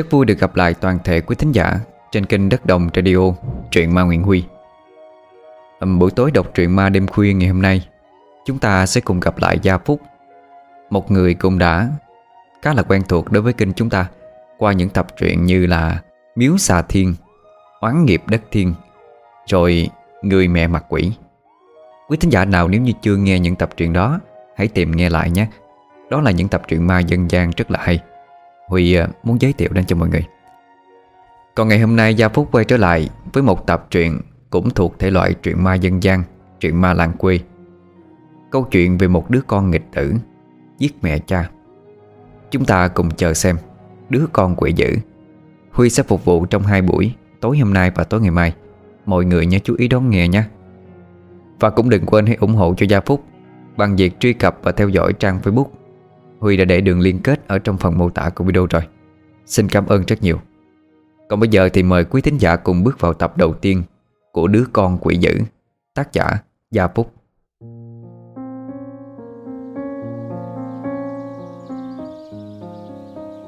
Rất vui được gặp lại toàn thể quý thính giả Trên kênh Đất Đồng Radio Truyện Ma Nguyễn Huy. Um, Buổi tối đọc truyện ma đêm khuya ngày hôm nay Chúng ta sẽ cùng gặp lại Gia Phúc Một người cũng đã khá là quen thuộc đối với kênh chúng ta Qua những tập truyện như là Miếu xà thiên Oán nghiệp đất thiên Rồi Người mẹ mặt quỷ. Quý thính giả nào nếu như chưa nghe những tập truyện đó Hãy tìm nghe lại nhé. Đó là những tập truyện ma dân gian rất là hay. Huy à, muốn giới thiệu đến cho mọi người. Còn ngày hôm nay Gia Phúc quay trở lại Với một tập truyện Cũng thuộc thể loại truyện ma dân gian, Truyện ma làng quê. Câu chuyện về một đứa con nghịch tử, Giết mẹ cha. Chúng ta cùng chờ xem Đứa con quỷ dữ. Huy sẽ phục vụ trong hai buổi, Tối hôm nay và tối ngày mai. Mọi người nhớ chú ý đón nghe nhé. Và cũng đừng quên hãy ủng hộ cho Gia Phúc Bằng việc truy cập và theo dõi trang Facebook. Huy đã để đường liên kết ở trong phần mô tả của video rồi. Xin cảm ơn rất nhiều. Còn bây giờ thì mời quý thính giả cùng bước vào tập đầu tiên Của Đứa Con Quỷ Dữ, Tác giả Gia Phúc.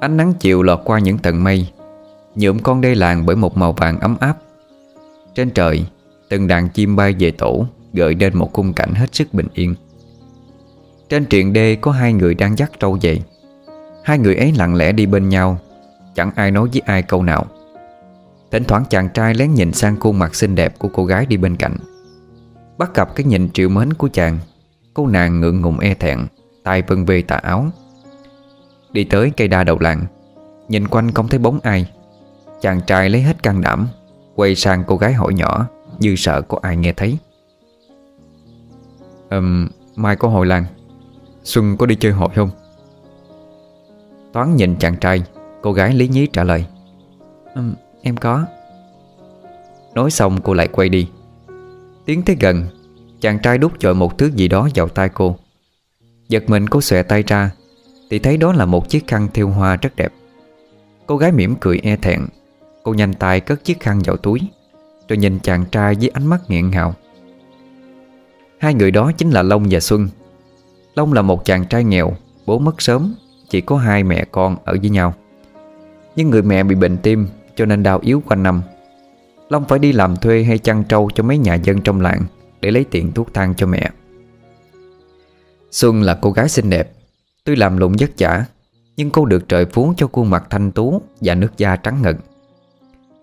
Ánh nắng chiều lọt qua những tầng mây, Nhuộm con đê làng bởi một màu vàng ấm áp. Trên trời, Từng đàn chim bay về tổ, Gợi đến một khung cảnh hết sức bình yên. Trên triền đê có hai người đang dắt trâu về. Hai người ấy lặng lẽ đi bên nhau Chẳng ai nói với ai câu nào. Thỉnh thoảng chàng trai lén nhìn sang khuôn mặt xinh đẹp của cô gái đi bên cạnh. Bắt gặp cái nhìn triệu mến của chàng Cô nàng ngượng ngùng e thẹn tay vân về tà áo. Đi tới cây đa đầu làng Nhìn quanh không thấy bóng ai. Chàng trai lấy hết can đảm Quay sang cô gái hỏi nhỏ Như sợ có ai nghe thấy. Um, Mai có hội làng. Xuân có đi chơi hội không? Toán nhìn chàng trai Cô gái lý nhí trả lời. Um, Em có. Nói xong cô lại quay đi. Tiến tới gần Chàng trai đút chọi một thứ gì đó vào tay cô. Giật mình cô xòe tay ra Thì thấy đó là một chiếc khăn thêu hoa rất đẹp. Cô gái mỉm cười e thẹn. Cô nhanh tay cất chiếc khăn vào túi Rồi nhìn chàng trai với ánh mắt nghẹn ngào. Hai người đó chính là Long và Xuân. Long là một chàng trai nghèo, Bố mất sớm, Chỉ có hai mẹ con ở với nhau. Nhưng người mẹ bị bệnh tim, Cho nên đau yếu quanh năm. Long phải đi làm thuê hay chăn trâu cho mấy nhà dân trong làng Để lấy tiền thuốc thang cho mẹ. Xuân là cô gái xinh đẹp. Tuy làm lụng vất vả, Nhưng cô được trời phú cho khuôn mặt thanh tú Và nước da trắng ngần.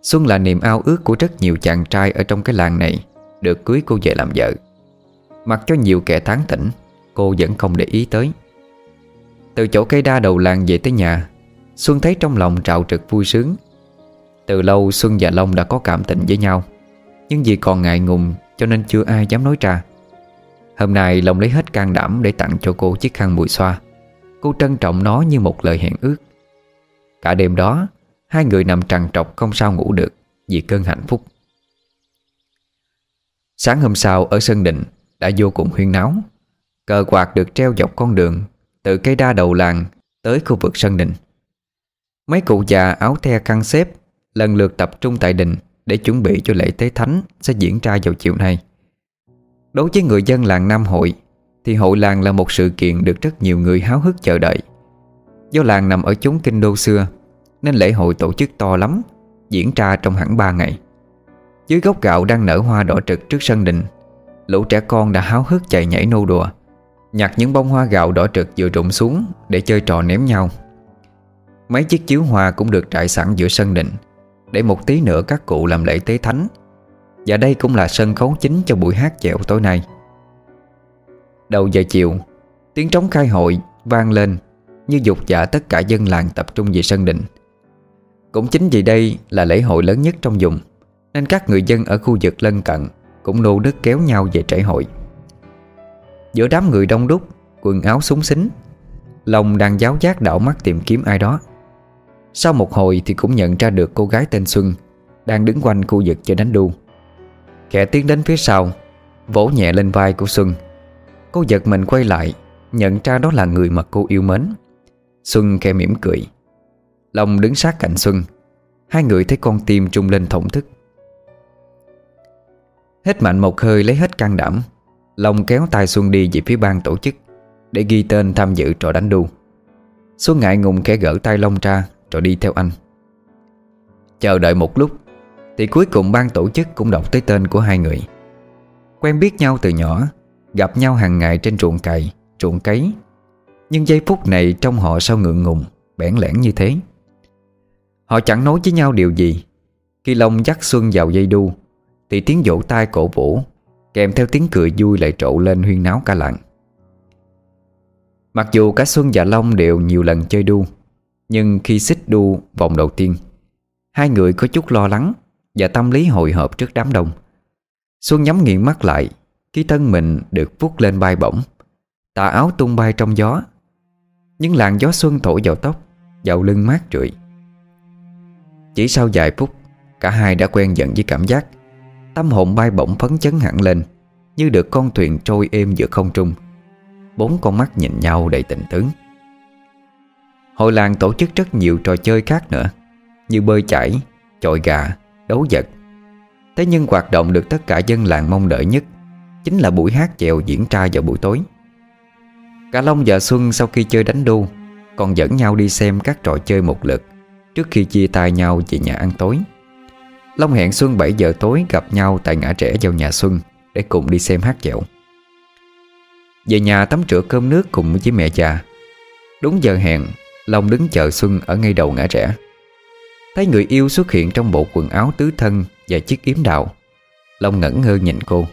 Xuân là niềm ao ước của rất nhiều chàng trai Ở trong cái làng này, Được cưới cô về làm vợ. Mặc cho nhiều kẻ tán tỉnh Cô vẫn không để ý tới. Từ chỗ cây đa đầu làng về tới nhà, Xuân thấy trong lòng trạo trực vui sướng. Từ lâu Xuân và Long đã có cảm tình với nhau, Nhưng vì còn ngại ngùng Cho nên chưa ai dám nói ra. Hôm nay Long lấy hết can đảm Để tặng cho cô chiếc khăn mùi xoa. Cô trân trọng nó như một lời hẹn ước. Cả đêm đó, Hai người nằm trằn trọc không sao ngủ được Vì cơn hạnh phúc. Sáng hôm sau ở sân định Đã vô cùng huyên náo. Cờ quạt được treo dọc con đường, Từ cây đa đầu làng Tới khu vực sân đình. Mấy cụ già áo the khăn xếp Lần lượt tập trung tại đình Để chuẩn bị cho lễ tế thánh Sẽ diễn ra vào chiều nay. Đối với người dân làng Nam Hội, Thì hội làng là một sự kiện Được rất nhiều người háo hức chờ đợi. Do làng nằm ở chốn kinh đô xưa, Nên lễ hội tổ chức to lắm, Diễn ra trong hẳn 3 ngày. Dưới gốc gạo đang nở hoa đỏ trực trước sân đình, Lũ trẻ con đã háo hức chạy nhảy nô đùa. Nhặt những bông hoa gạo đỏ trực vừa rụng xuống Để chơi trò ném nhau. Mấy chiếc chiếu hoa cũng được trải sẵn giữa sân đình Để một tí nữa các cụ làm lễ tế thánh. Và đây cũng là sân khấu chính cho buổi hát chèo tối nay. Đầu giờ chiều, Tiếng trống khai hội vang lên Như dục dạ tất cả dân làng tập trung về sân đình Cũng chính vì đây là lễ hội lớn nhất trong vùng, Nên các người dân ở khu vực lân cận Cũng nô đức kéo nhau về trải hội. Giữa đám người đông đúc, Quần áo súng xính, Long đang giáo giác đảo mắt tìm kiếm ai đó. Sau một hồi thì cũng nhận ra được cô gái tên Xuân Đang đứng quanh khu vực chơi đánh đu. Kẻ tiến đến phía sau, Vỗ nhẹ lên vai của Xuân. Cô giật mình quay lại, Nhận ra đó là người mà cô yêu mến. Xuân khẽ mỉm cười. Long đứng sát cạnh Xuân. Hai người thấy con tim trung lên thổn thức. Hết mạnh một hơi lấy hết can đảm Long kéo tay Xuân đi về phía ban tổ chức, Để ghi tên tham dự trò đánh đu. Xuân ngại ngùng khẽ gỡ tay Long ra, Rồi đi theo anh. Chờ đợi một lúc, Thì cuối cùng ban tổ chức cũng đọc tới tên của hai người. Quen biết nhau từ nhỏ, Gặp nhau hàng ngày trên ruộng cày, Ruộng cấy. Nhưng giây phút này trong họ sao ngượng ngùng, Bẽn lẽn như thế. Họ chẳng nói với nhau điều gì. Khi Long dắt Xuân vào dây đu, Thì tiếng vỗ tay cổ vũ Kèm theo tiếng cười vui lại trộn lên huyên náo cả làng. Mặc dù cả Xuân và Long đều nhiều lần chơi đu, Nhưng khi xích đu vòng đầu tiên, Hai người có chút lo lắng Và tâm lý hồi hộp trước đám đông. Xuân nhắm nghiện mắt lại, Khi thân mình được vuốt lên bay bổng, Tà áo tung bay trong gió. Những làn gió xuân thổi vào tóc, Vào lưng mát rượi. Chỉ sau vài phút, Cả hai đã quen dần với cảm giác Tâm hồn bay bổng phấn chấn hẳn lên Như được con thuyền trôi êm giữa không trung. Bốn con mắt nhìn nhau đầy tình tướng Hội làng tổ chức rất nhiều trò chơi khác nữa Như bơi chảy, chọi gà, đấu vật. Thế nhưng hoạt động được tất cả dân làng mong đợi nhất Chính là buổi hát chèo diễn ra vào buổi tối. Cả Long và Xuân sau khi chơi đánh đu Còn dẫn nhau đi xem các trò chơi một lượt Trước khi chia tay nhau về nhà ăn tối. Long hẹn Xuân 7 giờ tối gặp nhau tại ngã trẻ vào nhà Xuân Để cùng đi xem hát chèo Về nhà tắm rửa cơm nước cùng với mẹ già. Đúng giờ hẹn, Long đứng chờ Xuân ở ngay đầu ngã trẻ. Thấy người yêu xuất hiện trong bộ quần áo tứ thân Và chiếc yếm đạo Long ngẩn ngơ nhìn cô.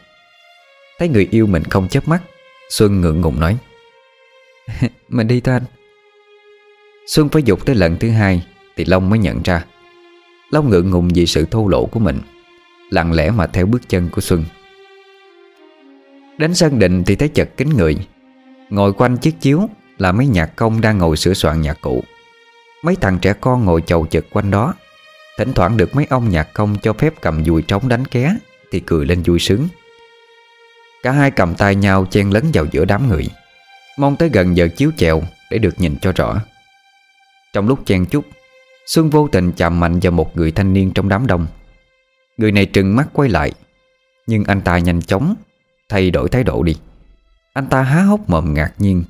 Thấy người yêu mình không chớp mắt, Xuân ngượng ngùng nói, Mình đi thôi anh. Xuân phải dục tới lần thứ hai Thì Long mới nhận ra. Long ngượng ngùng vì sự thô lỗ của mình, Lặng lẽ mà theo bước chân của Xuân. Đến sân định thì thấy chật kính người. Ngồi quanh chiếc chiếu Là mấy nhạc công đang ngồi sửa soạn nhạc cụ. Mấy thằng trẻ con ngồi chầu chật quanh đó. Thỉnh thoảng được mấy ông nhạc công cho phép cầm dùi trống đánh ké Thì cười lên vui sướng. Cả hai cầm tay nhau chen lấn vào giữa đám người, Mong tới gần giờ chiếu chèo Để được nhìn cho rõ. Trong lúc chen chúc Xuân vô tình chạm mạnh vào một người thanh niên trong đám đông. Người này trừng mắt quay lại, Nhưng anh ta nhanh chóng Thay đổi thái độ đi. Anh ta há hốc mồm ngạc nhiên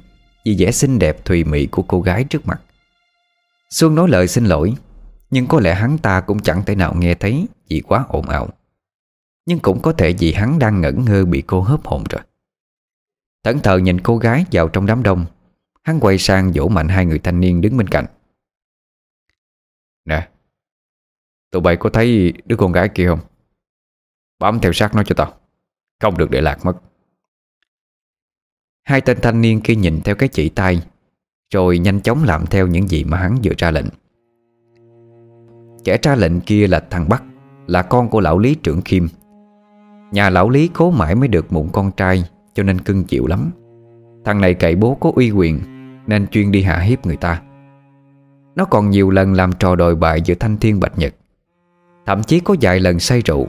Vì vẻ xinh đẹp thùy mị của cô gái trước mặt. Xuân nói lời xin lỗi, Nhưng có lẽ hắn ta cũng chẳng thể nào nghe thấy Vì quá ồn ào. Nhưng cũng có thể vì hắn đang ngẩn ngơ Bị cô hớp hồn rồi. Thẫn thờ nhìn cô gái vào trong đám đông, Hắn quay sang vỗ mạnh hai người thanh niên đứng bên cạnh. Tụi bay có thấy đứa con gái kia không? Bám theo sát nó cho tao. Không được để lạc mất. Hai tên thanh niên kia nhìn theo cái chỉ tay, Rồi nhanh chóng làm theo những gì mà hắn vừa ra lệnh. Kẻ ra lệnh kia là thằng Bắc, Là con của lão Lý trưởng Kim. Nhà lão Lý cố mãi mới được mụn con trai, Cho nên cưng chịu lắm. Thằng này cậy bố có uy quyền, Nên chuyên đi hạ hiếp người ta. Nó còn nhiều lần làm trò đồi bại giữa Thanh Thiên Bạch Nhật. Thậm chí có vài lần say rượu,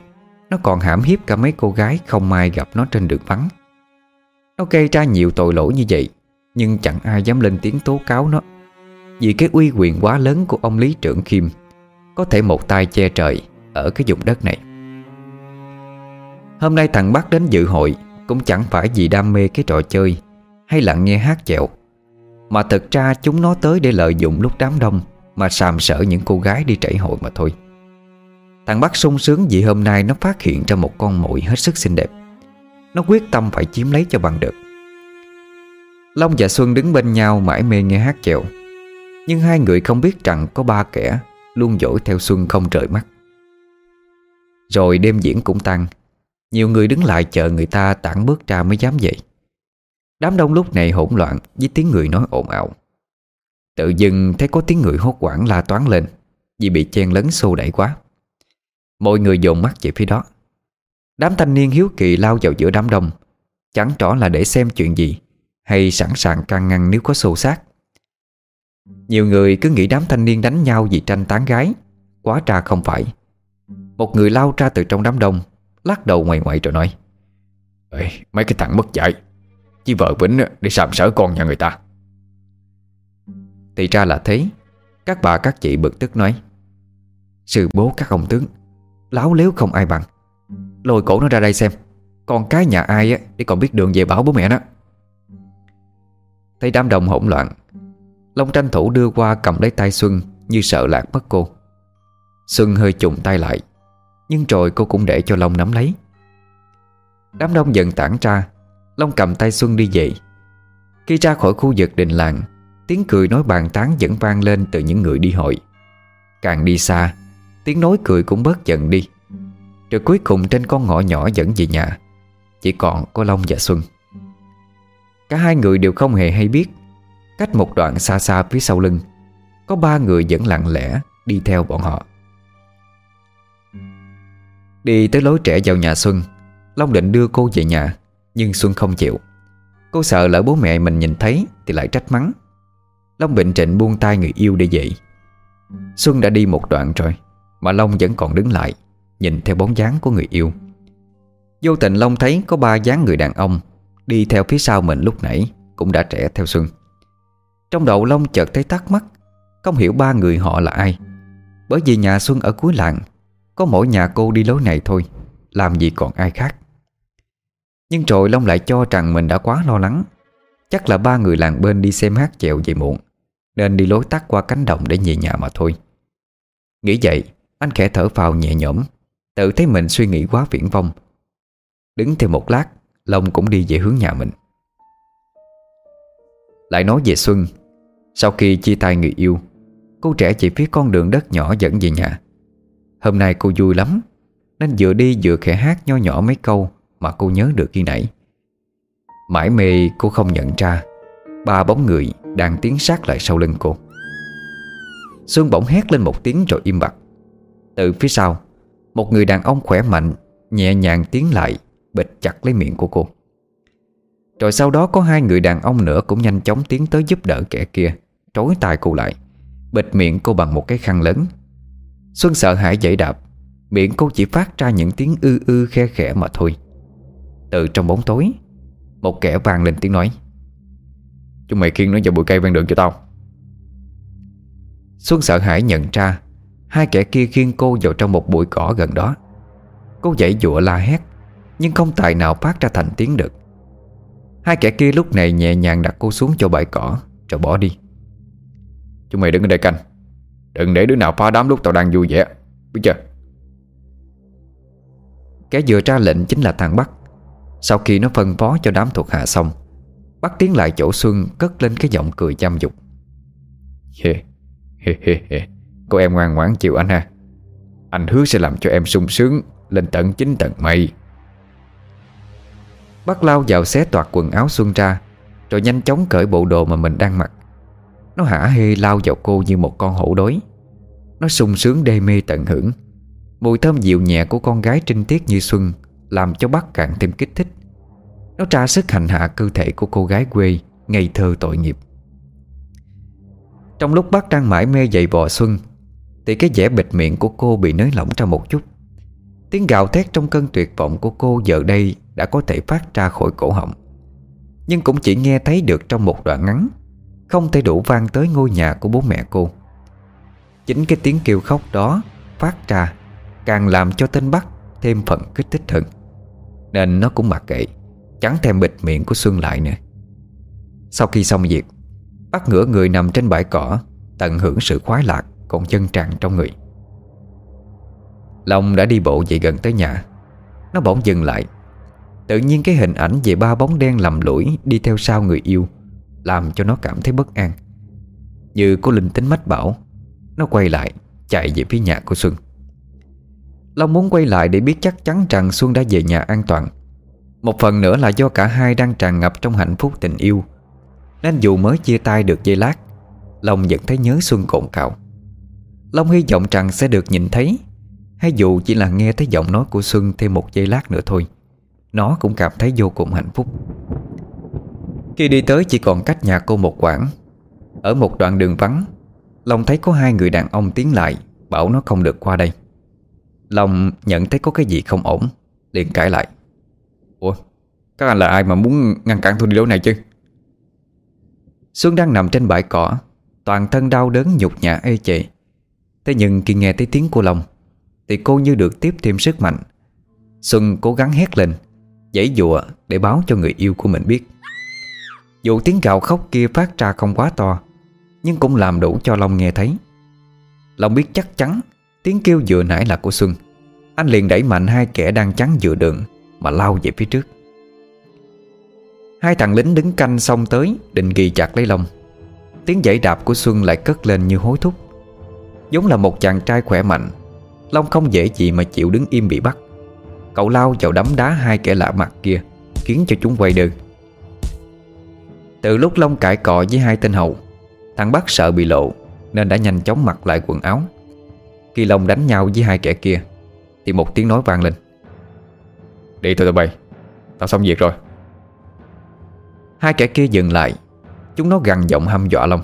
Nó còn hãm hiếp cả mấy cô gái không may gặp nó trên đường vắng. Nó gây ra nhiều tội lỗi như vậy, Nhưng chẳng ai dám lên tiếng tố cáo nó. Vì cái uy quyền quá lớn của ông Lý Trưởng Kim, Có thể một tay che trời Ở cái vùng đất này. Hôm nay thằng Bắc đến dự hội Cũng chẳng phải vì đam mê cái trò chơi Hay là nghe hát chẹo mà thật ra chúng nó tới để lợi dụng lúc đám đông Mà sàm sở những cô gái đi trảy hội mà thôi. Thằng Bắc sung sướng vì hôm nay nó phát hiện ra một con muội hết sức xinh đẹp. Nó quyết tâm phải chiếm lấy cho bằng được. Long và Xuân đứng bên nhau mãi mê nghe hát chèo. Nhưng hai người không biết rằng có ba kẻ Luôn dỗi theo Xuân không rời mắt. Rồi đêm diễn cũng tăng Nhiều người đứng lại chờ người ta tản bước ra mới dám dậy Đám đông lúc này hỗn loạn với tiếng người nói ồn ào. Tự dưng thấy có tiếng người hốt quảng la toán lên Vì bị chen lấn xô đẩy quá. Mọi người dồn mắt về phía đó. Đám thanh niên hiếu kỳ lao vào giữa đám đông. Chẳng rõ là để xem chuyện gì Hay sẵn sàng can ngăn nếu có xô xát. Nhiều người cứ nghĩ đám thanh niên đánh nhau vì tranh tán gái Quá ra không phải. Một người lao ra từ trong đám đông Lắc đầu ngoài ngoại rồi nói Ê, Mấy cái thằng mất dạy Chỉ vợ Vĩnh để sàm sỡ con nhà người ta. Thì ra là thế Các bà các chị bực tức nói Sư bố các ông tướng Láo léo không ai bằng. Lôi cổ nó ra đây xem. Con cái nhà ai á, để còn biết đường về bảo bố mẹ nó. Thấy đám đồng hỗn loạn, Long tranh thủ đưa qua cầm lấy tay Xuân Như sợ lạc mất cô. Xuân hơi trùng tay lại, Nhưng rồi cô cũng để cho Long nắm lấy. Đám đông dần tản ra, Long cầm tay Xuân đi về. Khi ra khỏi khu vực đình làng, Tiếng cười nói bàn tán vẫn vang lên từ những người đi hội. Càng đi xa Tiếng nói cười cũng bớt dần đi. Rồi cuối cùng trên con ngõ nhỏ dẫn về nhà, Chỉ còn có Long và Xuân. Cả hai người đều không hề hay biết, Cách một đoạn xa xa phía sau lưng, Có ba người vẫn lặng lẽ Đi theo bọn họ. Đi tới lối trẻ vào nhà Xuân, Long định đưa cô về nhà, Nhưng Xuân không chịu. Cô sợ lỡ bố mẹ mình nhìn thấy Thì lại trách mắng. Long bệnh trịnh buông tay người yêu để dậy. Xuân đã đi một đoạn rồi. Mà Long vẫn còn đứng lại, Nhìn theo bóng dáng của người yêu. Vô tình Long thấy có ba dáng người đàn ông Đi theo phía sau mình lúc nãy Cũng đã trẻ theo Xuân. Trong đầu Long chợt thấy thắc mắc, Không hiểu ba người họ là ai. Bởi vì nhà Xuân ở cuối làng, Có mỗi nhà cô đi lối này thôi, Làm gì còn ai khác. Nhưng rồi Long lại cho rằng mình đã quá lo lắng, Chắc là ba người làng bên đi xem hát chèo về muộn, Nên đi lối tắt qua cánh đồng để về nhà mà thôi. Nghĩ vậy anh khẽ thở phào nhẹ nhõm, Tự thấy mình suy nghĩ quá viễn vông. Đứng thêm một lát, Long cũng đi về hướng nhà mình. Lại nói về Xuân, Sau khi chia tay người yêu, Cô trẻ chỉ phía con đường đất nhỏ dẫn về nhà. Hôm nay cô vui lắm, Nên vừa đi vừa khẽ hát nho nhỏ mấy câu Mà cô nhớ được khi nãy. Mãi mê cô không nhận ra, Ba bóng người đang tiến sát lại sau lưng cô. Xuân bỗng hét lên một tiếng rồi im bặt. Từ phía sau. Một người đàn ông khỏe mạnh, Nhẹ nhàng tiến lại Bịch chặt lấy miệng của cô. Rồi sau đó có hai người đàn ông nữa Cũng nhanh chóng tiến tới giúp đỡ kẻ kia Trối tay cô lại, Bịt miệng cô bằng một cái khăn lớn. Xuân sợ hãi dậy đạp, Miệng cô chỉ phát ra những tiếng ư ư khe khẽ mà thôi. Từ trong bóng tối, Một kẻ vang lên tiếng nói, Chúng mày khiêng nó vào bụi cây ven đường cho tao. Xuân sợ hãi nhận ra Hai kẻ kia khiêng cô vào trong một bụi cỏ gần đó. Cô dậy dụa la hét, Nhưng không tài nào phát ra thành tiếng được. Hai kẻ kia lúc này nhẹ nhàng đặt cô xuống cho bãi cỏ, Rồi bỏ đi. Chúng mày đứng ở đây canh. Đừng để đứa nào phá đám lúc tao đang vui vẻ. Biết chưa? Kẻ vừa ra lệnh chính là thằng Bắc. Sau khi nó phân phó cho đám thuộc hạ xong Bắt tiến lại chỗ Xuân Cất lên cái giọng cười chăm dục. Yeah. Cô em ngoan ngoãn chịu anh ha. Anh hứa sẽ làm cho em sung sướng Lên tận chính tận mây. Bác lao vào xé toạc quần áo Xuân ra, Rồi nhanh chóng cởi bộ đồ mà mình đang mặc. Nó hả hê lao vào cô như một con hổ đói. Nó sung sướng đê mê tận hưởng. Mùi thơm dịu nhẹ của con gái trinh tiết như Xuân Làm cho bác càng thêm kích thích. Nó tra sức hành hạ cơ thể của cô gái quê Ngây thơ tội nghiệp. Trong lúc bác đang mãi mê dậy vò Xuân thì cái vẻ bịt miệng của cô bị nới lỏng ra một chút. Tiếng gào thét trong cơn tuyệt vọng của cô giờ đây Đã có thể phát ra khỏi cổ họng. Nhưng cũng chỉ nghe thấy được trong một đoạn ngắn, Không thể đủ vang tới ngôi nhà của bố mẹ cô. Chính cái tiếng kêu khóc đó Phát ra Càng làm cho tên Bắc thêm phần kích thích hơn. Nên nó cũng mặc kệ, Chẳng thèm bịt miệng của Xuân lại nữa. Sau khi xong việc Bắt ngửa người nằm trên bãi cỏ, Tận hưởng sự khoái lạc. Còn chân tràn trong người. Long đã đi bộ về gần tới nhà. Nó bỗng dừng lại. Tự nhiên cái hình ảnh về ba bóng đen lầm lũi Đi theo sau người yêu Làm cho nó cảm thấy bất an. Như có linh tính mách bảo, Nó quay lại, chạy về phía nhà của Xuân. Long muốn quay lại để biết chắc chắn rằng Xuân đã về nhà an toàn. Một phần nữa là do cả hai đang tràn ngập trong hạnh phúc tình yêu. Nên dù mới chia tay được giây lát, Long vẫn thấy nhớ Xuân cộn cạo. Long hy vọng rằng sẽ được nhìn thấy. Hay dù chỉ là nghe thấy giọng nói của Xuân thêm một giây lát nữa thôi, Nó cũng cảm thấy vô cùng hạnh phúc. Khi đi tới chỉ còn cách nhà cô một quãng. Ở một đoạn đường vắng, Long thấy có hai người đàn ông tiến lại, Bảo nó không được qua đây. Long nhận thấy có cái gì không ổn, liền cãi lại. Ủa, Các anh là ai mà muốn ngăn cản tôi đi lối này chứ? Xuân đang nằm trên bãi cỏ, Toàn thân đau đớn nhục nhã ê chệ Thế nhưng khi nghe thấy tiếng của Long Thì cô như được tiếp thêm sức mạnh. Xuân cố gắng hét lên, dãy dụa để báo cho người yêu của mình biết. Dù tiếng gào khóc kia phát ra không quá to, Nhưng cũng làm đủ cho Long nghe thấy. Long biết chắc chắn Tiếng kêu vừa nãy là của Xuân. Anh liền đẩy mạnh hai kẻ đang chắn giữa đường Mà lao về phía trước. Hai thằng lính đứng canh xong tới, Định ghi chặt lấy Long. Tiếng giãy đạp của Xuân lại cất lên như hối thúc. Giống là một chàng trai khỏe mạnh. Long không dễ gì mà chịu đứng im bị bắt. Cậu lao vào đấm đá hai kẻ lạ mặt kia, Khiến cho chúng quay đường Từ lúc Long cãi cọ với hai tên hầu, Thằng bắt sợ bị lộ, Nên đã nhanh chóng mặc lại quần áo. Khi Long đánh nhau với hai kẻ kia, Thì một tiếng nói vang lên. Đi thôi tụi bay, Tao xong việc rồi. Hai kẻ kia dừng lại, Chúng nó gằn giọng hăm dọa Long.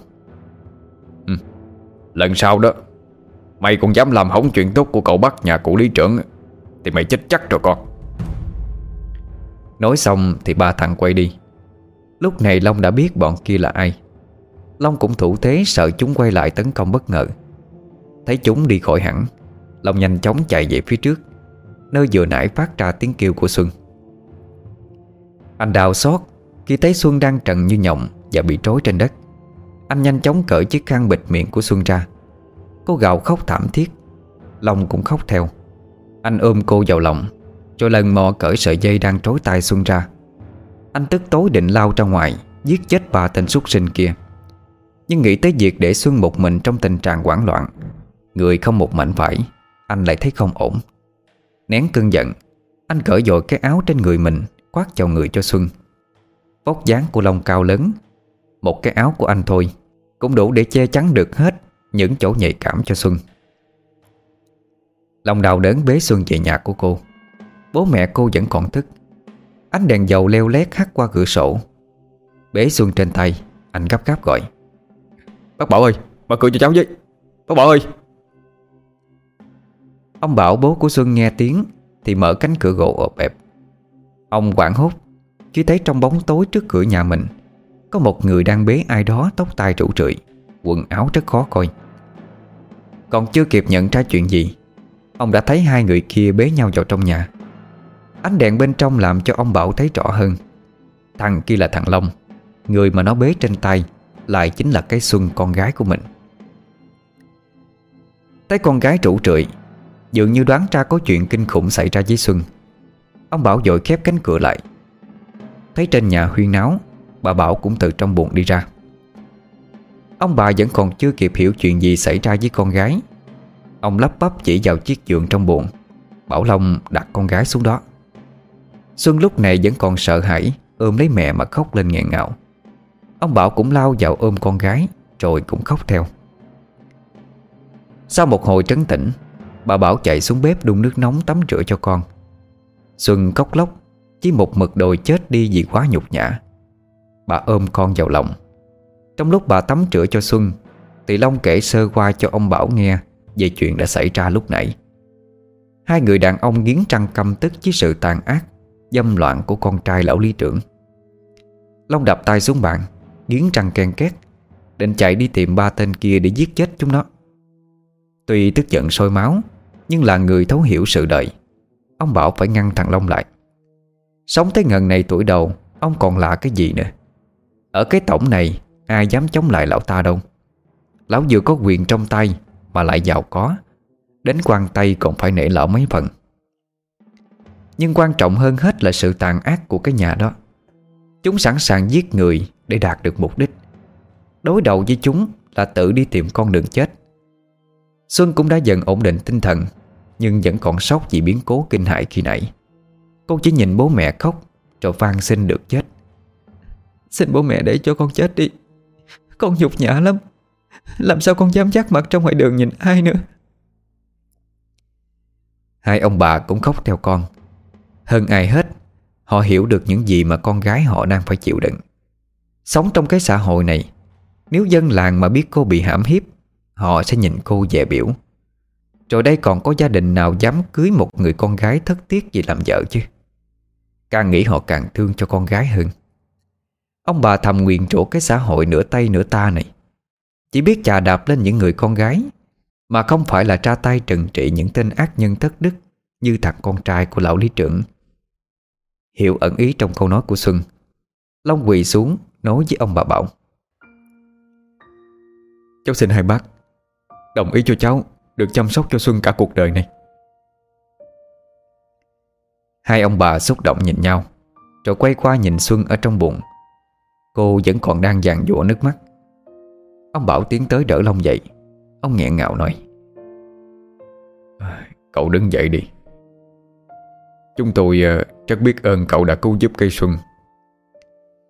Ừ. Lần sau đó Mày còn dám làm hỏng chuyện tốt của cậu bắt nhà cụ lý trưởng. Thì mày chết chắc rồi con. Nói xong thì ba thằng quay đi. Lúc này Long đã biết bọn kia là ai. Long cũng thủ thế sợ chúng quay lại tấn công bất ngờ. Thấy chúng đi khỏi hẳn, Long nhanh chóng chạy về phía trước, Nơi vừa nãy phát ra tiếng kêu của Xuân. Anh đào xót, Khi thấy Xuân đang trần như nhộng Và bị trối trên đất, Anh nhanh chóng cởi chiếc khăn bịt miệng của Xuân ra. Cô gào khóc thảm thiết. Long cũng khóc theo. Anh ôm cô vào lòng Rồi lần mò cởi sợi dây đang trối tay Xuân ra. Anh tức tối định lao ra ngoài, Giết chết ba tên súc sinh kia. Nhưng nghĩ tới việc để Xuân một mình Trong tình trạng hoảng loạn, Người không một mảnh vải, Anh lại thấy không ổn. Nén cơn giận, Anh cởi dội cái áo trên người mình Quát vào người cho Xuân. Vóc dáng của Long cao lớn, Một cái áo của anh thôi, Cũng đủ để che chắn được hết những chỗ nhạy cảm cho Xuân. Lòng đào đớn bế Xuân về nhà của cô. Bố mẹ cô vẫn còn thức. Ánh đèn dầu leo lét hắt qua cửa sổ. Bế Xuân trên tay Anh gấp gáp gọi. Bác Bảo ơi, mở cửa cho cháu với. Bác Bảo ơi. Ông Bảo bố của Xuân nghe tiếng Thì mở cánh cửa gỗ ộp ẹp. Ông quảng hốt Khi thấy trong bóng tối trước cửa nhà mình Có một người đang bế ai đó tóc tai rủ rượi Quần áo rất khó coi còn chưa kịp nhận ra chuyện gì, Ông đã thấy hai người kia bế nhau vào trong nhà. Ánh đèn bên trong làm cho ông Bảo thấy rõ hơn. Thằng kia là thằng Long, Người mà nó bế trên tay Lại chính là cái Xuân, con gái của mình. Thấy con gái trụ trượi Dường như đoán ra có chuyện kinh khủng xảy ra với Xuân, Ông Bảo dội khép cánh cửa lại. Thấy trên nhà huyên náo, Bà Bảo cũng từ trong buồn đi ra. Ông bà vẫn còn chưa kịp hiểu chuyện gì xảy ra với con gái. Ông lắp bắp chỉ vào chiếc giường trong buồn, Bảo Long đặt con gái xuống đó. Xuân lúc này vẫn còn sợ hãi Ôm lấy mẹ mà khóc lên nghẹn ngào. Ông Bảo cũng lao vào ôm con gái Rồi cũng khóc theo. Sau một hồi trấn tĩnh Bà Bảo chạy xuống bếp đun nước nóng tắm rửa cho con. Xuân khóc lóc Chỉ một mực đồi chết đi vì quá nhục nhã. Bà ôm con vào lòng trong lúc bà tắm rửa cho Xuân Thì Long kể sơ qua cho ông Bảo nghe Về chuyện đã xảy ra lúc nãy. Hai người đàn ông nghiến trăng căm tức Với sự tàn ác, Dâm loạn của con trai lão lý trưởng. Long đập tay xuống bàn, Nghiến trăng ken két, Định chạy đi tìm ba tên kia để giết chết chúng nó. Tuy tức giận sôi máu, Nhưng là người thấu hiểu sự đời, Ông bảo phải ngăn thằng Long lại. Sống tới ngần này tuổi đầu, Ông còn lạ cái gì nữa? Ở cái tổng này Ai dám chống lại lão ta đâu. Lão vừa có quyền trong tay Mà lại giàu có. Đến quan tay còn phải nể lão mấy phần. Nhưng quan trọng hơn hết là sự tàn ác của cái nhà đó. Chúng sẵn sàng giết người Để đạt được mục đích. Đối đầu với chúng là tự đi tìm con đường chết. Xuân cũng đã dần ổn định tinh thần, Nhưng vẫn còn sốc vì biến cố kinh hại khi nãy. Cô chỉ nhìn bố mẹ khóc, Rồi van xin được chết. Xin bố mẹ để cho con chết đi con nhục nhã lắm. Làm sao con dám chắc mặt trong ngoài đường nhìn ai nữa? Hai ông bà cũng khóc theo con. Hơn ai hết, Họ hiểu được những gì mà con gái họ đang phải chịu đựng. Sống trong cái xã hội này, Nếu dân làng mà biết cô bị hãm hiếp, Họ sẽ nhìn cô dè biểu. Rồi đây còn có gia đình nào dám cưới một người con gái thất tiếc gì làm vợ chứ? Càng nghĩ họ càng thương cho con gái hơn. Ông bà thầm nguyện trổ cái xã hội nửa tay nửa ta này. Chỉ biết chà đạp lên những người con gái Mà không phải là tra tay trừng trị những tên ác nhân thất đức Như thằng con trai của lão lý trưởng. Hiểu ẩn ý trong câu nói của Xuân Long quỳ xuống nói với ông bà Bảo. Cháu xin hai bác Đồng ý cho cháu Được chăm sóc cho Xuân cả cuộc đời này. Hai ông bà xúc động nhìn nhau Rồi quay qua nhìn Xuân ở trong bụng Cô vẫn còn đang dàn dụa nước mắt. Ông Bảo tiến tới đỡ Long dậy. Ông nghẹn ngào nói ờ, Cậu đứng dậy đi. Chúng tôi ờ, rất biết ơn cậu đã cứu giúp cây Xuân.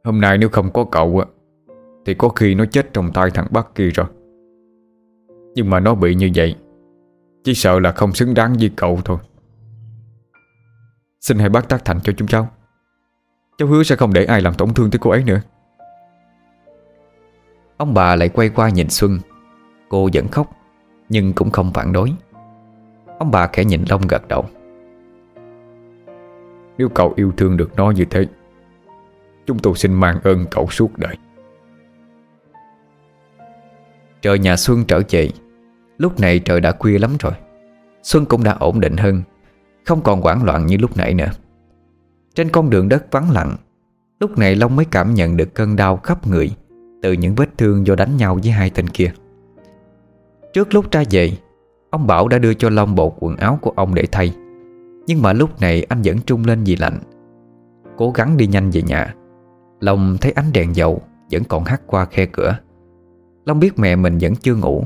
Hôm nay nếu không có cậu ờ, Thì có khi nó chết trong tay thằng Bắc kia rồi. Nhưng mà nó bị như vậy, Chỉ sợ là không xứng đáng với cậu thôi. Xin hãy bác tác thành cho chúng cháu. Cháu hứa sẽ không để ai làm tổn thương tới cô ấy nữa. Ông bà lại quay qua nhìn Xuân. Cô vẫn khóc, Nhưng cũng không phản đối. Ông bà khẽ nhìn Long gật đầu. Nếu cậu yêu thương được nó như thế, Chúng tôi xin mang ơn cậu suốt đời. Trời nhà Xuân trở về. Lúc này trời đã khuya lắm rồi. Xuân cũng đã ổn định hơn, Không còn hoảng loạn như lúc nãy nữa. Trên con đường đất vắng lặng, Lúc này Long mới cảm nhận được cơn đau khắp người. Từ những vết thương do đánh nhau với hai tên kia. Trước lúc ra về, Ông Bảo đã đưa cho Long bộ quần áo của ông để thay. Nhưng mà lúc này anh vẫn trung lên vì lạnh. Cố gắng đi nhanh về nhà, Long thấy ánh đèn dầu Vẫn còn hắt qua khe cửa. Long biết mẹ mình vẫn chưa ngủ.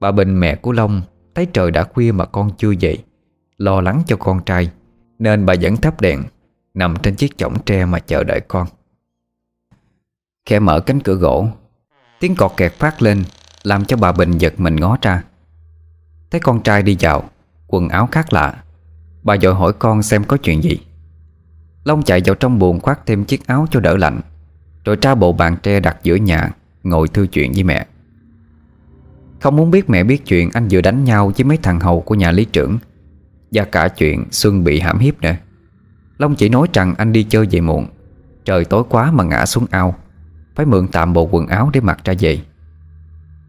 Bà Bình, mẹ của Long, Thấy trời đã khuya mà con chưa dậy Lo lắng cho con trai, Nên bà vẫn thắp đèn Nằm trên chiếc chõng tre mà chờ đợi con. Khẽ mở cánh cửa gỗ. Tiếng cọt kẹt phát lên, Làm cho bà Bình giật mình ngó ra. Thấy con trai đi vào, Quần áo khác lạ, Bà dội hỏi con xem có chuyện gì. Long chạy vào trong buồng khoác thêm chiếc áo cho đỡ lạnh, Rồi tra bộ bàn tre đặt giữa nhà, Ngồi thư chuyện với mẹ. Không muốn biết mẹ biết chuyện, Anh vừa đánh nhau với mấy thằng hầu của nhà lý trưởng, Và cả chuyện Xuân bị hãm hiếp nữa. Long chỉ nói rằng anh đi chơi về muộn, Trời tối quá mà ngã xuống ao. Phải mượn tạm bộ quần áo để mặc ra về.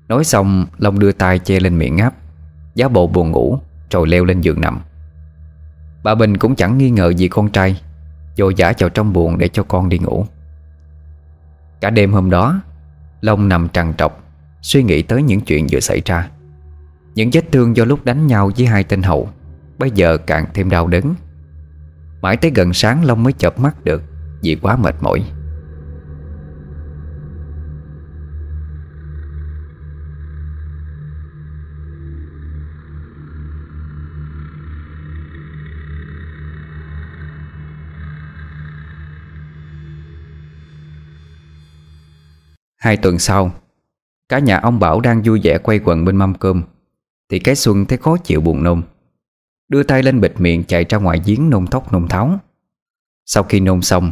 Nói xong, Long đưa tay che lên miệng ngáp, Giá bộ buồn ngủ, Rồi leo lên giường nằm. Bà Bình cũng chẳng nghi ngờ gì con trai Dội giả vào trong buồn để cho con đi ngủ. Cả đêm hôm đó, Long nằm trằn trọc, Suy nghĩ tới những chuyện vừa xảy ra. Những vết thương do lúc đánh nhau với hai tên hậu Bây giờ càng thêm đau đớn. Mãi tới gần sáng, Long mới chợp mắt được Vì quá mệt mỏi. Hai tuần sau Cả nhà ông Bảo đang vui vẻ quay quần bên mâm cơm Thì cái Xuân thấy khó chịu buồn nôn Đưa tay lên bịt miệng chạy ra ngoài giếng nôn thốc nôn tháo. Sau khi nôn xong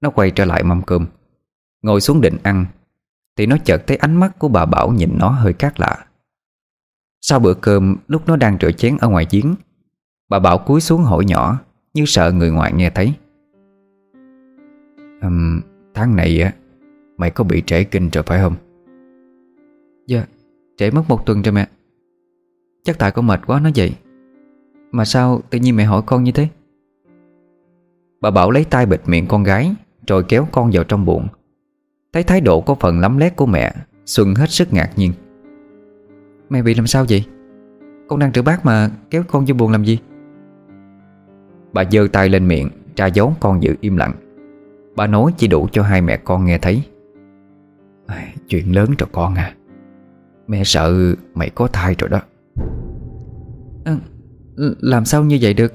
Nó quay trở lại mâm cơm. Ngồi xuống định ăn Thì nó chợt thấy ánh mắt của bà Bảo nhìn nó hơi khác lạ. Sau bữa cơm Lúc nó đang rửa chén ở ngoài giếng Bà Bảo cúi xuống hỏi nhỏ Như sợ người ngoài nghe thấy. Um, Tháng này á Mày có bị trễ kinh rồi phải không? Dạ Trễ mất một tuần rồi mẹ. Chắc tại con mệt quá nó vậy. Mà sao tự nhiên mẹ hỏi con như thế? Bà Bảo lấy tay bịt miệng con gái Rồi kéo con vào trong bụng. Thấy thái độ có phần lắm lét của mẹ Xuân hết sức ngạc nhiên. Mẹ bị làm sao vậy? Con đang rửa bát mà kéo con vô buồn làm gì? Bà giơ tay lên miệng Tra dấu con giữ im lặng. Bà nói chỉ đủ cho hai mẹ con nghe thấy Chuyện lớn rồi con à. Mẹ sợ mày có thai rồi đó. À, Làm sao như vậy được?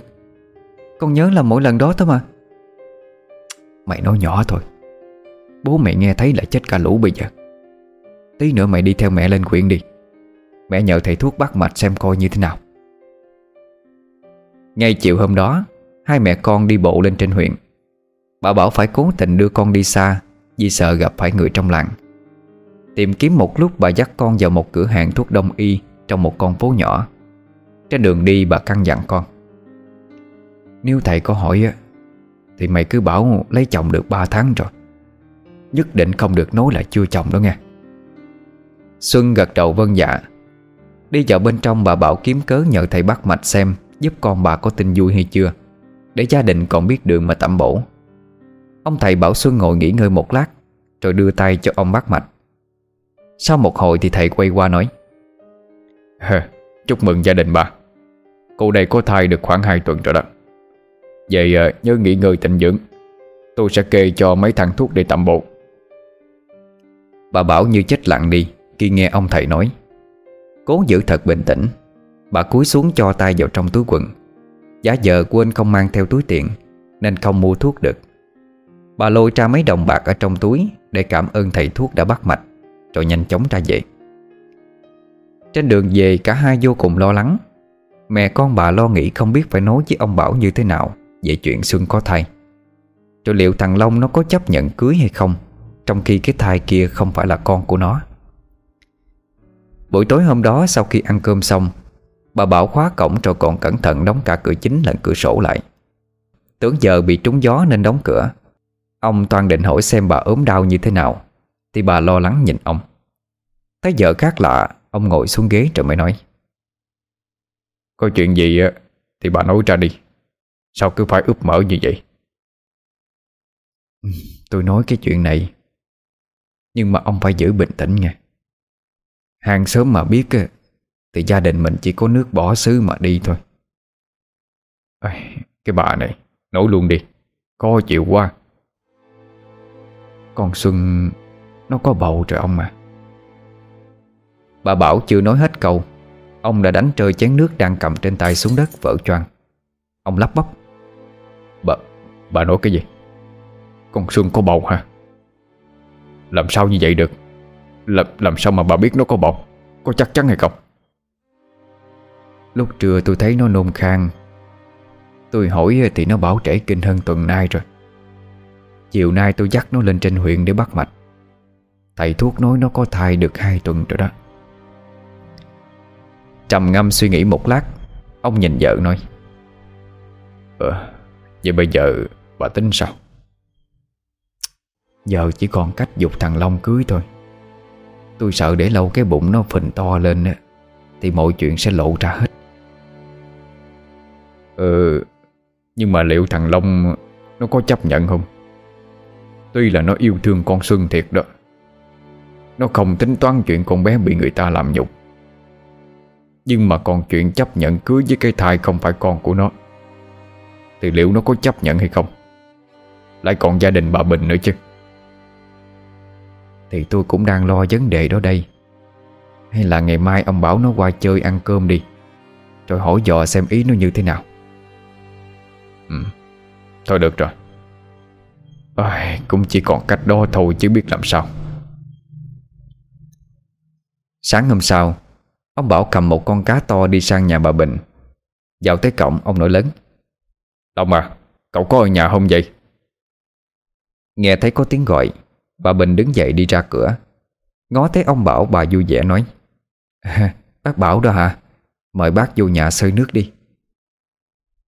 Con nhớ là mỗi lần đó thôi mà. Mày nói nhỏ thôi. Bố mẹ nghe thấy là chết cả lũ bây giờ. Tí nữa mày đi theo mẹ lên huyện đi. Mẹ nhờ thầy thuốc bắt mạch xem coi như thế nào. Ngay chiều hôm đó Hai mẹ con đi bộ lên trên huyện. Bà bảo phải cố tình đưa con đi xa Vì sợ gặp phải người trong làng Tìm kiếm một lúc bà dắt con vào một cửa hàng thuốc đông y Trong một con phố nhỏ. Trên đường đi bà căn dặn con, Nếu thầy có hỏi á, Thì mày cứ bảo lấy chồng được 3 tháng rồi. Nhất định không được nói là chưa chồng đó nghe. Xuân gật đầu vân dạ. Đi vào bên trong bà bảo kiếm cớ nhờ thầy bắt mạch xem Giúp con bà có tin vui hay chưa, Để gia đình còn biết đường mà tẩm bổ. Ông thầy bảo Xuân ngồi nghỉ ngơi một lát, Rồi đưa tay cho ông bắt mạch sau một hồi thì thầy quay qua nói Hờ, Chúc mừng gia đình bà. Cô đây có thai được khoảng 2 tuần rồi đó. Vậy à, nhớ nghỉ ngơi tịnh dưỡng. Tôi sẽ kê cho mấy thằng thuốc để tạm bộ Bà Bảo như chết lặng đi Khi nghe ông thầy nói. Cố giữ thật bình tĩnh Bà cúi xuống cho tay vào trong túi quần. Giá giờ quên không mang theo túi tiền Nên không mua thuốc được. Bà lôi ra mấy đồng bạc ở trong túi Để cảm ơn thầy thuốc đã bắt mạch rồi nhanh chóng ra về. Trên đường về, cả hai vô cùng lo lắng. Mẹ con bà lo nghĩ không biết phải nói với ông Bảo như thế nào Về chuyện Xuân có thai. Rồi liệu thằng Long nó có chấp nhận cưới hay không, Trong khi cái thai kia không phải là con của nó? Buổi tối hôm đó, sau khi ăn cơm xong, Bà Bảo khóa cổng rồi còn cẩn thận đóng cả cửa chính lẫn cửa sổ lại. Tưởng giờ bị trúng gió nên đóng cửa. Ông toàn định hỏi xem bà ốm đau như thế nào. Thì bà lo lắng nhìn ông. Thấy vợ khác lạ Ông ngồi xuống ghế rồi mới nói. Có chuyện gì thì bà nói ra đi. Sao cứ phải úp mở như vậy? Tôi nói cái chuyện này Nhưng mà ông phải giữ bình tĩnh nha. Hàng sớm mà biết Thì gia đình mình chỉ có nước bỏ xứ mà đi thôi. Cái bà này Nói luôn đi Có chịu quá. Con Xuân nó có bầu rồi ông mà. Bà Bảo chưa nói hết câu. Ông đã đánh rơi chén nước đang cầm trên tay xuống đất vỡ choang. Ông lắp bắp. Bà, bà nói cái gì? Con Xuân có bầu hả? Làm sao như vậy được? Làm, làm sao mà bà biết nó có bầu? Có chắc chắn hay không? Lúc trưa tôi thấy nó nôn khang Tôi hỏi thì nó bảo trễ kinh hơn tuần nay rồi. Chiều nay tôi dắt nó lên trên huyện để bắt mạch. Thầy thuốc nói nó có thai được hai tuần rồi đó. Trầm ngâm suy nghĩ một lát, Ông nhìn vợ nói Ờ Vậy bây giờ bà tính sao? Giờ chỉ còn cách dục thằng Long cưới thôi. Tôi sợ để lâu cái bụng nó phình to lên Thì mọi chuyện sẽ lộ ra hết. Ừ Nhưng mà liệu thằng Long Nó có chấp nhận không? Tuy là nó yêu thương con Xuân thiệt đó. Nó không tính toán chuyện con bé bị người ta làm nhục. Nhưng mà còn chuyện chấp nhận cưới với cái thai không phải con của nó. Thì liệu nó có chấp nhận hay không? Lại còn gia đình bà Bình nữa chứ. Thì tôi cũng đang lo vấn đề đó đây. Hay là ngày mai ông bảo nó qua chơi ăn cơm đi. Rồi hỏi dò xem ý nó như thế nào. Ừ Thôi được rồi. À, Cũng chỉ còn cách đó thôi chứ biết làm sao. Sáng hôm sau, Ông Bảo cầm một con cá to đi sang nhà bà Bình. Vào tới cổng, ông nói lớn, Long à Cậu có ở nhà không vậy? Nghe thấy có tiếng gọi, Bà Bình đứng dậy đi ra cửa. Ngó thấy ông Bảo, bà vui vẻ nói, Bác Bảo đó hả? Mời bác vô nhà sơi nước đi.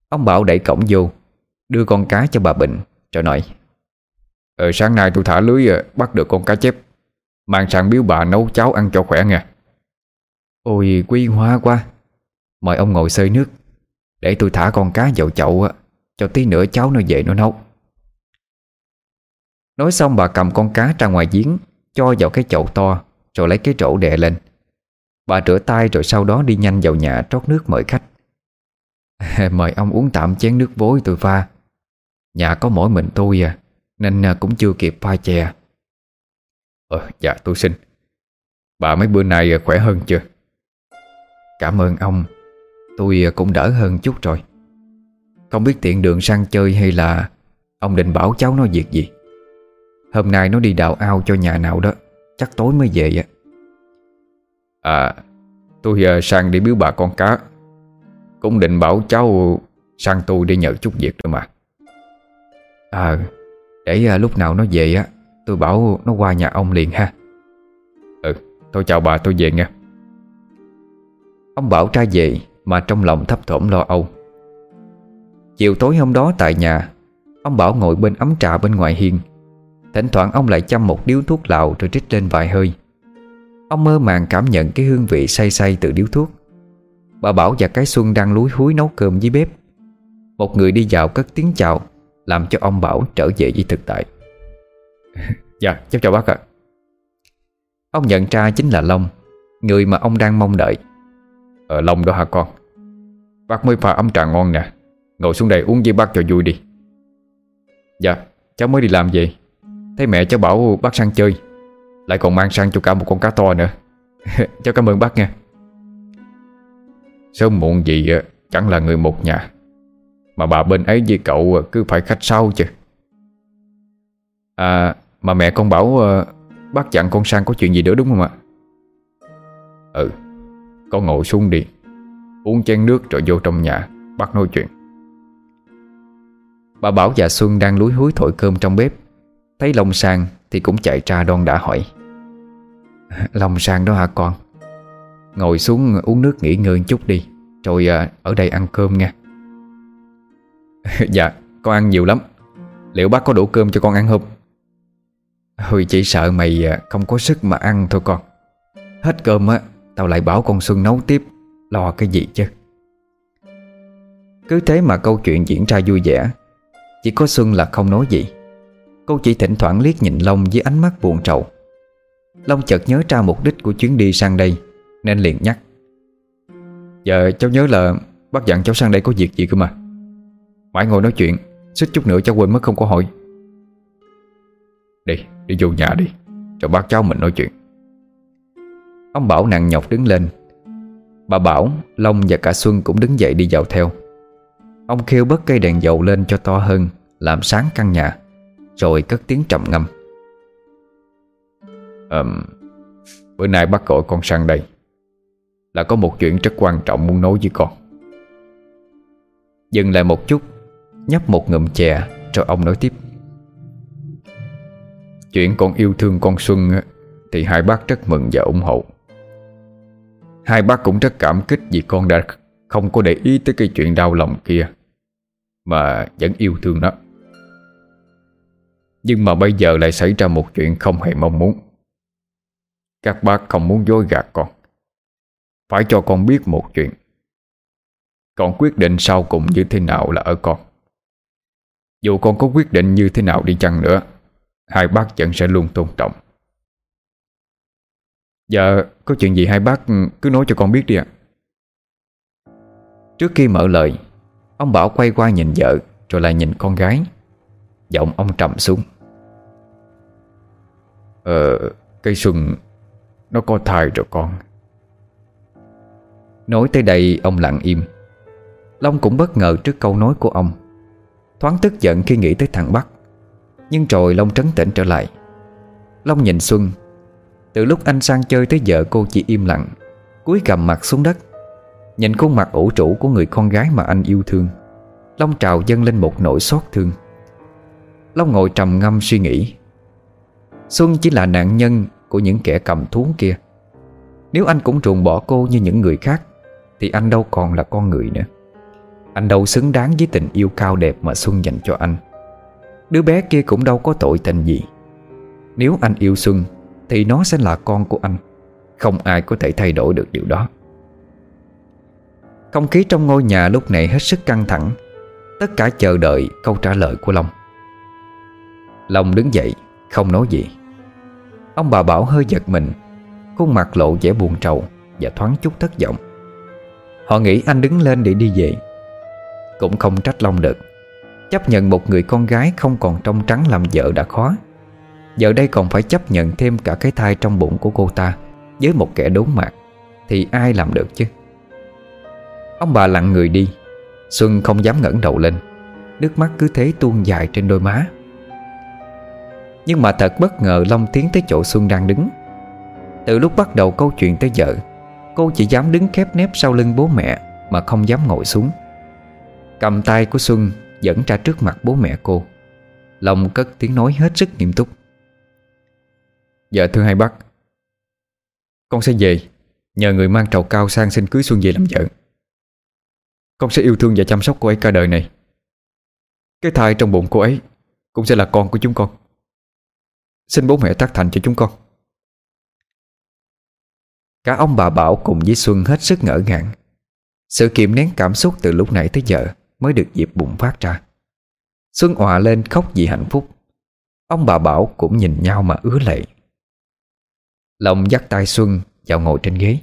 Ông Bảo đẩy cổng vô, Đưa con cá cho bà Bình, Rồi nói Ờ sáng nay tôi thả lưới ờ, bắt được con cá chép. Mang sang biếu bà nấu cháo ăn cho khỏe nha Ôi, quý hóa quá. Mời ông ngồi sơi nước. Để tôi thả con cá vào chậu Cho tí nữa cháu nó về nó nấu. Nói xong bà cầm con cá ra ngoài giếng, Cho vào cái chậu to, Rồi lấy cái trổ đè lên. Bà rửa tay rồi sau đó đi nhanh vào nhà Trót nước mời khách. Mời ông uống tạm chén nước vối tôi pha. Nhà có mỗi mình tôi à Nên à, cũng chưa kịp pha chè. Ờ dạ tôi xin. Bà mấy bữa nay à, khỏe hơn chưa? Cảm ơn ông. Tôi à, cũng đỡ hơn chút rồi. Không biết tiện đường sang chơi hay là Ông định bảo cháu nó việc gì. Hôm nay nó đi đào ao cho nhà nào đó, Chắc tối mới về á. À Tôi à, sang đi biếu bà con cá. Cũng định bảo cháu Sang tôi đi nhờ chút việc rồi mà. À Để à, lúc nào nó về á, Tôi bảo nó qua nhà ông liền ha. Ừ Tôi chào bà, tôi về nha. Ông Bảo ra về Mà trong lòng thấp thỏm lo âu. Chiều tối hôm đó tại nhà Ông Bảo ngồi bên ấm trà bên ngoài hiên. Thỉnh thoảng ông lại chăm một điếu thuốc lào Rồi trích lên vài hơi. Ông mơ màng cảm nhận cái hương vị say say từ điếu thuốc. Bà Bảo và cái Xuân đang lúi húi nấu cơm dưới bếp. Một người đi vào cất tiếng chào Làm cho ông Bảo trở về với thực tại. Dạ cháu chào bác ạ. Ông nhận ra chính là Long Người mà ông đang mong đợi Ờ Long đó hả con? Bác mới pha ấm trà ngon nè. Ngồi xuống đây uống với bác cho vui đi. Dạ cháu mới đi làm về. Thấy mẹ cháu bảo bác sang chơi. Lại còn mang sang cho cả một con cá to nữa. Cháu cảm ơn bác nha. Sớm muộn gì ờ, chẳng là người một nhà. Mà bà bên ấy với cậu ờ, cứ phải khách sau chứ. À mà mẹ con bảo ờ, Bác dặn con sang có chuyện gì nữa đúng không ạ? Ừ. Con ngồi xuống đi. Uống chén nước rồi vô trong nhà Bác nói chuyện. Bà Bảo và Xuân đang lúi húi thổi cơm trong bếp. Thấy Long sang thì cũng chạy ra đon đã hỏi. Long sang đó hả con? Ngồi xuống uống nước nghỉ ngơi chút đi, Rồi à, ở đây ăn cơm nha. Dạ con ăn nhiều lắm. Liệu bác có đủ cơm cho con ăn không? Huy chỉ sợ mày à, không có sức mà ăn thôi con. Hết cơm á Tao lại bảo con Xuân nấu tiếp Lo cái gì chứ? Cứ thế mà câu chuyện diễn ra vui vẻ Chỉ có Xuân là không nói gì. Cô chỉ thỉnh thoảng liếc nhìn Long với ánh mắt buồn trầu. Long chợt nhớ ra mục đích của chuyến đi sang đây Nên liền nhắc. Giờ cháu nhớ là Bác dặn cháu sang đây có việc gì cơ mà. Mãi ngồi nói chuyện Xích chút nữa cháu quên mất không có hỏi. Đi, đi vô nhà đi Cho bác cháu mình nói chuyện. Ông Bảo nặng nhọc đứng lên. Bà Bảo, Long và cả Xuân cũng đứng dậy đi vào theo. Ông kêu bớt cây đèn dầu lên cho to hơn Làm sáng căn nhà Rồi cất tiếng trầm ngâm. Um, Bữa nay bác gọi con sang đây. Là có một chuyện rất quan trọng muốn nói với con. Dừng lại một chút Nhấp một ngụm chè Rồi ông nói tiếp. Chuyện con yêu thương con Xuân Thì hai bác rất mừng và ủng hộ. Hai bác cũng rất cảm kích Vì con đã không có để ý tới cái chuyện đau lòng kia, Mà vẫn yêu thương nó. Nhưng mà bây giờ lại xảy ra một chuyện không hề mong muốn. Các bác không muốn dối gạt con. Phải cho con biết một chuyện. Con quyết định sau cùng như thế nào là ở con. Dù con có quyết định như thế nào đi chăng nữa, Hai bác vẫn sẽ luôn tôn trọng. Dạ có chuyện gì hai bác ừ, cứ nói cho con biết đi ạ. Trước khi mở lời, Ông Bảo quay qua nhìn vợ, Rồi lại nhìn con gái. Giọng ông trầm xuống. Ờ Cây Xuân Nó có thai rồi con. Nói tới đây, ông lặng im. Long cũng bất ngờ trước câu nói của ông. Thoáng tức giận khi nghĩ tới thằng Bắc. Nhưng rồi Long trấn tĩnh trở lại. Long nhìn Xuân từ lúc anh sang chơi tới giờ cô chỉ im lặng, cúi gầm mặt xuống đất, Nhìn khuôn mặt ủ trụ của người con gái mà anh yêu thương. Long trào dâng lên một nỗi xót thương. Long ngồi trầm ngâm suy nghĩ. Xuân chỉ là nạn nhân của những kẻ cầm thú kia. Nếu anh cũng ruồng bỏ cô như những người khác, Thì anh đâu còn là con người nữa. Anh đâu xứng đáng với tình yêu cao đẹp mà Xuân dành cho anh. Đứa bé kia cũng đâu có tội tình gì. Nếu anh yêu Xuân thì nó sẽ là con của anh. Không ai có thể thay đổi được điều đó. Không khí trong ngôi nhà lúc này hết sức căng thẳng. Tất cả chờ đợi câu trả lời của Long. Long đứng dậy, Không nói gì. Ông bà Bảo hơi giật mình, Khuôn mặt lộ vẻ buồn trầu Và thoáng chút thất vọng. Họ nghĩ anh đứng lên để đi về. Cũng không trách Long được. Chấp nhận một người con gái không còn trong trắng làm vợ đã khó. Giờ đây còn phải chấp nhận thêm cả cái thai trong bụng của cô ta Với một kẻ đốn mạng, Thì ai làm được chứ? Ông bà lặng người đi, Xuân không dám ngẩng đầu lên, Nước mắt cứ thế tuôn dài trên đôi má. Nhưng mà thật bất ngờ Long tiến tới chỗ Xuân đang đứng. Từ lúc bắt đầu câu chuyện tới giờ, Cô chỉ dám đứng khép nép sau lưng bố mẹ Mà không dám ngồi xuống. Cầm tay của Xuân Dẫn ra trước mặt bố mẹ cô. Long cất tiếng nói hết sức nghiêm túc. Dạ thưa hai bác. Con sẽ về, Nhờ người mang trầu cao sang xin cưới Xuân về làm vợ. Con sẽ yêu thương và chăm sóc cô ấy cả đời này. Cái thai trong bụng cô ấy Cũng sẽ là con của chúng con. Xin bố mẹ tác thành cho chúng con. Cả ông bà Bảo cùng với Xuân hết sức ngỡ ngàng. Sự kiềm nén cảm xúc từ lúc nãy tới giờ Mới được dịp bùng phát ra. Xuân òa lên khóc vì hạnh phúc. Ông bà Bảo cũng nhìn nhau mà ứa lệ. Long dắt tay Xuân vào ngồi trên ghế.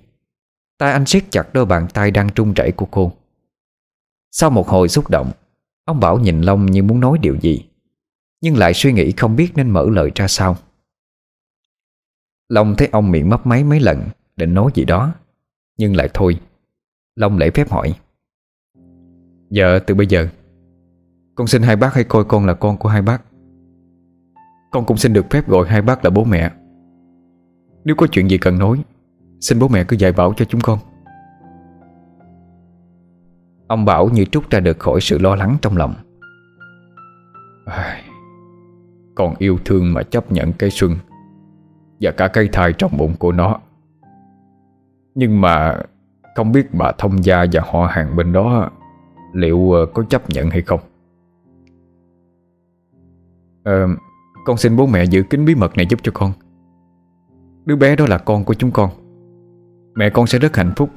Tay anh siết chặt đôi bàn tay đang trung chảy của cô. Sau một hồi xúc động, Ông Bảo nhìn Long như muốn nói điều gì, Nhưng lại suy nghĩ không biết nên mở lời ra sao. Long thấy ông miệng mấp máy mấy lần Định nói gì đó, Nhưng lại thôi. Long lễ phép hỏi. Giờ từ bây giờ, Con xin hai bác hãy coi con là con của hai bác. Con cũng xin được phép gọi hai bác là bố mẹ. Nếu có chuyện gì cần nói Xin bố mẹ cứ dạy bảo cho chúng con. Ông Bảo như trút ra được khỏi sự lo lắng trong lòng. Còn yêu thương mà chấp nhận cây xuân Và cả cây thai trong bụng của nó. Nhưng mà Không biết bà thông gia và họ hàng bên đó Liệu ờ, có chấp nhận hay không? À, Con xin bố mẹ giữ kín bí mật này giúp cho con. Đứa bé đó là con của chúng con. Mẹ con sẽ rất hạnh phúc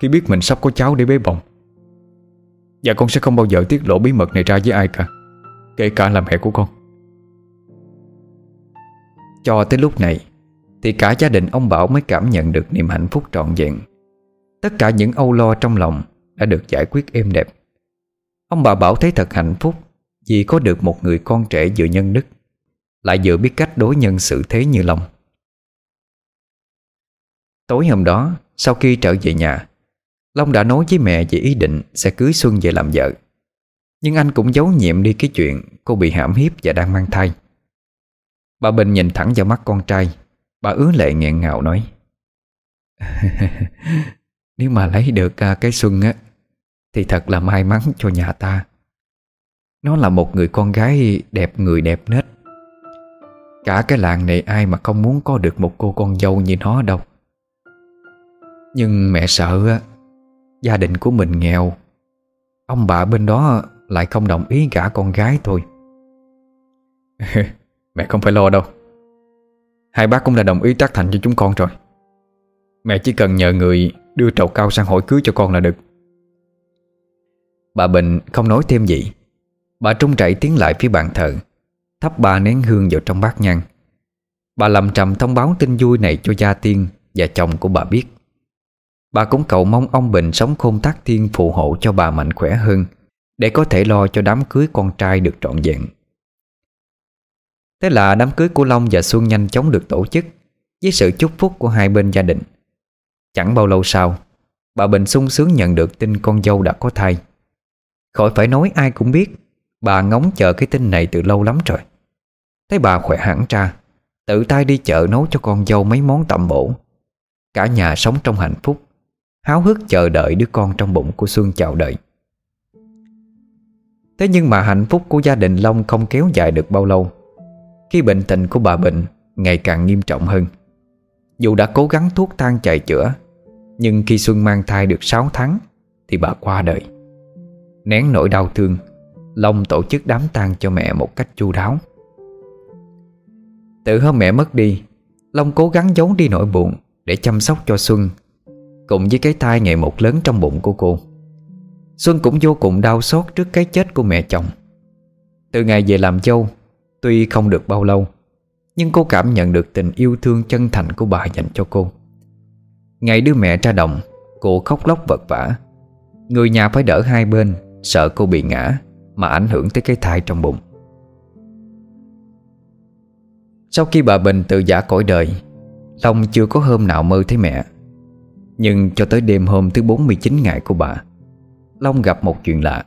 Khi biết mình sắp có cháu để bế bồng Và con sẽ không bao giờ tiết lộ bí mật này ra với ai cả, Kể cả là mẹ của con. Cho tới lúc này, Thì cả gia đình ông Bảo mới cảm nhận được niềm hạnh phúc trọn vẹn. Tất cả những âu lo trong lòng Đã được giải quyết êm đẹp. Ông bà Bảo thấy thật hạnh phúc Vì có được một người con trẻ vừa nhân đức, Lại vừa biết cách đối nhân xử thế như lòng. Tối hôm đó, Sau khi trở về nhà, Long đã nói với mẹ về ý định Sẽ cưới Xuân về làm vợ. Nhưng anh cũng giấu nhiệm đi cái chuyện Cô bị hãm hiếp và đang mang thai. Bà Bình nhìn thẳng vào mắt con trai, Bà ứa lệ nghẹn ngào nói, Nếu mà lấy được à, cái Xuân á, Thì thật là may mắn cho nhà ta. Nó là một người con gái đẹp người đẹp nết. Cả cái làng này ai mà không muốn có được một cô con dâu như nó đâu nhưng mẹ sợ á, Gia đình của mình nghèo. Ông bà bên đó lại không đồng ý gả con gái thôi. Mẹ không phải lo đâu. Hai bác cũng đã đồng ý tác thành cho chúng con rồi. Mẹ chỉ cần nhờ người đưa trầu cao sang hỏi cưới cho con là được. Bà Bình không nói thêm gì. Bà trung chạy tiến lại phía bàn thờ, Thắp ba nén hương vào trong bát nhang. Bà làm trầm thông báo tin vui này cho gia tiên Và chồng của bà biết. Bà cũng cầu mong ông Bình sống khôn tác thiên phù hộ cho bà mạnh khỏe hơn, Để có thể lo cho đám cưới con trai được trọn vẹn. Thế là đám cưới của Long và Xuân nhanh chóng được tổ chức Với sự chúc phúc của hai bên gia đình. Chẳng bao lâu sau, Bà Bình sung sướng nhận được tin con dâu đã có thai. Khỏi phải nói ai cũng biết, Bà ngóng chờ cái tin này từ lâu lắm rồi. Thấy bà khỏe hẳn ra, Tự tay đi chợ nấu cho con dâu mấy món tẩm bổ. Cả nhà sống trong hạnh phúc. Háo hức chờ đợi đứa con trong bụng của Xuân chào đợi Thế nhưng mà hạnh phúc của gia đình Long không kéo dài được bao lâu. Khi bệnh tình của bà Bệnh ngày càng nghiêm trọng hơn. Dù đã cố gắng thuốc thang chạy chữa, Nhưng khi Xuân mang thai được 6 tháng Thì bà qua đời. Nén nỗi đau thương, Long tổ chức đám tang cho mẹ một cách chu đáo. Từ hôm mẹ mất đi, Long cố gắng giấu đi nỗi buồn Để chăm sóc cho Xuân Cùng với cái thai ngày một lớn trong bụng của cô. Xuân cũng vô cùng đau xót trước cái chết của mẹ chồng. Từ ngày về làm dâu, Tuy không được bao lâu, Nhưng cô cảm nhận được tình yêu thương chân thành của bà dành cho cô. Ngày đưa mẹ ra đồng, Cô khóc lóc vật vả. Người nhà phải đỡ hai bên, Sợ cô bị ngã Mà ảnh hưởng tới cái thai trong bụng. Sau khi bà Bình tự giả cõi đời, Long chưa có hôm nào mơ thấy mẹ nhưng cho tới đêm hôm thứ 49 ngày của bà, Long gặp một chuyện lạ.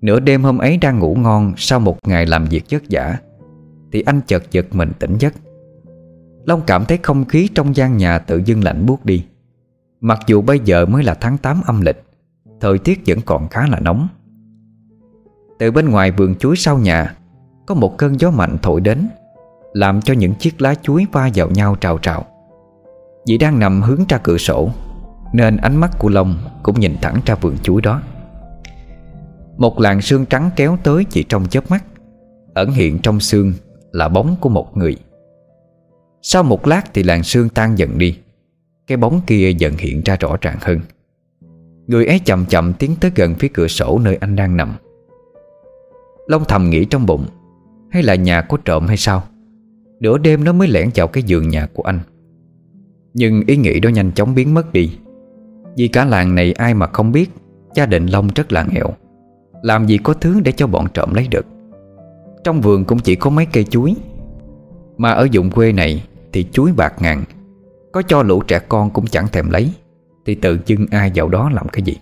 Nửa đêm hôm ấy đang ngủ ngon Sau một ngày làm việc vất vả Thì anh chợt giật mình tỉnh giấc. Long cảm thấy không khí trong gian nhà tự dưng lạnh buốt đi. Mặc dù bây giờ mới là tháng 8 âm lịch, Thời tiết vẫn còn khá là nóng. Từ bên ngoài vườn chuối sau nhà, Có một cơn gió mạnh thổi đến, Làm cho những chiếc lá chuối va vào nhau trào trào. Vì đang nằm hướng ra cửa sổ, Nên ánh mắt của Long cũng nhìn thẳng ra vườn chuối đó. Một làn sương trắng kéo tới chỉ trong chớp mắt, Ẩn hiện trong sương là bóng của một người. Sau một lát thì làn sương tan dần đi, Cái bóng kia dần hiện ra rõ ràng hơn. Người ấy chậm chậm tiến tới gần phía cửa sổ nơi anh đang nằm. Long thầm nghĩ trong bụng, Hay là nhà có trộm hay sao? Nửa đêm nó mới lẻn vào cái giường nhà của anh nhưng ý nghĩ đó nhanh chóng biến mất đi. Vì cả làng này ai mà không biết, Gia đình Long rất là nghèo. Làm gì có thứ để cho bọn trộm lấy được. Trong vườn cũng chỉ có mấy cây chuối. Mà ở dụng quê này Thì chuối bạc ngàn. Có cho lũ trẻ con cũng chẳng thèm lấy. Thì tự dưng ai vào đó làm cái gì?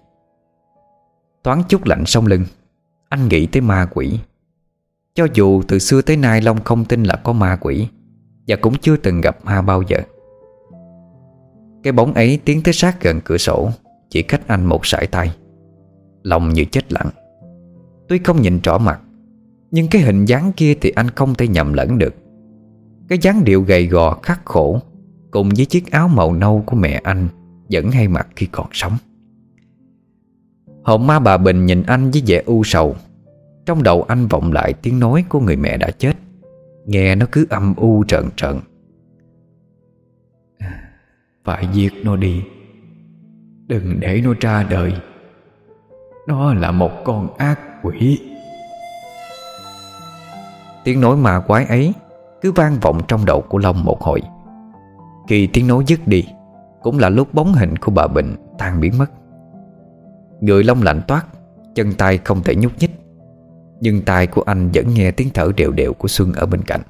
Thoáng chút lạnh sông lưng, Anh nghĩ tới ma quỷ. Cho dù từ xưa tới nay Long không tin là có ma quỷ, Và cũng chưa từng gặp ma bao giờ. Cái bóng ấy tiến tới sát gần cửa sổ, Chỉ cách anh một sải tay. Lòng như chết lặng. Tuy không nhìn rõ mặt, Nhưng cái hình dáng kia thì anh không thể nhầm lẫn được. Cái dáng điệu gầy gò, khắc khổ, Cùng với chiếc áo màu nâu của mẹ anh, Vẫn hay mặc khi còn sống. Hồn ma bà Bình nhìn anh với vẻ u sầu. Trong đầu anh vọng lại tiếng nói của người mẹ đã chết. Nghe nó cứ âm u trợn trợn. Phải giết nó đi. Đừng để nó ra đời. Nó là một con ác quỷ. Tiếng nói ma quái ấy Cứ vang vọng trong đầu của Long một hồi. Khi tiếng nói dứt đi, Cũng là lúc bóng hình của bà Bình tan biến mất. Người Long lạnh toát, Chân tay không thể nhúc nhích, Nhưng tai của anh vẫn nghe tiếng thở đều đều của Xuân ở bên cạnh.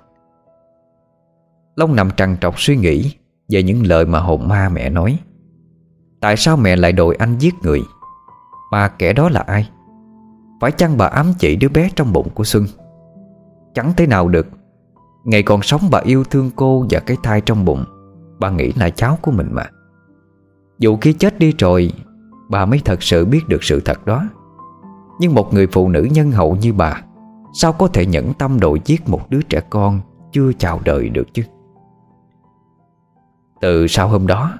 Long nằm trằn trọc suy nghĩ về những lời mà hồn ma mẹ nói. Tại sao mẹ lại đòi anh giết người? Mà kẻ đó là ai? Phải chăng bà ám chỉ đứa bé trong bụng của Xuân? Chẳng thế nào được. Ngày còn sống bà yêu thương cô và cái thai trong bụng. Bà nghĩ là cháu của mình mà. Dù khi chết đi rồi, Bà mới thật sự biết được sự thật đó. Nhưng một người phụ nữ nhân hậu như bà, Sao có thể nhẫn tâm đội giết một đứa trẻ con Chưa chào đời được chứ? Từ sau hôm đó,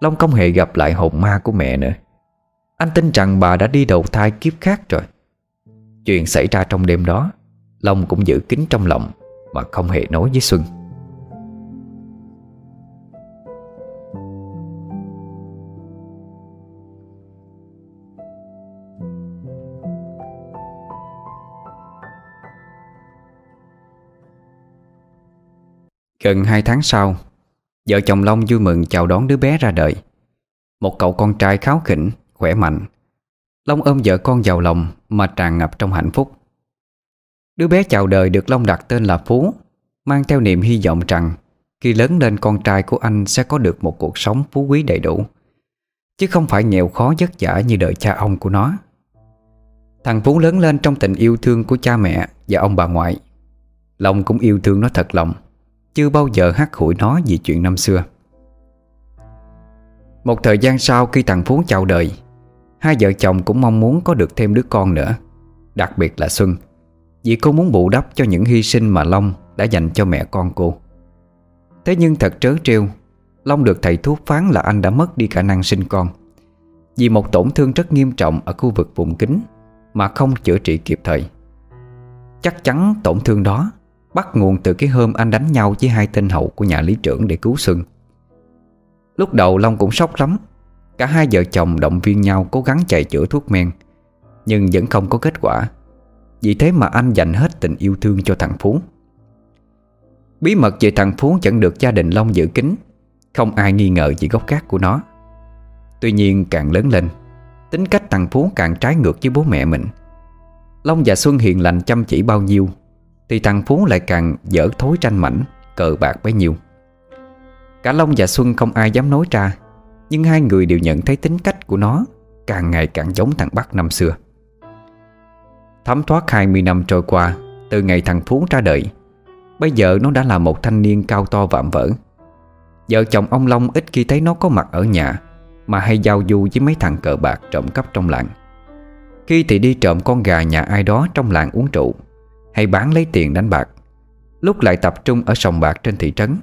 Long không hề gặp lại hồn ma của mẹ nữa. Anh tin rằng bà đã đi đầu thai kiếp khác rồi. Chuyện xảy ra trong đêm đó, Long cũng giữ kín trong lòng Mà không hề nói với Xuân. Gần hai tháng sau Vợ chồng Long vui mừng chào đón đứa bé ra đời. Một cậu con trai kháo khỉnh, khỏe mạnh. Long ôm vợ con vào lòng Mà tràn ngập trong hạnh phúc. Đứa bé chào đời được Long đặt tên là Phú Mang theo niềm hy vọng rằng Khi lớn lên con trai của anh Sẽ có được một cuộc sống phú quý đầy đủ Chứ không phải nghèo khó vất vả Như đời cha ông của nó. Thằng Phú lớn lên trong tình yêu thương của cha mẹ Và ông bà ngoại. Long cũng yêu thương nó thật lòng chưa bao giờ hắt hủi nó vì chuyện năm xưa. Một thời gian sau khi thằng Phú chào đời, Hai vợ chồng cũng mong muốn có được thêm đứa con nữa, Đặc biệt là Xuân, Vì cô muốn bù đắp cho những hy sinh mà Long đã dành cho mẹ con cô. Thế nhưng thật trớ trêu, Long được thầy thuốc phán là anh đã mất đi khả năng sinh con, Vì một tổn thương rất nghiêm trọng ở khu vực vùng kính Mà không chữa trị kịp thời. Chắc chắn tổn thương đó Bắt nguồn từ cái hôm anh đánh nhau với hai tên hậu của nhà lý trưởng để cứu Xuân. Lúc đầu Long cũng sốc lắm. Cả hai vợ chồng động viên nhau cố gắng chạy chữa thuốc men, Nhưng vẫn không có kết quả. Vì thế mà anh dành hết tình yêu thương cho thằng Phú. Bí mật về thằng Phú vẫn được gia đình Long giữ kín, Không ai nghi ngờ về gốc gác của nó. Tuy nhiên càng lớn lên, Tính cách thằng Phú càng trái ngược với bố mẹ mình. Long và Xuân hiền lành chăm chỉ bao nhiêu thì thằng Phú lại càng dở thối tranh mảnh, Cờ bạc bấy nhiêu. Cả Long và Xuân không ai dám nói ra, Nhưng hai người đều nhận thấy tính cách của nó Càng ngày càng giống thằng Bắc năm xưa. Thấm thoát 20 năm trôi qua, Từ ngày thằng Phú ra đời, Bây giờ nó đã là một thanh niên cao to vạm vỡ. Vợ chồng ông Long ít khi thấy nó có mặt ở nhà, Mà hay giao du với mấy thằng cờ bạc trộm cắp trong làng. Khi thì đi trộm con gà nhà ai đó trong làng uống rượu hay bán lấy tiền đánh bạc. Lúc lại tập trung ở sòng bạc trên thị trấn,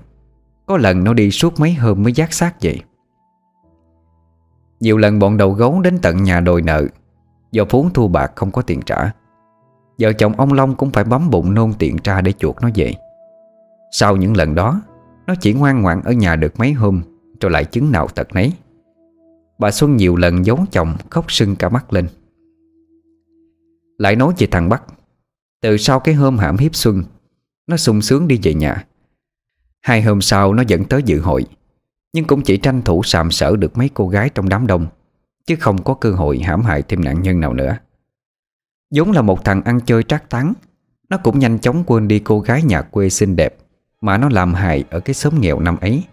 Có lần nó đi suốt mấy hôm mới giác xác vậy. Nhiều lần bọn đầu gấu đến tận nhà đòi nợ, Do vốn thua bạc không có tiền trả. Vợ chồng ông Long cũng phải bấm bụng nôn tiền ra để chuột nó về. Sau những lần đó, Nó chỉ ngoan ngoãn ở nhà được mấy hôm, Rồi lại chứng nào tật nấy. Bà Xuân nhiều lần giấu chồng, khóc sưng cả mắt lên. Lại nói về thằng Bắc từ sau cái hôm hãm hiếp Xuân, Nó sung sướng đi về nhà. Hai hôm sau, nó dẫn tới dự hội. Nhưng cũng chỉ tranh thủ sàm sở được mấy cô gái trong đám đông, Chứ không có cơ hội hãm hại thêm nạn nhân nào nữa. Vốn là một thằng ăn chơi trác tán Nó cũng nhanh chóng quên đi cô gái nhà quê xinh đẹp Mà nó làm hại ở cái xóm nghèo năm ấy.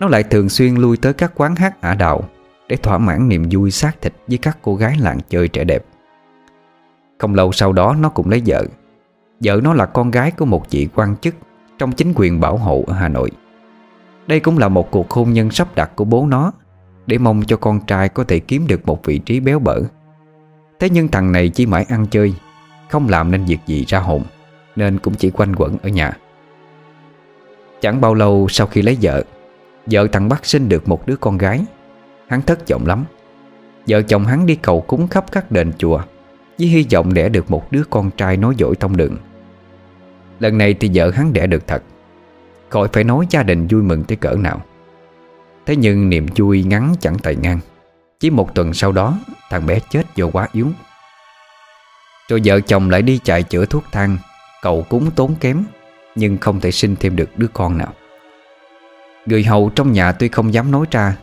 Nó lại thường xuyên lui tới các quán hát ả đạo Để thỏa mãn niềm vui xác thịt với các cô gái làng chơi trẻ đẹp. Không lâu sau đó nó cũng lấy vợ. Vợ nó là con gái của một vị quan chức Trong chính quyền bảo hộ ở Hà Nội. Đây cũng là một cuộc hôn nhân sắp đặt của bố nó, Để mong cho con trai có thể kiếm được một vị trí béo bở. Thế nhưng thằng này chỉ mãi ăn chơi, Không làm nên việc gì ra hồn, Nên cũng chỉ quanh quẩn ở nhà. Chẳng bao lâu sau khi lấy vợ Vợ thằng Bắc sinh được một đứa con gái. Hắn thất vọng lắm. Vợ chồng hắn đi cầu cúng khắp các đền chùa. Với hy vọng đẻ được một đứa con trai nói dỗi thông đường. Lần này thì vợ hắn đẻ được thật. Khỏi phải nói gia đình vui mừng tới cỡ nào. Thế nhưng niềm vui ngắn chẳng tài ngang. Chỉ một tuần sau đó, Thằng bé chết do quá yếu. Rồi vợ chồng lại đi chạy chữa thuốc thang, Cầu cúng tốn kém, Nhưng không thể sinh thêm được đứa con nào. Người hầu trong nhà tuy không dám nói ra,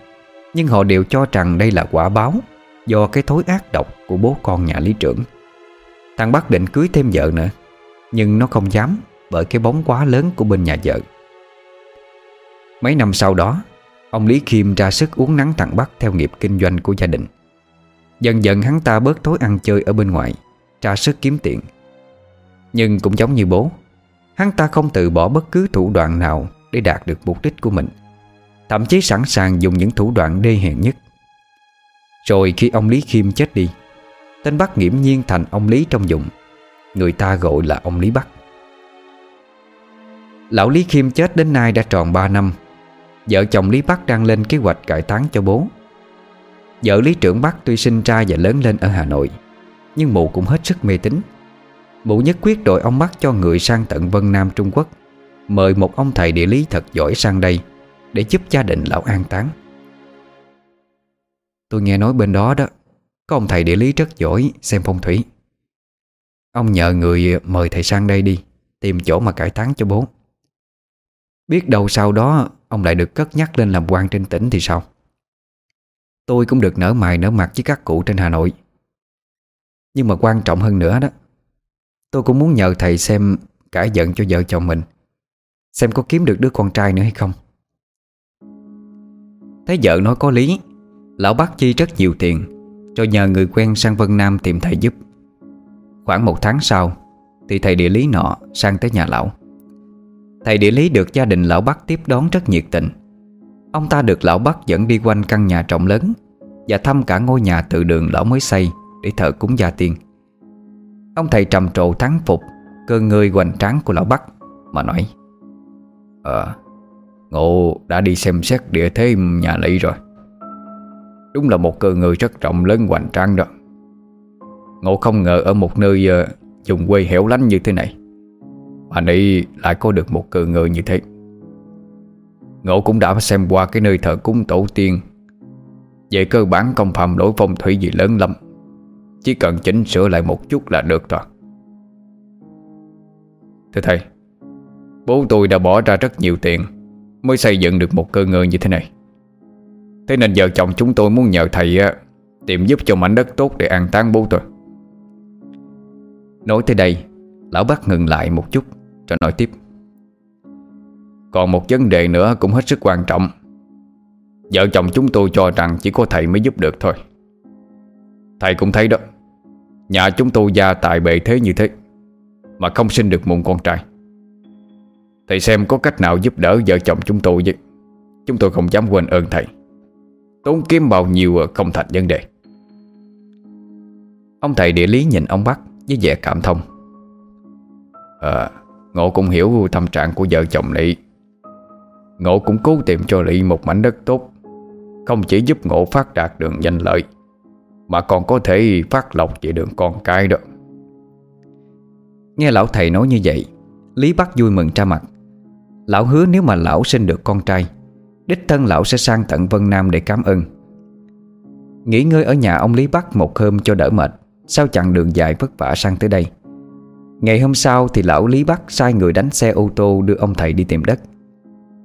Nhưng họ đều cho rằng đây là quả báo. Do cái thối ác độc của bố con nhà lý trưởng. Thằng Bắc định cưới thêm vợ nữa, Nhưng nó không dám Bởi cái bóng quá lớn của bên nhà vợ. Mấy năm sau đó, Ông Lý Khiêm ra sức uống nắng thằng Bắc Theo nghiệp kinh doanh của gia đình. Dần dần hắn ta bớt thói ăn chơi ở bên ngoài ra sức kiếm tiền. Nhưng cũng giống như bố, Hắn ta không từ bỏ bất cứ thủ đoạn nào Để đạt được mục đích của mình. Thậm chí sẵn sàng dùng những thủ đoạn đê hèn nhất rồi khi ông Lý Khiêm chết đi Tên Bắc nghiễm nhiên thành ông Lý trong dụng, Người ta gọi là ông Lý Bắc. Lão Lý Khiêm chết đến nay đã tròn 3 năm. Vợ chồng Lý Bắc đang lên kế hoạch cải táng cho bố. Vợ Lý Trưởng Bắc tuy sinh ra và lớn lên ở Hà Nội Nhưng mụ cũng hết sức mê tín. Mụ nhất quyết đội ông Bắc cho người sang tận Vân Nam Trung Quốc Mời một ông thầy địa lý thật giỏi sang đây Để giúp gia đình lão an táng. Tôi nghe nói bên đó đó, Có ông thầy địa lý rất giỏi, xem phong thủy. Ông nhờ người mời thầy sang đây đi, Tìm chỗ mà cải táng cho bố. Biết đâu sau đó, Ông lại được cất nhắc lên làm quan trên tỉnh thì sao? Tôi cũng được nở mày nở mặt với các cụ trên Hà Nội. Nhưng mà quan trọng hơn nữa đó, Tôi cũng muốn nhờ thầy xem Cải giận cho vợ chồng mình, Xem có kiếm được đứa con trai nữa hay không. Thấy vợ nói có lý Lão bác chi rất nhiều tiền Rồi nhờ người quen sang Vân Nam tìm thầy giúp. Khoảng một tháng sau, Thì thầy địa lý nọ sang tới nhà lão. Thầy địa lý được gia đình lão Bắc tiếp đón rất nhiệt tình. Ông ta được lão Bắc dẫn đi quanh căn nhà rộng lớn Và thăm cả ngôi nhà tự đường lão mới xây Để thờ cúng gia tiên. Ông thầy trầm trồ thắng phục, Cơ người hoành tráng của lão Bắc Mà nói Ờ Ngộ đã đi xem xét địa thế nhà lý rồi. Đúng là một cơ người rất rộng lớn hoành tráng đó. Ngộ không ngờ ở một nơi ờ, Dùng quê hẻo lánh như thế này, Mà nị lại có được một cơ người như thế. Ngộ cũng đã xem qua cái nơi thờ cúng tổ tiên. Về cơ bản không phạm lỗi phong thủy gì lớn lắm, Chỉ cần chỉnh sửa lại một chút là được rồi. Thưa thầy, Bố tôi đã bỏ ra rất nhiều tiền Mới xây dựng được một cơ ngơi như thế này. Thế nên vợ chồng chúng tôi muốn nhờ thầy Tìm giúp cho mảnh đất tốt để an táng bố tôi. Nói tới đây, Lão bác ngừng lại một chút, Rồi nói tiếp. Còn một vấn đề nữa cũng hết sức quan trọng. Vợ chồng chúng tôi cho rằng chỉ có thầy mới giúp được thôi. Thầy cũng thấy đó, Nhà chúng tôi gia tài bệ thế như thế, Mà không sinh được một con trai. Thầy xem có cách nào giúp đỡ vợ chồng chúng tôi chứ? Chúng tôi không dám quên ơn thầy. Tốn kiếm bao nhiêu không thành vấn đề. Ông thầy địa lý nhìn ông Bắc với vẻ cảm thông. À Ngộ cũng hiểu tâm trạng của vợ chồng này Ngộ cũng cố tìm cho Lị một mảnh đất tốt, Không chỉ giúp Ngộ phát đạt đường danh lợi, Mà còn có thể phát lộc về đường con cái đó. Nghe lão thầy nói như vậy, Lý Bắc vui mừng ra mặt. Lão hứa nếu mà lão sinh được con trai Đích thân lão sẽ sang tận Vân Nam để cảm ơn. Nghỉ ngơi ở nhà ông Lý Bắc một hôm cho đỡ mệt, Sau chặng đường dài vất vả sang tới đây. Ngày hôm sau thì lão Lý Bắc sai người đánh xe ô tô đưa ông thầy đi tìm đất.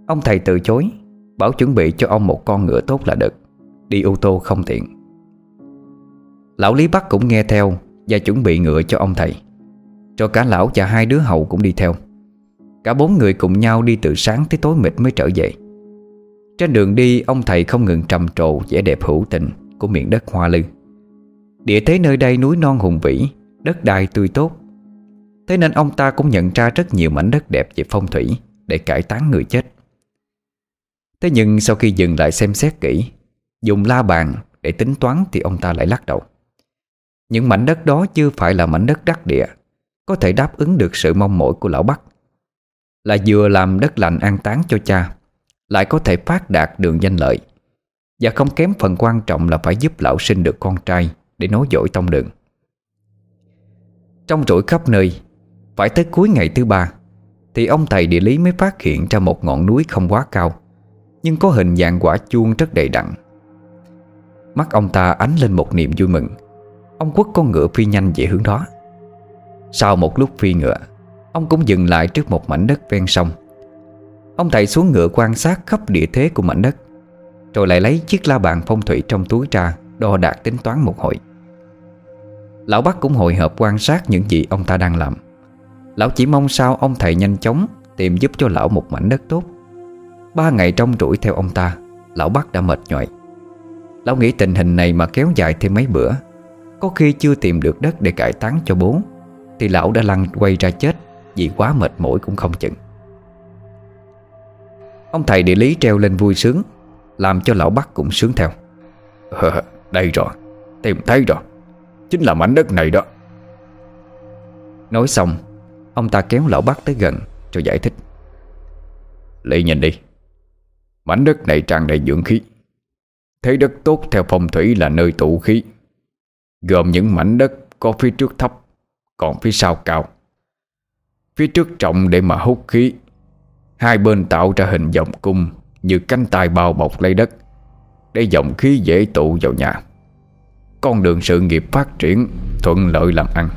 Ông thầy từ chối, Bảo chuẩn bị cho ông một con ngựa tốt là được, Đi ô tô không tiện. Lão Lý Bắc cũng nghe theo Và chuẩn bị ngựa cho ông thầy. Cho cả lão và hai đứa hậu cũng đi theo. Cả bốn người cùng nhau đi từ sáng tới tối mịt mới trở về. Trên đường đi, ông thầy không ngừng trầm trồ vẻ đẹp hữu tình của miền đất Hoa Lư. Địa thế nơi đây núi non hùng vĩ, Đất đai tươi tốt. Thế nên ông ta cũng nhận ra rất nhiều mảnh đất đẹp về phong thủy Để cải tán người chết. Thế nhưng sau khi dừng lại xem xét kỹ, Dùng la bàn để tính toán Thì ông ta lại lắc đầu. Những mảnh đất đó chưa phải là mảnh đất đắc địa, Có thể đáp ứng được sự mong mỏi của lão Bắc, Là vừa làm đất lành an táng cho cha lại có thể phát đạt đường danh lợi. Và không kém phần quan trọng là phải giúp lão sinh được con trai Để nối dõi tông đường. Trong rủi khắp nơi, Phải tới cuối ngày thứ ba, Thì ông thầy địa lý mới phát hiện ra một ngọn núi không quá cao, Nhưng có hình dạng quả chuông rất đầy đặn. Mắt ông ta ánh lên một niềm vui mừng. Ông quất con ngựa phi nhanh về hướng đó. Sau một lúc phi ngựa, Ông cũng dừng lại trước một mảnh đất ven sông. Ông thầy xuống ngựa quan sát khắp địa thế của mảnh đất, Rồi lại lấy chiếc la bàn phong thủy trong túi ra, Đo đạt tính toán một hồi. Lão Bắc cũng hồi hộp quan sát những gì ông ta đang làm. Lão chỉ mong sao ông thầy nhanh chóng Tìm giúp cho lão một mảnh đất tốt. Ba ngày trong rủi theo ông ta, Lão Bắc đã mệt nhòi Lão nghĩ tình hình này mà kéo dài thêm mấy bữa, Có khi chưa tìm được đất để cải tán cho bố, Thì lão đã lăn quay ra chết Vì quá mệt mỏi cũng không chừng. Ông thầy địa lý treo lên vui sướng Làm cho lão Bắc cũng sướng theo. Ờ, Đây rồi Tìm thấy rồi. Chính là mảnh đất này đó. Nói xong Ông ta kéo lão Bắc tới gần Rồi giải thích. Lý nhìn đi. Mảnh đất này tràn đầy dưỡng khí. Thế đất tốt theo phong thủy là nơi tụ khí. Gồm những mảnh đất có phía trước thấp Còn phía sau cao. Phía trước trọng để mà hút khí Hai bên tạo ra hình vòng cung Như cánh tay bao bọc lấy đất Để dòng khí dễ tụ vào nhà. Con đường sự nghiệp phát triển, Thuận lợi làm ăn.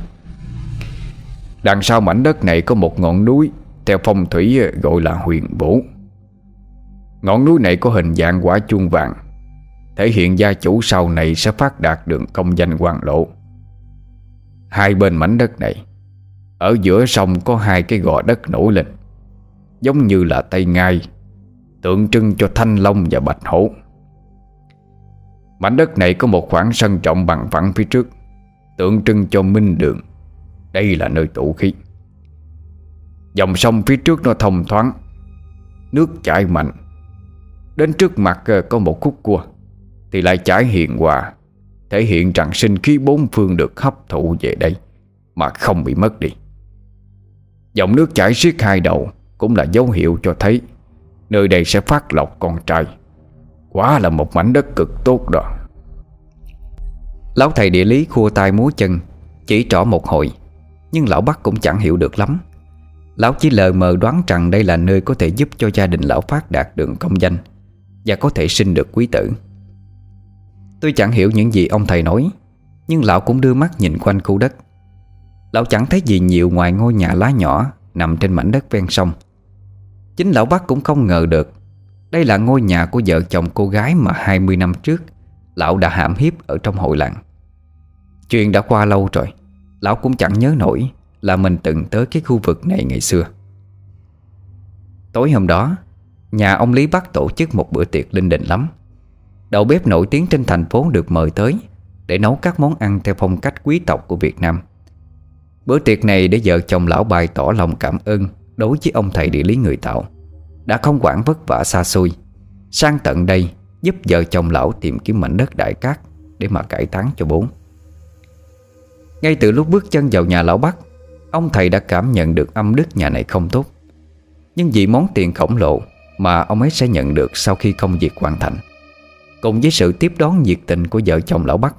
Đằng sau mảnh đất này có một ngọn núi, Theo phong thủy ờ, gọi là huyền bổ Ngọn núi này có hình dạng quả chuông vàng, Thể hiện gia chủ sau này sẽ phát đạt đường công danh hoàng lộ. Hai bên mảnh đất này, Ở giữa sông có hai cái gò đất nổi lên. Giống như là tay ngai, Tượng trưng cho thanh long và bạch hổ. Mảnh đất này có một khoảng sân trọng bằng phẳng phía trước, Tượng trưng cho minh đường. Đây là nơi tụ khí. Dòng sông phía trước nó thông thoáng, Nước chảy mạnh. Đến trước mặt ờ, có một khúc cua, thì lại chảy hiền hòa, Thể hiện rằng sinh khí bốn phương được hấp thụ về đây Mà không bị mất đi. Dòng nước chảy xiết hai đầu cũng là dấu hiệu cho thấy Nơi đây sẽ phát lộc con trai. Quá là một mảnh đất cực tốt đó. Lão thầy địa lý khua tay múa chân, Chỉ trỏ một hồi, Nhưng lão Bắc cũng chẳng hiểu được lắm. Lão chỉ lờ mờ đoán rằng đây là nơi có thể giúp cho gia đình lão phát đạt đường công danh Và có thể sinh được quý tử. Tôi chẳng hiểu những gì ông thầy nói, Nhưng lão cũng đưa mắt nhìn quanh khu đất. Lão chẳng thấy gì nhiều ngoài ngôi nhà lá nhỏ Nằm trên mảnh đất ven sông. Chính lão bác cũng không ngờ được. Đây là ngôi nhà của vợ chồng cô gái Mà 20 năm trước, Lão đã hãm hiếp ở trong hội làng. Chuyện đã qua lâu rồi, Lão cũng chẳng nhớ nổi Là mình từng tới cái khu vực này ngày xưa. Tối hôm đó, Nhà ông Lý Bắc tổ chức một bữa tiệc linh đình lắm. Đầu bếp nổi tiếng trên thành phố được mời tới Để nấu các món ăn theo phong cách quý tộc của Việt Nam. Bữa tiệc này để vợ chồng lão bày tỏ lòng cảm ơn Đối với ông thầy địa lý người tạo Đã không quản vất vả xa xôi. Sang tận đây, giúp vợ chồng lão tìm kiếm mảnh đất đại cát Để mà cải tán cho bốn Ngay từ lúc bước chân vào nhà lão Bắc, Ông thầy đã cảm nhận được âm đức nhà này không tốt. Nhưng vì món tiền khổng lồ Mà ông ấy sẽ nhận được sau khi công việc hoàn thành. Cùng với sự tiếp đón nhiệt tình của vợ chồng lão Bắc,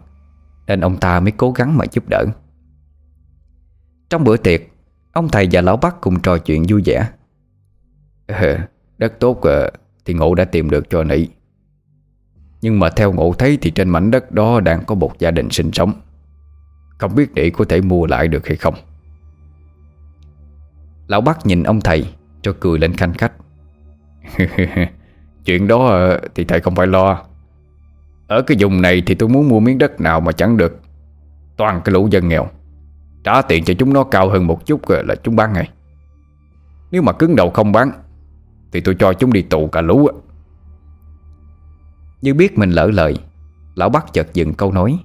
Nên ông ta mới cố gắng mà giúp đỡ. Trong bữa tiệc Ông thầy và lão Bắc cùng trò chuyện vui vẻ. Ờ, Đất tốt à, thì ngộ đã tìm được cho nị Nhưng mà theo ngộ thấy thì trên mảnh đất đó đang có một gia đình sinh sống. Không biết nị có thể mua lại được hay không. Lão Bắc nhìn ông thầy Cho cười lên khanh khách. Chuyện đó ờ, thì thầy không phải lo. Ở cái vùng này thì tôi muốn mua miếng đất nào mà chẳng được. Toàn cái lũ dân nghèo. Trả tiền cho chúng nó cao hơn một chút là chúng bán ngay. Nếu mà cứng đầu không bán, Thì tôi cho chúng đi tù cả lũ Như biết mình lỡ lời, Lão bác chợt dừng câu nói.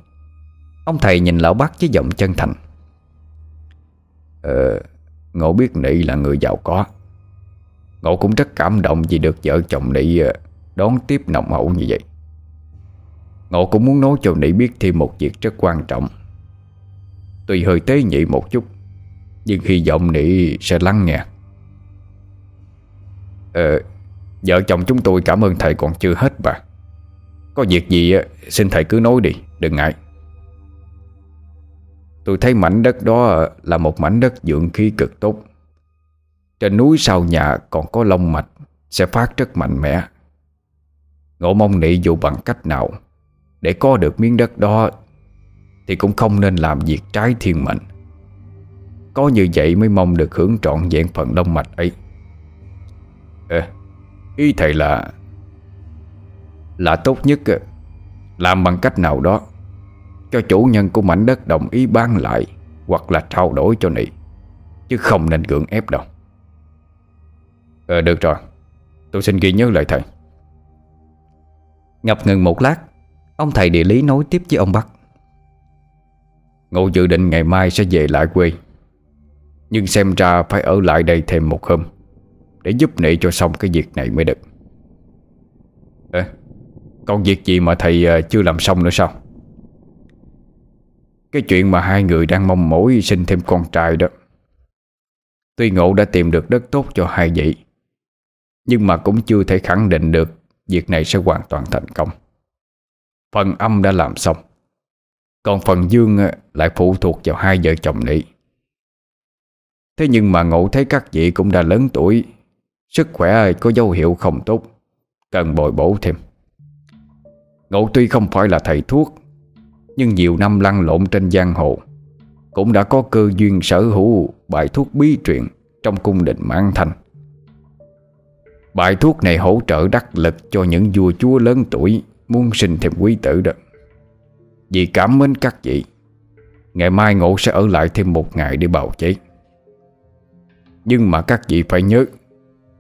Ông thầy nhìn lão bác với giọng chân thành. Ờ Ngộ biết Nị là người giàu có. Ngộ cũng rất cảm động vì được vợ chồng Nị ờ, đón tiếp nồng hậu như vậy. Ngộ cũng muốn nói cho Nị biết thêm một việc rất quan trọng. Tuy hơi tế nhị một chút, Nhưng hy vọng Nị sẽ lắng nghe. Ờ Vợ chồng chúng tôi cảm ơn thầy còn chưa hết bà. Có việc gì xin thầy cứ nói đi, Đừng ngại. Tôi thấy mảnh đất đó là một mảnh đất dưỡng khí cực tốt. Trên núi sau nhà còn có lông mạch, Sẽ phát rất mạnh mẽ. Ngộ mong nị dù bằng cách nào Để có được miếng đất đó thì cũng không nên làm việc trái thiên mệnh. Có như vậy mới mong được hưởng trọn vẹn phần đông mạch ấy. Ờ Ý thầy là Là tốt nhất Làm bằng cách nào đó, cho chủ nhân của mảnh đất đồng ý bán lại Hoặc là trao đổi cho nị, Chứ không nên gượng ép đâu. Ờ được rồi. Tôi xin ghi nhớ lời thầy. Ngập ngừng một lát, Ông thầy địa lý nói tiếp với ông Bắc. Ngộ dự định ngày mai sẽ về lại quê. Nhưng xem ra phải ở lại đây thêm một hôm, Để giúp nị cho xong cái việc này mới được. Ờ Còn việc gì mà thầy ờ, chưa làm xong nữa sao? Cái chuyện mà hai người đang mong mỏi sinh thêm con trai đó, Tuy ngộ đã tìm được đất tốt cho hai vị, Nhưng mà cũng chưa thể khẳng định được Việc này sẽ hoàn toàn thành công. Phần âm đã làm xong. Còn phần dương lại phụ thuộc vào hai vợ chồng nị. Thế nhưng mà ngộ thấy các vị cũng đã lớn tuổi, Sức khỏe có dấu hiệu không tốt, Cần bồi bổ thêm. Ngộ tuy không phải là thầy thuốc, nhưng nhiều năm lăn lộn trên giang hồ, Cũng đã có cơ duyên sở hữu Bài thuốc bí truyền Trong cung đình Mãn Thành Bài thuốc này hỗ trợ đắc lực Cho những vua chúa lớn tuổi Muốn sinh thêm quý tử được. Vì cảm mến các vị. Ngày mai ngộ sẽ ở lại thêm một ngày để bào chế. Nhưng mà các vị phải nhớ,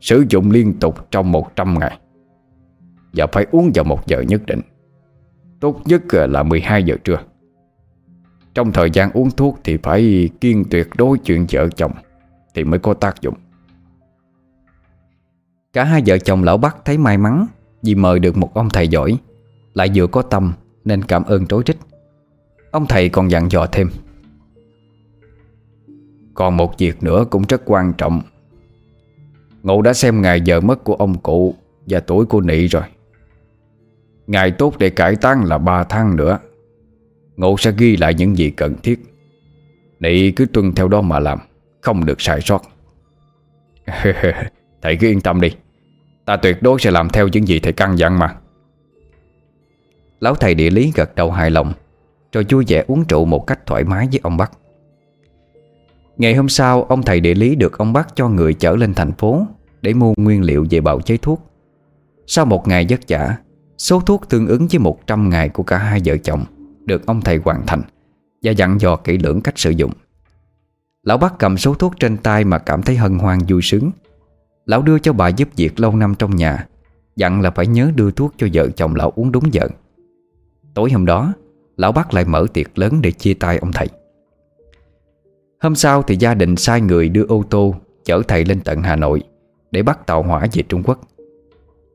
Sử dụng liên tục trong 100 ngày. Và phải uống vào một giờ nhất định. Tốt nhất là 12 giờ trưa. Trong thời gian uống thuốc Thì phải kiên tuyệt đối chuyện vợ chồng Thì mới có tác dụng. Cả hai vợ chồng lão Bắc thấy may mắn Vì mời được một ông thầy giỏi, Lại vừa có tâm nên cảm ơn trối trích. Ông thầy còn dặn dò thêm. Còn một việc nữa cũng rất quan trọng. Ngộ đã xem ngày giờ mất của ông cụ Và tuổi của Nị rồi. Ngày tốt để cải tang là 3 tháng nữa. Ngộ sẽ ghi lại những gì cần thiết. Nị cứ tuân theo đó mà làm, Không được sai sót. Thầy cứ yên tâm đi. Ta tuyệt đối sẽ làm theo những gì thầy căn dặn mà. Lão thầy địa lý gật đầu hài lòng, Rồi vui vẻ uống rượu một cách thoải mái với ông Bắc. Ngày hôm sau, Ông thầy địa lý được ông Bắc cho người chở lên thành phố Để mua nguyên liệu về bào chế thuốc. Sau một ngày vất vả, Số thuốc tương ứng với 100 ngày của cả hai vợ chồng Được ông thầy hoàn thành Và dặn dò kỹ lưỡng cách sử dụng. Lão bắc cầm số thuốc trên tay Mà cảm thấy hân hoan vui sướng. Lão đưa cho bà giúp việc lâu năm trong nhà, Dặn là phải nhớ đưa thuốc cho vợ chồng lão uống đúng giờ. Tối hôm đó, Lão bác lại mở tiệc lớn để chia tay ông thầy. Hôm sau thì gia đình sai người đưa ô tô Chở thầy lên tận Hà Nội Để bắt tàu hỏa về Trung Quốc.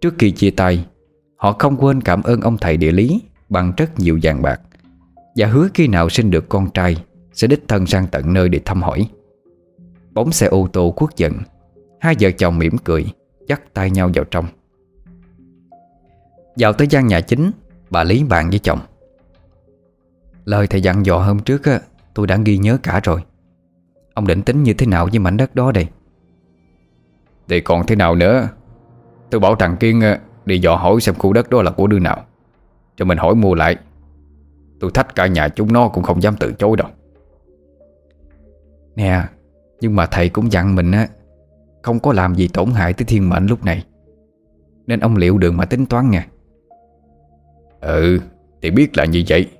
Trước khi chia tay, Họ không quên cảm ơn ông thầy địa lý Bằng rất nhiều vàng bạc Và hứa khi nào sinh được con trai Sẽ đích thân sang tận nơi để thăm hỏi. Bóng xe ô tô quốc giận Hai vợ chồng mỉm cười, Dắt tay nhau vào trong. Vào tới gian nhà chính Bà Lý bàn với chồng. Lời thầy dặn dò hôm trước á, Tôi đã ghi nhớ cả rồi. Ông định tính như thế nào với mảnh đất đó đây? Thì còn thế nào nữa? Tôi bảo thằng Kiên Đi dò hỏi xem khu đất đó là của đứa nào Cho mình hỏi mua lại. Tôi thách cả nhà chúng nó cũng không dám từ chối đâu. Nè Nhưng mà thầy cũng dặn mình á Không có làm gì tổn hại tới thiên mệnh lúc này. Nên ông liệu đường mà tính toán nha Ừ Thì biết là như vậy.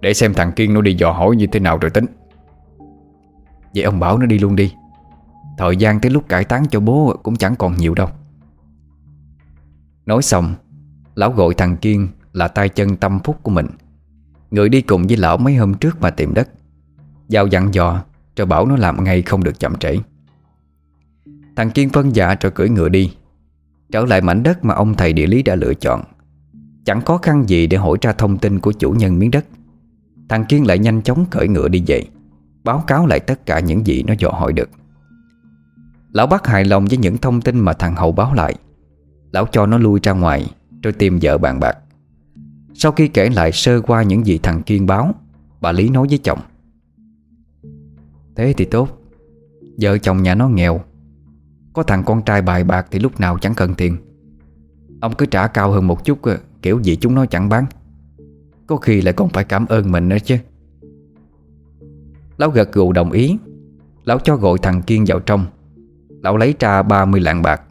Để xem thằng Kiên nó đi dò hỏi như thế nào rồi tính. Vậy ông bảo nó đi luôn đi. Thời gian tới lúc cải tán cho bố cũng chẳng còn nhiều đâu. Nói xong, Lão gọi thằng Kiên là tay chân tâm phúc của mình. Người đi cùng với lão mấy hôm trước mà tìm đất. Giao dặn dò Rồi bảo nó làm ngay không được chậm trễ. Thằng Kiên phân dạ rồi cưỡi ngựa đi. Trở lại mảnh đất mà ông thầy địa lý đã lựa chọn. Chẳng khó khăn gì để hỏi ra thông tin của chủ nhân miếng đất. Thằng Kiên lại nhanh chóng cởi ngựa đi về, Báo cáo lại tất cả những gì nó dò hỏi được. Lão bắt hài lòng với những thông tin mà thằng Hậu báo lại. Lão cho nó lui ra ngoài, Rồi tìm vợ bàn bạc. Sau khi kể lại sơ qua những gì thằng Kiên báo, Bà Lý nói với chồng. Thế thì tốt, Vợ chồng nhà nó nghèo. Có thằng con trai bài bạc thì lúc nào chẳng cần tiền. Ông cứ trả cao hơn một chút Kiểu gì chúng nó chẳng bán. Có khi lại còn phải cảm ơn mình nữa chứ. Lão gật gù đồng ý. Lão cho gọi thằng Kiên vào trong. Lão lấy ra 30 lạng bạc,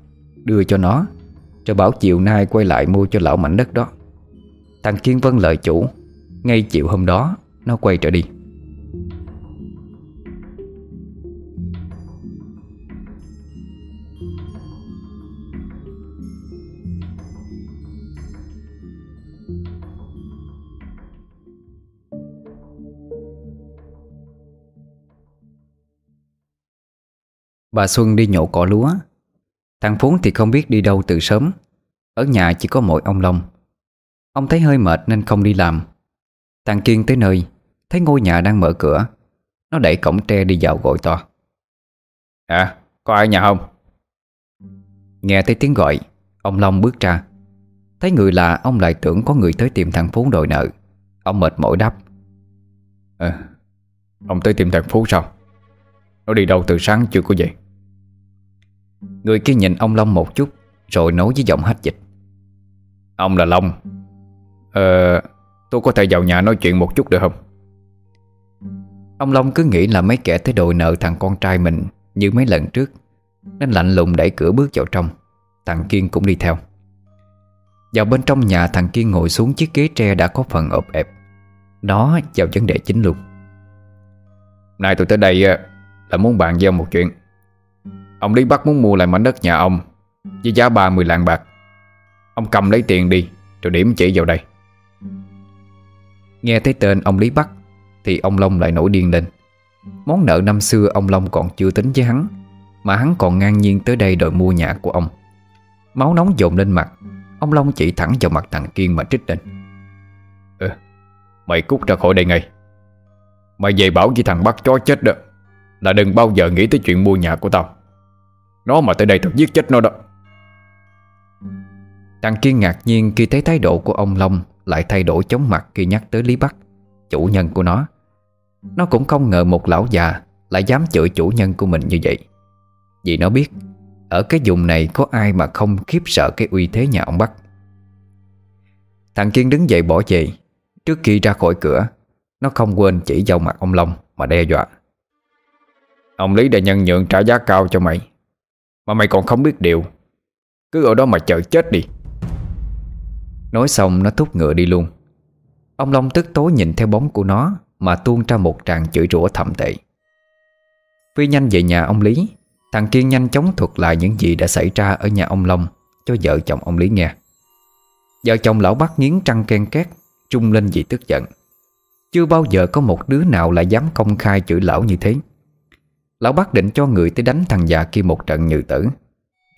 Đưa cho nó, Rồi bảo chiều nay quay lại mua cho lão mảnh đất đó. Thằng Kiên vâng lời chủ. Ngay chiều hôm đó, Nó quay trở đi. Bà Xuân đi nhổ cỏ lúa. Thằng Phú thì không biết đi đâu từ sớm. Ở nhà chỉ có mỗi ông Long. Ông thấy hơi mệt nên không đi làm. Thằng Kiên tới nơi Thấy ngôi nhà đang mở cửa. Nó đẩy cổng tre đi vào gọi to. À có ai nhà không? Nghe thấy tiếng gọi Ông Long bước ra. Thấy người lạ ông lại tưởng có người tới tìm thằng Phú đòi nợ. Ông mệt mỏi đáp. À, Ông tới tìm thằng Phú sao? Nó đi đâu từ sáng chưa có về Người kia nhìn ông Long một chút, Rồi nói với giọng hách dịch. Ông là Long. Ờ Tôi có thể vào nhà nói chuyện một chút được không? Ông Long cứ nghĩ là mấy kẻ tới đòi nợ thằng con trai mình Như mấy lần trước, Nên lạnh lùng đẩy cửa bước vào trong. Thằng Kiên cũng đi theo. Vào bên trong nhà, thằng Kiên ngồi xuống chiếc ghế tre đã có phần ộp ẹp. Đó vào vấn đề chính luôn. Nay tôi tới đây là muốn bàn với ông một chuyện. Ông Lý Bắc muốn mua lại mảnh đất nhà ông Với giá 30 lạng bạc. Ông cầm lấy tiền đi, Rồi điểm chỉ vào đây. Nghe thấy tên ông Lý Bắc Thì ông Long lại nổi điên lên. Món nợ năm xưa ông Long còn chưa tính với hắn, Mà hắn còn ngang nhiên tới đây đòi mua nhà của ông. Máu nóng dồn lên mặt, Ông Long chỉ thẳng vào mặt thằng Kiên mà trích lên. Ừ Mày cút ra khỏi đây ngay. Mày về bảo với thằng bắt chó chết đó, Là đừng bao giờ nghĩ tới chuyện mua nhà của tao. Nó mà tới đây tao giết chết nó đó. Thằng Kiên ngạc nhiên khi thấy thái độ của ông Long Lại thay đổi chóng mặt khi nhắc tới Lý Bắc, Chủ nhân của nó. Nó cũng không ngờ một lão già Lại dám chửi chủ nhân của mình như vậy. Vì nó biết, Ở cái vùng này có ai mà không khiếp sợ cái uy thế nhà ông Bắc. Thằng Kiên đứng dậy bỏ về. Trước khi ra khỏi cửa, Nó không quên chỉ vào mặt ông Long Mà đe dọa. Ông Lý đã nhân nhượng trả giá cao cho mày. Mà mày còn không biết điều. Cứ ở đó mà chờ chết đi. Nói xong, nó thúc ngựa đi luôn. Ông Long tức tối nhìn theo bóng của nó, Mà tuôn ra một tràng chửi rủa thậm tệ. Phi nhanh về nhà ông Lý. Thằng Kiên nhanh chóng thuật lại những gì đã xảy ra Ở nhà ông Long, Cho vợ chồng ông Lý nghe. Vợ chồng lão bắt nghiến trăng ken két Trung lên vì tức giận. Chưa bao giờ có một đứa nào lại dám công khai chửi lão như thế. Lão bắt định cho người tới đánh thằng già kia một trận nhừ tử.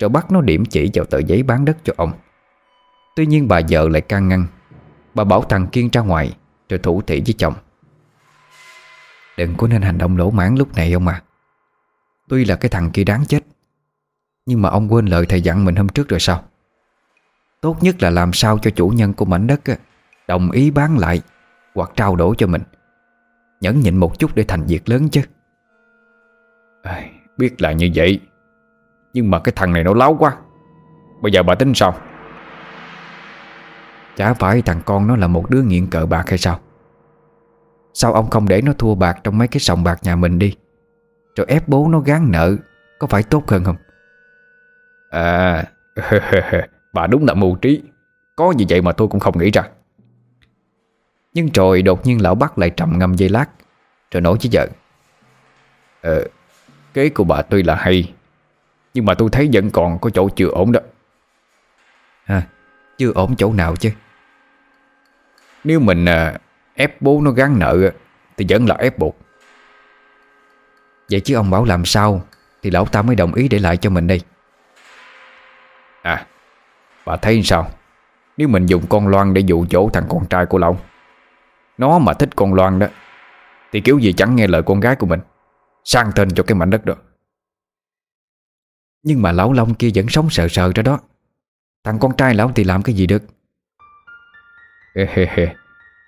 Rồi bắt nó điểm chỉ vào tờ giấy bán đất cho ông. Tuy nhiên bà vợ lại can ngăn. Bà bảo thằng Kiên ra ngoài, Rồi thủ thị với chồng. Đừng có nên hành động lỗ mãn lúc này ông à. Tuy là cái thằng kia đáng chết, Nhưng mà ông quên lời thầy dặn mình hôm trước rồi sao? Tốt nhất là làm sao cho chủ nhân của mảnh đất Đồng ý bán lại Hoặc trao đổi cho mình. Nhẫn nhịn một chút để thành việc lớn chứ à, Biết là như vậy. Nhưng mà cái thằng này nó láo quá. Bây giờ bà tính sao? Chả phải thằng con nó là một đứa nghiện cờ bạc hay sao? Sao ông không để nó thua bạc Trong mấy cái sòng bạc nhà mình đi? Rồi ép bố nó gán nợ Có phải tốt hơn không? À Bà đúng là mù trí. Có như vậy mà tôi cũng không nghĩ ra. Nhưng rồi đột nhiên lão bắt lại trầm ngâm dây lát Rồi nổi với vợ. Ờ Kế của bà tuy là hay Nhưng mà tôi thấy vẫn còn có chỗ chưa ổn đó. À, Chưa ổn chỗ nào chứ? Nếu mình à, ép bố nó gắn nợ Thì vẫn là ép buộc. Vậy chứ ông bảo làm sao Thì lão ta mới đồng ý để lại cho mình đây. À Bà thấy sao? Nếu mình dùng con Loan để dụ dỗ thằng con trai của lão Nó mà thích con Loan đó Thì kiểu gì chẳng nghe lời con gái của mình. Sang tên cho cái mảnh đất đó. Nhưng mà lão Long kia vẫn sống sợ sợ ra đó. Thằng con trai lão thì làm cái gì được? Hê hê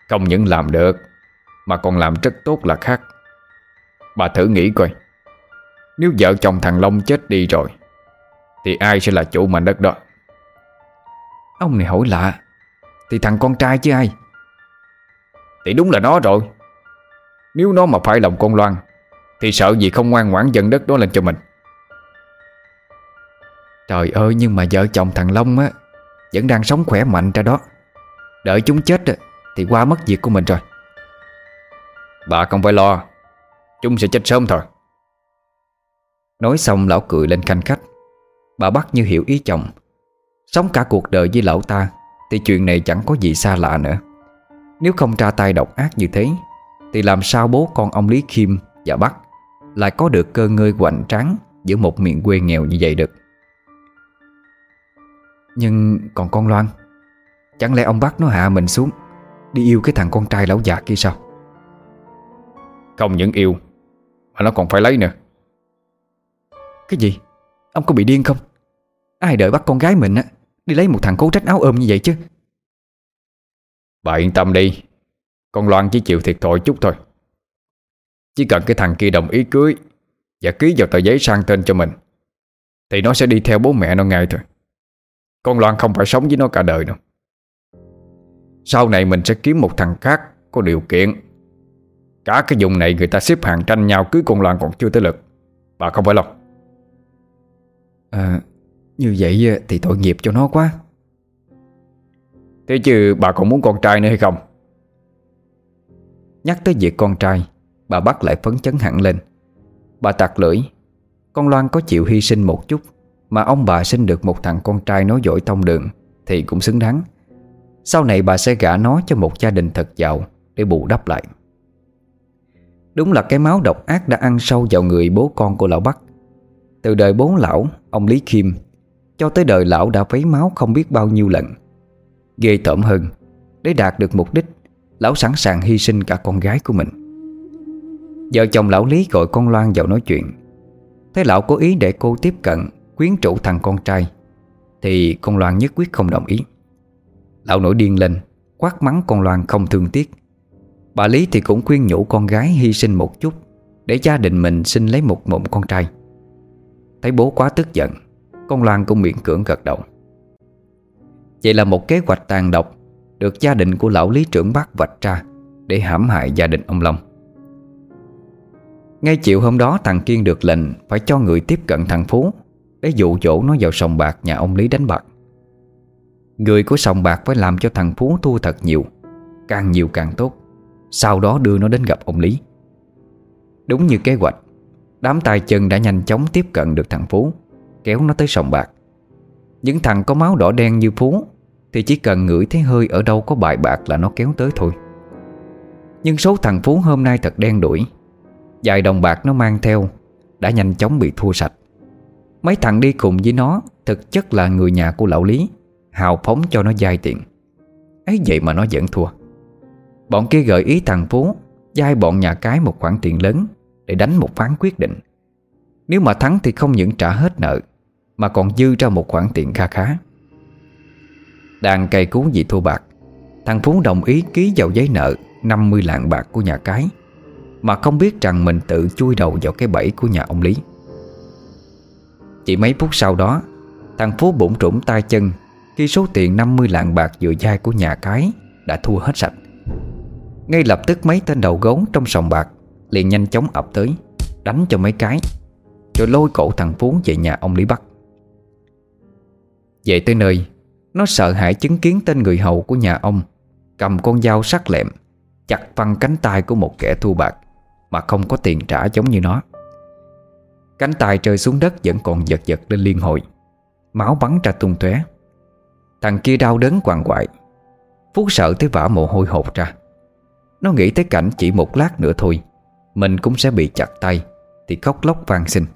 Không những làm được, Mà còn làm rất tốt là khác. Bà thử nghĩ coi, Nếu vợ chồng thằng Long chết đi rồi, Thì ai sẽ là chủ mảnh đất đó? Ông này hỏi lạ, Thì thằng con trai chứ ai? Thì đúng là nó rồi. Nếu nó mà phải lòng con Loan thì sợ gì không ngoan ngoãn dần đất đó lên cho mình. Trời ơi, nhưng mà vợ chồng thằng Long á, Vẫn đang sống khỏe mạnh ra đó. Đợi chúng chết Thì qua mất việc của mình rồi. Bà không phải lo, Chúng sẽ chết sớm thôi. Nói xong lão cười lên khanh khách. Bà bắt như hiểu ý chồng. Sống cả cuộc đời với lão ta, Thì chuyện này chẳng có gì xa lạ nữa. Nếu không ra tay độc ác như thế, Thì làm sao bố con ông Lý Kim và Bắc lại có được cơ ngơi hoành tráng Giữa một miền quê nghèo như vậy được. Nhưng còn con Loan Chẳng lẽ ông Bắc nó hạ mình xuống Đi yêu cái thằng con trai lão già kia sao? Không những yêu Mà nó còn phải lấy nữa. Cái gì? Ông có bị điên không? Ai đợi bắt con gái mình á Đi lấy một thằng cố trách áo ôm như vậy chứ? Bà yên tâm đi Con Loan chỉ chịu thiệt thòi chút thôi Chỉ cần cái thằng kia đồng ý cưới Và ký vào tờ giấy sang tên cho mình Thì nó sẽ đi theo bố mẹ nó ngay thôi. Con Loan không phải sống với nó cả đời đâu. Sau này mình sẽ kiếm một thằng khác Có điều kiện. Cả cái vùng này người ta xếp hàng tranh nhau Cưới con Loan còn chưa tới lượt. Bà không phải lo. À Như vậy thì tội nghiệp cho nó quá. Thế chứ bà còn muốn con trai nữa hay không? Nhắc tới việc con trai Bà bắt lại phấn chấn hẳn lên. Bà tặc lưỡi Con Loan có chịu hy sinh một chút Mà ông bà sinh được một thằng con trai nói giỏi thông đường Thì cũng xứng đáng. Sau này bà sẽ gả nó cho một gia đình thật giàu Để bù đắp lại. Đúng là cái máu độc ác đã ăn sâu vào người bố con của lão Bắc. Từ đời bố lão, ông Lý Khiêm Cho tới đời lão đã vấy máu không biết bao nhiêu lần. Ghê tởm hơn Để đạt được mục đích Lão sẵn sàng hy sinh cả con gái của mình. Vợ chồng lão Lý gọi con Loan vào nói chuyện. Thế lão cố ý để cô tiếp cận, Quyến rũ thằng con trai. Thì con Loan nhất quyết không đồng ý. Lão nổi điên lên, Quát mắng con Loan không thương tiếc. Bà Lý thì cũng khuyên nhủ con gái hy sinh một chút, Để gia đình mình sinh lấy một mụn con trai. Thấy bố quá tức giận, Con Loan cũng miễn cưỡng gật đầu. Vậy là một kế hoạch tàn độc Được gia đình của lão lý trưởng bác vạch ra Để hãm hại gia đình ông Long. Ngay chiều hôm đó thằng Kiên được lệnh Phải cho người tiếp cận thằng Phú Để dụ dỗ nó vào sòng bạc nhà ông Lý đánh bạc. Người của sòng bạc phải làm cho thằng Phú thua thật nhiều, Càng nhiều càng tốt. Sau đó đưa nó đến gặp ông Lý. Đúng như kế hoạch, Đám tay chân đã nhanh chóng tiếp cận được thằng Phú, Kéo nó tới sòng bạc. Những thằng có máu đỏ đen như Phú Thì chỉ cần ngửi thấy hơi ở đâu có bài bạc là nó kéo tới thôi. Nhưng số thằng Phú hôm nay thật đen đuổi Vài đồng bạc nó mang theo, Đã nhanh chóng bị thua sạch. Mấy thằng đi cùng với nó, Thực chất là người nhà của lão Lý, Hào phóng cho nó dai tiền. Ấy vậy mà nó vẫn thua. Bọn kia gợi ý thằng Phú Dai bọn nhà cái một khoản tiền lớn Để đánh một ván quyết định. Nếu mà thắng thì không những trả hết nợ, Mà còn dư ra một khoản tiền kha khá. Đang cày cú vì thua bạc, Thằng Phú đồng ý ký vào giấy nợ 50 lạng bạc của nhà cái. Mà không biết rằng mình tự chui đầu vào cái bẫy của nhà ông Lý. Chỉ mấy phút sau đó, Thằng Phú bụng trũng tay chân Khi số tiền 50 lạng bạc vừa dai của nhà cái Đã thua hết sạch. Ngay lập tức mấy tên đầu gấu trong sòng bạc Liền nhanh chóng ập tới, Đánh cho mấy cái, Rồi lôi cổ thằng Phú về nhà ông Lý Bắc. Về tới nơi, Nó sợ hãi chứng kiến tên người hầu của nhà ông Cầm con dao sắc lẹm Chặt văng cánh tay của một kẻ thua bạc. Mà không có tiền trả giống như nó. Cánh tay rơi xuống đất Vẫn còn giật giật lên liên hồi. Máu bắn ra tung tóe. Thằng kia đau đớn quằn quại. Phú sợ tới vả mồ hôi hột ra. Nó nghĩ tới cảnh chỉ một lát nữa thôi, Mình cũng sẽ bị chặt tay, Thì khóc lóc vang xin.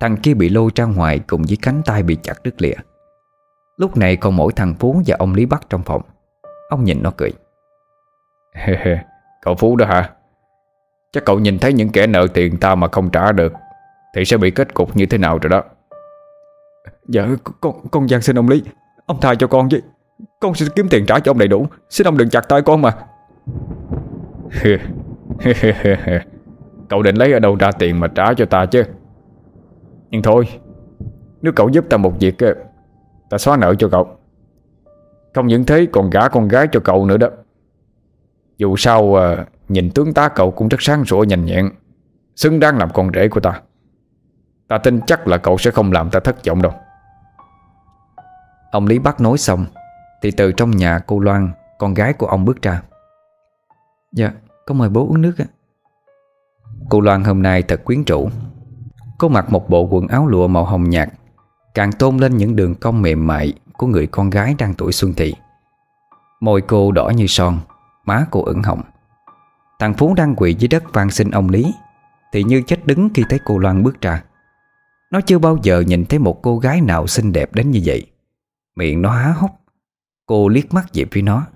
Thằng kia bị lôi ra ngoài Cùng với cánh tay bị chặt đứt lìa. Lúc này còn mỗi thằng Phú và ông Lý Bắc trong phòng. Ông nhìn nó cười. Cậu Phú đó hả? Chắc cậu nhìn thấy những kẻ nợ tiền ta mà không trả được Thì sẽ bị kết cục như thế nào rồi đó? Dạ con con gian xin ông Lý. Ông tha cho con chứ. Con sẽ kiếm tiền trả cho ông đầy đủ. Xin ông đừng chặt tay con mà. Cậu định lấy ở đâu ra tiền mà trả cho ta chứ? Nhưng thôi Nếu cậu giúp ta một việc Ta xóa nợ cho cậu. Không những thế còn gả con gái cho cậu nữa đó. Dù sao à, Nhìn tướng tá cậu cũng rất sáng sủa nhanh nhẹn. Xứng đáng làm con rể của ta. Ta tin chắc là cậu sẽ không làm ta thất vọng đâu. Ông Lý Bắc nói xong Thì từ trong nhà cô Loan Con gái của ông bước ra. Dạ có mời bố uống nước ạ. Cô Loan hôm nay thật quyến rũ. Cô mặc một bộ quần áo lụa màu hồng nhạt Càng tôn lên những đường cong mềm mại Của người con gái đang tuổi xuân thị. Môi cô đỏ như son Má cô ửng hồng Thằng Phú đang quỳ dưới đất van xin ông Lý, Thì như chết đứng khi thấy cô Loan bước ra. Nó chưa bao giờ nhìn thấy một cô gái nào xinh đẹp đến như vậy. Miệng nó há hốc. Cô liếc mắt về phía nó.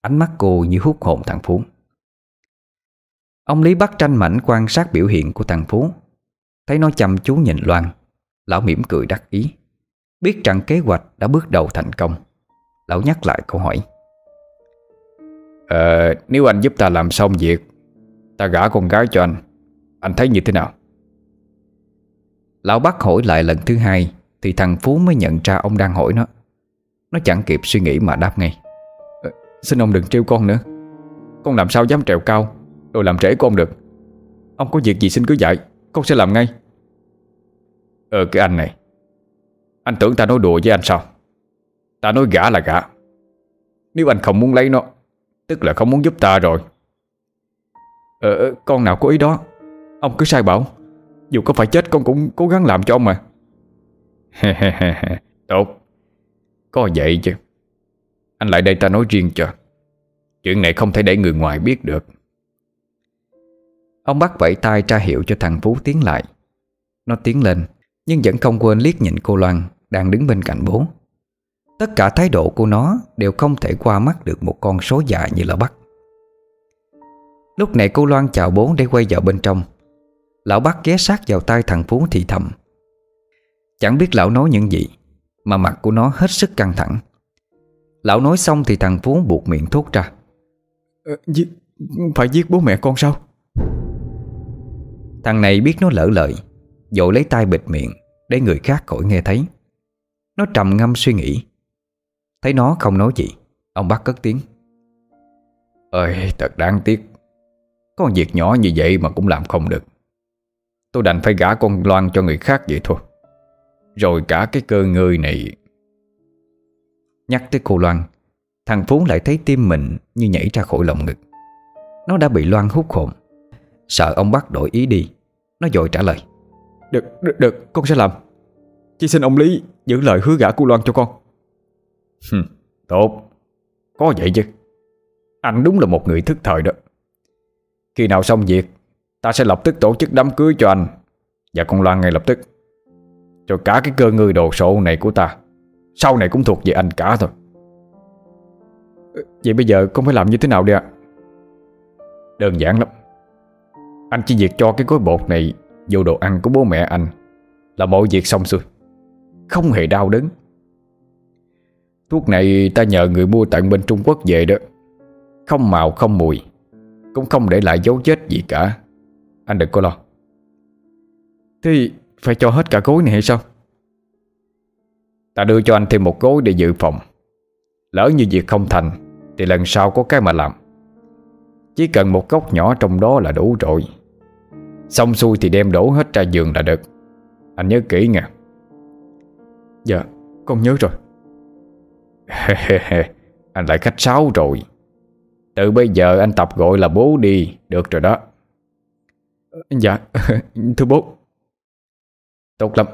Ánh mắt cô như hút hồn thằng Phú. Ông Lý bắt tranh mảnh quan sát biểu hiện của thằng Phú. Thấy nó chăm chú nhìn Loan, Lão mỉm cười đắc ý. Biết rằng kế hoạch đã bước đầu thành công. Lão nhắc lại câu hỏi à, nếu anh giúp ta làm xong việc Ta gả con gái cho anh Anh thấy như thế nào? Lão bắt hỏi lại lần thứ hai Thì thằng Phú mới nhận ra ông đang hỏi nó. Nó chẳng kịp suy nghĩ mà đáp ngay. À, Xin ông đừng trêu con nữa. Con làm sao dám trèo cao Rồi làm trễ của ông được. Ông có việc gì xin cứ dạy Con sẽ làm ngay. Ờ cái anh này Anh tưởng ta nói đùa với anh sao? Ta nói gã là gã Nếu anh không muốn lấy nó Tức là không muốn giúp ta rồi. Ờ, ờ, con nào có ý đó? Ông cứ sai bảo. Dù có phải chết con cũng cố gắng làm cho ông mà. Tốt. Có vậy chứ. Anh lại đây ta nói riêng cho. Chuyện này không thể để người ngoài biết được. Ông bắt vẫy tay tra hiệu cho thằng Phú tiến lại. Nó tiến lên Nhưng vẫn không quên liếc nhìn cô Loan Đang đứng bên cạnh bố. Tất cả thái độ của nó Đều không thể qua mắt được một con số già như là bắt Lúc này cô Loan chào bố để quay vào bên trong. Lão bắt ghé sát vào tay thằng Phú thì thầm. Chẳng biết lão nói những gì Mà mặt của nó hết sức căng thẳng. Lão nói xong thì thằng Phú buộc miệng thốt ra. Ờ, giết, Phải giết bố mẹ con sao? Thằng này biết nó lỡ lời Dội lấy tay bịt miệng Để người khác khỏi nghe thấy. Nó trầm ngâm suy nghĩ Thấy nó không nói gì Ông bác cất tiếng. Ơi thật đáng tiếc. Có việc nhỏ như vậy mà cũng làm không được. Tôi đành phải gả con Loan cho người khác vậy thôi. Rồi cả cái cơ ngơi này. Nhắc tới cô Loan Thằng Phú lại thấy tim mình như nhảy ra khỏi lồng ngực. Nó đã bị Loan hút hồn. Sợ ông bắt đổi ý đi. Nó dội trả lời. Được, được, được, con sẽ làm. Chỉ xin ông Lý giữ lời hứa gả cô Loan cho con. Tốt. Có vậy chứ. Anh đúng là một người thức thời đó. Khi nào xong việc, Ta sẽ lập tức tổ chức đám cưới cho anh. Và con Loan ngay lập tức. Cho cả cái cơ ngơi đồ sộ này của ta, Sau này cũng thuộc về anh cả thôi. Ờ, vậy bây giờ con phải làm như thế nào đi ạ? Đơn giản lắm. Anh chỉ việc cho cái gói bột này Vô đồ ăn của bố mẹ anh Là mọi việc xong xuôi. Không hề đau đớn. Thuốc này ta nhờ người mua tận bên Trung Quốc về đó. Không màu, không mùi, Cũng không để lại dấu vết gì cả. Anh đừng có lo. Thì phải cho hết cả gối này hay sao? Ta đưa cho anh thêm một gối để dự phòng. Lỡ như việc không thành, Thì lần sau có cái mà làm. Chỉ cần một góc nhỏ trong đó là đủ rồi. Xong xuôi thì đem đổ hết ra giường là được. Anh nhớ kỹ nha. Dạ con nhớ rồi. Anh lại khách sáo rồi. Từ bây giờ anh tập gọi là bố đi Được rồi đó. Dạ thưa bố. Tốt lắm.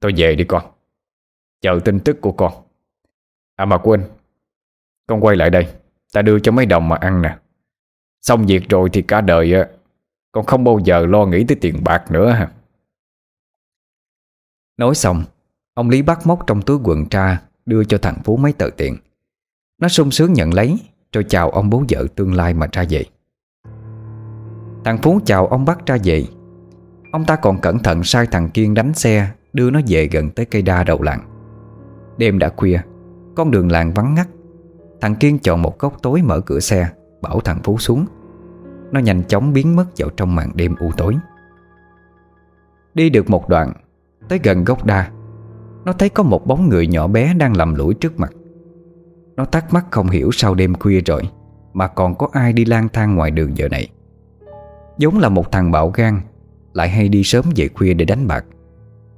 Tôi về đi con. Chờ tin tức của con. À mà quên Con quay lại đây. Ta đưa cho mấy đồng mà ăn nè. Xong việc rồi thì cả đời Con không bao giờ lo nghĩ tới tiền bạc nữa ha Nói xong Ông Lý bắt móc trong túi quần tra Đưa cho thằng Phú mấy tờ tiền. Nó sung sướng nhận lấy, Rồi chào ông bố vợ tương lai mà ra về. Thằng Phú chào ông bắt ra về. Ông ta còn cẩn thận sai thằng Kiên đánh xe, Đưa nó về gần tới cây đa đầu làng. Đêm đã khuya, Con đường làng vắng ngắt. Thằng Kiên chọn một góc tối mở cửa xe, Bảo thằng Phú xuống. Nó nhanh chóng biến mất vào trong màn đêm u tối. Đi được một đoạn, Tới gần gốc đa nó thấy có một bóng người nhỏ bé đang lầm lũi trước mặt. Nó thắc mắc không hiểu sao đêm khuya rồi, Mà còn có ai đi lang thang ngoài đường giờ này. Giống là một thằng bạo gan, Lại hay đi sớm về khuya để đánh bạc.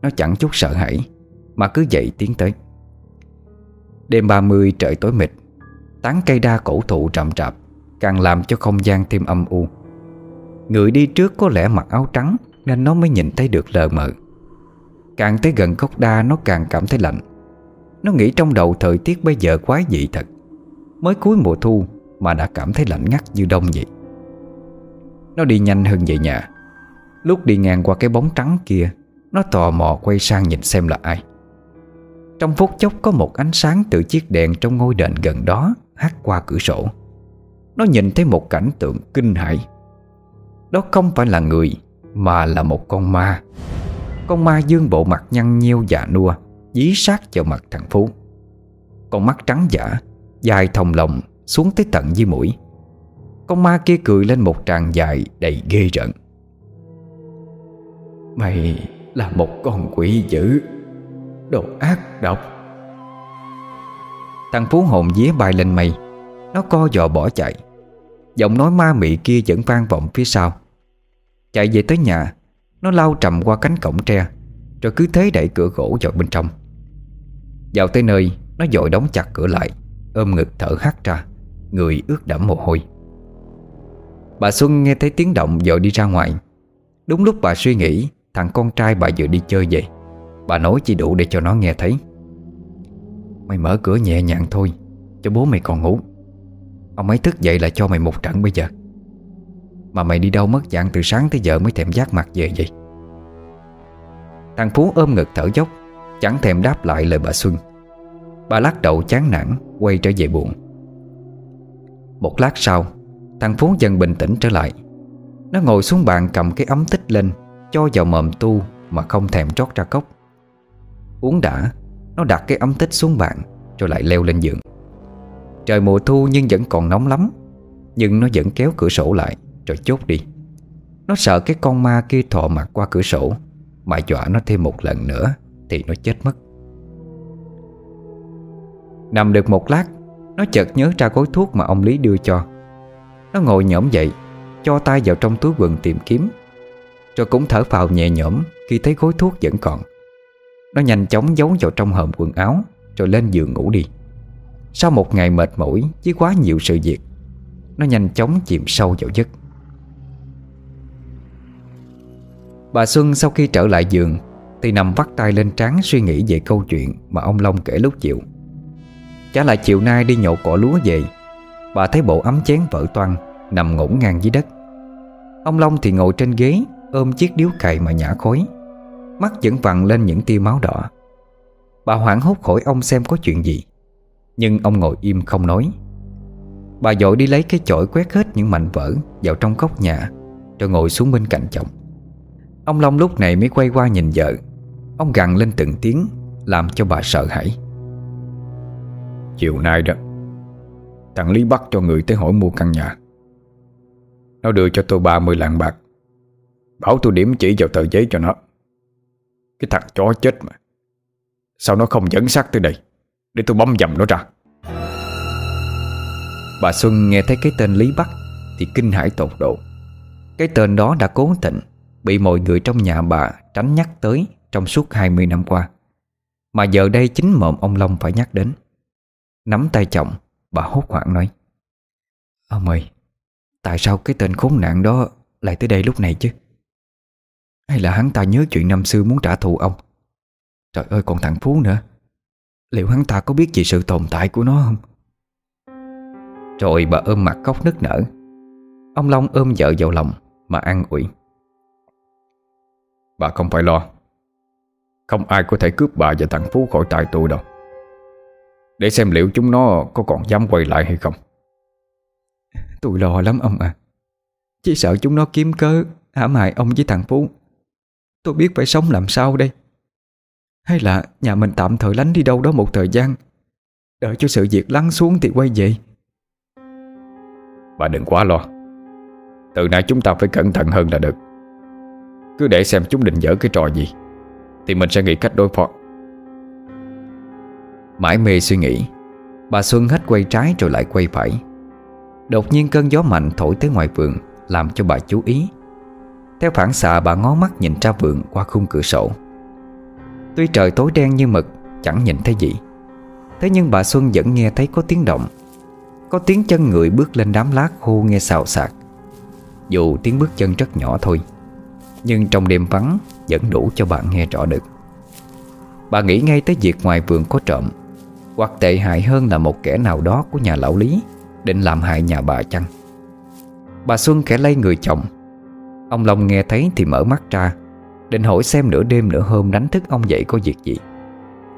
Nó chẳng chút sợ hãi, Mà cứ dậy tiến tới. Đêm 30 trời tối mịt, Tán cây đa cổ thụ rậm rạp, Càng làm cho không gian thêm âm u. Người đi trước có lẽ mặc áo trắng Nên nó mới nhìn thấy được lờ mờ. Càng tới gần gốc đa, nó càng cảm thấy lạnh. Nó nghĩ trong đầu thời tiết bây giờ quái dị thật. Mới cuối mùa thu Mà đã cảm thấy lạnh ngắt như đông vậy. Nó đi nhanh hơn về nhà. Lúc đi ngang qua cái bóng trắng kia, Nó tò mò quay sang nhìn xem là ai. Trong phút chốc có một ánh sáng từ chiếc đèn trong ngôi đền gần đó hắt qua cửa sổ. Nó nhìn thấy một cảnh tượng kinh hãi. Đó không phải là người, Mà là một con ma. Con ma dương bộ mặt nhăn nhiêu dạ nua Dí sát vào mặt thằng Phú. Con mắt trắng giả Dài thòng lồng xuống tới tận dưới mũi. Con ma kia cười lên một tràng dài đầy ghê rợn. Mày là một con quỷ dữ Đồ ác độc. Thằng Phú hồn vía bay lên mây Nó co giò bỏ chạy. Giọng nói ma mị kia vẫn vang vọng phía sau. Chạy về tới nhà nó lao trầm qua cánh cổng tre, Rồi cứ thế đẩy cửa gỗ vào bên trong. Vào tới nơi, Nó dội đóng chặt cửa lại, Ôm ngực thở hắt ra, Người ướt đẫm mồ hôi. Bà Xuân nghe thấy tiếng động dội đi ra ngoài. Đúng lúc bà suy nghĩ, Thằng con trai bà vừa đi chơi vậy Bà nói chỉ đủ để cho nó nghe thấy. Mày mở cửa nhẹ nhàng thôi, Cho bố mày còn ngủ. Ông ấy thức dậy là cho mày một trận bây giờ. Mà mày đi đâu mất dạng từ sáng tới giờ mới thèm giác mặt về vậy? Thằng Phú ôm ngực thở dốc, Chẳng thèm đáp lại lời bà Xuân. Bà lắc đầu chán nản, Quay trở về buồn. Một lát sau, Thằng Phú dần bình tĩnh trở lại. Nó ngồi xuống bàn cầm cái ấm tích lên, Cho vào mồm tu Mà không thèm trót ra cốc. Uống đã, Nó đặt cái ấm tích xuống bàn, Rồi lại leo lên giường. Trời mùa thu nhưng vẫn còn nóng lắm, Nhưng nó vẫn kéo cửa sổ lại. Rồi chốt đi. Nó sợ cái con ma kia thọ mặt qua cửa sổ. Mà dọa nó thêm một lần nữa Thì nó chết mất. Nằm được một lát, Nó chợt nhớ ra gói thuốc mà ông Lý đưa cho. Nó ngồi nhõm dậy, Cho tay vào trong túi quần tìm kiếm. Rồi cũng thở phào nhẹ nhõm Khi thấy gói thuốc vẫn còn. Nó nhanh chóng giấu vào trong hòm quần áo, Rồi lên giường ngủ đi. Sau một ngày mệt mỏi với quá nhiều sự việc, Nó nhanh chóng chìm sâu vào giấc. Bà Xuân sau khi trở lại giường, Thì nằm vắt tay lên trán suy nghĩ về câu chuyện Mà ông Long kể lúc chiều. Chả lại chiều nay đi nhậu cỏ lúa về, Bà thấy bộ ấm chén vỡ toan Nằm ngổn ngang dưới đất. Ông Long thì ngồi trên ghế, Ôm chiếc điếu cày mà nhả khói. Mắt vẫn vằn lên những tia máu đỏ. Bà hoảng hốt hỏi ông xem có chuyện gì, Nhưng ông ngồi im không nói. Bà dội đi lấy cái chổi quét hết những mảnh vỡ Vào trong góc nhà, Rồi ngồi xuống bên cạnh chồng. Ông Long lúc này mới quay qua nhìn vợ. Ông gằn lên từng tiếng Làm cho bà sợ hãi. Chiều nay đó Thằng Lý bắt cho người tới hỏi mua căn nhà. Nó đưa cho tôi 30 lạng bạc. Bảo tôi điểm chỉ vào tờ giấy cho nó. Cái thằng chó chết mà. Sao nó không dẫn xác tới đây? Để tôi bấm dầm nó ra. Bà Xuân nghe thấy cái tên Lý Bắc Thì kinh hãi tột độ. Cái tên đó đã cố tình Bị mọi người trong nhà bà tránh nhắc tới Trong suốt 20 năm qua. Mà giờ đây chính mộm ông Long phải nhắc đến. Nắm tay chồng, Bà hốt hoảng nói, Ông ơi, Tại sao cái tên khốn nạn đó Lại tới đây lúc này chứ? Hay là hắn ta nhớ chuyện năm xưa muốn trả thù ông? Trời ơi, còn thằng Phú nữa. Liệu hắn ta có biết gì sự tồn tại của nó không? Rồi bà ôm mặt khóc nức nở. Ông Long ôm vợ vào lòng Mà an ủi Bà không phải lo. Không ai có thể cướp bà và thằng Phú khỏi tay tôi đâu. Để xem liệu chúng nó có còn dám quay lại hay không. Tôi lo lắm, ông à. Chỉ sợ chúng nó kiếm cớ hãm hại ông với thằng Phú. Tôi biết phải sống làm sao đây. Hay là nhà mình tạm thời lánh đi đâu đó một thời gian. Đợi cho sự việc lắng xuống thì quay về. Bà đừng quá lo. Từ nay chúng ta phải cẩn thận hơn là được. Cứ để xem chúng định dở cái trò gì, Thì mình sẽ nghĩ cách đối phó. Mãi mê suy nghĩ, Bà Xuân hết quay trái rồi lại quay phải. Đột nhiên cơn gió mạnh thổi tới ngoài vườn, Làm cho bà chú ý. Theo phản xạ, bà ngó mắt nhìn ra vườn qua khung cửa sổ. Tuy trời tối đen như mực, Chẳng nhìn thấy gì. Thế nhưng bà Xuân vẫn nghe thấy có tiếng động. Có tiếng chân người bước lên đám lá khô nghe xào xạc. Dù tiếng bước chân rất nhỏ thôi. Nhưng trong đêm vắng, Vẫn đủ cho bạn nghe rõ được. Bà nghĩ ngay tới việc ngoài vườn có trộm. Hoặc tệ hại hơn là một kẻ nào đó của nhà lão Lý, Định làm hại nhà bà chăng? Bà Xuân kẻ lây người chồng. Ông Long nghe thấy thì mở mắt ra, Định hỏi xem nửa đêm nửa hôm đánh thức ông dậy có việc gì.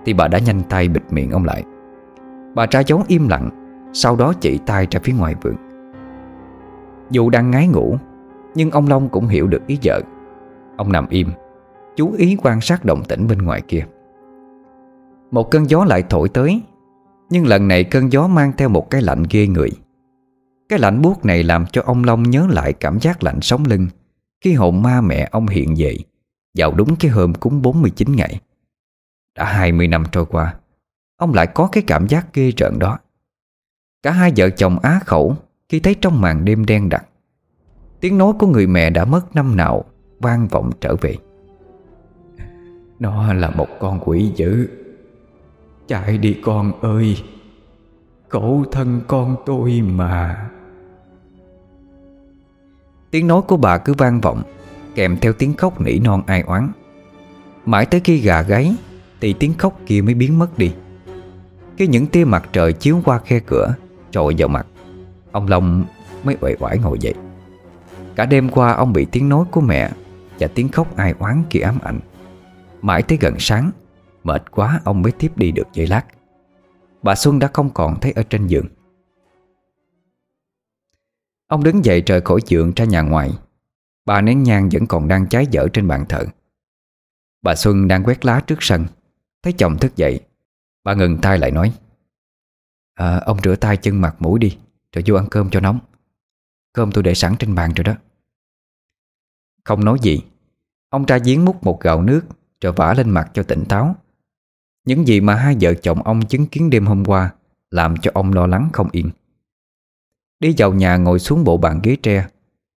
Thì bà đã nhanh tay bịt miệng ông lại. Bà tra giấu im lặng, Sau đó chỉ tay ra phía ngoài vườn. Dù đang ngái ngủ, Nhưng ông Long cũng hiểu được ý vợ. Ông nằm im, Chú ý quan sát động tĩnh bên ngoài kia. Một cơn gió lại thổi tới, Nhưng lần này cơn gió mang theo một cái lạnh ghê người. Cái lạnh buốt này làm cho ông Long nhớ lại cảm giác lạnh sống lưng Khi hồn ma mẹ ông hiện về Vào đúng cái hôm cúng 49 ngày. Đã 20 năm trôi qua, Ông lại có cái cảm giác ghê rợn đó. Cả hai vợ chồng á khẩu Khi thấy trong màn đêm đen đặc. Tiếng nói của người mẹ đã mất năm nào Vang vọng trở về. Nó là một con quỷ dữ. Chạy đi con ơi Cổ thân con tôi mà. Tiếng nói của bà cứ vang vọng, Kèm theo tiếng khóc nỉ non ai oán. Mãi tới khi gà gáy, Thì tiếng khóc kia mới biến mất đi. Khi những tia mặt trời chiếu qua khe cửa, Trội vào mặt, Ông Long mới uể oải ngồi dậy. Cả đêm qua, ông bị tiếng nói của mẹ và tiếng khóc ai oán kia ám ảnh. Mãi tới gần sáng Mệt quá ông mới tiếp đi được giây lát. Bà Xuân đã không còn thấy ở trên giường. Ông đứng dậy trời khỏi giường ra nhà ngoài. Bà nén nhang vẫn còn đang cháy dở trên bàn thờ. Bà Xuân đang quét lá trước sân. Thấy chồng thức dậy Bà ngừng tay lại nói à, Ông rửa tay chân mặt mũi đi Rồi vô ăn cơm cho nóng. Cơm tôi để sẵn trên bàn rồi đó. Không nói gì. Ông ra giếng múc một gạo nước, Rồi vả lên mặt cho tỉnh táo. Những gì mà hai vợ chồng ông chứng kiến đêm hôm qua Làm cho ông lo lắng không yên. Đi vào nhà ngồi xuống bộ bàn ghế tre,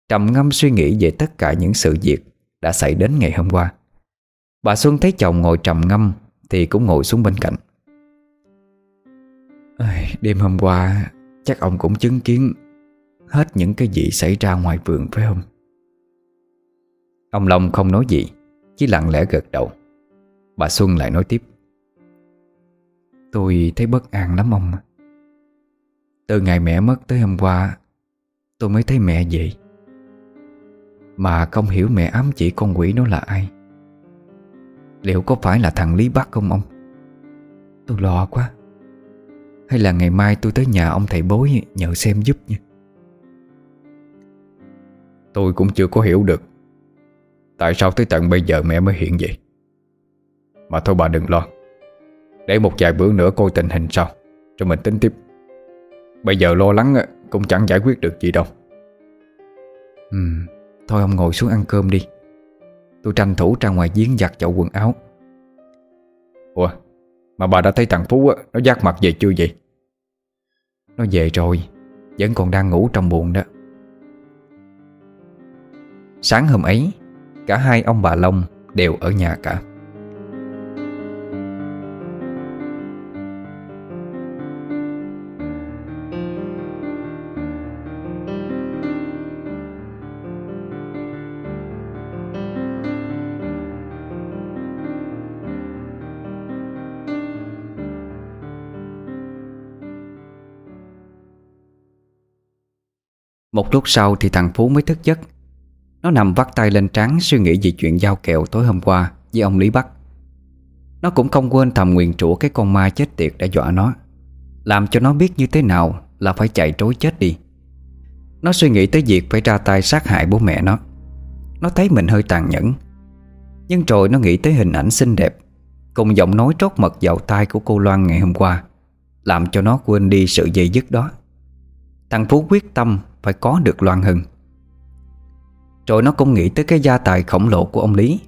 Trầm ngâm suy nghĩ về tất cả những sự việc Đã xảy đến ngày hôm qua. Bà Xuân thấy chồng ngồi trầm ngâm Thì cũng ngồi xuống bên cạnh. Đêm hôm qua Chắc ông cũng chứng kiến Hết những cái gì xảy ra ngoài vườn phải không? Ông Long không nói gì, Chỉ lặng lẽ gật đầu. Bà Xuân lại nói tiếp. Tôi thấy bất an lắm ông. Từ ngày mẹ mất tới hôm qua, Tôi mới thấy mẹ vậy Mà không hiểu mẹ ám chỉ con quỷ nó là ai. Liệu có phải là thằng Lý Bắc không ông? Tôi lo quá. Hay là ngày mai tôi tới nhà ông thầy bối Nhờ xem giúp nha. Tôi cũng chưa có hiểu được Tại sao tới tận bây giờ mẹ mới hiện vậy? Mà thôi bà đừng lo. Để một vài bữa nữa coi tình hình sao Rồi mình tính tiếp. Bây giờ lo lắng cũng chẳng giải quyết được gì đâu. Ừ Thôi ông ngồi xuống ăn cơm đi. Tôi tranh thủ ra ngoài giếng giặt chậu quần áo. Ủa Mà bà đã thấy thằng Phú Nó giác mặt về chưa vậy? Nó về rồi Vẫn còn đang ngủ trong buồn đó. Sáng hôm ấy Cả hai ông bà Long đều ở nhà cả. Một lúc sau thì thằng Phú mới thức giấc. Nó nằm vắt tay lên trán suy nghĩ về chuyện giao kẹo tối hôm qua với ông Lý Bắc. Nó cũng không quên thầm nguyện rủa cái con ma chết tiệt đã dọa nó. Làm cho nó biết như thế nào là phải chạy trối chết đi. Nó suy nghĩ tới việc phải ra tay sát hại bố mẹ nó. Nó thấy mình hơi tàn nhẫn. Nhưng rồi nó nghĩ tới hình ảnh xinh đẹp, Cùng giọng nói trót mật vào tai của cô Loan ngày hôm qua, Làm cho nó quên đi sự dây dứt đó. Thằng Phú quyết tâm phải có được Loan Hưng. Rồi nó cũng nghĩ tới cái gia tài khổng lồ của ông Lý.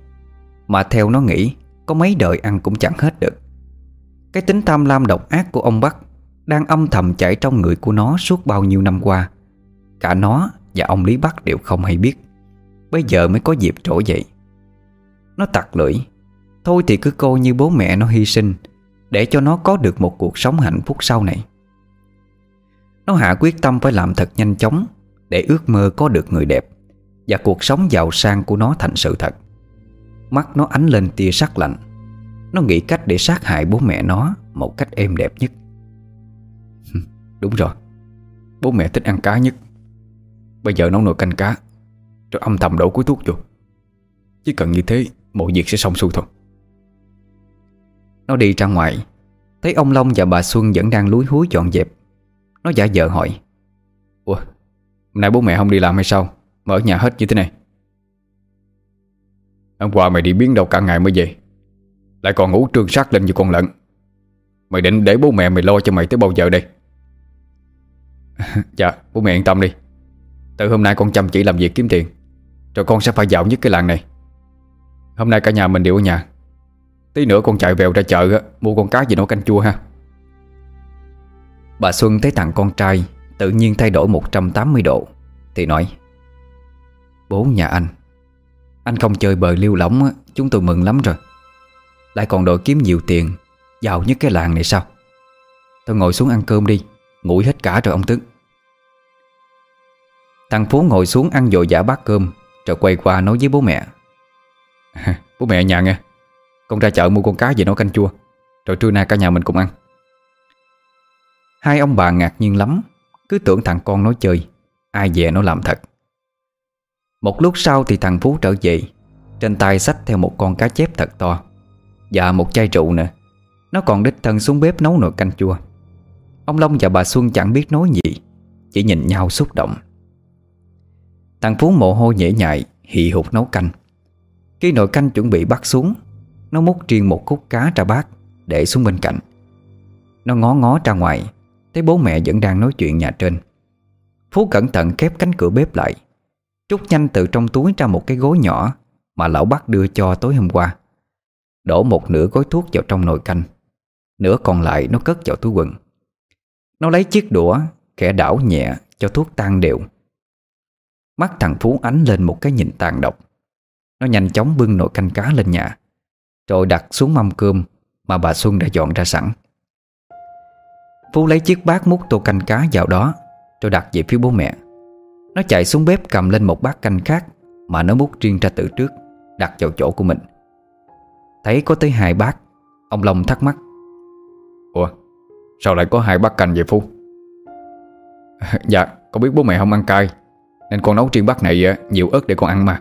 Mà theo nó nghĩ, Có mấy đời ăn cũng chẳng hết được. Cái tính tham lam độc ác của ông Bắc Đang âm thầm chảy trong người của nó suốt bao nhiêu năm qua. Cả nó và ông Lý Bắc đều không hay biết. Bây giờ mới có dịp trỗi dậy. Nó tặc lưỡi. Thôi thì cứ coi như bố mẹ nó hy sinh, Để cho nó có được một cuộc sống hạnh phúc sau này. Nó hạ quyết tâm phải làm thật nhanh chóng, Để ước mơ có được người đẹp. Và cuộc sống giàu sang của nó thành sự thật. Mắt nó ánh lên tia sắc lạnh. Nó nghĩ cách để sát hại bố mẹ nó Một cách êm đẹp nhất. Đúng rồi. Bố mẹ thích ăn cá nhất. Bây giờ nấu nồi canh cá, Rồi âm thầm đổ cuối thuốc vô. Chỉ cần như thế, Mọi việc sẽ xong xuôi thôi. Nó đi ra ngoài, Thấy ông Long và bà Xuân vẫn đang lúi húi dọn dẹp. Nó giả vờ hỏi, Ủa, Hôm nay bố mẹ không đi làm hay sao? Mà ở nhà hết như thế này. Hôm qua mày đi biến đâu cả ngày mới về. Lại còn ngủ trương sát lên như con lợn. Mày định để bố mẹ mày lo cho mày tới bao giờ đây? Dạ bố mẹ yên tâm đi. Từ hôm nay con chăm chỉ làm việc kiếm tiền. Rồi con sẽ phải dạo nhất cái làng này. Hôm nay cả nhà mình đều ở nhà. Tí nữa con chạy vèo ra chợ Mua con cá gì nấu canh chua ha. Bà Xuân thấy thằng con trai Tự nhiên thay đổi 180 độ, Thì nói Bố nhà anh. Anh không chơi bời liêu lỏng Chúng tôi mừng lắm rồi. Lại còn đội kiếm nhiều tiền, Giàu nhất cái làng này sao? Tôi ngồi xuống ăn cơm đi, Nguội hết cả rồi ông Tứ. Thằng Phú ngồi xuống ăn dội dã bát cơm, Rồi quay qua nói với bố mẹ. Bố mẹ nhà nghe, Con ra chợ mua con cá về nấu canh chua, Rồi trưa nay cả nhà mình cùng ăn. Hai ông bà ngạc nhiên lắm, Cứ tưởng thằng con nói chơi, Ai về nó làm thật. Một lúc sau thì thằng Phú trở về. Trên tay xách theo một con cá chép thật to. Và một chai rượu nữa. Nó còn đích thân xuống bếp nấu nồi canh chua. Ông Long và bà Xuân chẳng biết nói gì. Chỉ nhìn nhau xúc động. Thằng Phú mồ hôi nhễ nhại Hị hụt nấu canh. Khi nồi canh chuẩn bị bắt xuống, Nó múc riêng một khúc cá ra bát Để xuống bên cạnh. Nó ngó ngó ra ngoài, Thấy bố mẹ vẫn đang nói chuyện nhà trên. Phú cẩn thận khép cánh cửa bếp lại Trúc nhanh từ trong túi ra một cái gối nhỏ Mà lão bắt đưa cho tối hôm qua. Đổ một nửa gói thuốc vào trong nồi canh, Nửa còn lại nó cất vào túi quần. Nó lấy chiếc đũa Khẽ đảo nhẹ cho thuốc tan đều. Mắt thằng Phú ánh lên một cái nhìn tàn độc. Nó nhanh chóng bưng nồi canh cá lên nhà, Rồi đặt xuống mâm cơm Mà bà Xuân đã dọn ra sẵn. Phú lấy chiếc bát múc tô canh cá vào đó, Rồi đặt về phía bố mẹ. Nó chạy xuống bếp cầm lên một bát canh khác Mà nó múc riêng ra từ trước, Đặt vào chỗ của mình. Thấy có tới hai bát, Ông Long thắc mắc. Ủa, Sao lại có hai bát canh vậy Phu? Dạ Con biết bố mẹ không ăn cay, Nên con nấu riêng bát này à, nhiều ớt để con ăn mà.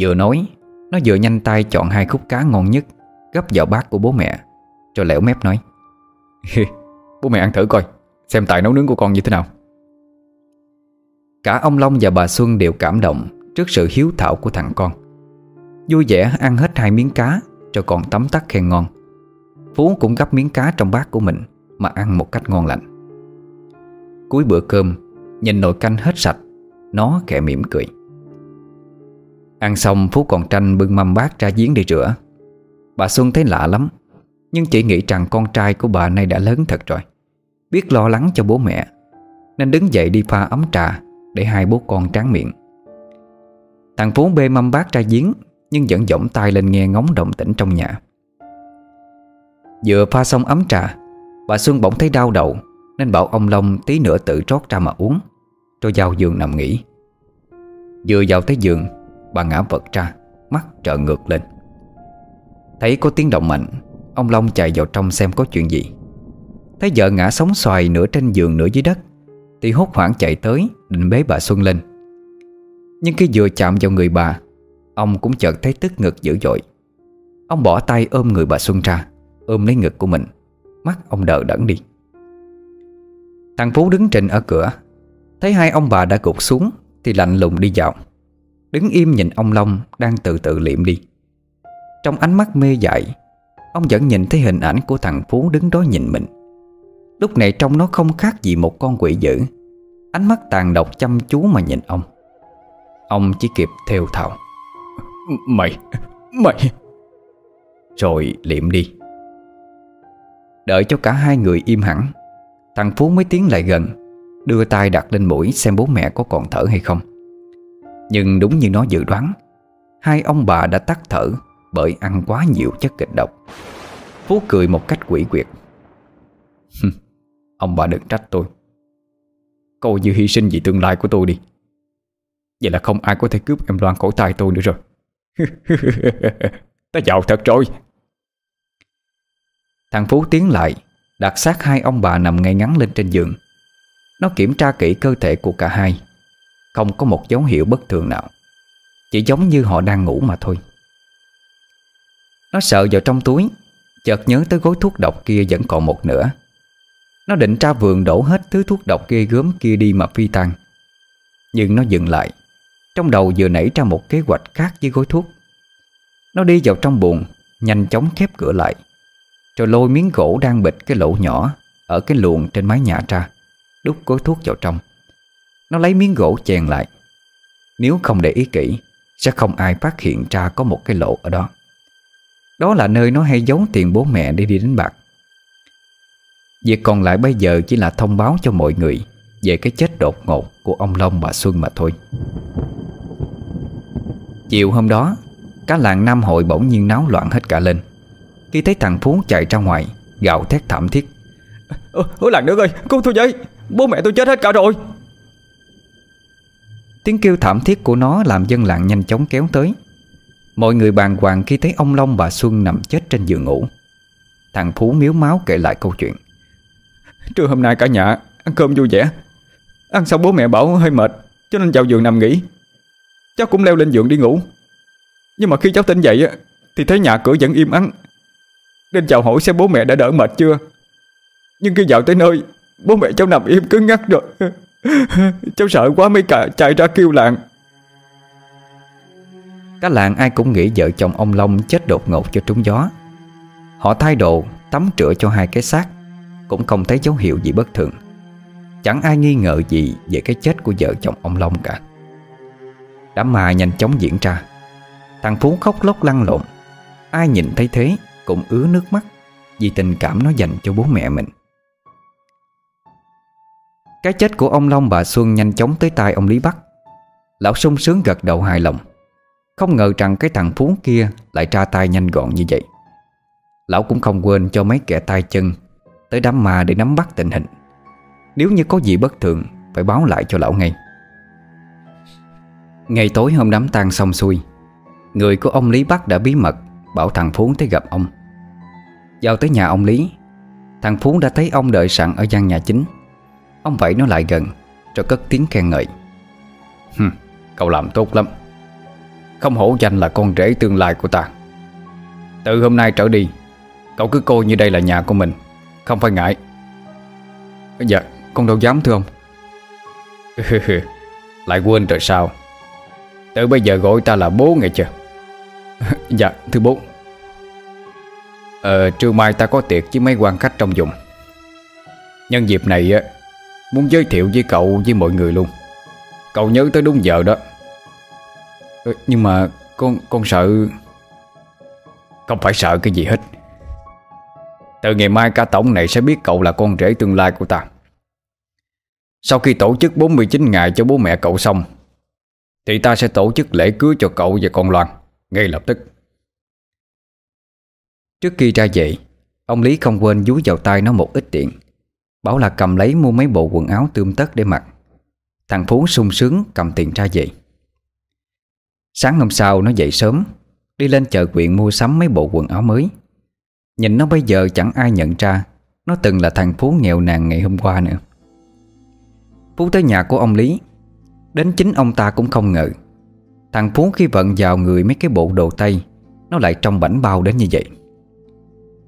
Vừa nói, Nó vừa nhanh tay chọn hai khúc cá ngon nhất, Gấp vào bát của bố mẹ, Rồi lẻo mép nói. Bố mẹ ăn thử coi, Xem tài nấu nướng của con như thế nào. Cả ông Long và bà Xuân đều cảm động Trước sự hiếu thảo của thằng con. Vui vẻ ăn hết hai miếng cá Rồi còn tấm tắc khen ngon. Phú cũng gắp miếng cá trong bát của mình Mà ăn một cách ngon lành. Cuối bữa cơm, Nhìn nồi canh hết sạch, Nó khẽ mỉm cười. Ăn xong, Phú còn tranh bưng mâm bát ra giếng để rửa. Bà Xuân thấy lạ lắm, Nhưng chỉ nghĩ rằng con trai của bà nay đã lớn thật rồi. Biết lo lắng cho bố mẹ, Nên đứng dậy đi pha ấm trà để hai bố con tráng miệng. Thằng Phú bê mâm bát ra giếng, Nhưng vẫn giỏng tay lên nghe ngóng động tĩnh trong nhà. Vừa pha xong ấm trà, Bà Xuân bỗng thấy đau đầu, Nên bảo ông Long tí nữa tự trót ra mà uống, Rồi vào giường nằm nghỉ. Vừa vào tới giường, Bà ngã vật ra, Mắt trợn ngược lên. Thấy có tiếng động mạnh, Ông Long chạy vào trong xem có chuyện gì. Thấy vợ ngã sóng xoài nửa trên giường nửa dưới đất thì hốt hoảng chạy tới, Định bế bà Xuân lên. Nhưng khi vừa chạm vào người bà, Ông cũng chợt thấy tức ngực dữ dội. Ông bỏ tay ôm người bà Xuân ra, Ôm lấy ngực của mình. Mắt ông đờ đẫn đi. Thằng Phú đứng trình ở cửa, Thấy hai ông bà đã gục xuống Thì lạnh lùng đi dạo Đứng im nhìn ông Long đang từ từ liệm đi. Trong ánh mắt mê dại, Ông vẫn nhìn thấy hình ảnh của thằng Phú đứng đó nhìn mình. Lúc này trông nó không khác gì một con quỷ dữ. Ánh mắt tàn độc chăm chú mà nhìn ông. Ông chỉ kịp theo thào. Mày Mày. Rồi liệm đi. Đợi cho cả hai người im hẳn Thằng Phú mới tiến lại gần Đưa tay đặt lên mũi xem bố mẹ có còn thở hay không. Nhưng đúng như nó dự đoán Hai ông bà đã tắt thở Bởi ăn quá nhiều chất kịch độc. Phú cười một cách quỷ quyệt Ông bà đừng trách tôi. Coi như hy sinh vì tương lai của tôi đi. Vậy là không ai có thể cướp em Loan khỏi tay tôi nữa rồi. Ta giàu thật rồi. Thằng Phú tiến lại, Đặt sát hai ông bà nằm ngay ngắn lên trên giường. Nó kiểm tra kỹ cơ thể của cả hai. Không có một dấu hiệu bất thường nào. Chỉ giống như họ đang ngủ mà thôi. Nó sợ vào trong túi, Chợt nhớ tới gói thuốc độc kia vẫn còn một nửa. Nó định ra vườn đổ hết thứ thuốc độc ghê gớm kia đi mà phi tan Nhưng nó dừng lại. Trong đầu vừa nảy ra một kế hoạch khác với gói thuốc. Nó đi vào trong buồng, Nhanh chóng khép cửa lại. Rồi lôi miếng gỗ đang bịt cái lỗ nhỏ Ở cái luồng trên mái nhà ra, Đút gói thuốc vào trong. Nó lấy miếng gỗ chèn lại. Nếu không để ý kỹ, Sẽ không ai phát hiện ra có một cái lỗ ở đó. Đó là nơi nó hay giấu tiền bố mẹ để đi đánh bạc. Việc còn lại bây giờ chỉ là thông báo cho mọi người Về cái chết đột ngột của ông Long bà Xuân mà thôi. Chiều hôm đó Cả làng Nam Hội bỗng nhiên náo loạn hết cả lên. Khi thấy thằng Phú chạy ra ngoài Gạo thét thảm thiết. Ơ, ơ làng nước ơi, cứu tôi với Bố mẹ tôi chết hết cả rồi. Tiếng kêu thảm thiết của nó làm dân làng nhanh chóng kéo tới. Mọi người bàng hoàng khi thấy ông Long bà Xuân nằm chết trên giường ngủ. Thằng Phú miếu máu kể lại câu chuyện Trưa hôm nay cả nhà ăn cơm vui vẻ. Ăn xong bố mẹ bảo hơi mệt Cho nên vào giường nằm nghỉ. Cháu cũng leo lên giường đi ngủ. Nhưng mà khi cháu tỉnh dậy á, Thì thấy nhà cửa vẫn im ắng. Nên chào hỏi xem bố mẹ đã đỡ mệt chưa. Nhưng khi vào tới nơi Bố mẹ cháu nằm im cứng ngắc rồi. Cháu sợ quá mới cả chạy ra kêu làng. Cả làng ai cũng nghĩ vợ chồng ông Long chết đột ngột cho trúng gió. Họ thay đồ Tắm rửa cho hai cái xác. Cũng không thấy dấu hiệu gì bất thường. Chẳng ai nghi ngờ gì về cái chết của vợ chồng ông Long cả. Đám ma nhanh chóng diễn ra. Thằng Phú khóc lóc lăn lộn. Ai nhìn thấy thế cũng ứa nước mắt Vì tình cảm nó dành cho bố mẹ mình. Cái chết của ông Long bà Xuân nhanh chóng tới tai ông Lý Bắc. Lão sung sướng gật đầu hài lòng. Không ngờ rằng cái thằng Phú kia Lại tra tay nhanh gọn như vậy. Lão cũng không quên cho mấy kẻ tay chân Tới đám ma để nắm bắt tình hình. Nếu như có gì bất thường Phải báo lại cho lão ngay. Ngày tối hôm đám tang xong xuôi Người của ông Lý Bắc đã bí mật Bảo thằng Phú tới gặp ông. Vào tới nhà ông Lý Thằng Phú đã thấy ông đợi sẵn ở gian nhà chính. Ông vẫy nó lại gần Rồi cất tiếng khen ngợi. Hừm, cậu làm tốt lắm. Không hổ danh là con rể tương lai của ta. Từ hôm nay trở đi Cậu cứ coi như đây là nhà của mình. Không phải ngại. Dạ, con đâu dám thưa ông. Lại quên rồi sao? Từ bây giờ gọi ta là bố nghe chưa? Dạ, thưa bố. Ờ, trưa mai ta có tiệc với mấy quan khách trong vùng. Nhân dịp này á Muốn giới thiệu với cậu với mọi người luôn. Cậu nhớ tới đúng giờ đó. Ờ, nhưng mà con con sợ Không phải sợ cái gì hết. Từ ngày mai cả tổng này sẽ biết cậu là con rể tương lai của ta. Sau khi tổ chức 49 ngày cho bố mẹ cậu xong, Thì ta sẽ tổ chức lễ cưới cho cậu và con Loan, Ngay lập tức. Trước khi ra về, Ông Lý không quên dúi vào tay nó một ít tiền Bảo là cầm lấy mua mấy bộ quần áo tươm tất để mặc. Thằng Phú sung sướng cầm tiền ra về. Sáng hôm sau nó dậy sớm, Đi lên chợ quyện mua sắm mấy bộ quần áo mới. Nhìn nó bây giờ chẳng ai nhận ra, Nó từng là thằng Phú nghèo nàn ngày hôm qua nữa. Phú tới nhà của ông Lý. Đến chính ông ta cũng không ngờ, Thằng Phú khi vận vào người mấy cái bộ đồ tây, Nó lại trong bảnh bao đến như vậy.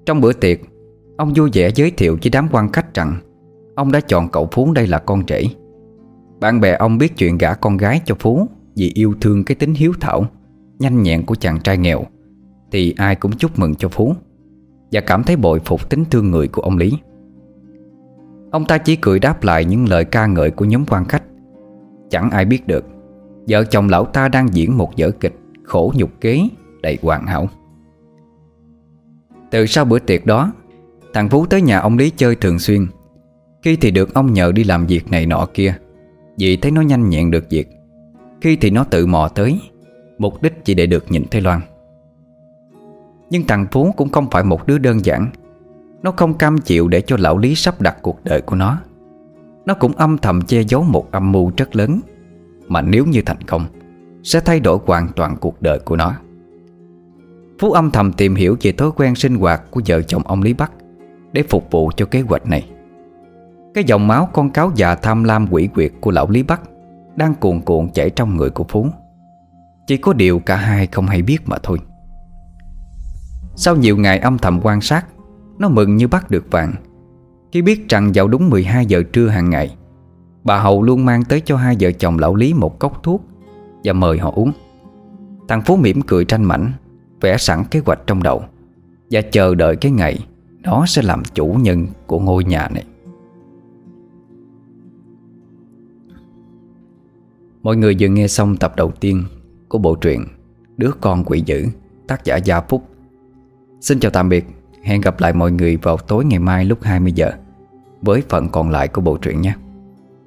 Trong bữa tiệc, Ông vui vẻ giới thiệu với đám quan khách rằng, Ông đã chọn cậu Phú đây là con rể. Bạn bè ông biết chuyện gả con gái cho Phú Vì yêu thương cái tính hiếu thảo, Nhanh nhẹn của chàng trai nghèo, Thì ai cũng chúc mừng cho Phú. Và cảm thấy bội phục tính thương người của ông Lý. Ông ta chỉ cười đáp lại những lời ca ngợi của nhóm quan khách. Chẳng ai biết được, Vợ chồng lão ta đang diễn một vở kịch Khổ nhục kế đầy hoàn hảo. Từ sau bữa tiệc đó, Thằng Phú tới nhà ông Lý chơi thường xuyên. Khi thì được ông nhờ đi làm việc này nọ kia, Vì thấy nó nhanh nhẹn được việc. Khi thì nó tự mò tới, Mục đích chỉ để được nhìn thấy Loan. Nhưng thằng Phú cũng không phải một đứa đơn giản. Nó không cam chịu để cho lão Lý sắp đặt cuộc đời của nó. Nó cũng âm thầm che giấu một âm mưu rất lớn, Mà nếu như thành công, Sẽ thay đổi hoàn toàn cuộc đời của nó. Phú âm thầm tìm hiểu về thói quen sinh hoạt của vợ chồng ông Lý Bắc Để phục vụ cho kế hoạch này. Cái dòng máu con cáo già tham lam quỷ quyệt của lão Lý Bắc Đang cuồn cuộn chảy trong người của Phú. Chỉ có điều cả hai không hay biết mà thôi. Sau nhiều ngày âm thầm quan sát, Nó mừng như bắt được vàng Khi biết rằng vào đúng 12 giờ trưa hàng ngày, Bà Hậu luôn mang tới cho hai vợ chồng lão Lý một cốc thuốc Và mời họ uống. Thằng Phú mỉm cười tranh mảnh, Vẽ sẵn kế hoạch trong đầu Và chờ đợi cái ngày Nó sẽ làm chủ nhân của ngôi nhà này. Mọi người vừa nghe xong tập đầu tiên Của bộ truyện Đứa con quỷ dữ, Tác giả Gia Phúc. Xin chào tạm biệt. Hẹn gặp lại mọi người vào tối ngày mai lúc 20 giờ Với phần còn lại của bộ truyện nhé.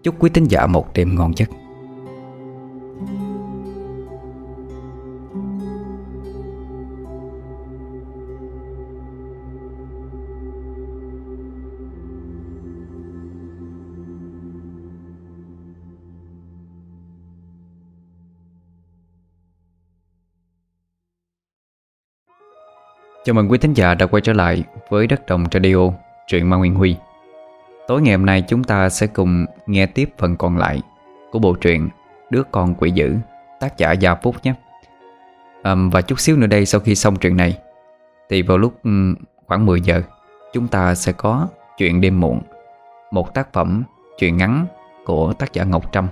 Chúc quý tín giả một đêm ngon giấc. Chào mừng quý thính giả đã quay trở lại với Đất Đồng Radio, truyện Ma Nguyên Huy. Tối ngày hôm nay chúng ta sẽ cùng nghe tiếp phần còn lại của bộ truyện Đứa con quỷ dữ, tác giả Gia Phúc nhé. À, Và chút xíu nữa đây sau khi xong truyện này Thì vào lúc khoảng 10 giờ Chúng ta sẽ có chuyện đêm muộn Một tác phẩm truyện ngắn của tác giả Ngọc Trâm.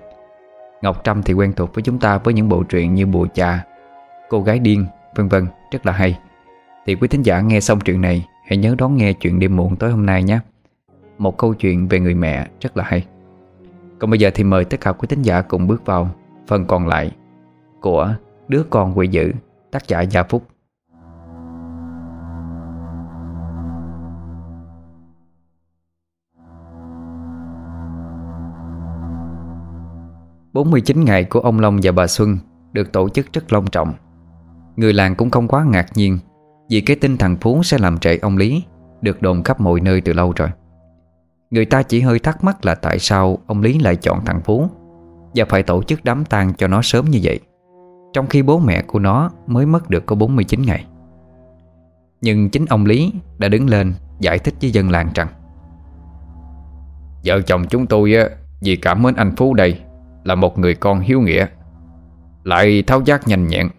Ngọc Trâm thì quen thuộc với chúng ta với những bộ truyện như Bùa Chà, Cô Gái Điên, vân vân rất là hay thì quý thính giả nghe xong chuyện này, Hãy nhớ đón nghe chuyện đêm muộn tối hôm nay nhé. Một câu chuyện về người mẹ rất là hay. Còn bây giờ thì mời tất cả quý thính giả cùng bước vào Phần còn lại Của Đứa con quỷ dữ, Tác giả Gia Phúc. Bốn mươi chín ngày của ông Long và bà Xuân Được tổ chức rất long trọng. Người làng cũng không quá ngạc nhiên vì cái tin thằng Phú sẽ làm trễ ông Lý, Được đồn khắp mọi nơi từ lâu rồi. Người ta chỉ hơi thắc mắc là tại sao ông Lý lại chọn thằng Phú, Và phải tổ chức đám tang cho nó sớm như vậy, Trong khi bố mẹ của nó mới mất được có 49 ngày. Nhưng chính ông Lý đã đứng lên giải thích với dân làng rằng, Vợ chồng chúng tôi vì cảm ơn anh Phú đây, Là một người con hiếu nghĩa, Lại tháo giác nhanh nhẹn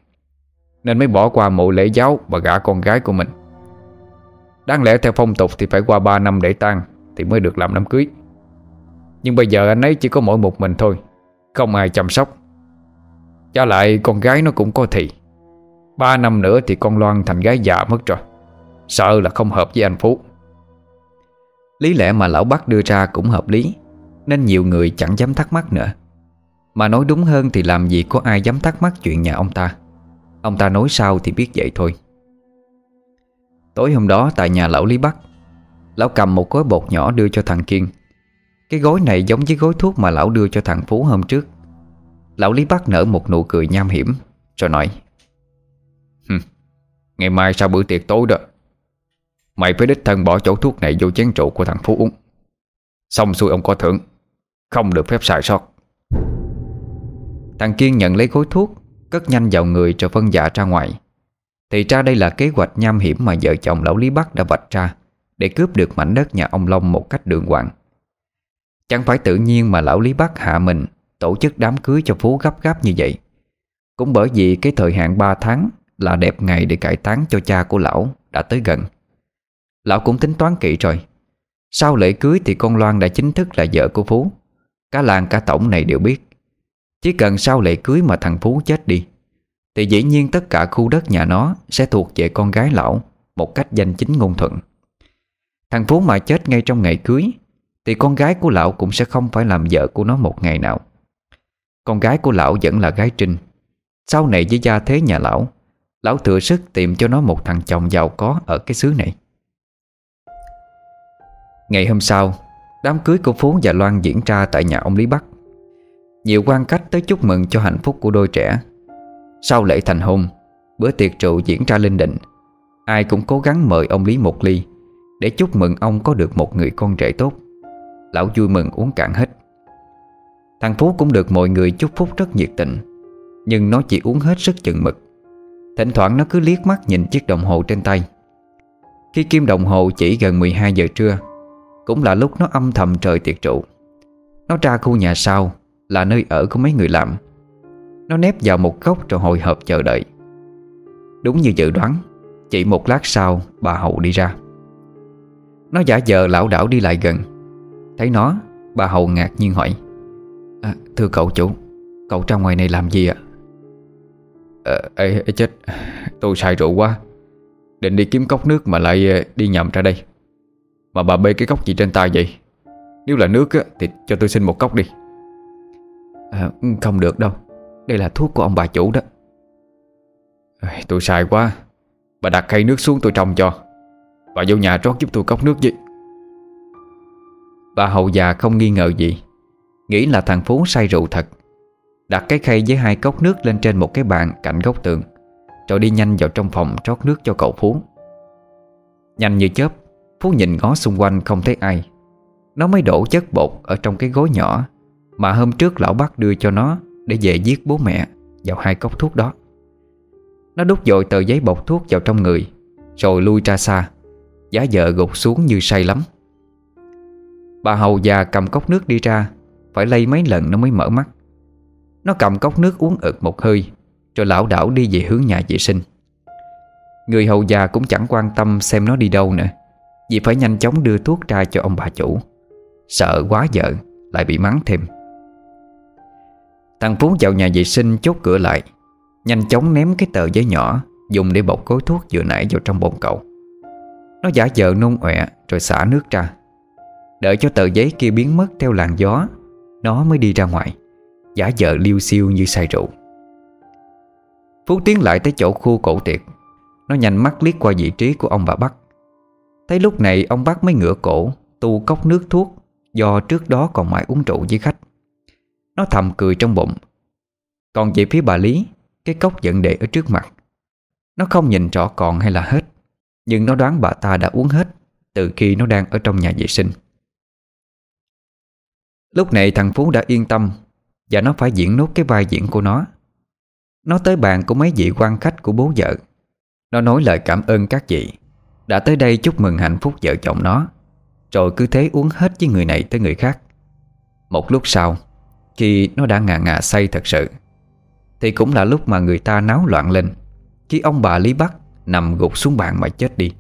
nên mới bỏ qua mộ lễ giáo Và gả con gái của mình. Đáng lẽ theo phong tục thì phải qua 3 năm để tang Thì mới được làm đám cưới. Nhưng bây giờ anh ấy chỉ có mỗi một mình thôi, Không ai chăm sóc. Cho lại, con gái nó cũng có thị Ba năm nữa thì con Loan thành gái già mất rồi. Sợ là không hợp với anh Phú. Lý lẽ mà lão bác đưa ra cũng hợp lý, Nên nhiều người chẳng dám thắc mắc nữa. Mà nói đúng hơn thì làm gì có ai dám thắc mắc chuyện nhà ông ta. Ông ta nói sao thì biết vậy thôi. Tối hôm đó tại nhà lão Lý Bắc, Lão cầm một gói bột nhỏ đưa cho thằng Kiên. Cái gói này giống với gói thuốc mà lão đưa cho thằng Phú hôm trước. Lão Lý Bắc nở một nụ cười nham hiểm, Rồi nói Ngày mai sau bữa tiệc tối đó, Mày phải đích thân bỏ chỗ thuốc này vô chén rượu của thằng Phú uống. Xong xuôi ông có thưởng, Không được phép xài sót. Thằng Kiên nhận lấy gói thuốc Cất nhanh vào người rồi phân dạ ra ngoài. Thì ra đây là kế hoạch nham hiểm Mà vợ chồng lão Lý Bắc đã vạch ra Để cướp được mảnh đất nhà ông Long Một cách đường hoàng. Chẳng phải tự nhiên mà lão Lý Bắc hạ mình, Tổ chức đám cưới cho Phú gấp gáp như vậy. Cũng bởi vì cái thời hạn 3 tháng Là đẹp ngày để cải táng cho cha của lão Đã tới gần. Lão cũng tính toán kỹ rồi. Sau lễ cưới thì con Loan đã chính thức là vợ của Phú Cả làng cả tổng này đều biết. Chỉ cần sau lễ cưới mà thằng Phú chết đi, Thì dĩ nhiên tất cả khu đất nhà nó Sẽ thuộc về con gái lão Một cách danh chính ngôn thuận. Thằng Phú mà chết ngay trong ngày cưới, Thì con gái của lão cũng sẽ không phải làm vợ của nó một ngày nào. Con gái của lão vẫn là gái Trinh. Sau này với gia thế nhà lão Lão thừa sức tìm cho nó một thằng chồng giàu có ở cái xứ này. Ngày hôm sau, Đám cưới của Phú và Loan diễn ra tại nhà ông Lý Bắc. Nhiều quan khách tới chúc mừng cho hạnh phúc của đôi trẻ. Sau lễ thành hôn, Bữa tiệc rượu diễn ra linh định. Ai cũng cố gắng mời ông Lý một ly Để chúc mừng ông có được một người con rể tốt. Lão vui mừng uống cạn hết. Thằng Phú cũng được mọi người chúc phúc rất nhiệt tình, Nhưng nó chỉ uống hết sức chừng mực. Thỉnh thoảng nó cứ liếc mắt nhìn chiếc đồng hồ trên tay. Khi kim đồng hồ chỉ gần 12 giờ trưa, cũng là lúc nó âm thầm trời tiệc trụ Nó ra khu nhà sau là nơi ở của mấy người làm. Nó nép vào một góc rồi hồi hộp chờ đợi. Đúng như dự đoán Chỉ một lát sau bà Hậu đi ra. Nó giả vờ lão đảo đi lại gần. Thấy nó Bà Hậu ngạc nhiên hỏi à, Thưa cậu chủ Cậu ra ngoài này làm gì ạ? À, ê, ê chết Tôi xài rượu quá. Định đi kiếm cốc nước mà lại ờ, đi nhầm ra đây. Mà bà bê cái cốc gì trên tay vậy? Nếu là nước á, thì cho tôi xin một cốc đi à, Không được đâu. Đây là thuốc của ông bà chủ đó. Tôi xài quá. Bà đặt khay nước xuống tôi trồng cho. Bà vô nhà trót giúp tôi cốc nước gì Bà hầu già không nghi ngờ gì. Nghĩ là thằng Phú say rượu thật. Đặt cái khay với hai cốc nước lên trên một cái bàn cạnh góc tường Rồi đi nhanh vào trong phòng trót nước cho cậu Phú. Nhanh như chớp Phú nhìn ngó xung quanh không thấy ai. Nó mới đổ chất bột ở trong cái gối nhỏ. Mà hôm trước lão bác đưa cho nó Để về giết bố mẹ Vào hai cốc thuốc đó. Nó đút dội tờ giấy bọc thuốc vào trong người, Rồi lui ra xa, Giá vợ gục xuống như say lắm. Bà hầu già cầm cốc nước đi ra, Phải lay mấy lần nó mới mở mắt. Nó cầm cốc nước uống ực một hơi, Rồi lão đảo đi về hướng nhà vệ sinh. Người hầu già cũng chẳng quan tâm xem nó đi đâu nữa, vì phải nhanh chóng đưa thuốc ra cho ông bà chủ. Sợ quá vợ, Lại bị mắng thêm. Thằng Phú vào nhà vệ sinh chốt cửa lại. Nhanh chóng ném cái tờ giấy nhỏ, Dùng để bọc gói thuốc vừa nãy vào trong bồn cầu. Nó giả vờ nôn ọe Rồi xả nước ra. Đợi cho tờ giấy kia biến mất theo làn gió, Nó mới đi ra ngoài. Giả vờ liêu siêu như say rượu. Phú tiến lại tới chỗ khu cổ tiệc. Nó nhanh mắt liếc qua vị trí của ông bà Bắc. Thấy lúc này, ông bác mới ngửa cổ, Tu cốc nước thuốc Do trước đó còn mãi uống rượu với khách. Nó thầm cười trong bụng. Còn về phía bà Lý, Cái cốc vẫn để ở trước mặt. Nó không nhìn rõ còn hay là hết, Nhưng nó đoán bà ta đã uống hết Từ khi nó đang ở trong nhà vệ sinh. Lúc này thằng Phú đã yên tâm Và nó phải diễn nốt cái vai diễn của nó. Nó tới bàn của mấy vị quan khách của bố vợ. Nó nói lời cảm ơn các vị. Đã tới đây chúc mừng hạnh phúc vợ chồng nó. Rồi cứ thế uống hết với người này tới người khác. Một lúc sau khi nó đã ngà ngà say thật sự, Thì cũng là lúc mà người ta náo loạn lên, Khi ông bà Lý Bắc Nằm gục xuống bàn mà chết đi.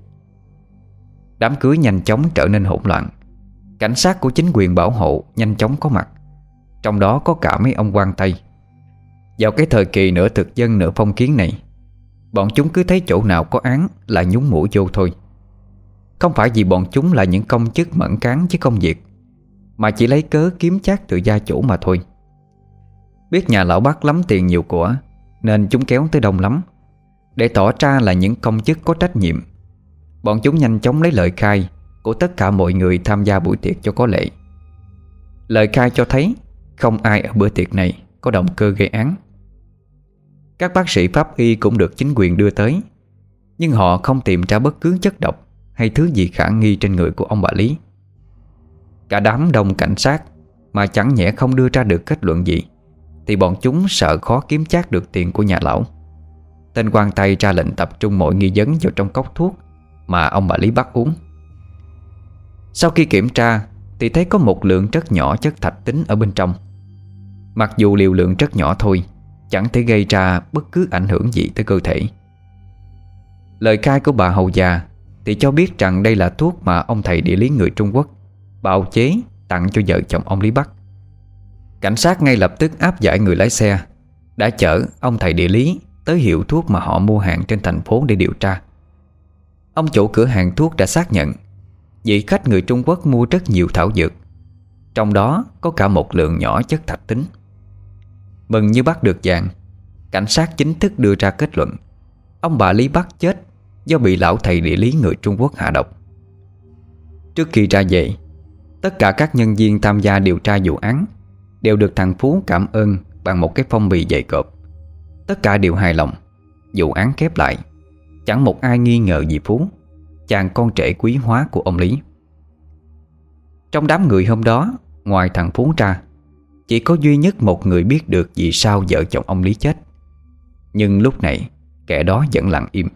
Đám cưới nhanh chóng trở nên hỗn loạn. Cảnh sát của chính quyền bảo hộ Nhanh chóng có mặt, Trong đó có cả mấy ông quan Tây. Vào cái thời kỳ nửa thực dân nửa phong kiến này, Bọn chúng cứ thấy chỗ nào có án Là nhúng mũi vô thôi. Không phải vì bọn chúng là những công chức mẫn cán với công việc, Mà chỉ lấy cớ kiếm chác từ gia chủ mà thôi. Biết nhà lão bác lắm tiền nhiều của, Nên chúng kéo tới đông lắm. Để tỏ ra là những công chức có trách nhiệm, Bọn chúng nhanh chóng lấy lời khai Của tất cả mọi người tham gia buổi tiệc cho có lệ. Lời khai cho thấy Không ai ở bữa tiệc này Có động cơ gây án. Các bác sĩ pháp y cũng được chính quyền đưa tới, Nhưng họ không tìm ra bất cứ chất độc Hay thứ gì khả nghi trên người của ông bà Lý. Cả đám đông cảnh sát Mà chẳng nhẽ không đưa ra được kết luận gì. Thì bọn chúng sợ khó kiếm chắc được tiền của nhà lão. Tên quan tay ra lệnh tập trung mọi nghi vấn vào trong cốc thuốc Mà ông bà Lý bắt uống. Sau khi kiểm tra, Thì thấy có một lượng rất nhỏ chất thạch tính ở bên trong. Mặc dù liều lượng rất nhỏ thôi, Chẳng thể gây ra bất cứ ảnh hưởng gì tới cơ thể. Lời khai của bà hầu già Thì cho biết rằng đây là thuốc mà ông thầy địa lý người Trung Quốc Bào chế tặng cho vợ chồng ông Lý Bắc. Cảnh sát ngay lập tức áp giải người lái xe. Đã chở ông thầy địa lý Tới hiệu thuốc mà họ mua hàng trên thành phố để điều tra. Ông chủ cửa hàng thuốc đã xác nhận, Vị khách người Trung Quốc mua rất nhiều thảo dược. Trong đó có cả một lượng nhỏ chất thạch tính. Mừng như bắt được vàng, Cảnh sát chính thức đưa ra kết luận. Ông bà Lý Bắc chết Do bị lão thầy địa lý người Trung Quốc hạ độc. Trước khi ra về, Tất cả các nhân viên tham gia điều tra vụ án Đều được thằng Phú cảm ơn Bằng một cái phong bì dày cộp. Tất cả đều hài lòng, Vụ án khép lại. Chẳng một ai nghi ngờ gì Phú, Chàng con trẻ quý hóa của ông Lý. Trong đám người hôm đó, Ngoài thằng Phú ra, Chỉ có duy nhất một người biết được Vì sao vợ chồng ông Lý chết. Nhưng lúc này, Kẻ đó vẫn lặng im.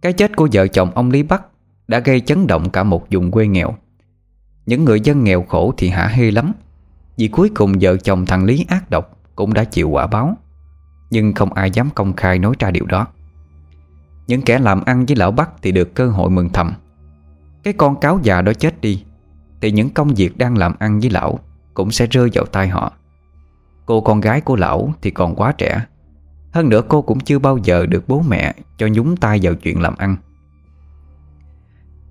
Cái chết của vợ chồng ông Lý Bắc Đã gây chấn động cả một vùng quê nghèo. Những người dân nghèo khổ thì hả hê lắm. Vì cuối cùng vợ chồng thằng Lý ác độc Cũng đã chịu quả báo. Nhưng không ai dám công khai nói ra điều đó. Những kẻ làm ăn với lão Bắc Thì được cơ hội mừng thầm. Cái con cáo già đó chết đi, Thì những công việc đang làm ăn với lão Cũng sẽ rơi vào tay họ. Cô con gái của lão thì còn quá trẻ. Hơn nữa cô cũng chưa bao giờ được bố mẹ Cho nhúng tay vào chuyện làm ăn.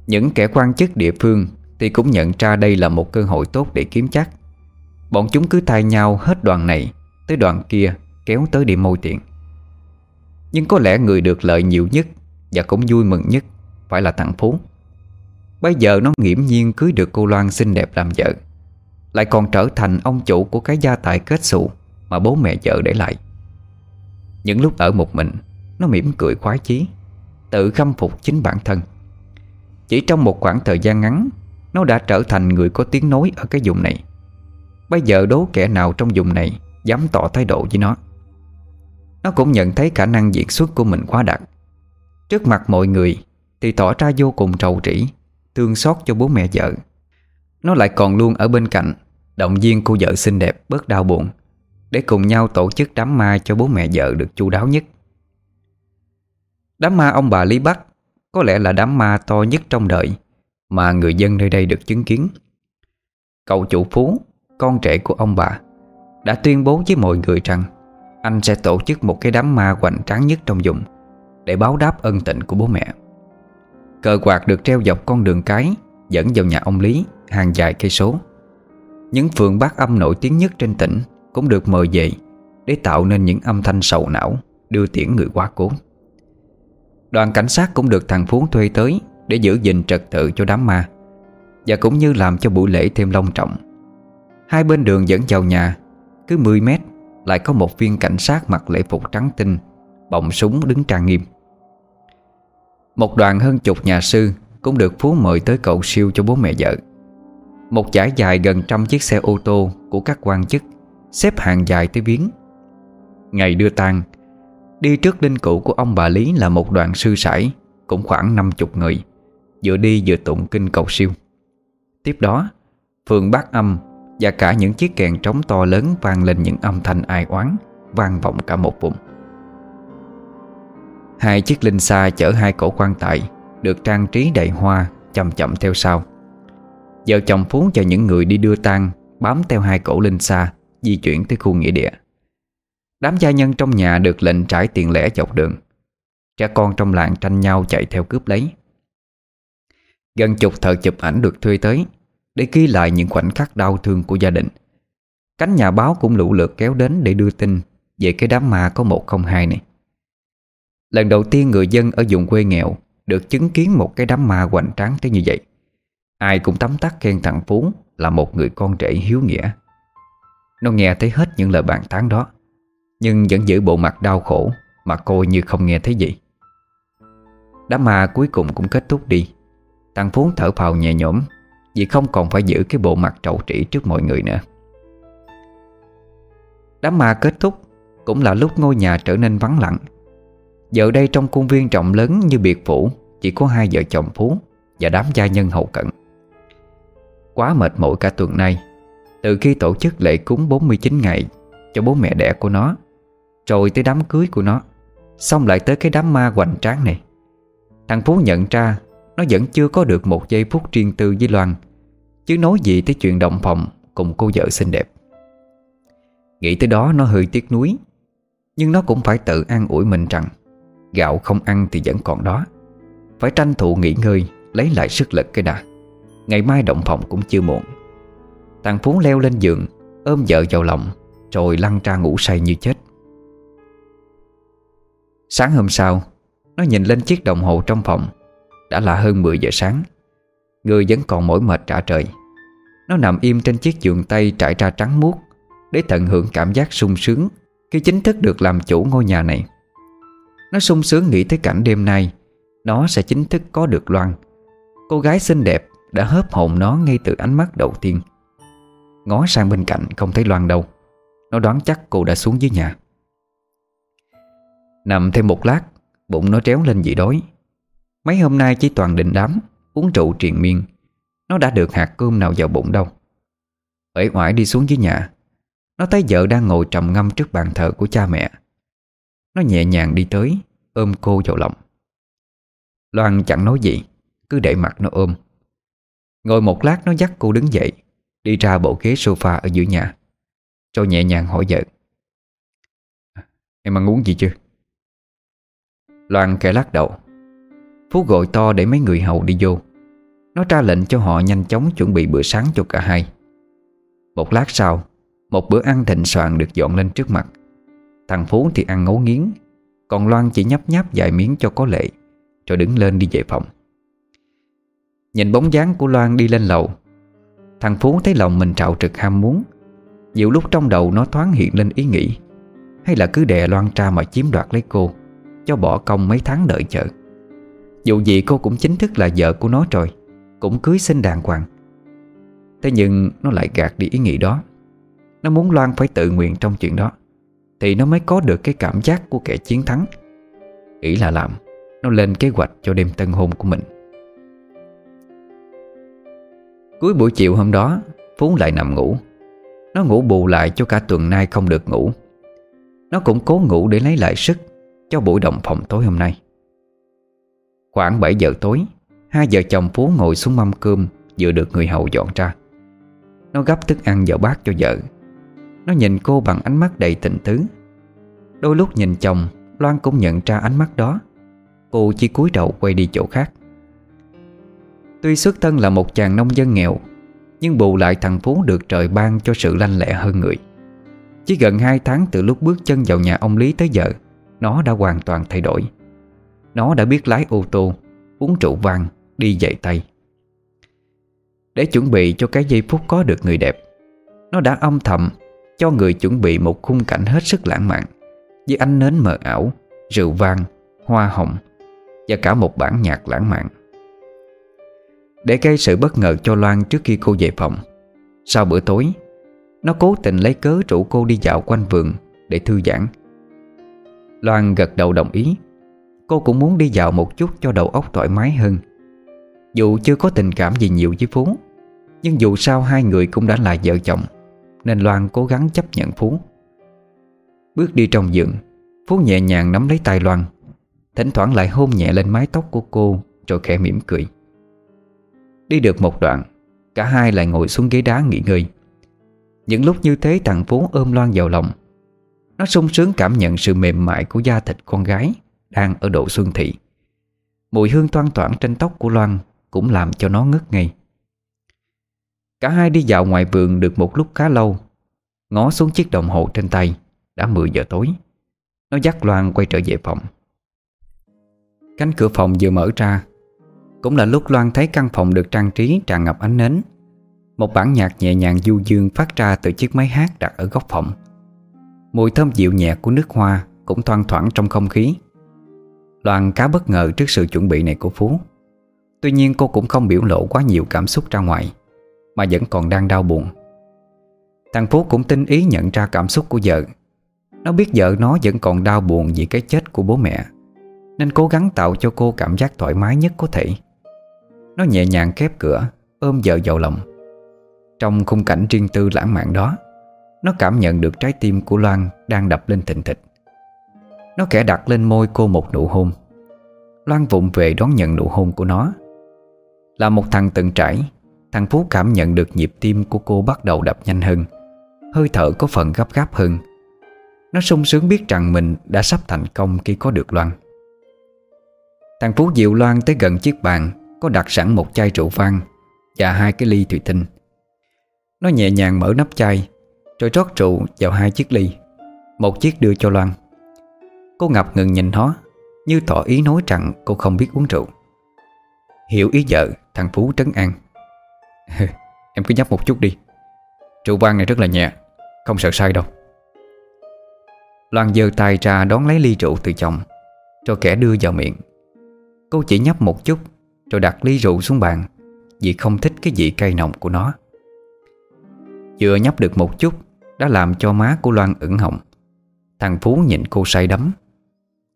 Những kẻ quan chức địa phương thì cũng nhận ra đây là một cơ hội tốt để kiếm chắc. Bọn chúng cứ thay nhau hết đoàn này Tới đoàn kia, Kéo tới điểm môi tiện. Nhưng có lẽ người được lợi nhiều nhất Và cũng vui mừng nhất Phải là thằng Phú. Bây giờ nó nghiễm nhiên cưới được cô Loan xinh đẹp làm vợ, Lại còn trở thành ông chủ của cái gia tài kết xù Mà bố mẹ vợ để lại. Những lúc ở một mình, Nó mỉm cười khoái chí, Tự khâm phục chính bản thân. Chỉ trong một khoảng thời gian ngắn nó đã trở thành người có tiếng nói ở cái vùng này. Bây giờ đố kẻ nào trong vùng này Dám tỏ thái độ với nó? Nó cũng nhận thấy khả năng diễn xuất của mình quá đạt Trước mặt mọi người Thì tỏ ra vô cùng trầu trĩ, Thương xót cho bố mẹ vợ. Nó lại còn luôn ở bên cạnh, Động viên cô vợ xinh đẹp bớt đau buồn, để cùng nhau tổ chức đám ma cho bố mẹ vợ được chu đáo nhất. Đám ma ông bà Lý Bắc Có lẽ là đám ma to nhất trong đời. Mà người dân nơi đây được chứng kiến. Cậu chủ Phú, Con trẻ của ông bà, Đã tuyên bố với mọi người rằng Anh sẽ tổ chức một cái đám ma hoành tráng nhất trong vùng Để báo đáp ân tình của bố mẹ. Cờ quạt được treo dọc con đường cái Dẫn vào nhà ông Lý Hàng dài cây số. Những phường bát âm nổi tiếng nhất trên tỉnh cũng được mời về để tạo nên những âm thanh sầu não, đưa tiễn người quá cố. Đoàn cảnh sát cũng được thằng Phú thuê tới để giữ gìn trật tự cho đám ma và cũng như làm cho buổi lễ thêm long trọng. Hai bên đường dẫn vào nhà, cứ 10 mét lại có một viên cảnh sát mặc lễ phục trắng tinh, bọng súng đứng trang nghiêm. Một đoàn hơn chục nhà sư cũng được Phú mời tới cầu siêu cho bố mẹ vợ. Một dải dài gần trăm chiếc xe ô tô của các quan chức Xếp hàng dài tới viếng Ngày đưa tang Đi trước linh cữu của ông bà Lý là một đoàn sư sải Cũng khoảng 50 người Vừa đi vừa tụng kinh cầu siêu. Tiếp đó Phường bát âm Và cả những chiếc kèn trống to lớn vang lên những âm thanh ai oán, Vang vọng cả một vùng. Hai chiếc linh xa chở hai cổ quan tài Được trang trí đầy hoa Chậm chậm theo sau. Vợ chồng Phú cho những người đi đưa tang Bám theo hai cổ linh xa Di chuyển tới khu nghĩa địa. Đám gia nhân trong nhà được lệnh trải tiền lẻ dọc đường. Trẻ con trong làng tranh nhau chạy theo cướp lấy. Gần chục thợ chụp ảnh được thuê tới Để ghi lại những khoảnh khắc đau thương của gia đình. Cánh nhà báo cũng lũ lượt kéo đến để đưa tin Về cái đám ma có 102 này. Lần đầu tiên người dân ở vùng quê nghèo Được chứng kiến một cái đám ma hoành tráng tới như vậy. Ai cũng tấm tắc khen thằng Phú Là một người con rể hiếu nghĩa. Nó nghe thấy hết những lời bàn tán đó, Nhưng vẫn giữ bộ mặt đau khổ Mà coi như không nghe thấy gì. Đám ma cuối cùng cũng kết thúc đi. Thằng Phú thở phào nhẹ nhõm, Vì không còn phải giữ cái bộ mặt trậu trĩ trước mọi người nữa. Đám ma kết thúc, Cũng là lúc ngôi nhà trở nên vắng lặng. Giờ đây trong khuôn viên rộng lớn như biệt phủ, Chỉ có hai vợ chồng Phú Và đám gia nhân hậu cận. Quá mệt mỏi cả tuần nay, Từ khi tổ chức lễ cúng 49 ngày Cho bố mẹ đẻ của nó, Rồi tới đám cưới của nó, Xong lại tới cái đám ma hoành tráng này. Thằng Phú nhận ra nó vẫn chưa có được một giây phút riêng tư với Loan, Chứ nói gì tới chuyện động phòng Cùng cô vợ xinh đẹp. Nghĩ tới đó nó hơi tiếc nuối, Nhưng nó cũng phải tự an ủi mình rằng Gạo không ăn thì vẫn còn đó. Phải tranh thủ nghỉ ngơi, Lấy lại sức lực cái đã. Ngày mai động phòng cũng chưa muộn. Thằng Phú leo lên giường, Ôm vợ vào lòng, Rồi lăn ra ngủ say như chết. Sáng hôm sau, Nó nhìn lên chiếc đồng hồ trong phòng. Đã là hơn 10 giờ sáng. Người vẫn còn mỏi mệt trả trời. Nó nằm im trên chiếc giường tây trải ra trắng muốt, Để tận hưởng cảm giác sung sướng Khi chính thức được làm chủ ngôi nhà này. Nó sung sướng nghĩ tới cảnh đêm nay, Nó sẽ chính thức có được Loan. Cô gái xinh đẹp đã hớp hồn nó ngay từ ánh mắt đầu tiên. Ngó sang bên cạnh không thấy Loan đâu. Nó đoán chắc cô đã xuống dưới nhà. Nằm thêm một lát, Bụng nó tréo lên dị đói. Mấy hôm nay chỉ toàn định đám, Uống rượu triền miên. Nó đã được hạt cơm nào vào bụng đâu. Uể oải đi xuống dưới nhà. Nó thấy vợ đang ngồi trầm ngâm trước bàn thờ của cha mẹ. Nó nhẹ nhàng đi tới, Ôm cô vào lòng. Loan chẳng nói gì, Cứ để mặt nó ôm. Ngồi một lát nó dắt cô đứng dậy, Đi ra bộ ghế sofa ở giữa nhà, Rồi nhẹ nhàng hỏi vợ. Em ăn uống gì chưa? Loan kẻ lắc đầu. Phú gọi to để mấy người hầu đi vô. Nó ra lệnh cho họ nhanh chóng chuẩn bị bữa sáng cho cả hai. Một lát sau, Một bữa ăn thịnh soạn được dọn lên trước mặt. Thằng Phú thì ăn ngấu nghiến, Còn Loan chỉ nhấp nháp vài miếng cho có lệ, Rồi đứng lên đi về phòng. Nhìn bóng dáng của Loan đi lên lầu, Thằng Phú thấy lòng mình trạo trực ham muốn. Nhiều lúc trong đầu nó thoáng hiện lên ý nghĩ, Hay là cứ đè Loan ra mà chiếm đoạt lấy cô, Cho bỏ công mấy tháng đợi chờ. Dù gì cô cũng chính thức là vợ của nó rồi, Cũng cưới xin đàng hoàng. Thế nhưng nó lại gạt đi ý nghĩ đó. Nó muốn Loan phải tự nguyện trong chuyện đó, Thì nó mới có được cái cảm giác của kẻ chiến thắng. Nghĩ là làm, Nó lên kế hoạch cho đêm tân hôn của mình. Cuối buổi chiều hôm đó, Phú lại nằm ngủ. Nó ngủ bù lại cho cả tuần nay không được ngủ. Nó cũng cố ngủ để lấy lại sức Cho buổi động phòng tối hôm nay. Khoảng 7 giờ tối, Hai vợ chồng Phú ngồi xuống mâm cơm Vừa được người hầu dọn ra. Nó gấp thức ăn vào bát cho vợ. Nó nhìn cô bằng ánh mắt đầy tình tứ. Đôi lúc nhìn chồng, Loan cũng nhận ra ánh mắt đó. Cô chỉ cúi đầu quay đi chỗ khác. Tuy xuất thân là một chàng nông dân nghèo, Nhưng bù lại thằng Phú được trời ban cho sự lanh lẹ hơn người. Chỉ gần 2 tháng từ lúc bước chân vào nhà ông Lý tới giờ, Nó đã hoàn toàn thay đổi. Nó đã biết lái ô tô, Uống rượu vang, Đi dậy tay. Để chuẩn bị cho cái giây phút có được người đẹp, Nó đã âm thầm Cho người chuẩn bị một khung cảnh hết sức lãng mạn, Với ánh nến mờ ảo, Rượu vang, Hoa hồng, Và cả một bản nhạc lãng mạn. Để gây sự bất ngờ cho Loan trước khi cô về phòng, Sau bữa tối, Nó cố tình lấy cớ rủ cô đi dạo quanh vườn Để thư giãn. Loan gật đầu đồng ý. Cô cũng muốn đi dạo một chút cho đầu óc thoải mái hơn. Dù chưa có tình cảm gì nhiều với Phú, Nhưng dù sao hai người cũng đã là vợ chồng, Nên Loan cố gắng chấp nhận Phú. Bước đi trong giường, Phú nhẹ nhàng nắm lấy tay Loan, Thỉnh thoảng lại hôn nhẹ lên mái tóc của cô Rồi khẽ mỉm cười. Đi được một đoạn, Cả hai lại ngồi xuống ghế đá nghỉ ngơi. Những lúc như thế thằng Phú ôm Loan vào lòng, Nó sung sướng cảm nhận sự mềm mại của da thịt con gái. Đang ở độ xuân thị. Mùi hương thoang thoảng trên tóc của Loan Cũng làm cho nó ngất ngây. Cả hai đi dạo ngoài vườn được một lúc khá lâu, Ngó xuống chiếc đồng hồ trên tay, Đã 10 giờ tối. Nó dắt Loan quay trở về phòng. Cánh cửa phòng vừa mở ra, cũng là lúc Loan thấy căn phòng được trang trí tràn ngập ánh nến. Một bản nhạc nhẹ nhàng du dương phát ra từ chiếc máy hát đặt ở góc phòng. Mùi thơm dịu nhẹ của nước hoa cũng thoang thoảng trong không khí. Loan cá bất ngờ trước sự chuẩn bị này của Phú. Tuy nhiên cô cũng không biểu lộ quá nhiều cảm xúc ra ngoài, Mà vẫn còn đang đau buồn. Thằng Phú cũng tinh ý nhận ra cảm xúc của vợ. Nó biết vợ nó vẫn còn đau buồn vì cái chết của bố mẹ, Nên cố gắng tạo cho cô cảm giác thoải mái nhất có thể. Nó nhẹ nhàng khép cửa, Ôm vợ vào lòng. Trong khung cảnh riêng tư lãng mạn đó, Nó cảm nhận được trái tim của Loan Đang đập lên thình thịch. Nó kẻ đặt lên môi cô một nụ hôn. Loan vụng về đón nhận nụ hôn của nó. Là một thằng từng trải, Thằng Phú cảm nhận được nhịp tim của cô bắt đầu đập nhanh hơn. Hơi thở có phần gấp gáp hơn. Nó sung sướng biết rằng mình đã sắp thành công khi có được Loan. Thằng Phú dịu Loan tới gần chiếc bàn, Có đặt sẵn một chai rượu vang Và hai cái ly thủy tinh. Nó nhẹ nhàng mở nắp chai, Rồi rót rượu vào hai chiếc ly. Một chiếc đưa cho Loan. Cô ngập ngừng nhìn nó, Như tỏ ý nói rằng cô không biết uống rượu. Hiểu ý vợ, Thằng Phú trấn an. Em cứ nhấp một chút đi. Rượu vang này rất là nhẹ, Không sợ say đâu. Loan giơ tay ra đón lấy ly rượu từ chồng, Cho kẻ đưa vào miệng. Cô chỉ nhấp một chút, Rồi đặt ly rượu xuống bàn, Vì không thích cái vị cay nồng của nó. Vừa nhấp được một chút, Đã làm cho má của Loan ửng hồng Thằng Phú nhìn cô say đắm.